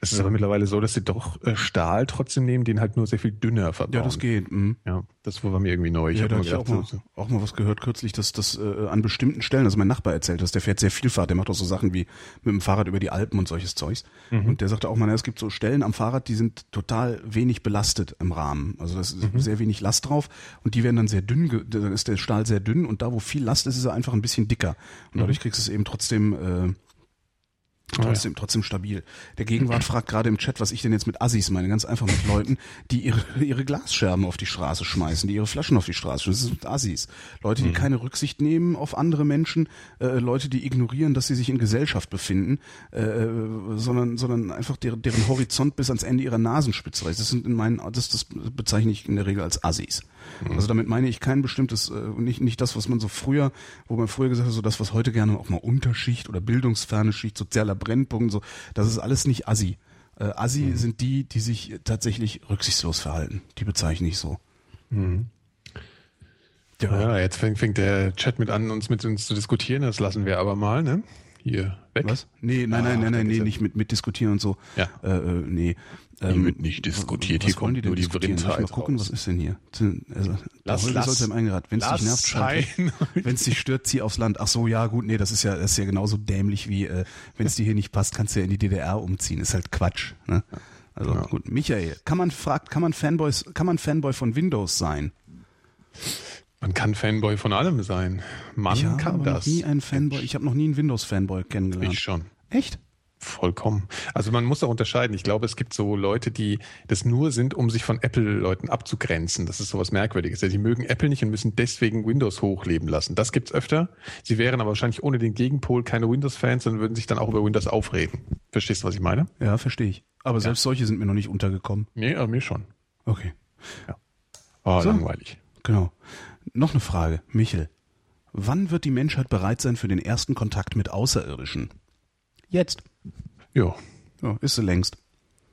Es ist aber mittlerweile so, dass sie doch äh, Stahl trotzdem nehmen, den halt nur sehr viel dünner verbauen. Ja, das geht. Mhm. Ja, das war mir irgendwie neu. Ich ja, habe auch, mal, auch mal was gehört kürzlich, dass das äh, an bestimmten Stellen, also mein Nachbar erzählt das, der fährt sehr viel Fahrt, der macht auch so Sachen wie mit dem Fahrrad über die Alpen und solches Zeugs. Mhm. Und der sagte auch mal, es gibt so Stellen am Fahrrad, die sind total wenig belastet im Rahmen. Also das ist mhm. sehr wenig Last drauf und die werden dann sehr dünn, dann ist der Stahl sehr dünn und da, wo viel Last ist, ist er einfach ein bisschen dicker. Und dadurch mhm. kriegst du es eben trotzdem äh, Trotzdem, oh ja. trotzdem stabil. Der Gegenwart fragt gerade im Chat, was ich denn jetzt mit Assis meine. Ganz einfach mit Leuten, die ihre, ihre Glasscherben auf die Straße schmeißen, die ihre Flaschen auf die Straße schmeißen. Das sind Assis. Leute, die mhm. keine Rücksicht nehmen auf andere Menschen, äh, Leute, die ignorieren, dass sie sich in Gesellschaft befinden, äh, sondern, sondern einfach deren, deren Horizont bis ans Ende ihrer Nasenspitze reicht. Das sind in meinen, das, das bezeichne ich in der Regel als Assis. Mhm. Also damit meine ich kein bestimmtes, äh, nicht, nicht das, was man so früher, wo man früher gesagt hat, so das, was heute gerne auch mal Unterschicht oder bildungsferne Schicht, sozialer Brennpunkt, so, das ist alles nicht Assi. Äh, Assi mhm. sind die, die sich tatsächlich rücksichtslos verhalten. Die bezeichne ich so. Mhm. Ja. ja, jetzt fängt, fängt der Chat mit an, uns mit uns zu diskutieren. Das lassen wir aber mal, ne? Hier weg. Was? Nee, nein, nein, ah, nein, nein, nee, nicht mit, mit diskutieren und so. Ja. Äh, äh nee. Ähm, wird nicht diskutiert. Hier kommt die nur die Vrindheit Mal gucken, raus. was ist denn hier? Also, lass, lass, sollte im Eingerad. Wenn es dich nervt, wenn es dich stört, zieh aufs Land. Ach so, ja, gut, nee, das ist ja, das ist ja genauso dämlich wie, äh, wenn es dir hier nicht passt, kannst du ja in die DDR umziehen. Ist halt Quatsch. Ne? Also ja. gut, Michael, kann man fragt, kann man Fanboys, kann man Fanboy von Windows sein? Man kann Fanboy von allem sein. Man ich kann das. Ich habe nie einen Fanboy. Ich habe noch nie einen Windows-Fanboy kennengelernt. Ich schon. Echt? Vollkommen. Also man muss auch unterscheiden. Ich glaube, es gibt so Leute, die das nur sind, um sich von Apple-Leuten abzugrenzen. Das ist sowas Merkwürdiges. Die mögen Apple nicht und müssen deswegen Windows hochleben lassen. Das gibt's öfter. Sie wären aber wahrscheinlich ohne den Gegenpol keine Windows-Fans und würden sich dann auch über Windows aufregen. Verstehst du, was ich meine? Ja, verstehe ich. Aber ja. selbst solche sind mir noch nicht untergekommen. Nee, aber mir schon. Okay. Ja. Oh, so. langweilig. Genau. Noch eine Frage, Michel. Wann wird die Menschheit bereit sein für den ersten Kontakt mit Außerirdischen? Jetzt. Ja. ja ist sie längst.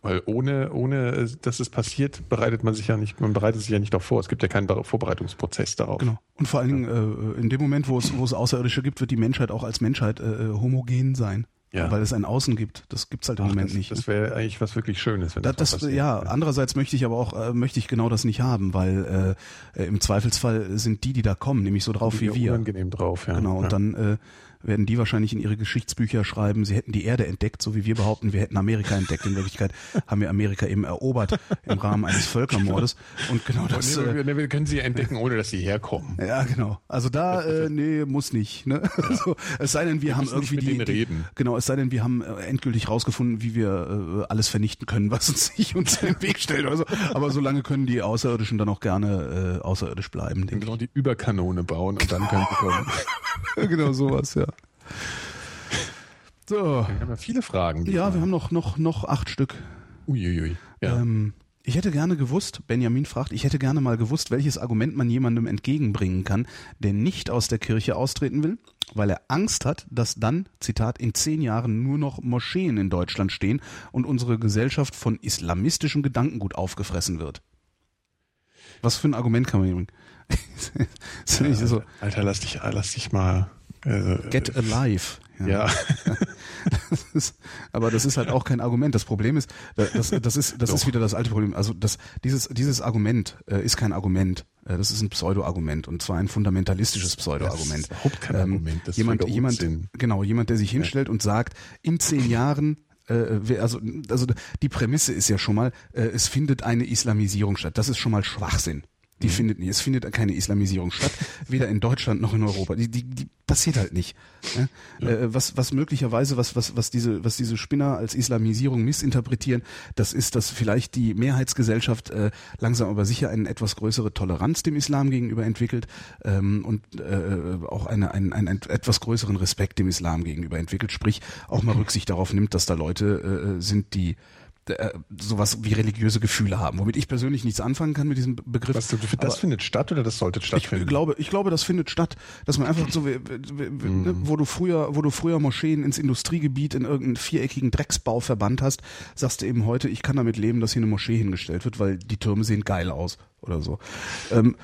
Weil ohne, ohne, dass es passiert, bereitet man sich ja nicht, man bereitet sich ja nicht darauf vor. Es gibt ja keinen Vorbereitungsprozess darauf. Genau. Und vor allen Dingen, äh, in dem Moment, wo es, wo es Außerirdische gibt, wird die Menschheit auch als Menschheit äh, homogen sein. Ja. Weil es ein Außen gibt. Das gibt's halt im Ach, Moment das, nicht. Das wäre eigentlich was wirklich Schönes, wenn das, das, das Ja, andererseits möchte ich aber auch, äh, möchte ich genau das nicht haben, weil äh, im Zweifelsfall sind die, die da kommen, nämlich so drauf wie wir. Unangenehm drauf, ja. Genau, und ja. dann äh, werden die wahrscheinlich in ihre Geschichtsbücher schreiben, sie hätten die Erde entdeckt, so wie wir behaupten, wir hätten Amerika entdeckt. In Wirklichkeit haben wir Amerika eben erobert im Rahmen eines Völkermordes. Und genau das. Nee, wir, wir können sie entdecken, ohne dass sie herkommen. Ja, genau. Also da, äh, nee, muss nicht. Ne? Ja. Also, es sei denn, wir, wir haben irgendwie die, die, genau, es sei denn, wir haben äh, endgültig rausgefunden, wie wir äh, alles vernichten können, was uns nicht uns in den Weg stellt. Also, aber solange können die Außerirdischen dann auch gerne äh, außerirdisch bleiben. Genau, die Überkanone bauen und dann können sie kommen. genau sowas, ja. So. Wir haben ja viele Fragen. Ja, wir haben noch, noch, noch acht Stück. Uiuiui. Ja. Ähm, ich hätte gerne gewusst, Benjamin fragt, ich hätte gerne mal gewusst, welches Argument man jemandem entgegenbringen kann, der nicht aus der Kirche austreten will, weil er Angst hat, dass dann, Zitat, in zehn Jahren nur noch Moscheen in Deutschland stehen und unsere Gesellschaft von islamistischem Gedankengut aufgefressen wird. Was für ein Argument kann man bringen? ja, so. Alter, lass dich, lass dich mal Get alive. Ja. ja. das ist, aber das ist halt auch kein Argument. Das Problem ist, das, das ist, das ist wieder das alte Problem. Also das, dieses, dieses Argument äh, ist kein Argument. Äh, das ist ein Pseudo-Argument und zwar ein fundamentalistisches Pseudo-Argument. Das ist überhaupt kein ähm, Argument. Das jemand, jemand, genau, jemand, der sich hinstellt ja. und sagt, in zehn Jahren äh, also, also die Prämisse ist ja schon mal, äh, es findet eine Islamisierung statt. Das ist schon mal Schwachsinn. Die mhm. findet nicht. Es findet keine Islamisierung statt, weder in Deutschland noch in Europa. Die, die, die passiert halt nicht. Ne? Ja. Äh, was, was möglicherweise, was, was, was diese, was diese Spinner als Islamisierung missinterpretieren, das ist, dass vielleicht die Mehrheitsgesellschaft äh, langsam aber sicher eine etwas größere Toleranz dem Islam gegenüber entwickelt ähm, und äh, auch eine, einen, einen etwas größeren Respekt dem Islam gegenüber entwickelt. Sprich, auch mal Rücksicht darauf nimmt, dass da Leute äh, sind, die sowas wie religiöse Gefühle haben, womit ich persönlich nichts anfangen kann mit diesem Begriff. Was, das Aber findet statt oder das sollte stattfinden? Ich glaube, ich glaube, das findet statt, dass man einfach so, mhm. wo du früher, wo du früher Moscheen ins Industriegebiet in irgendeinen viereckigen Drecksbau verbannt hast, sagst du eben heute, ich kann damit leben, dass hier eine Moschee hingestellt wird, weil die Türme sehen geil aus. Oder so. Ähm,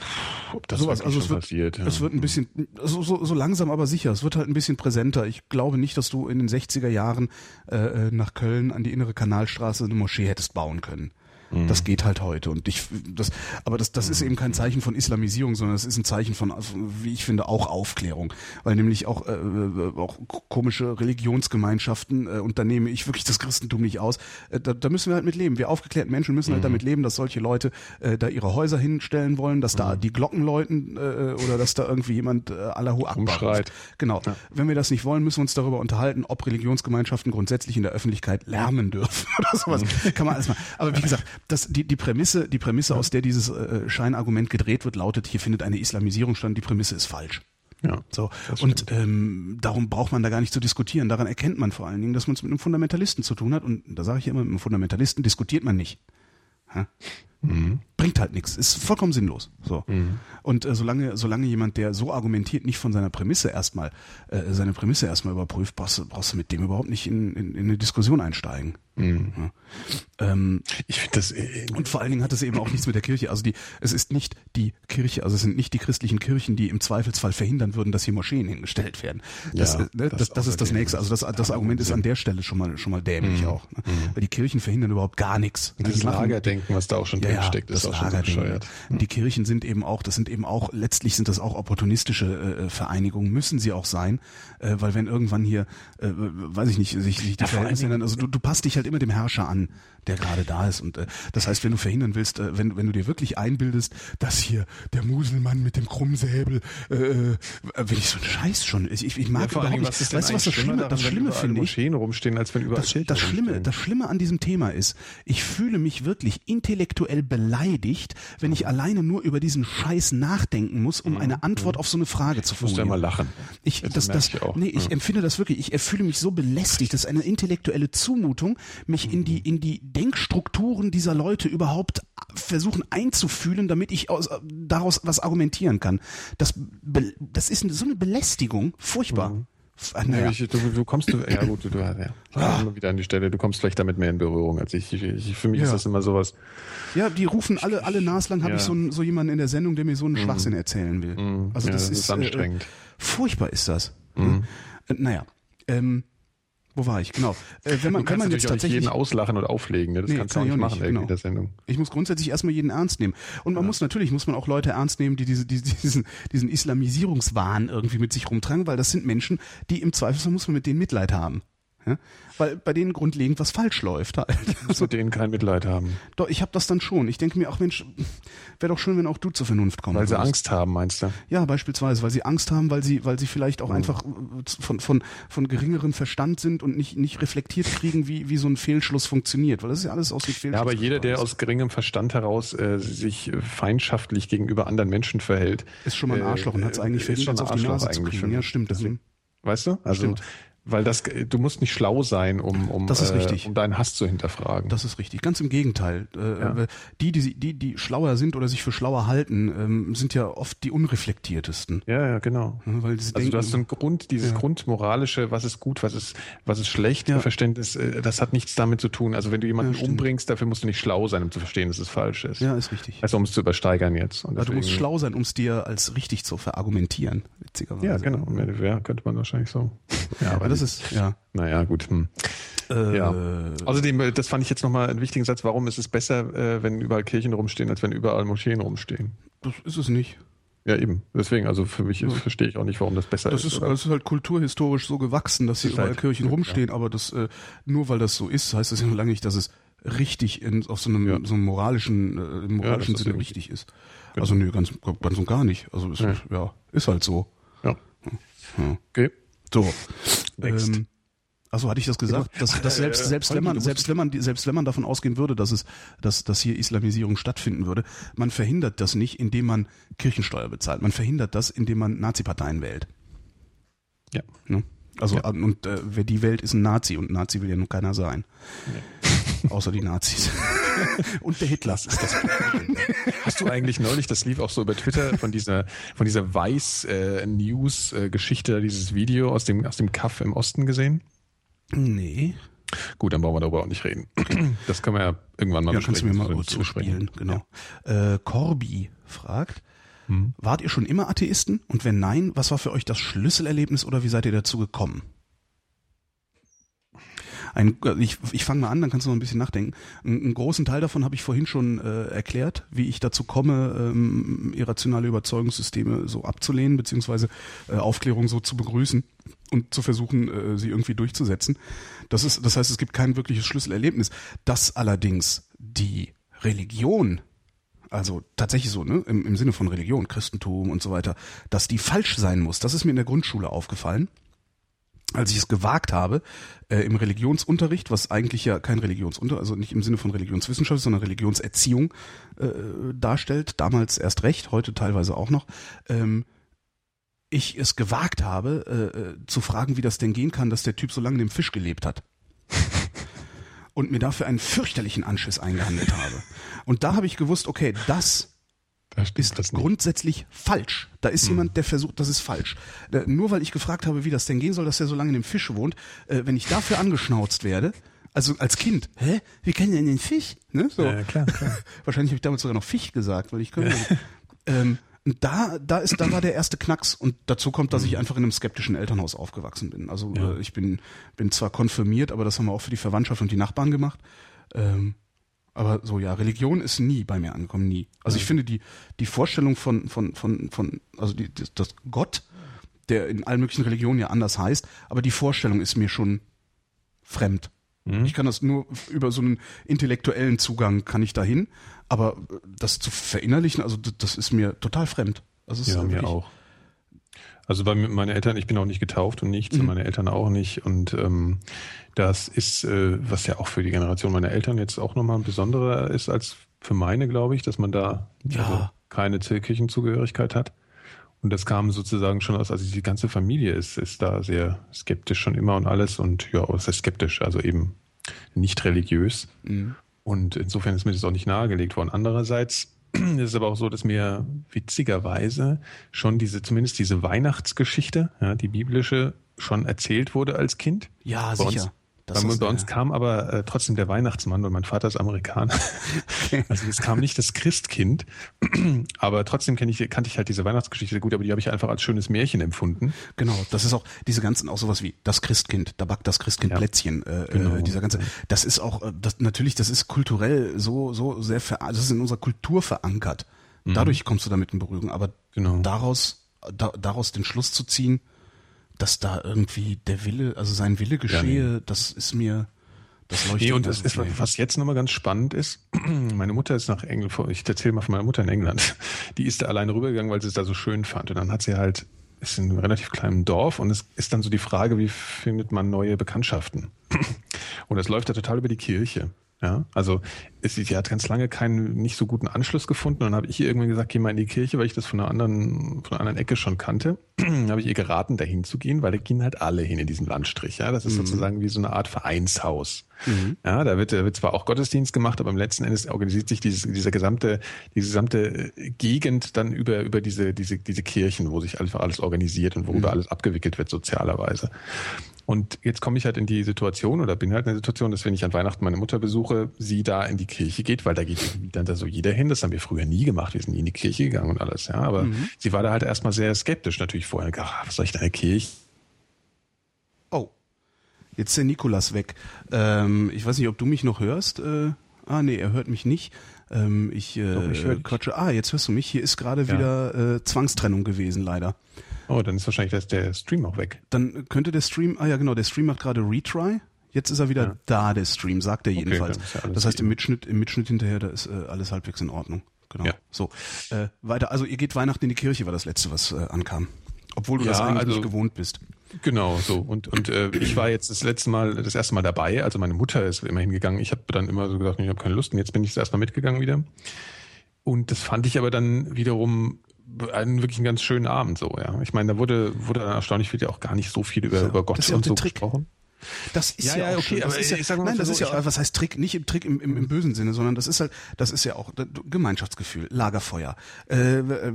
Ob das sowas, also es wird, passiert, ja. es wird ein bisschen, so, so, so langsam aber sicher, es wird halt ein bisschen präsenter. Ich glaube nicht, dass du in den 60er Jahren äh, äh, nach Köln an die innere Kanalstraße eine Moschee hättest bauen können. Mhm. Das geht halt heute. Und ich, das, aber das, das ist eben kein Zeichen von Islamisierung, sondern es ist ein Zeichen von, wie ich finde, auch Aufklärung. Weil nämlich auch, äh, auch komische Religionsgemeinschaften, äh, und da nehme ich wirklich das Christentum nicht aus, äh, da, da müssen wir halt mit leben. Wir aufgeklärten Menschen müssen halt mhm. damit leben, dass solche Leute äh, da ihre Häuser hinstellen wollen, dass da mhm. die Glocken läuten äh, oder dass da irgendwie jemand äh, Allahu Akbar Umschreit. Genau. Ja. Wenn wir das nicht wollen, müssen wir uns darüber unterhalten, ob Religionsgemeinschaften grundsätzlich in der Öffentlichkeit lärmen dürfen oder sowas. Mhm. Kann man alles mal. Aber wie gesagt, das, die, die Prämisse, die Prämisse, ja. aus der dieses äh, Scheinargument gedreht wird, lautet, hier findet eine Islamisierung statt. Die Prämisse ist falsch. Ja, so. Und ähm, darum braucht man da gar nicht zu diskutieren. Daran erkennt man vor allen Dingen, dass man es mit einem Fundamentalisten zu tun hat. Und da sage ich immer, mit einem Fundamentalisten diskutiert man nicht. Mhm. Bringt halt nichts, ist vollkommen sinnlos. So. Mhm. Und äh, solange, solange jemand, der so argumentiert, nicht von seiner Prämisse erstmal, äh, seine Prämisse erstmal überprüft, brauchst, du, brauchst du mit dem überhaupt nicht in, in, in eine Diskussion einsteigen. Mhm. Ja. Ähm, ich finde das. Äh, und vor allen Dingen hat es eben auch nichts mit der Kirche. Also die, es ist nicht die Kirche, also es sind nicht die christlichen Kirchen, die im Zweifelsfall verhindern würden, dass hier Moscheen hingestellt werden. Das, ja, äh, ne, das, das, das ist das nächste. Also das, das Argument ist an der Stelle schon mal schon mal dämlich mhm. auch. Ne? Mhm. Weil die Kirchen verhindern überhaupt gar nichts. Und das Lagerdenken, was da auch schon ja, drin steckt, ist bescheuert. Mhm. Die Kirchen sind eben auch, das sind eben auch, letztlich sind das auch opportunistische äh, Vereinigungen, müssen sie auch sein, äh, weil wenn irgendwann hier, äh, weiß ich nicht, sich, sich die ja, Verhältnisse ändern, also du, du passt dich halt immer dem Herrscher an der gerade da ist. Und äh, das heißt, wenn du verhindern willst, äh, wenn, wenn du dir wirklich einbildest, dass hier der Muselmann mit dem Krummsäbel, äh, äh wenn ich so einen Scheiß schon, ich, ich mag ja, vor überhaupt nicht, was ist weißt du, was das Schlimme, daran, das Schlimme finde ich, rumstehen, als wenn überall das, das Schlimme, das Schlimme an diesem Thema ist, ich fühle mich wirklich intellektuell beleidigt, wenn ich alleine nur über diesen Scheiß nachdenken muss, um mhm. eine Antwort mhm. auf so eine Frage zu formulieren. Du musst ja mal lachen. Ich, das, das, ich auch. nee, ich ja. empfinde das wirklich, ich fühle mich so belästigt, das ist eine intellektuelle Zumutung, mich in die, in die Denkstrukturen dieser Leute überhaupt versuchen einzufühlen, damit ich aus, daraus was argumentieren kann. Das, das ist so eine Belästigung, furchtbar. Mhm. Naja. du, du kommst, du, ja gut, du, du ja, ah. immer wieder an die Stelle, du kommst vielleicht damit mehr in Berührung als ich. ich, ich für mich ja. ist das immer sowas. Ja, die rufen alle, alle naslang habe ja. ich so, so jemanden in der Sendung, der mir so einen mhm. Schwachsinn erzählen will. Mhm. Also das, das, ist, ist anstrengend. Äh, furchtbar ist das. Mhm. Äh, naja, ähm, wo war ich? Genau. Äh, wenn man, du wenn man jetzt tatsächlich jeden auslachen oder auflegen, ne? das nee, kannst kann du auch nicht machen genau. in der Sendung. Ich muss grundsätzlich erstmal jeden ernst nehmen. Und man ja. muss natürlich muss man auch Leute ernst nehmen, die diese, die, diesen, diesen Islamisierungswahn irgendwie mit sich rumtragen, weil das sind Menschen, die im Zweifelsfall muss man mit denen Mitleid haben. Ja? Weil bei denen grundlegend was falsch läuft halt. Mit denen kein Mitleid haben. Doch, ich habe das dann schon. Ich denke mir, auch Mensch, wäre doch schön, wenn auch du zur Vernunft kommst. Weil sie Angst haben, meinst du? Ja, beispielsweise, weil sie Angst haben, weil sie, weil sie vielleicht auch mhm. einfach von, von, von geringerem Verstand sind und nicht, nicht reflektiert kriegen, wie, wie so ein Fehlschluss funktioniert. Weil das ist ja alles aus dem Fehlschluss. Ja, aber jeder, der aus geringem Verstand heraus äh, sich feindschaftlich gegenüber anderen Menschen verhält, ist schon mal ein Arschloch und hat es eigentlich verdient, auf die Nase zu kriegen. Ja, stimmt. Deswegen. Weißt du? Also Stimmt. Weil das, du musst nicht schlau sein, um, um, das äh, um deinen Hass zu hinterfragen. Das ist richtig. Ganz im Gegenteil. Äh, ja. Die, die, die, die schlauer sind oder sich für schlauer halten, ähm, sind ja oft die unreflektiertesten. Ja, ja, genau. Weil also denken, du hast so ein Grund, dieses ja. Grundmoralische, was ist gut, was ist, was ist schlecht, ja. Verständnis, äh, das hat nichts damit zu tun. Also wenn du jemanden umbringst, dafür musst du nicht schlau sein, um zu verstehen, dass es falsch ist. Ja, ist richtig. Also um es zu übersteigern jetzt. Und deswegen, du musst schlau sein, um es dir als richtig zu verargumentieren, witzigerweise. Ja, genau. Ja, könnte man wahrscheinlich so. Ja, aber das ist, ja. Naja, gut. Hm. Äh, ja. Außerdem, äh, das fand ich jetzt nochmal einen wichtigen Satz, warum ist es besser, äh, wenn überall Kirchen rumstehen, als wenn überall Moscheen rumstehen? Das ist es nicht. Ja, eben. Deswegen, also für mich ist, verstehe ich auch nicht, warum das besser das ist. Das ist halt kulturhistorisch so gewachsen, dass hier überall halt, Kirchen rumstehen, ja. aber das, äh, nur weil das so ist, heißt das ja noch lange nicht, dass es richtig in, auf so einem, ja. so einem moralischen, äh, im moralischen ja, Sinne richtig ist. Genau. Also nö, ganz, ganz und gar nicht. Also ist, ja. ist halt so. Ja. Okay. So. Ähm, also hatte ich das gesagt, dass, dass selbst äh, selbst wenn man selbst wenn man selbst wenn man davon ausgehen würde, dass es dass dass hier Islamisierung stattfinden würde, man verhindert das nicht, indem man Kirchensteuer bezahlt. Man verhindert das, indem man Nazi-Parteien wählt. Ja. Ne? Also ja. und äh, wer die wählt, ist ein Nazi und Nazi will ja nun keiner sein. Ja. Außer die Nazis. und der Hitler. ist das Hast du eigentlich neulich, das lief auch so über Twitter, von dieser, von dieser Weiß-News-Geschichte, äh, dieses Video aus dem, aus dem Kaff im Osten gesehen? Nee. Gut, dann brauchen wir darüber auch nicht reden. Das können wir ja irgendwann mal Ja, kannst du mir mal kurz zuspielen, genau. Ja. Äh, Corby fragt, hm. wart ihr schon immer Atheisten? Und wenn nein, was war für euch das Schlüsselerlebnis oder wie seid ihr dazu gekommen? Ein, ich ich fange mal an, dann kannst du noch ein bisschen nachdenken. Einen, einen großen Teil davon habe ich vorhin schon äh, erklärt, wie ich dazu komme, ähm, irrationale Überzeugungssysteme so abzulehnen, beziehungsweise äh, Aufklärung so zu begrüßen und zu versuchen, äh, sie irgendwie durchzusetzen. Das ist, das heißt, es gibt kein wirkliches Schlüsselerlebnis. Dass allerdings die Religion also tatsächlich so, ne, im, im Sinne von Religion, Christentum und so weiter, dass die falsch sein muss. Das ist mir in der Grundschule aufgefallen als ich es gewagt habe, äh, im Religionsunterricht, was eigentlich ja kein Religionsunterricht, also nicht im Sinne von Religionswissenschaft, sondern Religionserziehung äh, darstellt, damals erst recht, heute teilweise auch noch, ähm, ich es gewagt habe, äh, äh zu fragen, wie das denn gehen kann, dass der Typ so lange dem Fisch gelebt hat. Und mir dafür einen fürchterlichen Anschiss eingehandelt habe. Und da habe ich gewusst, okay, das ist das grundsätzlich falsch. Da ist hm. jemand, der versucht, das ist falsch. Nur weil ich gefragt habe, wie das denn gehen soll, dass er so lange in dem Fisch wohnt, äh, wenn ich dafür angeschnauzt werde, also als Kind, hä, wie kennen denn den Fisch? Ne? So. Ja, klar, klar. Wahrscheinlich habe ich damals sogar noch Fisch gesagt, weil ich könnte. ähm, da, da ist, da war der erste Knacks und dazu kommt, dass ich hm. einfach in einem skeptischen Elternhaus aufgewachsen bin. Also ja. äh, ich bin, bin zwar konfirmiert, aber das haben wir auch für die Verwandtschaft und die Nachbarn gemacht. Ähm, aber so, ja, Religion ist nie bei mir angekommen, nie. Also ich finde die, die Vorstellung von, von, von, von, also die, das, Gott, der in allen möglichen Religionen ja anders heißt, aber die Vorstellung ist mir schon fremd. Mhm. Ich kann das nur über so einen intellektuellen Zugang kann ich dahin, aber das zu verinnerlichen, also das ist mir total fremd. Also ja, mir auch. Also bei meinen Eltern, ich bin auch nicht getauft und nichts, mhm. und meine Eltern auch nicht. Und ähm, das ist, äh, was ja auch für die Generation meiner Eltern jetzt auch nochmal ein besonderer ist als für meine, glaube ich, dass man da ja. also keine Kirchenzugehörigkeit hat. Und das kam sozusagen schon aus, also die ganze Familie ist, ist da sehr skeptisch schon immer und alles und ja, sehr skeptisch, also eben nicht religiös. Mhm. Und insofern ist mir das auch nicht nahegelegt worden. Andererseits ist es aber auch so, dass mir witzigerweise schon diese, zumindest diese Weihnachtsgeschichte, ja, die biblische, schon erzählt wurde als Kind. Ja, bei sicher. Das bei, ist, bei uns ja. kam aber äh, trotzdem der Weihnachtsmann, weil mein Vater ist Amerikaner. also es kam nicht das Christkind, aber trotzdem kenn ich, kannte ich halt diese Weihnachtsgeschichte gut, aber die habe ich einfach als schönes Märchen empfunden. Genau, das ist auch diese ganzen auch sowas wie das Christkind, da backt das Christkind ja. Plätzchen, äh, äh genau. äh, dieser ganze, das ist auch, äh, das natürlich, das ist kulturell so so sehr, ver, das ist in unserer Kultur verankert. Mhm. Dadurch kommst du damit in Berührung, aber genau. daraus da, daraus den Schluss zu ziehen, dass da irgendwie der Wille, also sein Wille geschehe, ja, nee. das ist mir, das leuchtet. Nee, und das ist, was jetzt nochmal ganz spannend ist, meine Mutter ist nach England, ich erzähle mal von meiner Mutter in England, die ist da alleine rübergegangen, weil sie es da so schön fand. Und dann hat sie halt, ist in einem relativ kleinen Dorf und es ist dann so die Frage, wie findet man neue Bekanntschaften? Und es läuft da total über die Kirche. Ja, also es, sie hat ganz lange keinen nicht so guten Anschluss gefunden. Und dann habe ich ihr irgendwann gesagt, geh mal in die Kirche, weil ich das von einer anderen, von einer anderen Ecke schon kannte. habe ich ihr geraten, dahin zu gehen, weil da gehen halt alle hin in diesen Landstrich. Ja, das ist mhm. sozusagen wie so eine Art Vereinshaus. Mhm. Ja, da wird, da wird zwar auch Gottesdienst gemacht, aber im letzten Endes organisiert sich dieses, dieser gesamte, die gesamte Gegend dann über, über diese, diese, diese Kirchen, wo sich einfach alles organisiert und worüber mhm. alles abgewickelt wird sozialerweise. Und jetzt komme ich halt in die Situation oder bin halt in der Situation, dass wenn ich an Weihnachten meine Mutter besuche, sie da in die Kirche geht, weil da geht dann da so jeder hin. Das haben wir früher nie gemacht. Wir sind nie in die Kirche gegangen und alles, ja. Aber mhm. sie war da halt erstmal sehr skeptisch natürlich vorher. Ach, was soll ich da in der Kirche? Oh. Jetzt ist der Nikolas weg. Ähm, ich weiß nicht, ob du mich noch hörst. Äh, ah, nee, er hört mich nicht. Ähm, ich äh, Doch, ich quatsche. Ah, jetzt hörst du mich. Hier ist gerade ja. wieder äh, Zwangstrennung gewesen, leider. Oh, dann ist wahrscheinlich das, der Stream auch weg. Dann könnte der Stream, ah ja genau, der Stream macht gerade Retry. Jetzt ist er wieder ja. da, der Stream, sagt er jedenfalls. Okay, ja das heißt, im Mitschnitt, im Mitschnitt hinterher, da ist äh, alles halbwegs in Ordnung. Genau. Ja. So. Äh, weiter, also ihr geht Weihnachten in die Kirche, war das letzte, was äh, ankam. Obwohl du das eigentlich also, nicht gewohnt bist. Genau, so. Und, und äh, ich war jetzt das letzte Mal, das erste Mal dabei. Also meine Mutter ist immer hingegangen. Ich habe dann immer so gesagt, ich habe keine Lust. Und jetzt bin ich das erste Mal mitgegangen wieder. Und das fand ich aber dann wiederum einen wirklich einen ganz schönen Abend so, ja. Ich meine, da wurde, wurde dann erstaunlich viel auch gar nicht so viel über, über Gott und so Trick. gesprochen. Das ist Ja, ja, ja, auch okay, aber ist ja, ich sag mal nein, das so, ist ja, ich hab- was heißt Trick? Nicht im Trick im, im, im bösen Sinne, sondern das ist halt, das ist ja auch Gemeinschaftsgefühl, Lagerfeuer, äh, äh,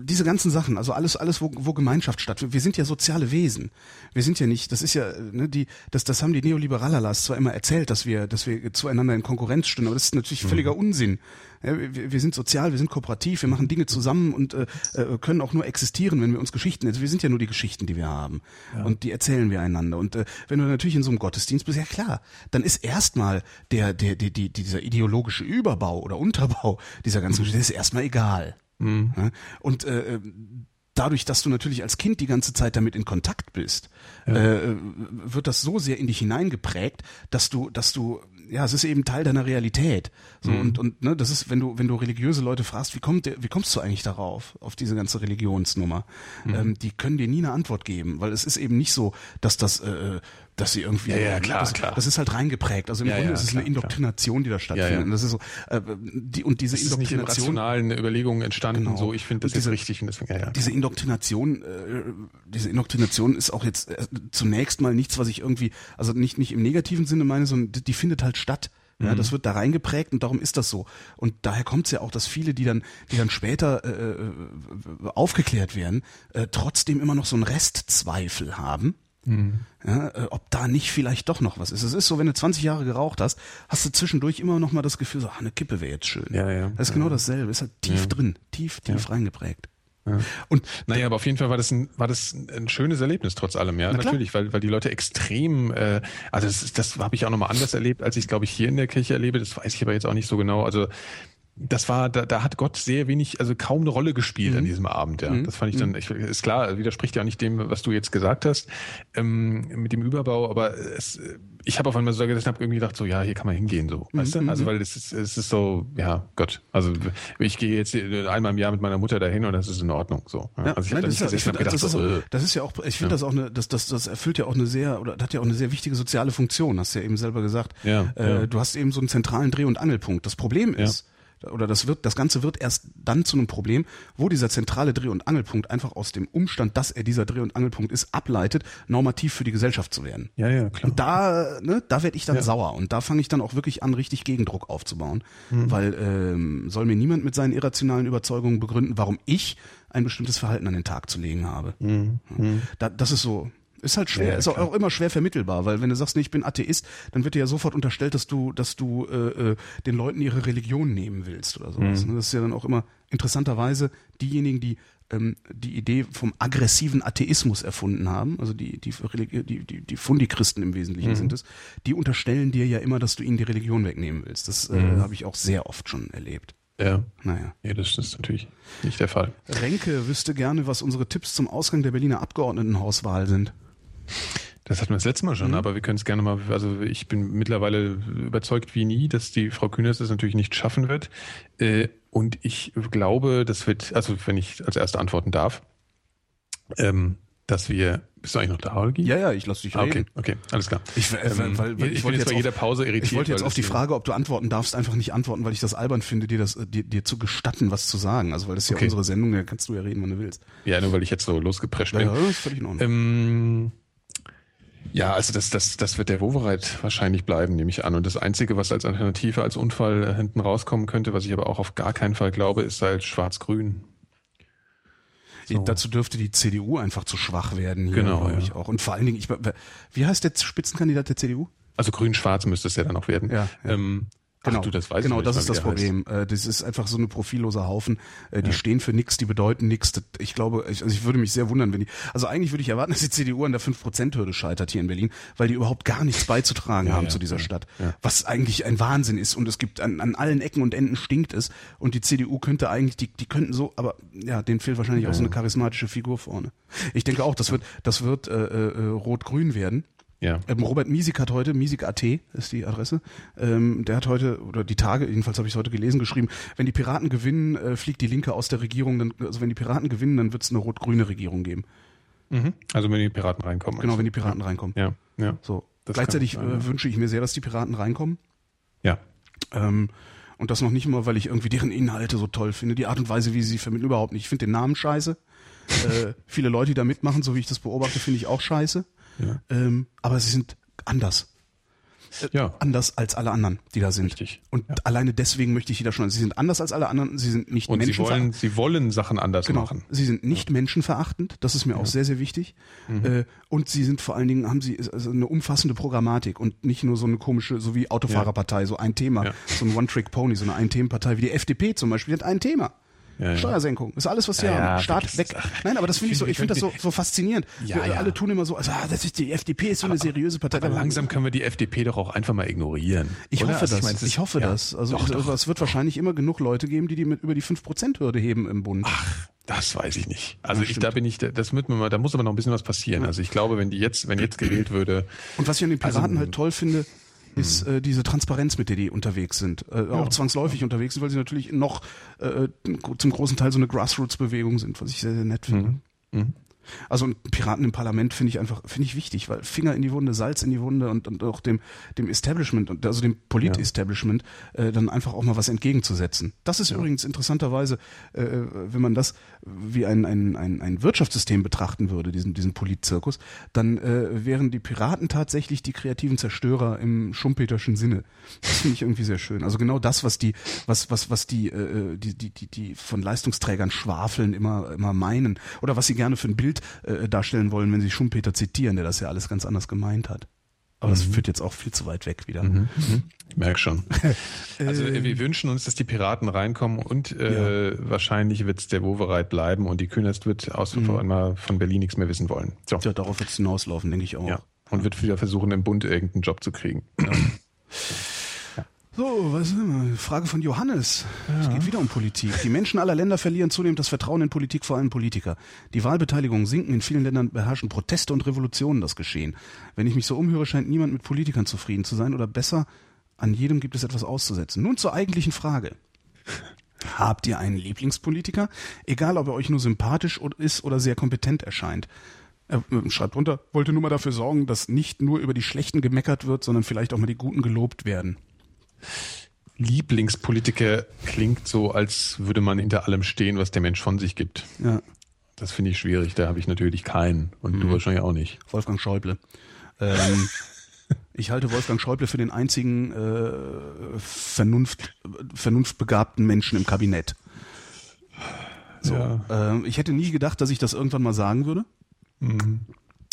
diese ganzen Sachen, also alles, alles, wo, wo Gemeinschaft stattfindet. Wir sind ja soziale Wesen. Wir sind ja nicht, das ist ja, ne, die, das, das haben die Neoliberalerlas zwar immer erzählt, dass wir, dass wir zueinander in Konkurrenz stehen, aber das ist natürlich völliger Unsinn. Ja, wir, wir sind sozial, wir sind kooperativ, wir machen Dinge zusammen und äh, äh, können auch nur existieren, wenn wir uns Geschichten, also wir sind ja nur die Geschichten, die wir haben. Und die erzählen wir einander. Und äh, wenn du natürlich in so einem Gottesdienst bist, ja klar, dann ist erstmal der, der, die, die, dieser ideologische Überbau oder Unterbau dieser ganzen Geschichte, der ist erstmal egal. Ja? Und äh, dadurch, dass du natürlich als Kind die ganze Zeit damit in Kontakt bist, äh, wird das so sehr in dich hineingeprägt, dass du, dass du, ja, es ist eben Teil deiner Realität. So und und ne, das ist, wenn du wenn du religiöse Leute fragst, wie kommt wie kommst du eigentlich darauf auf diese ganze Religionsnummer? Ähm, die können dir nie eine Antwort geben, weil es ist eben nicht so, dass das äh, dass sie irgendwie Ja, ja, ne, klar, das, klar. das ist halt reingeprägt. Also im Ja, Grunde ja, ist es klar, eine Indoktrination, die da stattfindet. Und das ist so äh, die und diese Das ist nicht in Indoktrination rationalen Überlegungen entstanden, Genau. so ich finde das diese- ist richtig und deswegen, ja, diese Indoktrination, äh, diese Indoktrination ist auch jetzt äh, zunächst mal nichts, was ich irgendwie, also nicht nicht im negativen Sinne meine, sondern die, die findet halt statt. Ja, das wird da reingeprägt und darum ist das so. Und daher kommt es ja auch, dass viele, die dann, die dann später äh, äh, aufgeklärt werden, äh, trotzdem immer noch so einen Restzweifel haben. Ja, äh, ob da nicht vielleicht doch noch was ist. Es ist so, wenn du 20 Jahre geraucht hast, hast du zwischendurch immer noch mal das Gefühl, so, ah, eine Kippe wäre jetzt schön. Ja, ja. Das ist genau dasselbe, ist halt tief drin, tief, tief reingeprägt. Und Naja, aber auf jeden Fall war das ein, war das ein schönes Erlebnis trotz allem, ja, klar. natürlich, weil, weil die Leute extrem, äh, also das, das habe ich auch nochmal anders erlebt, als ich es, glaube ich, hier in der Kirche erlebe, das weiß ich aber jetzt auch nicht so genau, also das war, da, da hat Gott sehr wenig, also kaum eine Rolle gespielt an diesem Abend, ja. Das fand ich dann, ich, ist klar, widerspricht ja auch nicht dem, was du jetzt gesagt hast, ähm, mit dem Überbau, aber es, ich habe auf einmal so gesagt, ich habe irgendwie gedacht, so, ja, hier kann man hingehen, so, weißt du? Also, weil es ist, es ist so, ja, Gott, also ich gehe jetzt einmal im Jahr mit meiner Mutter dahin und das ist in Ordnung, so. Ja, also ich habe das, ist, ja- find, gedacht, das, ist so, auch, das ist ja auch, ich finde das auch eine, das, das, das erfüllt ja auch eine sehr, oder hat ja auch eine sehr wichtige soziale Funktion, hast du ja eben selber gesagt. Ja, äh, ja. Du hast eben so einen zentralen Dreh- und Angelpunkt. Das Problem ist, oder das wird, das Ganze wird erst dann zu einem Problem, wo dieser zentrale Dreh- und Angelpunkt einfach aus dem Umstand, dass er dieser Dreh- und Angelpunkt ist, ableitet, normativ für die Gesellschaft zu werden. ja, ja, klar. Und da, ne, da werde ich dann sauer und da fange ich dann auch wirklich an, richtig Gegendruck aufzubauen, weil ähm, soll mir niemand mit seinen irrationalen Überzeugungen begründen, warum ich ein bestimmtes Verhalten an den Tag zu legen habe. Ja. Da, das ist so. Ist halt schwer, Ja, ist auch, immer schwer vermittelbar, weil wenn du sagst, nee, ich bin Atheist, dann wird dir ja sofort unterstellt, dass du, dass du äh, äh, den Leuten ihre Religion nehmen willst oder sowas. ne? Das ist ja dann auch immer interessanterweise diejenigen, die ähm, die Idee vom aggressiven Atheismus erfunden haben, also die die die die, die Fundichristen im Wesentlichen sind es, die unterstellen dir ja immer, dass du ihnen die Religion wegnehmen willst. Das äh, habe ich auch sehr oft schon erlebt. Ja. Naja. Ja, das ist natürlich nicht der Fall. Renke wüsste gerne, was unsere Tipps zum Ausgang der Berliner Abgeordnetenhauswahl sind. Das hatten wir das letzte Mal schon, aber wir können es gerne mal, also ich bin mittlerweile überzeugt wie nie, dass die Frau Kühners das natürlich nicht schaffen wird. Äh, Und ich glaube, das wird, also wenn ich als erste antworten darf, ähm, dass wir, bist du eigentlich noch da, Holgi? Ja, ja, ich lasse dich Ah, okay, reden. okay, alles klar. Ich, äh, Ähm, weil, weil, ich, ich, wollte jetzt bei jeder Pause irritiert. ich wollte jetzt auf die Frage, ob du antworten darfst, einfach nicht antworten, weil ich das albern finde, dir das, dir, dir zu gestatten, was zu sagen. Also weil das ist ja Okay. unsere Sendung, da kannst du ja reden, wann du willst. Ja, nur weil ich jetzt so losgeprescht Ja, bin. ja, das ist völlig in Ordnung. Ähm, ja, also das, das, das wird der Wovereit wahrscheinlich bleiben, nehme ich an. Und das Einzige, was als Alternative, als Unfall äh, hinten rauskommen könnte, was ich aber auch auf gar keinen Fall glaube, ist halt Schwarz-Grün. So. Dazu dürfte die CDU einfach zu schwach werden hier, Genau, ja. ich auch. Und vor allen Dingen, ich, wie heißt der Spitzenkandidat der CDU? Also Grün-Schwarz müsste es ja dann auch werden. Ja, ja. Ähm, Genau, ach du, das weißt genau, du das nicht ist das der heißt. Problem. Äh, Das ist einfach so eine profilloser Haufen. Äh, Die stehen für nichts, die bedeuten nichts. Ich glaube, ich, also ich würde mich sehr wundern, wenn die. Also eigentlich würde ich erwarten, dass die CDU an der 5%-Hürde scheitert hier in Berlin, weil die überhaupt gar nichts beizutragen haben ja, zu dieser ja, Stadt. ja. Was eigentlich ein Wahnsinn ist. Und es gibt an, an allen Ecken und Enden stinkt es. Und die CDU könnte eigentlich, die, die könnten so, aber ja, denen fehlt wahrscheinlich auch so eine charismatische Figur vorne. Ich denke auch, das wird, das wird äh, äh, rot-grün werden. Ja. Ähm, Robert Miesig hat heute, Miesig.at ist die Adresse, ähm, der hat heute, oder die Tage, jedenfalls habe ich es heute gelesen, geschrieben, wenn die Piraten gewinnen, äh, fliegt die Linke aus der Regierung, dann, also wenn die Piraten gewinnen, dann wird es eine rot-grüne Regierung geben. Mhm. Also wenn die Piraten reinkommen. Genau, wenn die Piraten reinkommen. du? Ja, ja. So. Das Gleichzeitig kann sein, äh, wünsche ich mir sehr, dass die Piraten reinkommen. Ja. Ähm, und das noch nicht immer, weil ich irgendwie deren Inhalte so toll finde. Die Art und Weise, wie sie sie vermitteln, überhaupt nicht. Ich finde den Namen scheiße. äh, viele Leute, die da mitmachen, so wie ich das beobachte, finde ich auch scheiße. Ja. Ähm, aber sie sind anders. Äh, ja. Anders als alle anderen, die da sind. Richtig. Und ja. alleine deswegen möchte ich die da schon. Sie sind anders als alle anderen. Sie sind nicht Und sie wollen, sie wollen Sachen anders genau. machen. Sie sind nicht ja. menschenverachtend. Das ist mir auch sehr, sehr wichtig. Mhm. Äh, und sie sind vor allen Dingen, haben sie also eine umfassende Programmatik und nicht nur so eine komische, so wie Autofahrerpartei, so ein Thema, so ein One-Trick-Pony, so eine Ein-Themen-Partei wie die FDP zum Beispiel, die hat ein Thema. Ja, Steuersenkung. Ist alles, was sie haben. Staat weg. Nein, aber das finde ich so, ich finde das so, so faszinierend. Ja, ja. Alle tun immer so, also, ah, das ist die FDP ist so eine seriöse Partei. Aber langsam können wir die FDP doch auch einfach mal ignorieren. Ich oder? hoffe also, das. Ich, mein, ich hoffe das. Also doch, doch. es wird wahrscheinlich immer genug Leute geben, die die mit über die 5%-Hürde heben im Bund. Ach, das weiß ich nicht. Also ich, da bin ich, das wird man, da muss aber noch ein bisschen was passieren. Also ich glaube, wenn die jetzt, wenn jetzt gewählt würde. Und was ich an den Piraten also, halt toll finde, ist äh, diese Transparenz, mit der die unterwegs sind. Äh, ja. Auch zwangsläufig unterwegs sind, weil sie natürlich noch äh, zum großen Teil so eine Grassroots-Bewegung sind, was ich sehr, sehr nett finde. Mhm. Mhm. Also Piraten im Parlament finde ich einfach finde ich wichtig, weil Finger in die Wunde, Salz in die Wunde und, und auch dem dem Establishment und also dem Polit-Establishment äh, dann einfach auch mal was entgegenzusetzen. Das ist ja. übrigens interessanterweise, äh, wenn man das wie ein, ein, ein, ein Wirtschaftssystem betrachten würde, diesen diesen Politzirkus, dann äh, wären die Piraten tatsächlich die kreativen Zerstörer im schumpeterschen Sinne. Das finde ich irgendwie sehr schön. Also genau das, was die was was was die äh, die die die die von Leistungsträgern schwafeln immer immer meinen oder was sie gerne für ein Bild äh, darstellen wollen, wenn sie Schumpeter zitieren, der das ja alles ganz anders gemeint hat. Aber mhm. das führt jetzt auch viel zu weit weg wieder. Mhm. Mhm. Merk schon. Also äh, wir wünschen uns, dass die Piraten reinkommen und äh, ja. wahrscheinlich wird es der Wovereit bleiben und die Künast wird aus mhm. einmal von Berlin nichts mehr wissen wollen. So. Ja, darauf wird es hinauslaufen, denke ich auch. Ja. Und wird wieder versuchen, im Bund irgendeinen Job zu kriegen. Ja. So, was ist denn? Frage von Johannes. Ja. Es geht wieder um Politik. Die Menschen aller Länder verlieren zunehmend das Vertrauen in Politik, vor allem Politiker. Die Wahlbeteiligung sinken. In vielen Ländern beherrschen Proteste und Revolutionen das Geschehen. Wenn ich mich so umhöre, scheint niemand mit Politikern zufrieden zu sein oder besser, an jedem gibt es etwas auszusetzen. Nun zur eigentlichen Frage. Habt ihr einen Lieblingspolitiker? Egal, ob er euch nur sympathisch ist oder sehr kompetent erscheint. Er äh, schreibt runter, wollte nur mal dafür sorgen, dass nicht nur über die Schlechten gemeckert wird, sondern vielleicht auch mal die Guten gelobt werden. Lieblingspolitiker klingt so, als würde man hinter allem stehen, was der Mensch von sich gibt. Ja. Das finde ich schwierig. Da habe ich natürlich keinen. Und mhm. du wahrscheinlich auch nicht. Wolfgang Schäuble. Ähm, ich halte Wolfgang Schäuble für den einzigen äh, Vernunft, vernunftbegabten Menschen im Kabinett. So, ja. äh, ich hätte nie gedacht, dass ich das irgendwann mal sagen würde. Mhm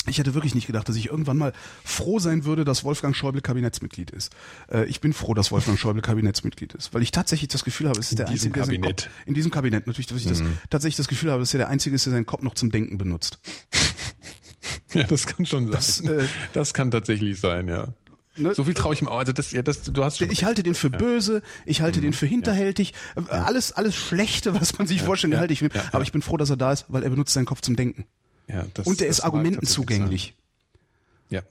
ich hätte wirklich nicht gedacht, dass ich irgendwann mal froh sein würde, dass Wolfgang Schäuble Kabinettsmitglied ist. Äh, ich bin froh, dass Wolfgang Schäuble Kabinettsmitglied ist, weil ich tatsächlich das Gefühl habe, es ist in der diesem einzige, Kabinett. Kopf, in diesem Kabinett natürlich, dass ich das, mhm. tatsächlich das Gefühl habe, dass er der einzige ist, der seinen Kopf noch zum Denken benutzt. Ja, das kann schon sein. Das, äh, das kann tatsächlich sein, ja. Ne? So viel traue ich mir auch. Also das, ja, das, du hast schon ich halte den für böse, ich halte mhm. den für hinterhältig, ja. alles, alles Schlechte, was man sich ja. vorstellen ja. halte ich für. Aber ich bin froh, dass er da ist, weil er benutzt seinen Kopf zum Denken. Ja, das, und der ist Argumenten zugänglich. Ja.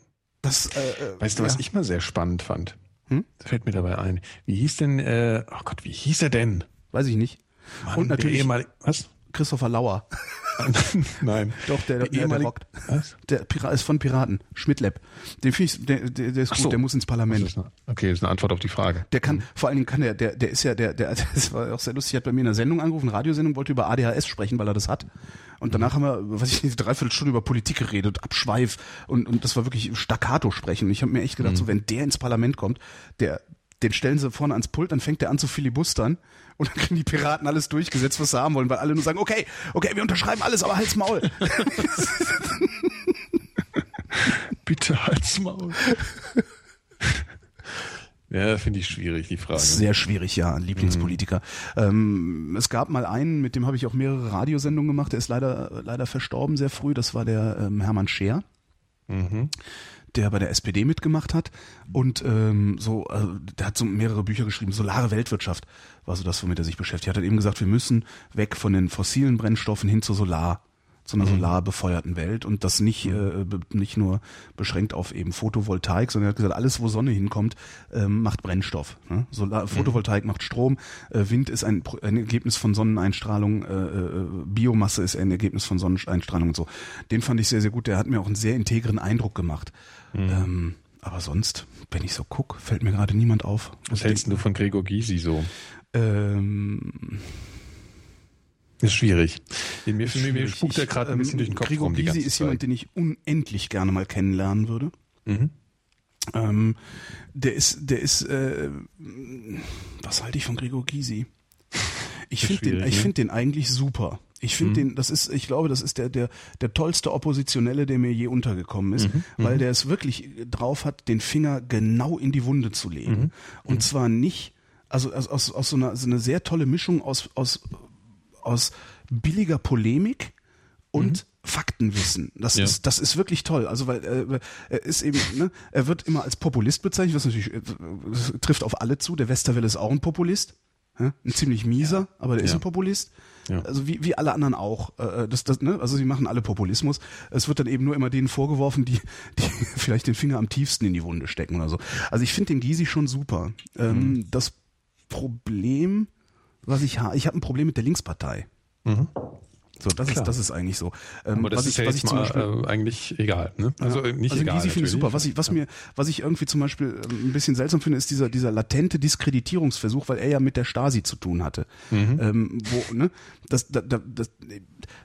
Das, äh, äh, weißt du, was ich mal sehr spannend fand? Hm? Das fällt mir dabei ein. Wie hieß denn, äh, oh Gott, wie hieß er denn? Weiß ich nicht. Mann, und natürlich. Ehemal was? Christopher Lauer. Nein. Doch, der, der, der, der rockt. Was? Der Pirat ist von Piraten. Schmidtlab. Den finde ich, der, der, der ist gut, so. der muss ins Parlament. Das eine, okay, das ist eine Antwort auf die Frage. Der kann, mhm. vor allen Dingen kann der, der, der ist ja, der, der, das war auch sehr lustig, hat bei mir in einer Sendung angerufen, Radiosendung, wollte über ADHS sprechen, weil er das hat. Und danach haben wir, was ich nicht, dreiviertel Stunde über Politik geredet, Abschweif und, und das war wirklich Staccato sprechen. Ich habe mir echt gedacht, mhm. so wenn der ins Parlament kommt, der, den stellen sie vorne ans Pult, dann fängt der an zu filibustern und dann kriegen die Piraten alles durchgesetzt, was sie haben wollen, weil alle nur sagen, okay, okay, wir unterschreiben alles, aber halt's Maul. Bitte halt's Maul. Ja, finde ich schwierig, die Frage. Sehr schwierig, ja, ein Lieblingspolitiker. Mhm. Ähm, es gab mal einen, mit dem habe ich auch mehrere Radiosendungen gemacht, der ist leider, leider verstorben sehr früh, das war der ähm, Hermann Scheer. Mhm der bei der SPD mitgemacht hat und ähm, so, also, der hat so mehrere Bücher geschrieben, Solare Weltwirtschaft war so das, womit er sich beschäftigt hat. Er hat eben gesagt, wir müssen weg von den fossilen Brennstoffen hin zu Solar zu einer mhm. solarbefeuerten Welt und das nicht äh, nicht nur beschränkt auf eben Photovoltaik, sondern er hat gesagt, alles wo Sonne hinkommt, ähm, macht Brennstoff. Ne? Solar, mhm. Photovoltaik macht Strom, äh, Wind ist ein, ein Ergebnis von Sonneneinstrahlung, äh, äh, Biomasse ist ein Ergebnis von Sonneneinstrahlung und so. Den fand ich sehr sehr gut. Der hat mir auch einen sehr integren Eindruck gemacht. Mhm. Ähm, aber sonst, wenn ich so guck, fällt mir gerade niemand auf. Was hältst du von Gregor Gysi so? Ähm, ist schwierig. In mir, für mir spukt er gerade ein bisschen durch den Kopf Gregor rum. Gysi ist jemand, den ich unendlich gerne mal kennenlernen würde. Mhm. Ähm, der ist, der ist, äh, was halte ich von Gregor Gysi? Ich finde den, ich ne? finde den eigentlich super. Ich finde mhm. den, das ist, ich glaube, das ist der, der, der tollste Oppositionelle, der mir je untergekommen ist, mhm. weil mhm. der es wirklich drauf hat, den Finger genau in die Wunde zu legen. Mhm. Und mhm. zwar nicht, also aus, aus, aus so einer, so eine sehr tolle Mischung aus, aus, aus billiger Polemik und mhm. Faktenwissen. Das ja. ist das ist wirklich toll. Also weil äh, er ist eben ne, er wird immer als Populist bezeichnet, was natürlich äh, trifft auf alle zu. Der Westerwelle ist auch ein Populist, ja? ein ziemlich mieser, ja. aber der ist ein Populist. Also wie, wie alle anderen auch. Äh, das, das, ne? Also sie machen alle Populismus. Es wird dann eben nur immer denen vorgeworfen, die, die vielleicht den Finger am tiefsten in die Wunde stecken oder so. Also ich finde den Gysi schon super. Ähm, mhm. Das Problem, was ich habe, ich habe ein Problem mit der Linkspartei. Mhm. So, das ist, das ist eigentlich so. Ähm, Aber das ist ich, ja jetzt mal Beispiel, äh, eigentlich egal, ne? Also ja, nicht also egal. Gysi finde ich super. Was ich, was ja. mir, was ich irgendwie zum Beispiel ähm, ein bisschen seltsam finde, ist dieser, dieser latente Diskreditierungsversuch, weil er ja mit der Stasi zu tun hatte. Mhm. Ähm, wo, ne? Das, das, das,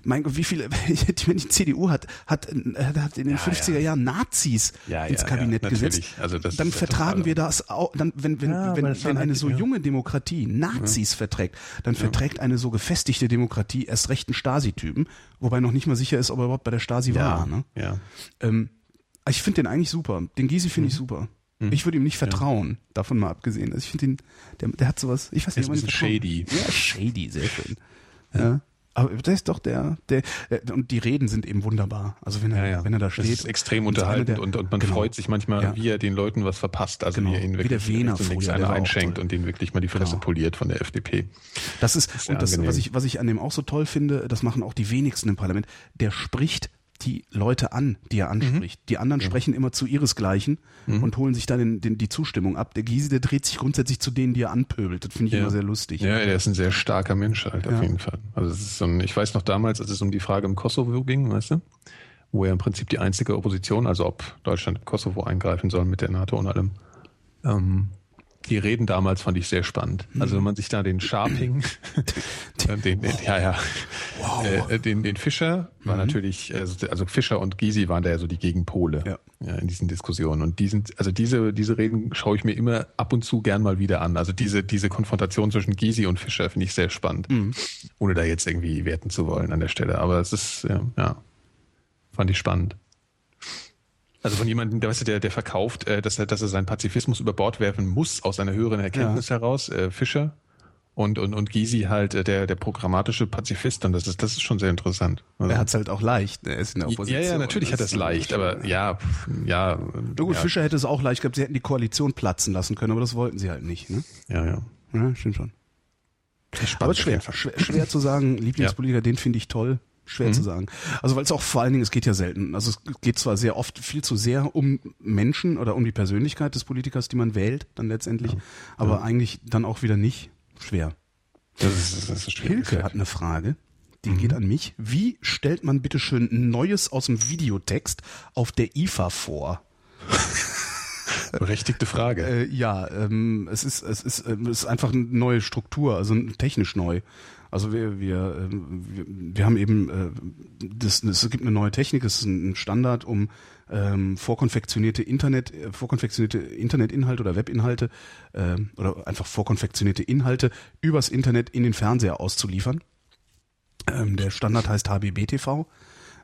mein Gott, wie viele, wenn die CDU hat, hat, hat in den ja, 50er Jahren Nazis ins Kabinett gesetzt. Also das dann vertragen wir das auch, dann, wenn, wenn, wenn, wenn eine so junge Demokratie Nazis verträgt, dann verträgt eine so gefestigte Demokratie erst recht einen Stasi Stasi-Typen, wobei noch nicht mal sicher ist, ob er überhaupt bei der Stasi ja, war. Ne? Ja. Ähm, ich finde den eigentlich super. Den Gysi finde ich mhm. super. Mhm. Ich würde ihm nicht vertrauen, ja. davon mal abgesehen. Also ich finde ihn, der, der hat sowas, ich weiß nicht, ist ein shady. Ja, shady, sehr schön. Ja. Aber das ist doch der, der, und die Reden sind eben wunderbar. Also wenn er, ja, ja. wenn er da steht. Das ist extrem unterhaltend der, und, und man genau. freut sich manchmal, ja. wie er den Leuten was verpasst. Also genau. wie er ihnen wirklich wie der Wiener einer einschenkt und den wirklich mal die Fresse genau. poliert von der FDP. Das ist, das ist und das, was ich, was ich an dem auch so toll finde, das machen auch die wenigsten im Parlament. Der spricht die Leute an, die er anspricht. Mhm. Die anderen ja. sprechen immer zu ihresgleichen mhm. und holen sich dann den, den, die Zustimmung ab. Der Gysi, der dreht sich grundsätzlich zu denen, die er anpöbelt. Das finde ich ja. immer sehr lustig. Ja, er ist ein sehr starker Mensch halt, auf jeden Fall. Also es ist so ein, ich weiß noch damals, als es um die Frage im Kosovo ging, weißt du, wo er im Prinzip die einzige Opposition, also ob Deutschland im Kosovo eingreifen soll mit der NATO und allem, ähm, die Reden damals fand ich sehr spannend. Also wenn man sich da den Sharping, den, den, ja, ja, wow. äh, den, den Fischer war mhm. natürlich, also, also Fischer und Gysi waren da ja so die Gegenpole ja. Ja, in diesen Diskussionen. Und die sind, also diese, diese Reden schaue ich mir immer ab und zu gern mal wieder an. Also diese, diese Konfrontation zwischen Gysi und Fischer finde ich sehr spannend. Mhm. Ohne da jetzt irgendwie werten zu wollen an der Stelle. Aber es ist, ja, ja fand ich spannend. Also von jemandem, der, weißt du, der, der verkauft, äh, dass, er, dass er seinen Pazifismus über Bord werfen muss aus seiner höheren Erkenntnis ja. heraus, äh, Fischer. Und, und, und Gysi halt äh, der, der programmatische Pazifist, und das ist, das ist schon sehr interessant. Also, er hat es halt auch leicht, er ist in der Opposition. Ja, ja, natürlich hat er es leicht, aber ja, ja. Na gut, ja. Fischer hätte es auch leicht gehabt, sie hätten die Koalition platzen lassen können, aber das wollten sie halt nicht. Ne? Ja, ja. Ja, stimmt schon. Aber es ist schwer, schwer, schwer zu sagen, Lieblingspolitiker, ja. den finde ich toll. Schwer mhm. zu sagen. Also weil es auch vor allen Dingen, es geht ja selten. Also es geht zwar sehr oft viel zu sehr um Menschen oder um die Persönlichkeit des Politikers, die man wählt, dann letztendlich, ja. aber ja. eigentlich dann auch wieder nicht. Schwer. Das ist, das ist schwer. Hilke hat eine Frage, die mhm. geht an mich. Wie stellt man bitte schön Neues aus dem Videotext auf der IFA vor? Berechtigte Frage. Äh, ja, ähm, es ist es ist äh, es ist einfach eine neue Struktur, also technisch neu. Also wir, wir, ähm, wir, wir haben eben, äh, das, es gibt eine neue Technik, es ist ein Standard, um ähm, vorkonfektionierte Internet, äh, vorkonfektionierte Internetinhalte oder Webinhalte äh, oder einfach vorkonfektionierte Inhalte übers Internet in den Fernseher auszuliefern. Ähm, der Standard heißt HBBTV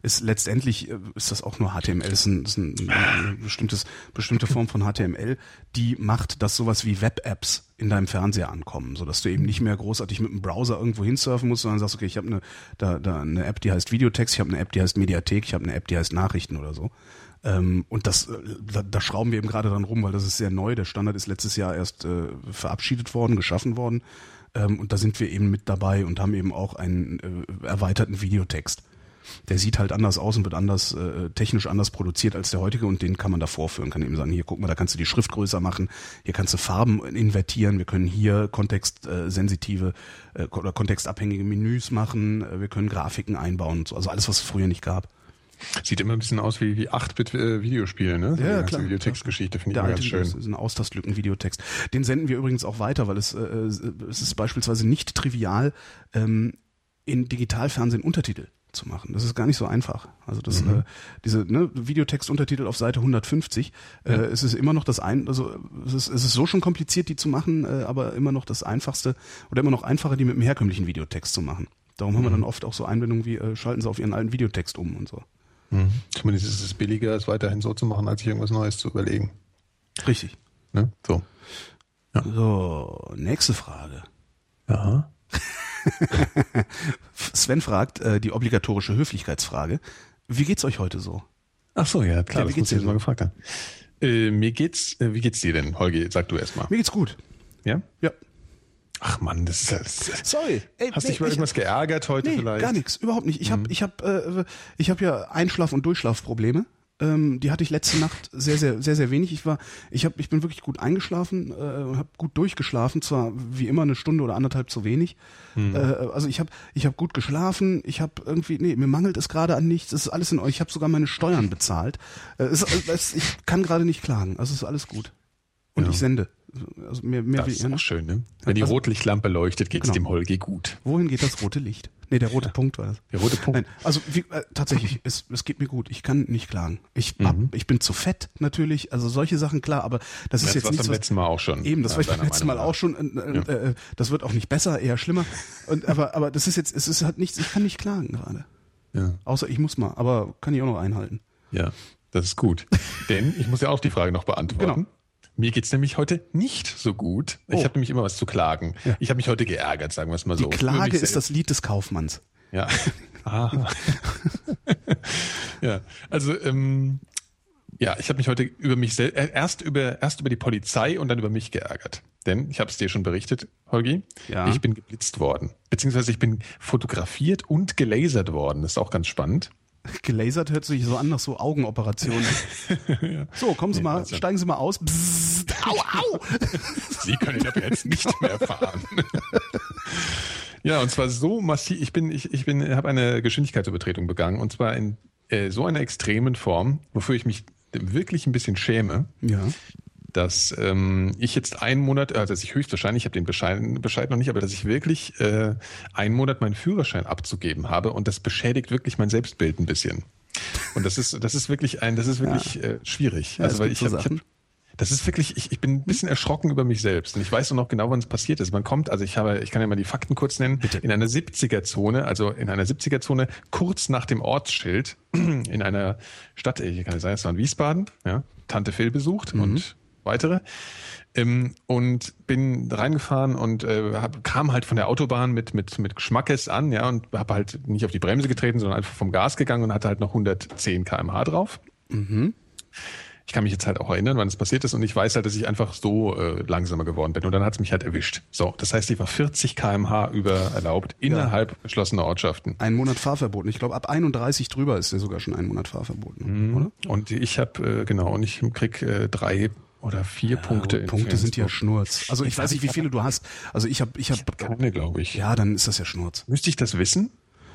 ist letztendlich äh, ist das auch nur HTML, ist, ein, ist ein, eine bestimmtes, bestimmte Form von HTML, die macht, dass sowas wie Web-Apps in deinem Fernseher ankommen, so dass du eben nicht mehr großartig mit dem Browser irgendwo hinsurfen musst, sondern sagst, okay, ich habe eine da, da eine App, die heißt Videotext, ich habe eine App, die heißt Mediathek, ich habe eine App, die heißt Nachrichten oder so. Ähm, und das, äh, da, da schrauben wir eben gerade dran rum, weil das ist sehr neu. Der Standard ist letztes Jahr erst äh, verabschiedet worden, geschaffen worden. Ähm, und da sind wir eben mit dabei und haben eben auch einen äh, erweiterten Videotext der sieht halt anders aus und wird anders, äh, technisch anders produziert als der heutige und den kann man da vorführen, kann eben sagen, hier guck mal, da kannst du die Schrift größer machen, hier kannst du Farben invertieren, wir können hier kontextsensitive äh, oder kontextabhängige Menüs machen, äh, wir können Grafiken einbauen, so. also alles, was es früher nicht gab. Sieht immer ein bisschen aus wie, wie 8-Bit-Videospiele, ne? Ja, klar. Videotextgeschichte finde ich immer ganz schön. Das ist ein Austastlücken-Videotext. Den senden wir übrigens auch weiter, weil es, äh, es ist beispielsweise nicht trivial, ähm, in Digitalfernsehen Untertitel zu machen. Das ist gar nicht so einfach. Also das, mhm. äh, diese ne, Videotextuntertitel auf Seite 150, äh, ja. äh, es ist immer noch das ein, also es ist, es ist so schon kompliziert, die zu machen, äh, aber immer noch das einfachste oder immer noch einfacher, die mit dem herkömmlichen Videotext zu machen. Darum haben wir dann mhm. oft auch so Einwendungen wie, äh, schalten Sie auf Ihren alten Videotext um und so. Mhm. Zumindest ist es billiger, es weiterhin so zu machen, als sich irgendwas Neues zu überlegen. Richtig. Ne? So. Ja. So, nächste Frage. Ja. Sven fragt äh, die obligatorische Höflichkeitsfrage. Wie geht's euch heute so? Ach so, ja, klar, ja, wie geht's dir mal gefragt haben. Äh, mir geht's, äh, wie geht's dir denn, Holgi? Sag du erst mal. Mir geht's gut. Ja? Ja. Ach man, das ist, das Sorry. Ey, Hast nee, dich über irgendwas geärgert heute nee, vielleicht? gar nichts, überhaupt nicht. Ich habe mhm. ich hab, äh, ich hab ja Einschlaf- und Durchschlafprobleme. Ähm, die hatte ich letzte Nacht sehr, sehr, sehr, sehr wenig. Ich war, ich habe, ich bin wirklich gut eingeschlafen, äh, habe gut durchgeschlafen, zwar wie immer eine Stunde oder anderthalb zu wenig. Hm. Äh, also ich habe, ich habe gut geschlafen. Ich habe irgendwie, nee, mir mangelt es gerade an nichts. Es ist alles in euch. Ich habe sogar meine Steuern bezahlt. Äh, es, es, ich kann gerade nicht klagen. Also es ist alles gut. Und ja. ich sende. Also mehr, mehr das ist auch schön, ne? Wenn die also, Rotlichtlampe leuchtet, geht's genau. dem Holgi gut. Wohin geht das rote Licht? Nee, der rote ja. Punkt war das. Der rote Punkt. Nein, also wie, äh, tatsächlich, es, es geht mir gut. Ich kann nicht klagen. Ich, hab, mhm. ich bin zu fett natürlich. Also solche Sachen klar, aber das, das ist jetzt nicht so. Das letzten Mal auch schon. Eben, das war ich beim letzten Mal auch schon. Äh, ja. äh, das wird auch nicht besser, eher schlimmer. Und aber aber das ist jetzt, es ist halt nichts. Ich kann nicht klagen gerade. Ja. Außer ich muss mal, aber kann ich auch noch einhalten. Ja, das ist gut. Denn ich muss ja auch die Frage noch beantworten. Genau. Mir geht's nämlich heute nicht so gut. Oh. Ich habe nämlich immer was zu klagen. Ja. Ich habe mich heute geärgert, sagen wir es mal so. Die Klage ist das Lied des Kaufmanns. Ja. Ah. ja, also ähm, ja, ich habe mich heute über mich selbst äh, erst über erst über die Polizei und dann über mich geärgert. Denn ich habe es dir schon berichtet, Holgi. Ja. Ich bin geblitzt worden, beziehungsweise ich bin fotografiert und gelasert worden. Das ist auch ganz spannend. Gelasert hört sich so an nach so Augenoperationen. ja. So, kommen Sie nee, mal, steigen Sie mal aus. Bzzzt, au, au! Sie können aber jetzt nicht mehr fahren. ja, und zwar so massiv. Ich bin, ich, ich bin, habe eine Geschwindigkeitsübertretung begangen und zwar in äh, so einer extremen Form, wofür ich mich wirklich ein bisschen schäme. Ja dass ähm, ich jetzt einen Monat, also dass ich höchstwahrscheinlich, ich habe den Bescheid, Bescheid noch nicht, aber dass ich wirklich äh, einen Monat meinen Führerschein abzugeben habe und das beschädigt wirklich mein Selbstbild ein bisschen. Und das ist, das ist wirklich ein, das ist wirklich ja. äh, schwierig. Ja, also weil ich, so hab, ich hab, das ist wirklich, ich, ich bin ein bisschen erschrocken über mich selbst. Und ich weiß noch genau, wann es passiert ist. Man kommt, also ich habe, ich kann ja mal die Fakten kurz nennen, Bitte. in einer 70er-Zone, also in einer 70er-Zone, kurz nach dem Ortsschild, in einer Stadt, ich kann nicht sagen, es war in Wiesbaden, ja, Tante Phil besucht mhm. und weitere. Ähm, und bin reingefahren und äh, hab, kam halt von der Autobahn mit mit mit Geschmackes an, ja, und habe halt nicht auf die Bremse getreten, sondern einfach vom Gas gegangen und hatte halt noch 110 km/h drauf. Mhm. Ich kann mich jetzt halt auch erinnern, wann es passiert ist und ich weiß halt, dass ich einfach so äh, langsamer geworden bin und dann hat es mich halt erwischt. So, das heißt, ich war 40 km/h über erlaubt innerhalb ja. geschlossener Ortschaften. Ein Monat Fahrverboten. Ich glaube, ab 31 drüber ist ja sogar schon ein Monat Fahrverboten, mhm. oder? Und ich habe äh, genau und ich krieg äh, drei oder vier ja, Punkte. Punkte sind ja Schnurz. Also ich, ich weiß nicht, wie viele du hast. Also ich habe, ich habe hab keine, glaube ich. Ja, dann ist das ja Schnurz. Müsste ich das wissen?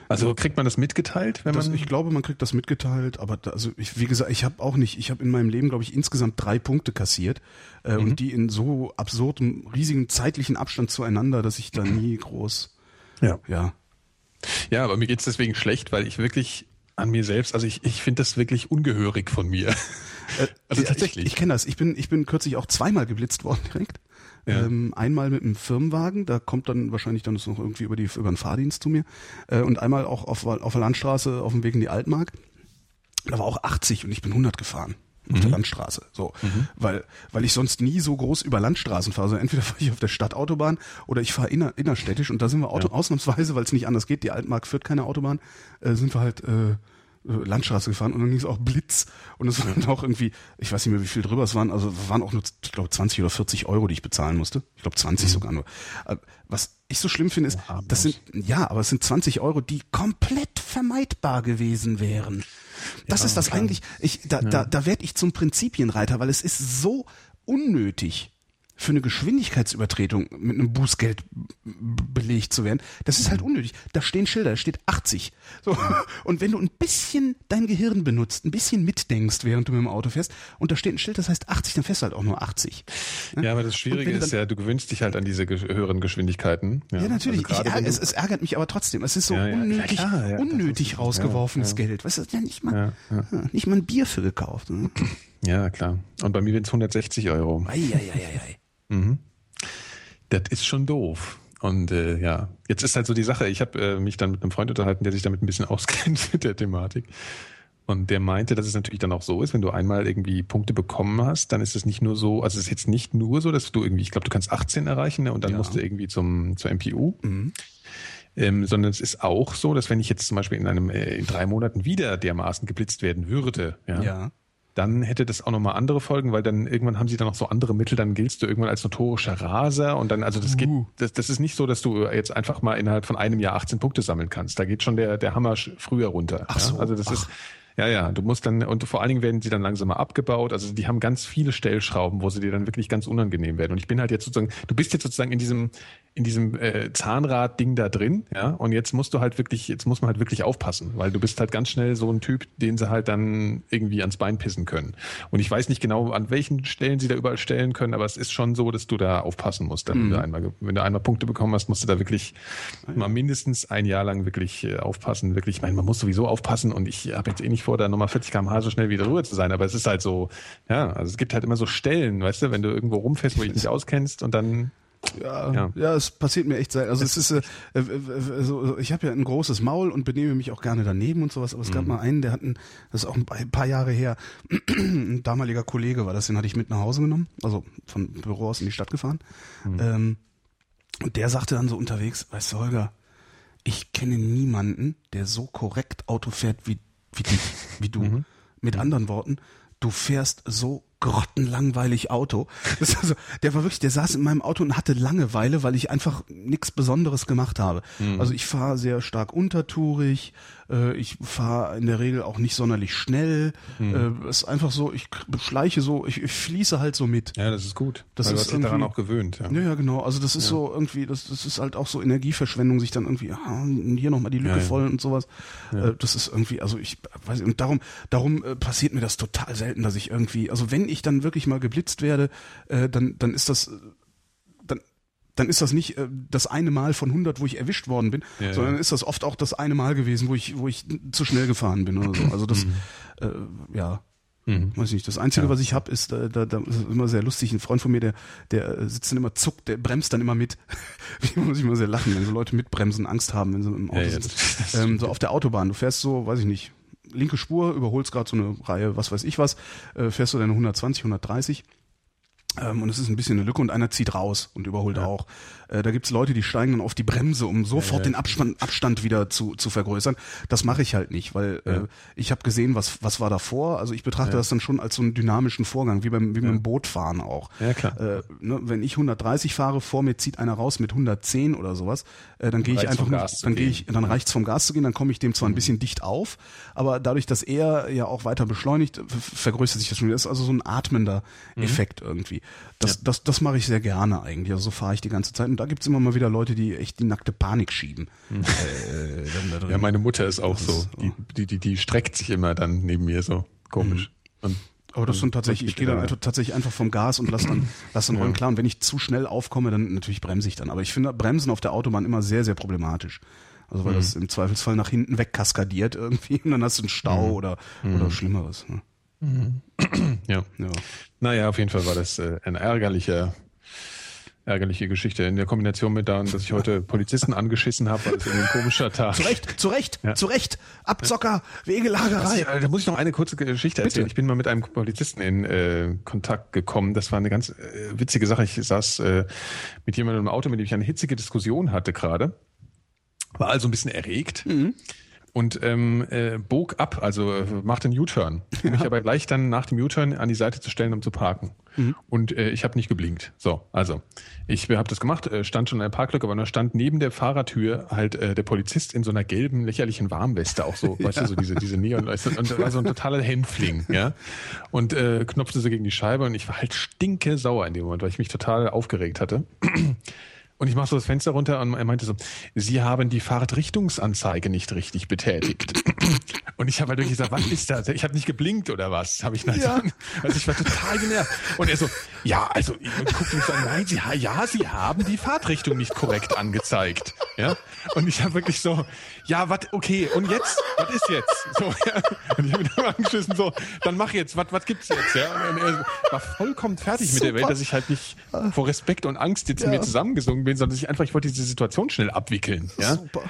Also kriegt man das mitgeteilt, wenn das, man? Ich glaube, man kriegt das mitgeteilt, aber da, also ich, wie gesagt, ich habe auch nicht. Ich habe in meinem Leben, glaube ich, insgesamt drei Punkte kassiert äh, mhm. und die in so absurdem, riesigen zeitlichen Abstand zueinander, dass ich da nie groß. Ja. Ja. Ja, aber mir geht's deswegen schlecht, weil ich wirklich an mir selbst, also ich, ich finde das wirklich ungehörig von mir. Äh, also tatsächlich. Ich, ich kenne das. Ich bin, ich bin kürzlich auch zweimal geblitzt worden direkt. Ja. Ähm, einmal mit einem Firmenwagen, da kommt dann wahrscheinlich dann noch irgendwie über die über den Fahrdienst zu mir. Äh, und einmal auch auf, auf der Landstraße auf dem Weg in die Altmark. Da war auch 80 und ich bin 100 gefahren auf mhm. der Landstraße. So, mhm. weil weil ich sonst nie so groß über Landstraßen fahre. Also entweder fahre ich auf der Stadtautobahn oder ich fahre inner, innerstädtisch und da sind wir Auto, ja. ausnahmsweise, weil es nicht anders geht. Die Altmark führt keine Autobahn, äh, sind wir halt äh, Landstraße gefahren und dann ging es auch Blitz und es waren auch irgendwie, ich weiß nicht mehr wie viel drüber es waren, also es waren auch nur, ich glaube 20 oder 40 Euro, die ich bezahlen musste. Ich glaube 20 mhm. sogar nur. Äh, was ich so schlimm finde ist, oh, das sind, ja, aber es sind 20 Euro, die komplett vermeidbar gewesen wären. Das ja, ist das klar. eigentlich, ich, da, ja. da, da werde ich zum Prinzipienreiter, weil es ist so unnötig. Für eine Geschwindigkeitsübertretung mit einem Bußgeld belegt zu werden, das ist halt unnötig. Da stehen Schilder, da steht 80. So. Und wenn du ein bisschen dein Gehirn benutzt, ein bisschen mitdenkst, während du mit dem Auto fährst, und da steht ein Schild, das heißt 80, dann fährst du halt auch nur 80. Ja, aber das Schwierige ist ja, du gewöhnst dich halt an diese höheren Geschwindigkeiten. Ja, ja natürlich. Also ja, es, es, ärgert mich aber trotzdem. Es ist so ja, unnötig, klar, unnötig rausgeworfenes Geld. Weißt du, ja nicht mal, nicht mal ein Bier für gekauft. Ne? Ja, klar. Und bei mir sind es 160 Euro. Ei, ei, ei, ei. Mhm. Das ist schon doof. Und äh, ja, jetzt ist halt so die Sache, ich habe äh, mich dann mit einem Freund unterhalten, der sich damit ein bisschen auskennt mit der Thematik. Und der meinte, dass es natürlich dann auch so ist, wenn du einmal irgendwie Punkte bekommen hast, dann ist es nicht nur so, also es ist jetzt nicht nur so, dass du irgendwie, ich glaube, du kannst 18 erreichen ne, und dann ja. musst du irgendwie zum, zur MPU. Mhm. Ähm, sondern es ist auch so, dass wenn ich jetzt zum Beispiel in einem äh, in drei Monaten wieder dermaßen geblitzt werden würde, ja, ja dann hätte das auch nochmal andere Folgen, weil dann irgendwann haben sie dann noch so andere Mittel, dann giltst du irgendwann als notorischer Raser und dann, also das uh. geht, das, das ist nicht so, dass du jetzt einfach mal innerhalb von einem Jahr 18 Punkte sammeln kannst. Da geht schon der, der Hammer früher runter. Ach so. Ja? Also das Ach. ist, ja, ja, du musst dann, und vor allen Dingen werden sie dann langsamer abgebaut. Also die haben ganz viele Stellschrauben, wo sie dir dann wirklich ganz unangenehm werden. Und ich bin halt jetzt sozusagen, du bist jetzt sozusagen in diesem, in diesem äh, Zahnrad-Ding da drin, ja, und jetzt musst du halt wirklich, jetzt muss man halt wirklich aufpassen, weil du bist halt ganz schnell so ein Typ, den sie halt dann irgendwie ans Bein pissen können. Und ich weiß nicht genau, an welchen Stellen sie da überall stellen können, aber es ist schon so, dass du da aufpassen musst. Dann, mhm. wenn, du einmal, wenn du einmal Punkte bekommen hast, musst du da wirklich mal mindestens ein Jahr lang wirklich äh, aufpassen. Wirklich, ich meine, man muss sowieso aufpassen und ich habe jetzt eh nicht vor, da nochmal 40 km/h so schnell wieder rüber zu sein, aber es ist halt so, ja, also es gibt halt immer so Stellen, weißt du, wenn du irgendwo rumfährst, wo ich nicht auskennst und dann ja, ja, ja, es passiert mir echt selten. Also es ist, äh, äh, äh so, ich habe ja ein großes Maul und benehme mich auch gerne daneben und sowas. Aber es gab mhm. mal einen, der hat ein, das ist auch ein paar Jahre her, ein damaliger Kollege war das, den hatte ich mit nach Hause genommen, also vom Büro aus in die Stadt gefahren. Mhm. Ähm, und der sagte dann so unterwegs, weißt du, Holger, ich kenne niemanden, der so korrekt Auto fährt wie, wie dich, wie du. Mhm. Mit mhm. anderen Worten, du fährst so grottenlangweilig Auto. Also, der war wirklich, der saß in meinem Auto und hatte Langeweile, weil ich einfach nichts Besonderes gemacht habe. Mhm. Also ich fahre sehr stark untertourig, äh, ich fahre in der Regel auch nicht sonderlich schnell. Mhm. Äh, ist einfach so, ich schleiche so, ich, ich fließe halt so mit. Ja, das ist gut. Das weil ist du hast daran auch gewöhnt. Ja. ja, ja, genau. Also das ist ja. so irgendwie, das, das ist halt auch so Energieverschwendung, sich dann irgendwie ah, hier nochmal die Lücke ja, voll und sowas. Äh, das ist irgendwie, also ich weiß nicht, und darum, darum äh, passiert mir das total selten, dass ich irgendwie, also wenn ich dann wirklich mal geblitzt werde, äh, dann, dann ist das dann ist das nicht äh, das eine Mal von 100, wo ich erwischt worden bin, ja, sondern ist das oft auch das eine Mal gewesen, wo ich, wo ich zu schnell gefahren bin oder so. Also das, mhm. äh, ja, mhm. weiß nicht. Das Einzige, ja. was ich habe, ist, äh, da, da ist immer sehr lustig. Ein Freund von mir, der, der äh, sitzt dann immer zuckt, der bremst dann immer mit. Wie muss ich immer sehr lachen, wenn so Leute mitbremsen, Angst haben, wenn sie im Auto ja, sind. Ähm, so auf der Autobahn. Du fährst so, weiß ich nicht, linke Spur, überholst gerade so eine Reihe, was weiß ich was, äh, fährst du deine 120, 130 ähm, und es ist ein bisschen eine Lücke und einer zieht raus und überholt ja. auch. Äh, da gibt's Leute, die steigen dann auf die Bremse, um sofort ja, ja. den Abstand, Abstand wieder zu, zu vergrößern. Das mache ich halt nicht, weil äh, ich habe gesehen, was, was war davor. Also ich betrachte das dann schon als so einen dynamischen Vorgang, wie beim, wie beim Bootfahren auch. Ja, klar. Äh, ne, wenn ich 130 fahre, vor mir zieht einer raus mit 110 oder sowas, äh, dann gehe ich einfach nur, dann gehe ich, dann reicht's vom Gas zu gehen, dann komme ich dem zwar ein mhm. bisschen dicht auf, aber dadurch, dass er ja auch weiter beschleunigt, vergrößert sich das schon wieder. Das ist also so ein atmender mhm. Effekt irgendwie. Das, das, das mache ich sehr gerne eigentlich. Also so fahre ich die ganze Zeit. Und da gibt's immer mal wieder Leute, die echt die nackte Panik schieben. Mhm. Äh, ja, meine Mutter ist auch das so. Die, die, die, die streckt sich immer dann neben mir so komisch. Mhm. Und aber das sind tatsächlich, ich gehe dann einfach, tatsächlich einfach vom Gas und lass dann, lass dann ja. klar. Und wenn ich zu schnell aufkomme, dann natürlich bremse ich dann. Aber ich finde Bremsen auf der Autobahn immer sehr, sehr problematisch. Also weil mhm. das im Zweifelsfall nach hinten wegkaskadiert irgendwie und dann hast du einen Stau mhm. oder, oder mhm. Schlimmeres. Ne? Mhm. ja. ja. Naja, auf jeden Fall war das äh, ein ärgerlicher ärgerliche Geschichte in der Kombination mit dann, dass ich heute Polizisten angeschissen habe, weil es irgendwie ein komischer Tag. Zu Recht, zu Recht, ja. zu Recht. Abzocker, Wegelagerei. Das, da muss ich noch eine kurze Geschichte erzählen. Bitte. Ich bin mal mit einem Polizisten in äh, Kontakt gekommen. Das war eine ganz äh, witzige Sache. Ich saß äh, mit jemandem im Auto, mit dem ich eine hitzige Diskussion hatte gerade. War also ein bisschen erregt. Mhm und ähm, äh, bog ab, also äh, machte einen U-Turn, um mich aber gleich dann nach dem U-Turn an die Seite zu stellen, um zu parken. Mhm. Und äh, ich habe nicht geblinkt. So, also ich habe das gemacht, äh, stand schon in der Parklücke, aber da stand neben der Fahrertür halt äh, der Polizist in so einer gelben, lächerlichen Warmweste, auch so, ja. weißt du, so diese, diese Neon, und da war so ein totaler Hänfling, ja. Und äh, knopfte so gegen die Scheibe und ich war halt stinke sauer in dem Moment, weil ich mich total aufgeregt hatte. Und ich mache so das Fenster runter und er meinte so, Sie haben die Fahrtrichtungsanzeige nicht richtig betätigt. Und ich habe halt wirklich gesagt, was ist das? Ich habe nicht geblinkt oder was? Habe ich dann ja. Also ich war total genervt. Und er so, ja, also guckt mich so an, nein, Sie, ja, Sie haben die Fahrtrichtung nicht korrekt angezeigt. Ja. Und ich habe wirklich so, ja, was, okay, und jetzt? Was ist jetzt? So, ja. Und ich habe ihn dann angeschissen, so, dann mach jetzt, was, was gibt's jetzt? Ja. Und er war vollkommen fertig Super. mit der Welt, dass ich halt nicht vor Respekt und Angst jetzt ja. mir zusammengesungen bin, sondern ich einfach, ich wollte diese Situation schnell abwickeln. Ja. Super.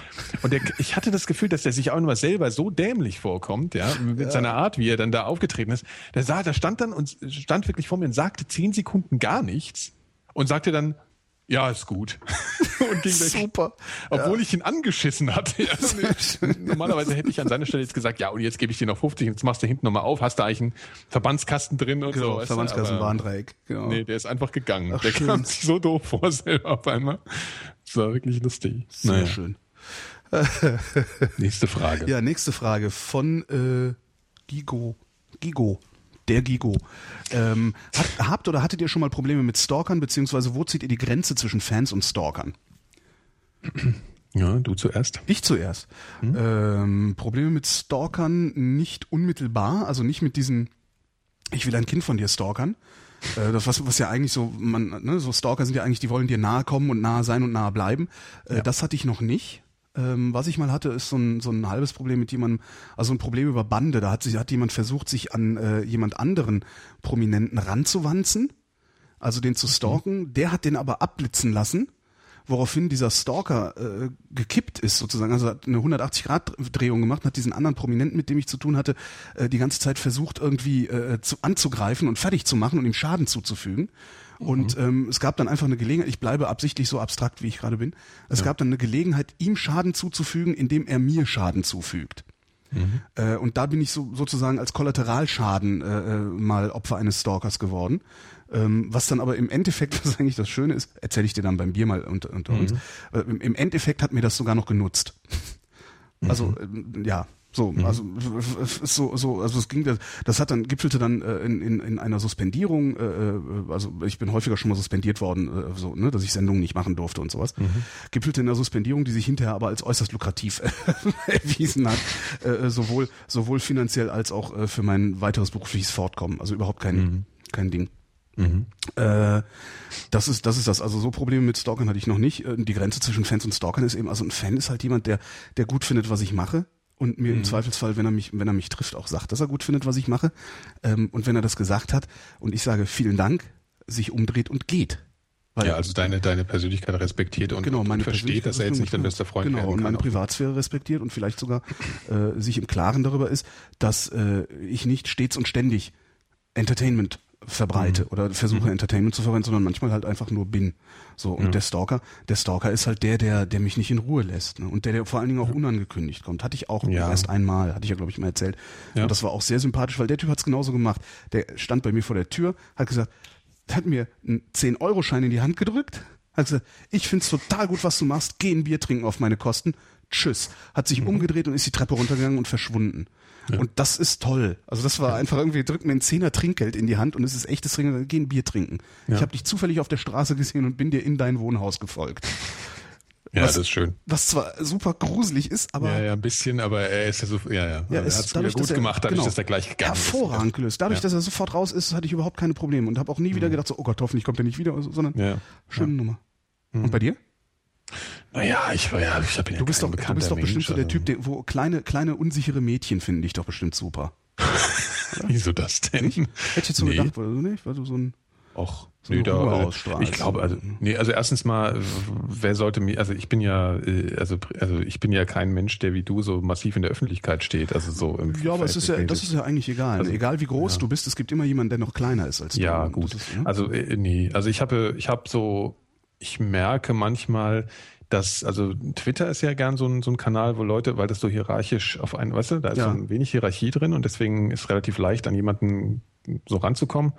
Und der, ich hatte das Gefühl, dass er sich auch immer selber so dämlich vorkommt, ja, mit ja. seiner Art, wie er dann da aufgetreten ist. Der sah, der stand dann und stand wirklich vor mir und sagte zehn Sekunden gar nichts und sagte dann, ja, ist gut. und ging weg. Super. Obwohl ja. ich ihn angeschissen hatte. Nee. Normalerweise hätte ich an seiner Stelle jetzt gesagt, ja, und jetzt gebe ich dir noch 50, jetzt machst du hinten nochmal auf, hast du eigentlich einen Verbandskasten drin und genau, so. Verbandskasten, Warndreieck. Genau. Nee, der ist einfach gegangen. Ach, der schön. kam sich so doof vor selber auf einmal. Das war wirklich lustig. Sehr naja. schön. nächste Frage. Ja, nächste Frage von äh, Gigo. Gigo der Gigo. Ähm, hat, habt oder hattet ihr schon mal Probleme mit Stalkern, beziehungsweise wo zieht ihr die Grenze zwischen Fans und Stalkern? Ja, du zuerst. Ich zuerst. Hm? Ähm, Probleme mit Stalkern nicht unmittelbar, also nicht mit diesen, ich will ein Kind von dir stalkern. Äh, das was, was ja eigentlich so, man, ne, so Stalker sind ja eigentlich, die wollen dir nahe kommen und nahe sein und nahe bleiben. Äh, ja. Das hatte ich noch nicht. Ähm, was ich mal hatte, ist so ein, so ein halbes Problem mit jemandem, also ein Problem über Bande. Da hat sich hat jemand versucht, sich an äh, jemand anderen Prominenten ranzuwanzen, also den zu stalken. Mhm. Der hat den aber abblitzen lassen, woraufhin dieser Stalker äh, gekippt ist sozusagen, also hat eine 180-Grad-Drehung gemacht, hat diesen anderen Prominenten, mit dem ich zu tun hatte, äh, die ganze Zeit versucht irgendwie äh, zu, anzugreifen und fertig zu machen und ihm Schaden zuzufügen. Und mhm. ähm, es gab dann einfach eine Gelegenheit, ich bleibe absichtlich so abstrakt, wie ich gerade bin. Es ja. gab dann eine Gelegenheit, ihm Schaden zuzufügen, indem er mir Schaden zufügt. Mhm. Äh, und da bin ich so sozusagen als Kollateralschaden äh, äh mal Opfer eines Stalkers geworden. Ähm, was dann aber im Endeffekt, was eigentlich das Schöne ist, erzähle ich dir dann beim Bier mal unter, unter mhm. uns. Äh, im, Endeffekt hat mir das sogar noch genutzt. Also äh, ja, so, mhm. also so, so, also es ging, das hat dann gipfelte dann äh, in, in, in einer Suspendierung. Äh, äh, also ich bin häufiger schon mal suspendiert worden, äh, so, ne, dass ich Sendungen nicht machen durfte und sowas. Mhm. Gipfelte in einer Suspendierung, die sich hinterher aber als äußerst lukrativ erwiesen hat, äh, sowohl sowohl finanziell als auch äh, für mein weiteres berufliches Fortkommen. Also überhaupt kein mhm. kein Ding. Mhm. Äh, das ist das ist das. Also so Probleme mit Stalkern hatte ich noch nicht. Äh, die Grenze zwischen Fans und Stalkern ist eben, also ein Fan ist halt jemand, der der gut findet, was ich mache und mir mhm. im Zweifelsfall, wenn er mich, wenn er mich trifft, auch sagt, dass er gut findet, was ich mache. Ähm, und wenn er das gesagt hat und ich sage vielen Dank, sich umdreht und geht. Weil, ja, also deine, deine Persönlichkeit respektiert und, genau, meine und versteht, dass er jetzt nicht dein bester Freund genau, und meine Privatsphäre respektiert und vielleicht sogar äh, sich im Klaren darüber ist, dass äh, ich nicht stets und ständig Entertainment verbreite mhm. oder versuche mhm. Entertainment zu verbreiten, sondern manchmal halt einfach nur bin. So und ja. der Stalker, der Stalker ist halt der, der, der mich nicht in Ruhe lässt ne? und der, der vor allen Dingen auch unangekündigt kommt. Hatte ich auch ja. erst einmal, hatte ich ja glaube ich mal erzählt. Ja. Und das war auch sehr sympathisch, weil der Typ hat's genauso gemacht. Der stand bei mir vor der Tür, hat gesagt, hat mir einen 10 Euro Schein in die Hand gedrückt, hat gesagt, ich find's total gut, was du machst, geh ein Bier trinken auf meine Kosten. Tschüss. Hat sich mhm. umgedreht und ist die Treppe runtergegangen und verschwunden. Ja. Und das ist toll. Also das war einfach irgendwie, drück mir ein Zehner Trinkgeld in die Hand und es ist echtes Trinkgeld, geh ein Bier trinken. Ja. Ich habe dich zufällig auf der Straße gesehen und bin dir in dein Wohnhaus gefolgt. Ja, was, das ist schön. Was zwar super gruselig ist, aber. Ja, ja, ein bisschen, aber er ist ja so, ja, ja. ja er hat es dadurch, gut er, gemacht, dadurch, genau, dass er gleich gegangen hervorragend ist. gelöst. Dadurch, ja. dass er sofort raus ist, hatte ich überhaupt keine Probleme und habe auch nie wieder mhm. gedacht, so, oh Gott, hoffentlich kommt er nicht wieder, sondern ja. schöne Nummer. Mhm. Und bei dir? Naja, ich war ja, ich habe ja Du bist doch, du bist doch bestimmt Mensch, so der Typ, der, wo kleine, kleine unsichere Mädchen finden dich doch bestimmt super. Wieso das denn? Nicht? Hätte ich so nee. gedacht, weil du nicht, weil du so ein Och, so nee, da, ich glaube, also, nee, also erstens mal, wer sollte mir, also ich bin ja, äh, also, also ich bin ja kein Mensch, der wie du so massiv in der Öffentlichkeit steht, also so im Ja, aber es ist ja, das ist ja eigentlich egal. Also, egal wie groß ja. du bist, es gibt immer jemanden, der noch kleiner ist als du. Ja, gut. Ist, ne? Also, äh, nee, also ich habe, ich habe so, ich merke manchmal, dass, also Twitter ist ja gern so ein, so ein Kanal, wo Leute, weil das so hierarchisch auf einen, weißt du, da ist ja. so ein wenig Hierarchie drin und deswegen ist relativ leicht an jemanden so ranzukommen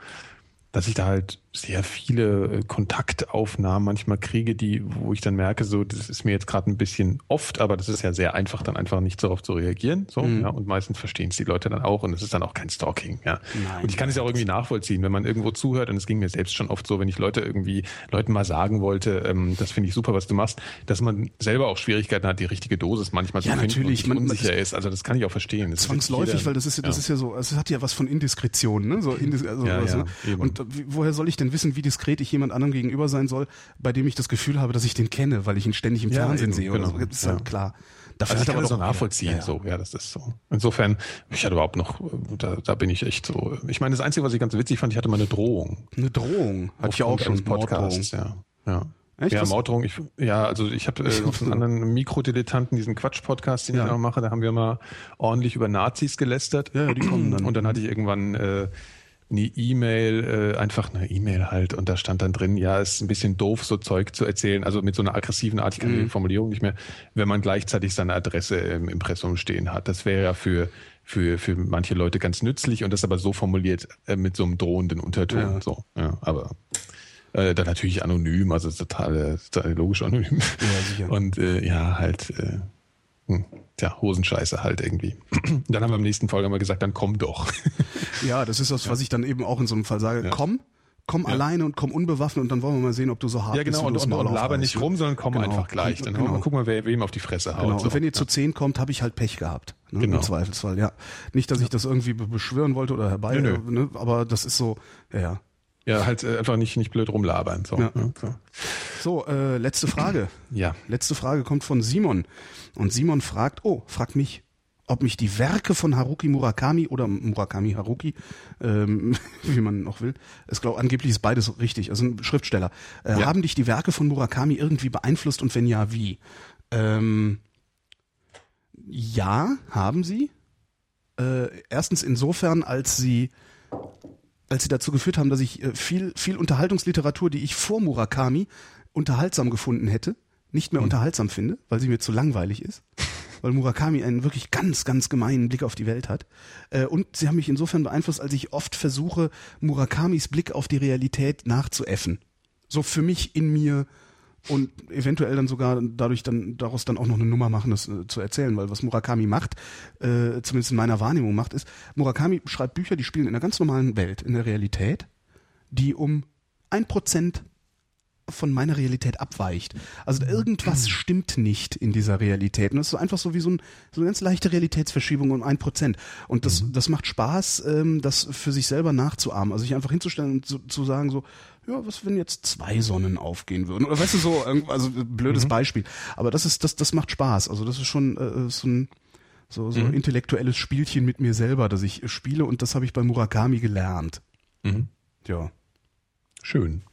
dass ich da halt sehr viele äh, Kontaktaufnahmen manchmal kriege, die, wo ich dann merke, so, das ist mir jetzt gerade ein bisschen oft, aber das ist ja sehr einfach, dann einfach nicht darauf zu reagieren. So, mhm. ja, und meistens verstehen es die Leute dann auch und es ist dann auch kein Stalking, ja. Nein, und ich kann es ja auch irgendwie nachvollziehen, wenn man irgendwo zuhört, und es ging mir selbst schon oft so, wenn ich Leute irgendwie, Leuten mal sagen wollte, ähm, das finde ich super, was du machst, dass man selber auch Schwierigkeiten hat, die richtige Dosis manchmal ja, zu finden natürlich, und man, unsicher ist. Also das kann ich auch verstehen. Das zwangsläufig, weil das ist ja, das ist ja so, also es hat ja was von Indiskretion, ne? So Indis also, ja, also, ja, und woher soll ich denn wissen, wie diskret ich jemand anderem gegenüber sein soll, bei dem ich das Gefühl habe, dass ich den kenne, weil ich ihn ständig im ja, Fernsehen eben, sehe. Genau. So. Das ist ja. halt klar. Dafür also ich kann das so nachvollziehen, ja, ja. so, ja, das ist so. Insofern, ich hatte überhaupt noch, da, da bin ich echt so. Ich meine, das Einzige, was ich ganz witzig fand, ich hatte mal eine Drohung. Eine Drohung? Hatte ich auch schon. Podcasts, ja. Ja. Echt? Ja, Morddrohung. Ich, ja, also ich habe äh, auf einen anderen Mikrodilettanten, diesen Quatsch-Podcast, den ja. ich auch mache, da haben wir mal ordentlich über Nazis gelästert. Ja, die kommen dann. Und dann hatte ich irgendwann äh, eine E-Mail, äh, einfach eine E-Mail halt und da stand dann drin, ja, ist ein bisschen doof, so Zeug zu erzählen, also mit so einer aggressiven Art, ich kann mhm. die Formulierung nicht mehr, wenn man gleichzeitig seine Adresse im Impressum stehen hat. Das wäre ja für, für, für manche Leute ganz nützlich und das aber so formuliert äh, mit so einem drohenden Unterton. Ja. So, ja, aber äh, dann natürlich anonym, also total, total logisch anonym. Ja, sicher. Und äh, ja, halt äh, hm, tja, Hosenscheiße halt irgendwie. dann haben wir am nächsten Folge mal gesagt, dann komm doch. ja, das ist das, was ich dann eben auch in so einem Fall sage. Ja. Komm, komm ja. alleine und komm unbewaffnet und dann wollen wir mal sehen, ob du so hart bist. Ja, genau, bist, und, und, und laber nicht rum, sondern komm genau. einfach gleich. Dann genau. gucken wir, wer wem auf die Fresse haut. Genau. Und wenn ihr zu zehn kommt, habe ich halt Pech gehabt. Ne? Genau. Im Zweifelsfall, ja. Nicht, dass ich das irgendwie beschwören wollte oder herbei, nö, nö. Ne? aber das ist so, ja, ja. Ja, halt äh, einfach nicht, nicht blöd rumlabern. So, ja. Ne? so. so äh, letzte Frage. ja. Letzte Frage kommt von Simon. Und Simon fragt, oh, fragt mich, ob mich die Werke von Haruki Murakami oder Murakami Haruki, ähm, wie man noch will, es glaube angeblich ist beides richtig, also ein Schriftsteller, äh, ja. haben dich die Werke von Murakami irgendwie beeinflusst und wenn ja, wie? Ähm, ja, haben sie. Äh, erstens insofern, als sie als sie dazu geführt haben, dass ich äh, viel viel Unterhaltungsliteratur, die ich vor Murakami unterhaltsam gefunden hätte, nicht mehr mhm. unterhaltsam finde, weil sie mir zu langweilig ist weil Murakami einen wirklich ganz, ganz gemeinen Blick auf die Welt hat. Äh, und sie haben mich insofern beeinflusst, als ich oft versuche, Murakamis Blick auf die Realität nachzuäffen. So für mich in mir und eventuell dann sogar dadurch dann daraus dann auch noch eine Nummer machen, das äh, zu erzählen, weil was Murakami macht, äh, zumindest in meiner Wahrnehmung macht, ist, Murakami schreibt Bücher, die spielen in einer ganz normalen Welt, in der Realität, die um ein Prozent von meiner Realität abweicht. Also irgendwas stimmt nicht in dieser Realität. Und das ist einfach so wie so, ein, so eine ganz leichte Realitätsverschiebung um ein Prozent. Und das, mhm. das macht Spaß, ähm, das für sich selber nachzuahmen. Also sich einfach hinzustellen und zu, zu sagen so, ja, was wenn jetzt zwei Sonnen aufgehen würden? Oder weißt du so, also blödes mhm. Beispiel. Aber das ist, das, das macht Spaß. Also das ist schon äh, so ein so, so mhm. intellektuelles Spielchen mit mir selber, das ich spiele und das habe ich bei Murakami gelernt. Mhm. Ja. Schön.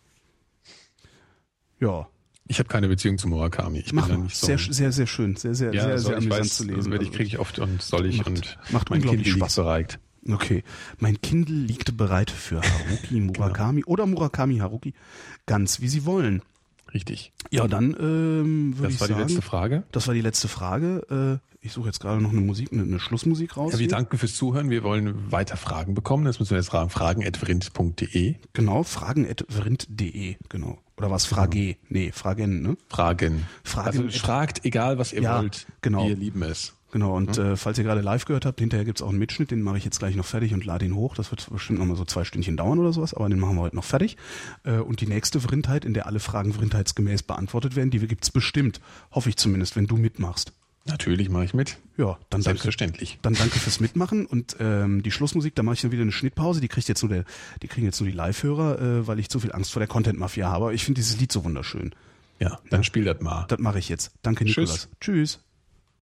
Ja. Ich habe keine Beziehung zu Murakami. Ich Mach, bin da nicht so. Sehr, sehr, sehr schön. Sehr, sehr, ja, sehr, sehr amüsant weiß, zu lesen. Werde ich, kriege ich oft und soll ich macht, und macht mein Kind liegt bereit. Okay. Mein Kindle liegt bereit für Haruki genau. Murakami genau. oder Murakami Haruki. Ganz wie Sie wollen. Richtig. Ja, dann ähm, würde ich sagen. Das war die letzte Frage. Das war die letzte Frage. Äh, ich suche jetzt gerade noch eine Musik, eine, eine Schlussmusik raus. Ja, wir danken fürs Zuhören. Wir wollen weiter Fragen bekommen. Das müssen wir jetzt fragen. Fragen.vrind.de. Genau, fragen.vrind.de. Genau. Oder was? Frage? Genau. Nee, Fragen, ne? Fragen. Fragen. Also fragt, egal was ihr ja, wollt. Genau. Wir lieben es. Genau, und mhm. äh, falls ihr gerade live gehört habt, hinterher gibt's auch einen Mitschnitt, den mache ich jetzt gleich noch fertig und lade ihn hoch. Das wird bestimmt nochmal so zwei Stündchen dauern oder sowas, aber den machen wir heute noch fertig. Äh, und die nächste Vrindheit, in der alle Fragen vrindheitsgemäß beantwortet werden, die gibt's bestimmt. Hoffe ich zumindest, wenn du mitmachst. Natürlich mache ich mit. Ja, dann selbstverständlich. Danke, dann danke fürs Mitmachen und ähm, die Schlussmusik, da mache ich dann wieder eine Schnittpause. Die kriegt jetzt nur der, die kriegen jetzt nur die Live-Hörer, äh, weil ich zu viel Angst vor der Content-Mafia habe. Aber ich finde dieses Lied so wunderschön. Ja, dann ja. spiel das mal. Das mache ich jetzt. Danke, Nikolas. Tschüss. Tschüss.